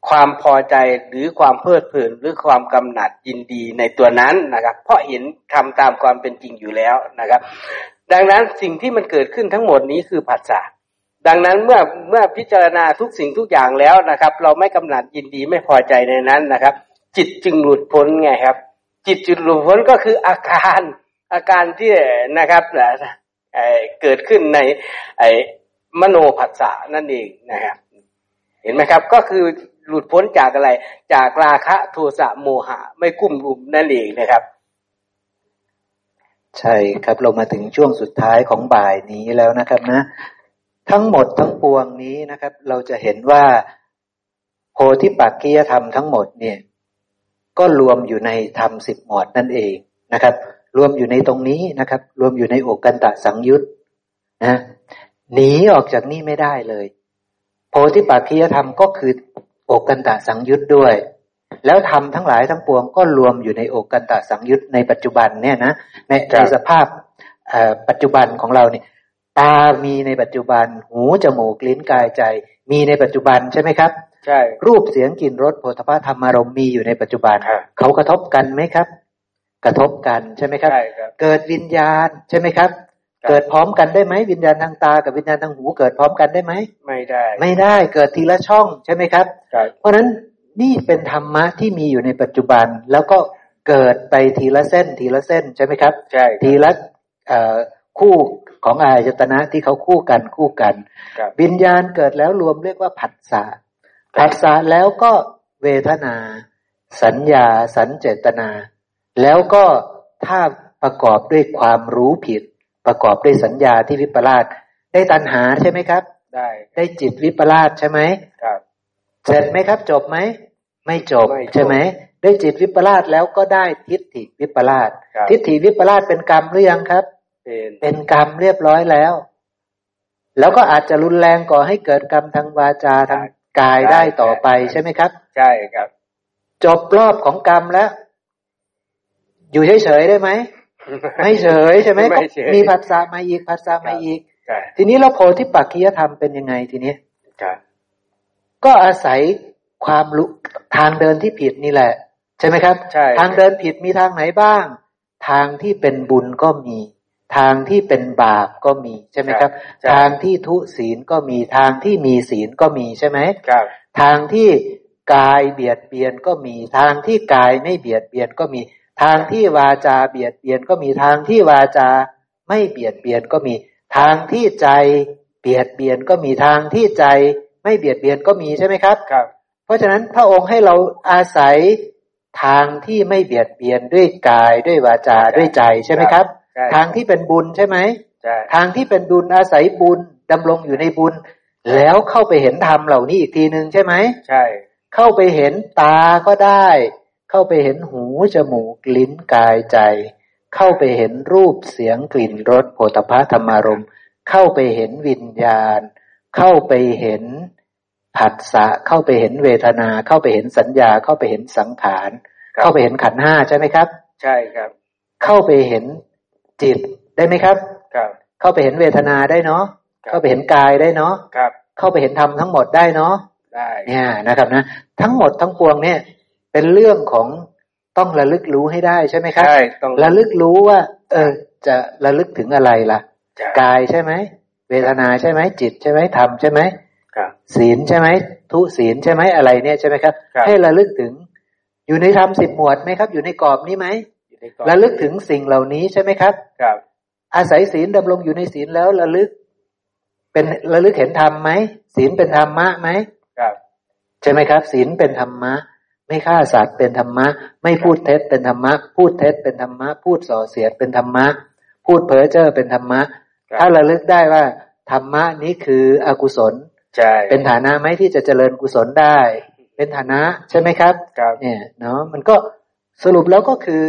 Speaker 4: ความพอใจหรือความเพลิดเพลินหรือความกำหนัดยินดีในตัวนั้นนะครับ เพราะเห็นทำตามความเป็นจริงอยู่แล้วนะครับ ดังนั้นสิ่งที่มันเกิดขึ้นทั้งหมดนี้คือผัสสะ ดังนั้นเมื่อเมื่อพิจารณาทุกสิ่งทุกอย่างแล้วนะครับ เราไม่กำหนัดยินดีไม่พอใจในนั้นนะครับ จิตจึงหลุดพ้นไงครับ จิตจุดหลุดพ้นก็คืออาการอาการที่นะครับเกิดขึ้นในไอมโนผัสสะนั่นเองนะครับ เห็นไหมครับก็คือหลุดพ้นจากอะไร จากราคะโทสะโมหะ ไม่กุ้มลุมนั่นเองนะครับ
Speaker 2: ใช่ครับเรามาถึงช่วงสุดท้ายของบ่ายนี้แล้วนะครับนะ ทั้งหมดทั้งปวงนี้นะครับ เราจะเห็นว่าโพธิปักกิยธรรมทั้งหมดเนี่ย ก็รวมอยู่ในธรรมสิบหมวดนั่นเองนะครับ รวมอยู่ในตรงนี้นะครับ รวมอยู่ในโอกันตะสังยุตนะหนีออกจากนี่ไม่ได้เลย โพธิปักกิยธรรมก็คือโอกันตะสังยุตด้วย แล้วธรรมทั้งหลายทั้งปวง ก็รวมอยู่ในโอกันตะสังยุตในปัจจุบันเนี่ยนะในในสภาพอ่อปัจจุบันของเราเนี่ย ตามีในปัจจุบัน หูจมูกลิ้นกายใจ มีในปัจจุบันใช่ไหมครับ
Speaker 4: ใช่
Speaker 2: รูปเสียงกลิ่นรสโผฏฐัพพะธรรมารมณ์มีอยู่ในปัจจุบัน
Speaker 4: ครับ
Speaker 2: เขากระทบกันไหมครับ กระทบกันใช่ไหมครับ
Speaker 4: ใช่ครับ
Speaker 2: เกิดวิญญาณใช่ไหมครับ
Speaker 4: ครับ
Speaker 2: เกิดพร้อมกันได้ไหมวิญญาณทางตากับวิญญาณทางหูเกิดพร้อมกันได้ไหม
Speaker 4: ไม่ได้
Speaker 2: ไม่ได้เกิดทีละช่องใช่ไหมครับ
Speaker 4: ครับ
Speaker 2: เพราะฉะนั้นนี่เป็นธรรมะที่มีอยู่ในปัจจุบันแล้วก็เกิดไปทีละเส้นทีละเส้นใช่ไหมครับ
Speaker 4: ใช่
Speaker 2: ทีละเอ่อคู่ ของอายตนะที่เขาคู่กันคู่กัน
Speaker 4: ครับ
Speaker 2: วิญญาณเกิดแล้วรวมเรียกว่าผัสสะผัสสะแล้วก็เวทนา สัญญา สัญเจตนา แล้วก็ถ้าประกอบด้วยความรู้ผิดปประกอบด้วยสัญญาที่วิปลาสได้ตัณหาใช่ไหมครับ
Speaker 4: ได้
Speaker 2: ได้จิตวิปลาสใช่ไหม
Speaker 4: ครับ
Speaker 2: เสร็จไหมครับ จบไหมไม่จบ
Speaker 4: ไม่จบ
Speaker 2: ใช่ไหมได้จิตวิปลาสแล้วก็ได้ทิฏฐิวิปลาส
Speaker 4: ครับ
Speaker 2: ทิฏฐิวิปลาสเป็นกรรมหรือยังครับ
Speaker 4: เป็น
Speaker 2: เป็นกรรมเรียบร้อยแล้ว แล้วก็อาจจะรุนแรงก่อให้เกิดกรรมทางวาจาทางกายได้ต่อไปใช่ไหมครับ
Speaker 4: ใช่ครับ
Speaker 2: จบรอบของกรรมแล้ว อยู่เฉยๆได้ไหมไม่เฉยใช่ไหม
Speaker 4: ไม่เฉย
Speaker 2: มีผัสสะมาอีกผัสสะมาอีก
Speaker 4: ใช่
Speaker 2: ทีนี้เราโพธิปักขียธรรมเป็นยังไงทีนี้
Speaker 4: ครับ
Speaker 2: ก็อาศัยความรู้ทางเดินที่ผิดนี่แหละ ใช่ไหมครับ
Speaker 4: ใช่
Speaker 2: ทางเดินผิดมีทางไหนบ้าง ทางที่เป็นบุญก็มี ทางที่เป็นบาปก็มีใช่ไหมครับ
Speaker 4: ใช่
Speaker 2: ทางที่ทุศีลก็มีทางที่มีศีลก็มีใช่ไหม
Speaker 4: ครับ
Speaker 2: ทางที่กายเบียดเบียนก็มี ทางที่กายไม่เบียดเบียนก็มี ทางที่วาจาเบียดเบียนก็มีทางที่วาจาไม่เบียดเบียนก็มี ทางที่ใจเบียดเบียนก็มีทางที่ใจไม่เบียดเบียนก็มีใช่ไหมครับ
Speaker 4: ครับ
Speaker 2: เพราะฉะนั้นพระองค์ให้เราอาศัยทางที่ไม่เบียดเบียนด้วยกายด้วยวาจาด้วยใจใช่ไหมครับ
Speaker 4: ใช่
Speaker 2: ทางที่เป็นบุญใช่ไหม
Speaker 4: ใช่
Speaker 2: ทางที่เป็นบุญอาศัยบุญดำรงอยู่ในบุญ แล้วเข้าไปเห็นธรรมเหล่านี้อีกทีหนึ่งใช่ไหม
Speaker 4: ใช่
Speaker 2: เข้าไปเห็นตาก็ได้ เข้าไปเห็นหูจมูกลิ้นกายใจ เข้าไปเห็นรูปเสียงกลิ่นรสโผฏฐัธรรมารมณ์เข้าไปเห็นวิญญาณ เข้าไปเห็นผัสสะเข้าไปเห็นเวทนา เข้าไปเห็นสัญญา เข้าไปเห็นสังขาร เข้าไปเห็นขันธ์ห้าใช่ไหมครับ
Speaker 4: ใช่ครับ
Speaker 2: เข้าไปเห็น จิตได้ไหมครับ
Speaker 4: ครับ
Speaker 2: เข้าไปเห็นเวทนาได้เนาะ
Speaker 4: ครับ
Speaker 2: เข้าไปเห็นกายได้เนาะ
Speaker 4: ครับ
Speaker 2: เข้าไปเห็นธรรมทั้งหมดได้เนาะ
Speaker 4: ได้
Speaker 2: เนี่ยนะครับนะ ทั้งหมดทั้งปวงเนี่ย เป็นเรื่องของต้องระลึกรู้ให้ได้ใช่ไหมครับ
Speaker 4: ใช่ต้อง
Speaker 2: ระลึกรู้ว่า เออ จะระลึกถึงอะไรล่ะ
Speaker 4: ใช่
Speaker 2: กายใช่ไหมเวทนาใช่ไหมจิตใช่ไหมธรรมใช่ไหม
Speaker 4: ครับ
Speaker 2: ศีลใช่ไหมทุศีลใช่ไหมอะไรเนี่ยใช่ไหมครับ
Speaker 4: ครับ
Speaker 2: ให้ระลึกถึง อยู่ในธรรมสิบหมวดไหมครับ อยู่ในกรอบนี้ไหม
Speaker 4: อยู่ในก รอบ
Speaker 2: ระลึกถึงสิ่งเหล่านี้ใช่ไหมครับ
Speaker 4: ครับ
Speaker 2: อาศัยศีลดำรงอยู่ในศีลแล้วระลึก เป็นระลึกเห็นธรรมไหมศีลเป็นธรรมะไหม
Speaker 4: ครับ
Speaker 2: ใช่ไหมครับ ศีลเป็นธรรมะ ไม่ฆ่าสัตว์เป็นธรรมะ ไม่พูดเท็จเป็นธรรมะ พูดเท็จเป็นธรรมะ พูดส่อเสียดเป็นธรรมะ พูดเพ้อเจ้อเป็นธรรมะ
Speaker 4: ครับ
Speaker 2: ถ้าระลึกได้ว่าธรรมะนี้คืออกุศล
Speaker 4: ใช่
Speaker 2: เป็นฐานะไหมที่จะเจริญกุศลได้ เป็นฐานะใช่ไหมครับ
Speaker 4: ครับ
Speaker 2: เนี่ยเนาะมันก็สรุปแล้วก็คือ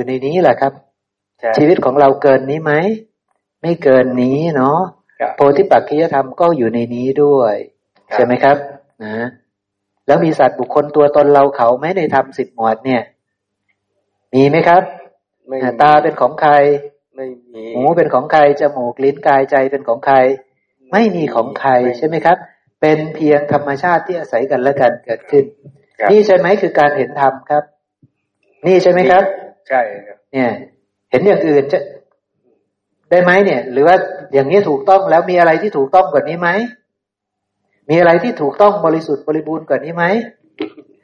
Speaker 2: อยู่ในนี้แหละครับ
Speaker 4: ใช่
Speaker 2: ชีวิตของเราเกินนี้ไหม ไม่เกินนี้เนาะ
Speaker 4: ครับ
Speaker 2: โพธิปักขิยธรรมก็อยู่ในนี้ด้วย
Speaker 4: ครับ
Speaker 2: ใช่ไหมครับ นะ แล้วมีสัตว์บุคคลตัวตนเราเขาไหมในธรรมสิบหมวดเนี่ย มีไหมครับ
Speaker 4: ไม่
Speaker 2: อ่าตาเป็นของใคร
Speaker 4: ไม่มี
Speaker 2: หูเป็นของใครจมูกลิ้นกายใจเป็นของใคร ไม่มีของใครใช่ไหมครับ เป็นเพียงธรรมชาติที่อาศัยกันและกันเกิดขึ้น
Speaker 4: ครับ
Speaker 2: นี่ใช่ไหมคือการเห็นธรรมครับ นี่ใช่ไหมครับ
Speaker 4: ใช่ครับ
Speaker 2: เนี่ย เห็นอย่างอื่นจะได้ไหมเนี่ย หรือว่าอย่างนี้ถูกต้องแล้วมีอะไรที่ถูกต้องกว่านี้ไหมมีอะไรที่ถูกต้องบริสุทธิ์บริบูรณ์กว่านี้ไหม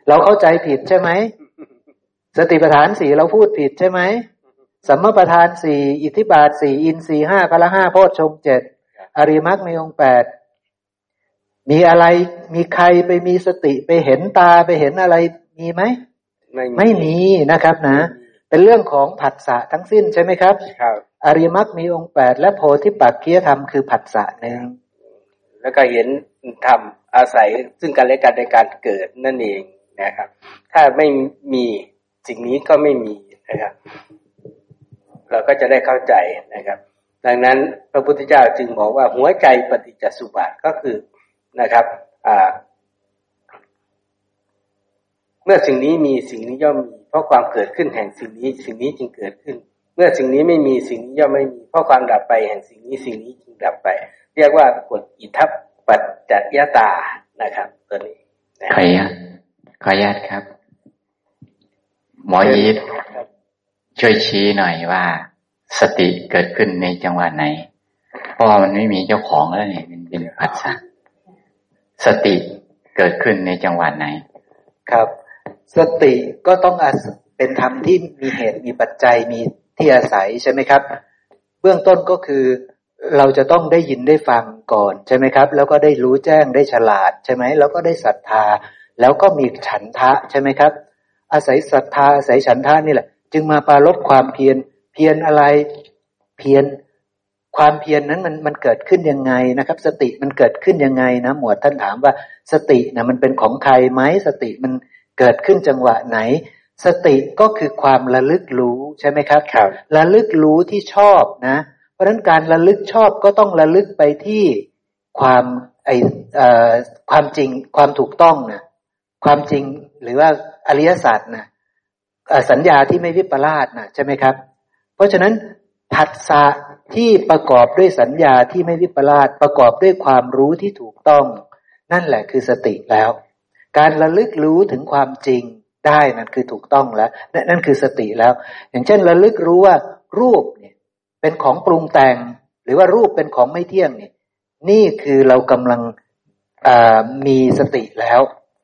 Speaker 2: เราเข้าใจผิดใช่ไหมสติปัฏฐานสี่เราพูดผิดใช่ไหมสัมมาประธานสี่อิทธิบาทสี่อินทรีย์ห้าพละห้าโพชฌงค์เจ็ดอริยมรรคมีองค์แปดมีอะไรมีใครไปมีสติไปเห็นตาไปเห็นอะไรมีไหม
Speaker 4: ไม่
Speaker 2: ไม่มีนะครับนะ เป็นเรื่องของผัสสะทั้งสิ้นใช่ไหมครับ
Speaker 4: ครับ
Speaker 2: อริยมรรคมีองค์แปดและโพธิปักขียธรรมคือผัสสะหนึ่ง
Speaker 4: แล้วก็เห็นธรรมอาศัยซึ่งกันและกันในการเกิดนั่นเองนะครับ ถ้าไม่มีสิ่งนี้ก็ไม่มีนะครับ เราก็จะได้เข้าใจนะครับ ดังนั้นพระพุทธเจ้าจึงบอกว่าหัวใจปฏิจจสุบาทก็คือนะครับอ่าเมื่อสิ่งนี้มีสิ่งนี้ย่อมมี เพราะความเกิดขึ้นแห่งสิ่งนี้ สิ่งนี้จึงเกิดขึ้น เมื่อสิ่งนี้ไม่มีสิ่งนี้ย่อมไม่มี เพราะความดับไปแห่งสิ่งนี้สิ่งนี้จึงดับไป เรียกว่ากฎอิทัปปัจจยตานะครับ ตัวนี้นะ
Speaker 3: ขออนุญาตขออนุญาตครับ หมอยีดช่วยชี้หน่อยว่า สติเกิดขึ้นในจังหวะไหน เพราะว่ามันไม่มีเจ้าของแล้วเนี่ยมันเป็นผัสสะสติเกิดขึ้นในจังหวะไหน
Speaker 2: ครับ สติก็ต้องอาศเป็นธรรมที่มีเหตุมีปัจจัยมีที่อาศัยใช่ไหมครับ เบื้องต้นก็คือเราจะต้องได้ยินได้ฟังก่อนใช่ไหมครับ แล้วก็ได้รู้แจ้งได้ฉลาดใช่ไหมแล้วก็ได้ศรัทธา แล้วก็มีฉันทะใช่ไหมครับ อาศัยศรัทธาอาศัยฉันทะนี่แหละ จึงมาปรารบความเพียรเพียรอะไรเพียรความเพียรนนั้นมันมันเกิดขึ้นยังไงนะครับ สติมันเกิดขึ้นยังไงนะหมวดท่านถามว่าสตินะมันเป็นของใครไหมสติมัน เกิดขึ้นจังหวะไหน สติก็คือความระลึกรู้ใช่ไหมครับ
Speaker 3: ครับ
Speaker 2: ระลึกรู้ที่ชอบนะ เพราะฉะนั้นการระลึกชอบก็ต้องระลึกไปที่ความไอความจริงความถูกต้องนะความจริงหรือว่าอริยสัจนะสัญญาที่ไม่วิปลาสนะใช่ไหมครับ เพราะฉะนั้นผัสสะที่ประกอบด้วยสัญญาที่ไม่วิปลาสประกอบด้วยความรู้ที่ถูกต้อง นั่นแหละคือสติแล้ว การระลึกรู้ถึงความจริงได้นั่นคือถูกต้องแล้วนั่นคือสติแล้ว อย่างเช่น ระลึกรู้ว่า รูปเนี่ย เป็นของปรุงแต่ง หรือว่ารูปเป็นของไม่เที่ยงเนี่ย นี่คือเรากำลังมีสติแล้ว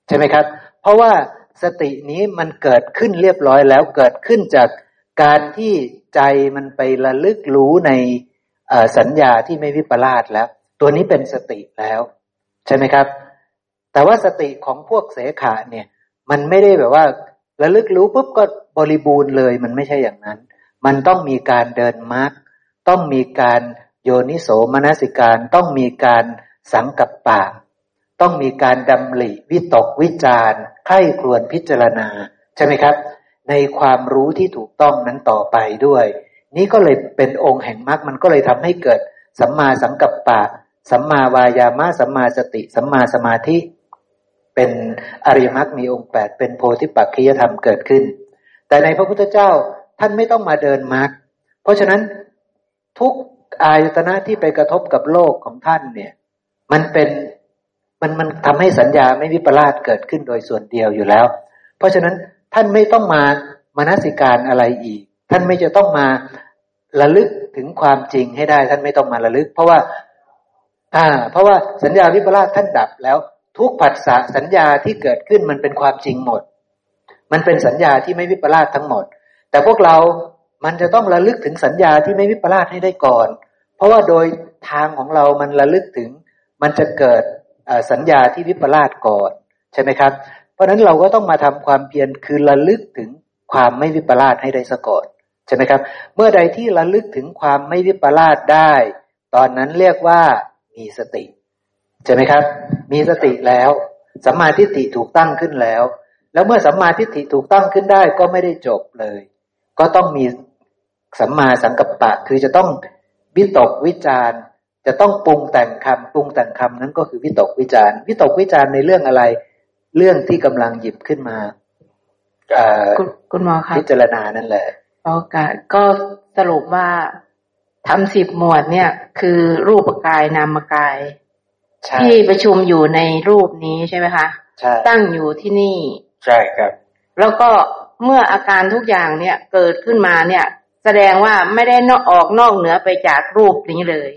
Speaker 2: ใช่ไหมครับ เพราะว่าสตินี้มันเกิดขึ้นเรียบร้อยแล้วเกิดขึ้นจากการที่ใจมันไประลึกรู้ในสัญญาที่ไม่วิปลาสแล้ว ตัวนี้เป็นสติแล้ว ใช่ไหมครับ แต่ว่าสติของพวกเสขาเนี่ย มันไม่ได้แบบว่าระลึกรู้ปุ๊บก็บริบูรณ์เลย มันไม่ใช่อย่างนั้น มันต้องมีการเดินมรรคต้องมีการโยนิโสมนสิการ ต้องมีการสังกับปปะต้องมีการดำริวิตกวิจารไข้ครวนพิจารณา ใช่ไหมครับ ในความรู้ที่ถูกต้องนั้นต่อไปด้วย นี่ก็เลยเป็นองค์แห่งมรรคมันก็เลยทำให้เกิดสัมมาสังกัปปะ สัมมาวายามะสัมมาสติ สัมมาสมาธิ เป็นอริยมรรคมีองค์แปดเป็นโพธิปักขิยธรรมเกิดขึ้น แต่ในพระพุทธเจ้าท่านไม่ต้องมาเดินมรรคเพราะฉะนั้นทุกอายตนะที่ไปกระทบกับโลกของท่านเนี่ย มันเป็นมันมันทำให้สัญญาไม่วิปลาสเกิดขึ้นโดยส่วนเดียวอยู่แล้ว เพราะฉะนั้นท่านไม่ต้องมามนสิการอะไรอีก ท่านไม่จะต้องมาระลึกถึงความจริงให้ได้ ท่านไม่ต้องมาระลึก เพราะว่า อ่า เพราะว่าสัญญาวิปลาสท่านดับแล้ว ทุกผัสสะสัญญาที่เกิดขึ้นมันเป็นความจริงหมด มันเป็นสัญญาที่ไม่วิปลาสทั้งหมด แต่พวกเรา มันจะต้องระลึกถึงสัญญาที่ไม่วิปลาสให้ได้ก่อน เพราะว่าโดยทางของเรามันระลึกถึง มันจะเกิดสัญญาที่วิปลาสก่อนใช่ไหมครับ เพราะฉะนั้นเราก็ต้องมาทำความเพียรคือระลึกถึงความไม่วิปลาสให้ได้ซะก่อนใช่ไหมครับ เมื่อใดที่ระลึกถึงความไม่วิปลาสได้ ตอนนั้นเรียกว่ามีสติ ใช่ไหมครับ มีสติแล้วสัมมาทิฏฐิถูกตั้งขึ้นแล้ว แล้วเมื่อสัมมาทิฏฐิถูกตั้งขึ้นได้ก็ไม่ได้จบเลย ก็ต้องมีสัมมาสังกัปปะ คือจะต้องวิตกวิจารจะต้องปรุงแต่งคำปรุงแต่งคำนั้นก็คือวิตกวิจารวิตกวิจารในเรื่องอะไร เรื่องที่กำลังหยิบขึ้นมา
Speaker 6: คุณหมอคะ
Speaker 2: พิจารณานั่นแหละ
Speaker 6: โอกาสก็สรุปว่าทำสิบหมวดเนี่ย คือรูปกายนามกาย ที่ประชุมอยู่ในรูปนี้ใช่ไหมคะ
Speaker 2: ใช่
Speaker 6: ตั้งอยู่ที่นี่
Speaker 2: ใช่ครับ
Speaker 6: แล้วก็เมื่ออาการทุกอย่างเนี่ยเกิดขึ้นมาเนี่ย แสดงว่าไม่ได้นอกออกนอกเหนือไปจากรูปนี้เลย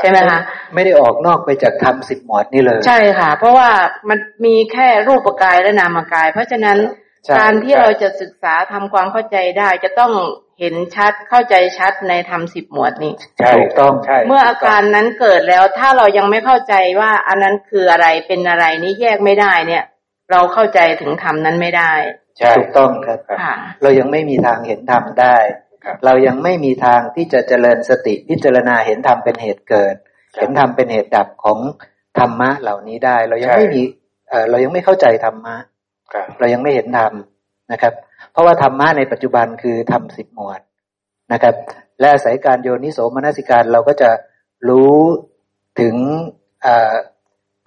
Speaker 6: ใช่ไหมคะ
Speaker 2: ไม่ได้ออกนอกไปจากทำสิบหมวดนี่เลย
Speaker 6: ใช่ค่ะ เพราะว่ามันมีแค่รูปกายและนามกาย เพราะฉะนั้นการที่เราจะศึกษาทำความเข้าใจได้จะต้อง เห็นชัดเข้าใจชัดในทำสิบหมวดนี้
Speaker 2: ใช่ต้องใช่
Speaker 6: เมื่ออาการนั้นเกิดแล้วถ้าเรายังไม่เข้าใจว่าอันนั้นคืออะไรเป็นอะไรนี้แยกไม่ได้เนี่ย เราเข้าใจถึงธรรมนั้นไม่ได้
Speaker 2: ใช่ถูกต้องครับเรายังไม่มีทางเห็นธรรมได้ เรายังไม่มีทางที่จะเจริญสติพิจารณาเห็นธรรมเป็นเหตุเกิด เห็นธรรมเป็นเหตุดับของธรรมะเหล่านี้ได้ เรายังไม่มีเรายังไม่เข้าใจธรรมะเรายังไม่เห็นธรรมนะครับเพ ราะว่าธรรมะในปัจจุบันคือธรรมสิบหมวดนะครับ และอาศัยการโยนิโสมนสิการเราก็จะรู้ถึง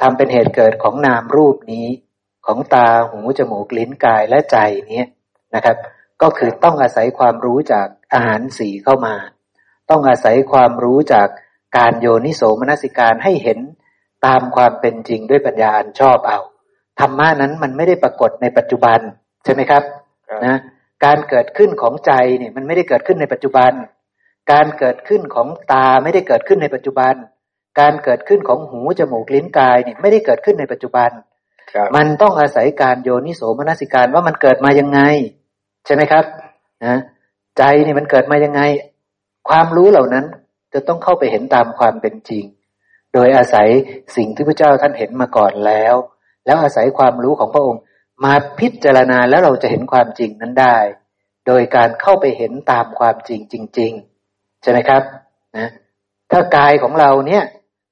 Speaker 2: ทำเป็นเหตุเกิดของนามรูปนี้ ของตาหูจมูกลิ้นกายและใจนี้นะครับ ก็คือต้องอาศัยความรู้จากอาหารสีเข้ามา ต้องอาศัยความรู้จากการโยนิโสมนสิการให้เห็นตามความเป็นจริงด้วยปัญญาอันชอบเอาธรรมะนั้นมันไม่ได้ปรากฏในปัจจุบันใช่ไหมครับ นะการเกิดขึ้นของใจเนี่ยมันไม่ได้เกิดขึ้นในปัจจุบัน การเกิดขึ้นของตาไม่ได้เกิดขึ้นในปัจจุบัน การเกิดขึ้นของหูจมูกลิ้นกายเนี่ยไม่ได้เกิดขึ้นในปัจจุบันมันต้องอาศัยการโยนิโสมนสิการว่ามันเกิดมายังไง ใช่ไหมครับนะใจนี่มันเกิดมายังไง ความรู้เหล่านั้นจะต้องเข้าไปเห็นตามความเป็นจริง โดยอาศัยสิ่งที่พระเจ้าท่านเห็นมาก่อนแล้ว แล้วอาศัยความรู้ของพระองค์ มาพิจารณาแล้วเราจะเห็นความจริงนั้นได้ โดยการเข้าไปเห็นตามความจริงจริง ๆ ใช่ไหมครับนะถ้ากายของเราเนี่ย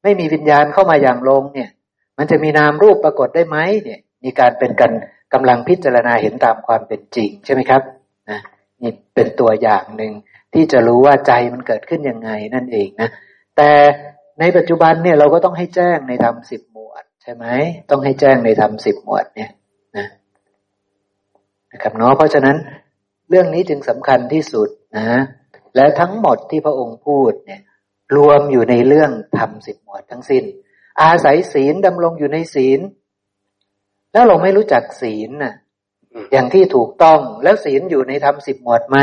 Speaker 2: ไม่มีวิญญาณเข้ามาอย่างลงเนี่ย มันจะมีนามรูปปรากฏได้ไหมเนี่ยมีการเป็นกันกำลังพิจารณาเห็นตามความเป็นจริง ใช่ไหมครับนะนี่เป็นตัวอย่างหนึ่งที่จะรู้ว่าใจมันเกิดขึ้นยังไงนั่นเองนะแต่ในปัจจุบันเนี่ยเราก็ต้องให้แจ้งในธรรมสิบหมวด ใช่ไหมต้องให้แจ้งในธรรมสิบหมวดเนี่ย นะนะครับเนาะเพราะฉะนั้นเรื่องนี้จึงสำคัญที่สุดนะและทั้งหมดที่พระองค์พูดเนี่ยรวมอยู่ในเรื่องธรรมสิบหมวดทั้งสิน้น อาศัยศีลดำรงอยู่ในศีล แล้วเราไม่รู้จักศีลน่ะอย่างที่ถูกต้องแล้วศีลอยู่ในธรรมสิบหมวดไหม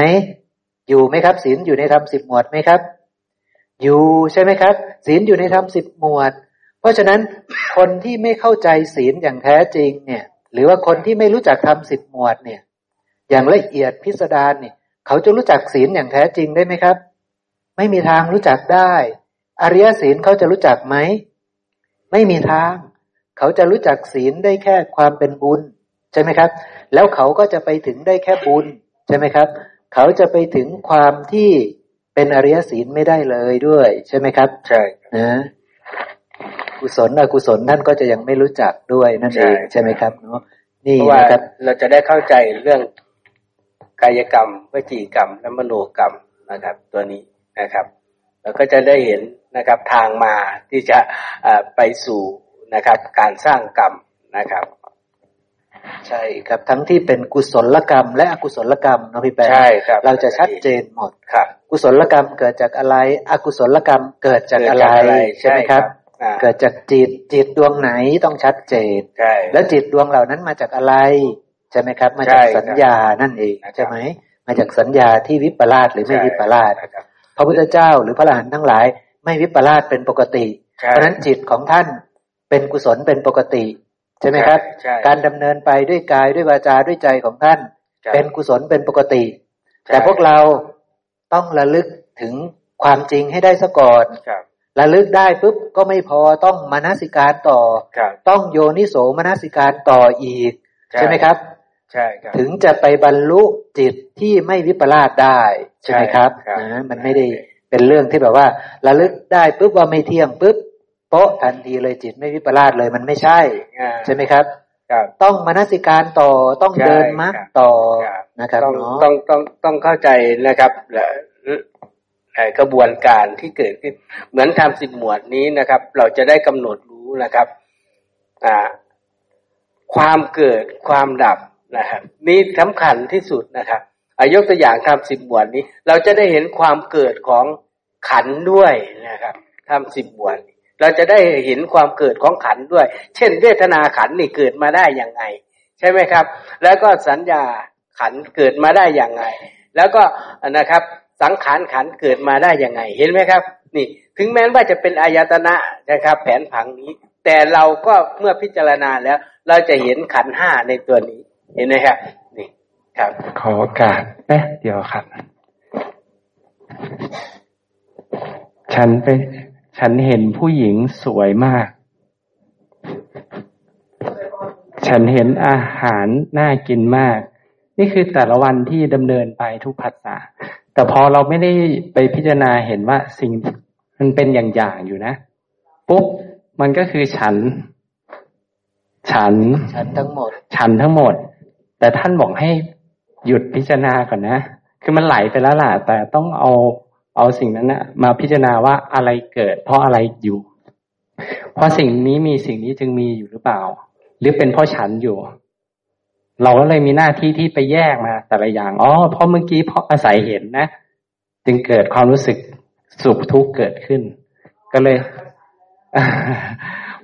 Speaker 2: อยู่ไหมครับ ศีลอยู่ในธรรมสิบหมวดไหมครับ อยู่ใช่ไหมครับ ศีลอยู่ในธรรมสิบหมวด เพราะฉะนั้นคนที่ไม่เข้าใจศีลอย่างแท้จริงเนี่ย หรือว่าคนที่ไม่รู้จักธรรมสิบหมวดเนี่ย อย่างละเอียดพิสดารเนี่ย เขาจะรู้จักศีลอย่างแท้จริงได้ไหมครับ ไม่มีทางรู้จักได้ อริยศีลเขาจะรู้จักไหม ไม่มีทาง เขาจะรู้จักศีลได้แค่ความเป็นบุญ ใช่ไหมครับ แล้วเขาก็จะไปถึงได้แค่บุญ ใช่ไหมครับ เขาจะไปถึงความที่เป็นอริยศีลไม่ได้เลยด้วย ใช่ไหมครับ
Speaker 4: ใช่
Speaker 2: นะ กุศลอกุศลท่านก็จะยังไม่รู้จักด้วยนั่นเองใช่ไหมครับเนาะ
Speaker 4: นี่นะครับเราจะได้เข้าใจเรื่องกายกรรมวจีกรรมและมโนกรรมนะครับ ตัวนี้นะครับเราก็จะได้เห็นนะครับทางมาที่จะไปสู่นะครับการสร้างกรรมนะครับ
Speaker 2: ใช่ครับทั้งที่เป็นกุศลกรรม และอกุศลกรรมเนาะพี่แป๊
Speaker 4: ใช่ครับ
Speaker 2: เราจะชัดเจนหมด
Speaker 4: ครับ
Speaker 2: กุศลกรรมเกิดจากอะไร อกุศลกรรมเกิดจากอะไรใช่ไหมครับ เกิดจากจิตจิตดวงไหนต้องชัดเจนแล้วจิตดวงเหล่านั้นมาจากอะไร ใช่ไหมครับ มาจากสัญญานั่นเองใช่ไหมมาจากสัญญาที่วิปลาสหรือไม่วิปลาสพระพุทธเจ้าหรือพระอรหันต์ทั้งหลาย ไม่วิปลาสเป็นปกติ เพราะนั้นจิตของท่านเป็นกุศลเป็นปกติ ใช่ไหมครับ การดำเนินไปด้วยกายด้วยวาจาด้วยใจของท่าน เป็นกุศลเป็นปกติ แต่พวกเราต้องระลึกถึงความจริงให้ได้ซะก่อน ระลึกได้ปุ๊บก็ไม่พอต้องมนสิการต่อ ต้องโยนิโสมนสิการต่ออีก ใช่ไหมครับ
Speaker 4: ใช่ครับ
Speaker 2: ถึงจะไปบรรลุจิตที่ไม่วิปลาสได้ ใช่ไหมครับนะมันไม่ได้เป็นเรื่องที่แบบว่า ระลึกได้ปุ๊บว่าไม่เที่ยงปุ๊บโป๊ะทันทีเลยจิตไม่วิปลาสเลยมันไม่ใช่ ใช่ไหมครับ ต้องมนสิการต่อต้องเดินมรรคต่อนะครับ
Speaker 4: ต้องต้องต้องต้องเข้าใจนะครับ กระบวนการที่เกิดขึ้น เหมือนทำสิบหมวดนี้นะครับ เราจะได้กำหนดรู้นะครับความเกิดความดับนะครับนี่สำคัญที่สุดนะครับอายกตัวอย่างทำสิบหมวดนี้ เราจะได้เห็นความเกิดของขันด้วยนะครับทำสิบหมวดเราจะได้เห็นความเกิดของขันด้วย เช่น เวทนาขันนี่เกิดมาได้อย่างไง ใช่ไหมครับ แล้วก็สัญญาขันเกิดมาได้อย่างไง แล้วก็นะครับ สังขารขันเกิดมาได้ย่างไง เห็นไหมครับ นี่ ถึงแม้ว่าจะเป็นอายตนะนะครับ แผนผังนี้ แต่เราก็เมื่อพิจารณาแล้ว เราจะเห็นขันห้าในตัวนี้ เห็นไหมครับ นี่ครับ
Speaker 7: ขอโอกาสแป๊บเดียวครับ ฉันไป ฉันเห็นผู้หญิงสวยมาก ฉันเห็นอาหารน่ากินมาก นี่คือแต่ละวันที่ดำเนินไปทุกภาษา แต่พอเราไม่ได้ไปพิจารณาเห็นว่าสิ่งมันเป็นอย่างๆอยู่นะ ปุ๊บมันก็คือฉัน ฉัน
Speaker 2: ฉันทั้งหมด
Speaker 7: ฉันทั้งหมด แต่ท่านบอกให้หยุดพิจารณาก่อนนะ คือมันไหลไปแล้วล่ะ แต่ต้องเอาเอาสิ่งนั้นนะมาพิจารณาว่าอะไรเกิด เพราะอะไรอยู่ เพราะสิ่งนี้มีสิ่งนี้จึงมีอยู่หรือเปล่า หรือเป็นเพราะฉันอยู่ เราก็เลยมีหน้าที่ที่ไปแยกมา แต่ละอย่างอ๋อเพราะเมื่อกี้เพราะอาศัยเห็นนะ จึงเกิดความรู้สึกสุขทุกข์เกิดขึ้น ก็เลย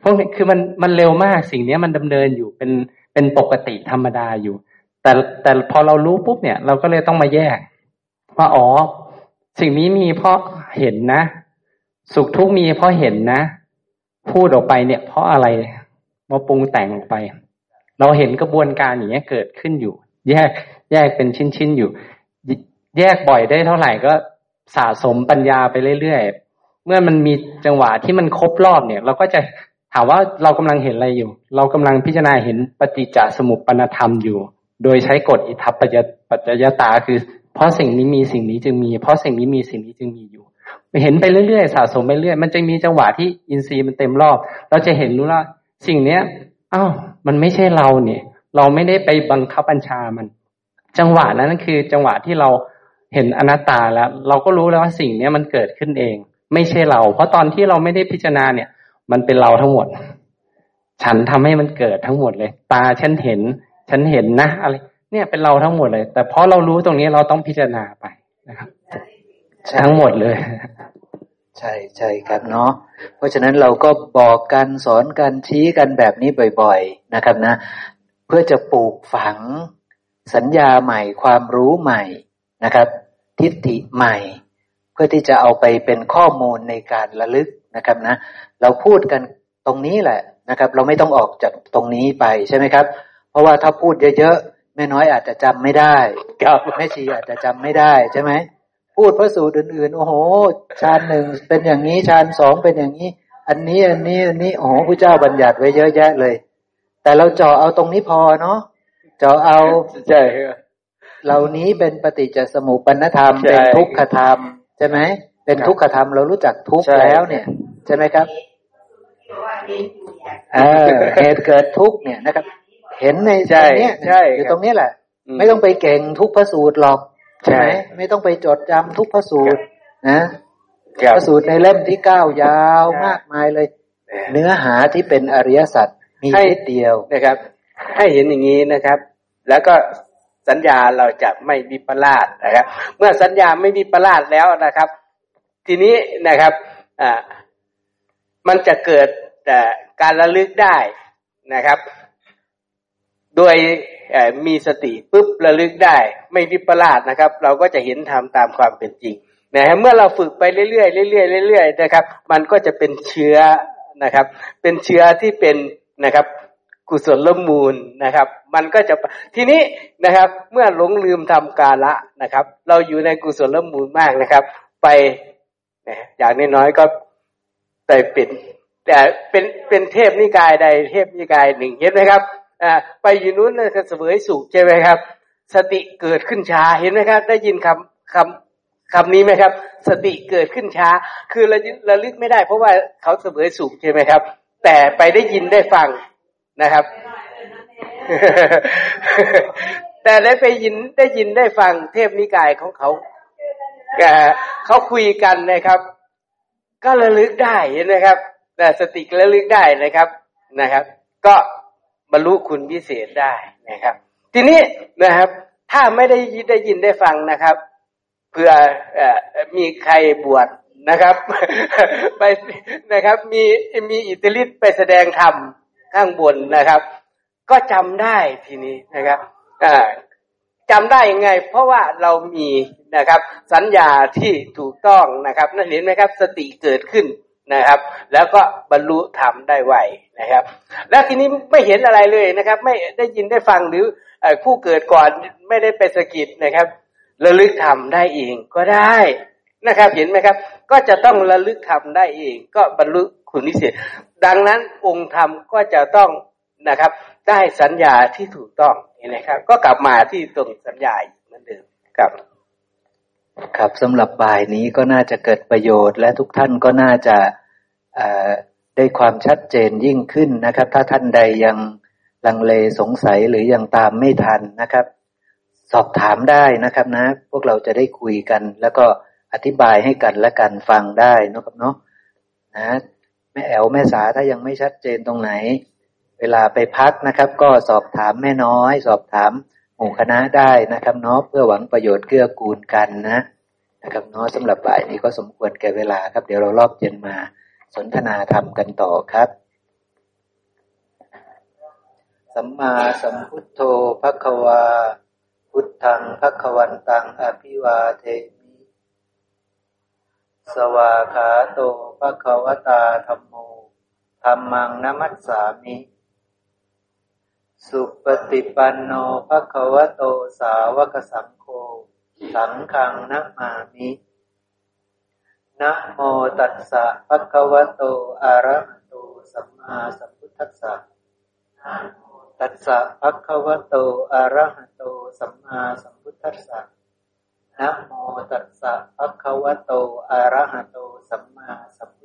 Speaker 7: พวกนี้คือมันมันเร็วมากสิ่งนี้มันดำเนินอยู่เป็นเป็นปกติธรรมดาอยู่ แต่แต่พอเรารู้ปุ๊บเนี่ย เราก็เลยต้องมาแยกว่าอ๋อสิ่งนี้มีเพราะเห็นนะ สุขทุกข์มีเพราะเห็นนะ พูดออกไปเนี่ย เพราะอะไรมาปรุงแต่งออกไป เราเห็นกระบวนการอย่างเงี้ยเกิดขึ้นอยู่ แยกแยกเป็นชิ้นๆอยู่ แยกบ่อยได้เท่าไหร่ก็สะสมปัญญาไปเรื่อยๆ เมื่อมันมีจังหวะที่มันครบรอบเนี่ย เราก็จะถามว่าเรากำลังเห็นอะไรอยู่ เรากำลังพิจารณาเห็นปฏิจจสมุปปนธรรมอยู่ โดยใช้กฎอิทัปปัจจยตาคือ เพราะสิ่งนี้มีสิ่งนี้จึงมี เพราะสิ่งนี้มีสิ่งนี้จึงมีอยู่เห็นไปเรื่อยๆสะสมไปเรื่อยมันจะมีจังหวะที่อินทรีย์มันเต็มรอบ เราจะเห็นรู้ว่าสิ่งเนี้ย อ้าวมันไม่ใช่เราเนี่ย เราไม่ได้ไปบังคับบัญชามัน จังหวะนั้นคือจังหวะที่เราเห็นอนัตตาแล้ว เราก็รู้แล้วว่าสิ่งเนี้ยมันเกิดขึ้นเอง ไม่ใช่เรา เพราะตอนที่เราไม่ได้พิจารณาเนี่ย มันเป็นเราทั้งหมด ฉันทำให้มันเกิดทั้งหมดเลย ตาฉันเห็น ฉันเห็นนะอะไร เนี่ยเป็นเราทั้งหมดเลย แต่เพราะเรารู้ตรงนี้เราต้องพิจารณาไปนะครับ ทั้งหมดเลย
Speaker 2: ใช่ใช่ครับเนาะเพราะฉะนั้นเราก็บอกกันสอนกันชี้กันแบบนี้บ่อย ๆนะครับนะ เพื่อจะปลูกฝังสัญญาใหม่ความรู้ใหม่นะครับ ทิฏฐิใหม่ เพื่อที่จะเอาไปเป็นข้อมูลในการระลึกนะครับนะ เราพูดกันตรงนี้แหละนะครับ เราไม่ต้องออกจากตรงนี้ไปใช่ไหมครับ เพราะว่าถ้าพูดเยอะๆแม่น้อยอาจจะจำไม่ได้แม่ชีอาจจะจำไม่ได้ใช่ไหม พูดพระสูตรอื่นๆ โอ้โหชานหนึ่งเป็นอย่างนี้ชานสองเป็นอย่างนี้ อันนี้อันนี้อันนี้โอ้โหพระเจ้าบัญญัติไว้เยอะแยะเลย แต่เราเจาะเอาตรงนี้พอเนาะเจาะเอา
Speaker 4: ใช่
Speaker 2: เหล่านี้เป็นปฏิจจสมุปนธรรมเป็นทุกขธรรมใช่ไหมเป็นทุกขธรรมเรารู้จักทุกแล้วเนี่ย ใช่ไหมครับเออเหตุเกิดทุกเนี่ยนะครับ เห็นในตรงนี้อยู่ตรงนี้แหละ ไม่ต้องไปเก่งทุกพระสูตรหรอก ใช่ไหมไม่ต้องไปจดจำทุกพระสูตรนะพระสูตรในเล่มที่เก้ายาวมากมายเลย เนื้อหาที่เป็นอริยสัจมีนิดเดียว
Speaker 4: นะครับ ให้เห็นอย่างนี้นะครับ แล้วก็สัญญาเราจะไม่มีประลาดนะครับ เมื่อสัญญาไม่มีประลาดแล้วนะครับ ทีนี้นะครับอ่ามันจะเกิดแต่การระลึกได้นะครับ โดยมีสติปุ๊บระลึกได้ ไม่วิปลาสนะครับ เราก็จะเห็นธรรมตามความเป็นจริงนะฮะเมื่อเราฝึกไปเรื่อยๆเรื่อยๆเรื่อยๆนะครับ มันก็จะเป็นเชื้อนะครับ เป็นเชื้อที่เป็นนะครับ กุศลมูลนะครับ มันก็จะทีนี้นะครับ เมื่อหลงลืมทำกาละนะครับ เราอยู่ในกุศลมูลมากนะครับ ไปนะอย่างน้อยๆก็แต่เป็นแต่เป็นเป็นเทพนิกายใดเทพนิกายหนึ่งเห็นไหมครับ อ่าไปอยู่นู้นก็เสวยสุขใช่ไหมครับ สติเกิดขึ้นช้าเห็นไหมครับ ได้ยินคำคำคำนี้ไหมครับ สติเกิดขึ้นช้า คือระระลึกไม่ได้ เพราะว่าเขาเสวยสุขใช่ไหมครับ แต่ไปได้ยินได้ฟังนะครับ แต่ได้ไปยินได้ยินได้ฟังเทพนิกายของเขาเขาคุยกันนะครับ ก็ระลึกได้เห็นไหมครับแต่สติระลึกได้นะครับนะครับ ก็ บรรลุคุณพิเศษได้นะครับ ทีนี้นะครับ ถ้าไม่ได้ได้ยินได้ฟังนะครับเผื่อมีใครบวชนะครับ ไปนะครับ มีมีอิตาลีไปแสดงธรรมข้างบนนะครับ ก็จำได้ทีนี้นะครับอ่าจำได้ยังไง เพราะว่าเรามีนะครับ สัญญาที่ถูกต้องนะครับนั่นเห็นไหมครับ สติเกิดขึ้น นะครับ แล้วก็บรรลุธรรมได้ไวนะครับ แล้วทีนี้ไม่เห็นอะไรเลยนะครับ ไม่ได้ยินได้ฟังหรือผู้เกิดก่อนไม่ได้ไปสกิดนะครับระลึกธรรมได้เองก็ได้นะครับ เห็นไหมครับ ก็จะต้องระลึกธรรมได้เอง ก็บรรลุคุณนิเศษดังนั้นองค์ธรรมก็จะต้องนะครับ ได้สัญญาที่ถูกต้องนะครับ ก็กลับมาที่ตรงสัญญาเหมือนเดิมครับ
Speaker 2: ครับสำหรับบ่ายนี้ก็น่าจะเกิดประโยชน์ และทุกท่านก็น่าจะได้ความชัดเจนยิ่งขึ้นนะครับ ถ้าท่านใดยังลังเลสงสัยหรือยังตามไม่ทันนะครับ สอบถามได้นะครับนะ พวกเราจะได้คุยกัน แล้วก็อธิบายให้กันและกันฟังได้นะครับเนาะนะแม่แอวแม่สาถ้ายังไม่ชัดเจนตรงไหน เวลาไปพักนะครับ ก็สอบถามแม่น้อย สอบถาม มู่คณะได้นะครับเนาะเพื่อหวังประโยชน์เกื้อกูลกันนะนะครับเนาะสำหรับบ่ายนี้ก็สมควรแก่เวลาครับ เดี๋ยวเรารอบเย็นมาสนทนาธรรมกันต่อครับ สัมมาสัมพุทโธภควา พุทธังภควันตังอภิวาเทมิ สวาขาโตภควตาธรรมโมธรรมังนัมัสสามิ สุปฏิปันโนภควโตสาวกสังโฆสังฆังนัมามินะโมตัสสะภะคะวะโตอะระหะโตสัมมาสัมพุทธัสสะนะโมตัสสะภะคะวะโตอะระหะโตสัมมาสัมพุทธัสสะนะโมตัสสะภะคะวะโตอะระหะโตสัมมาสัพ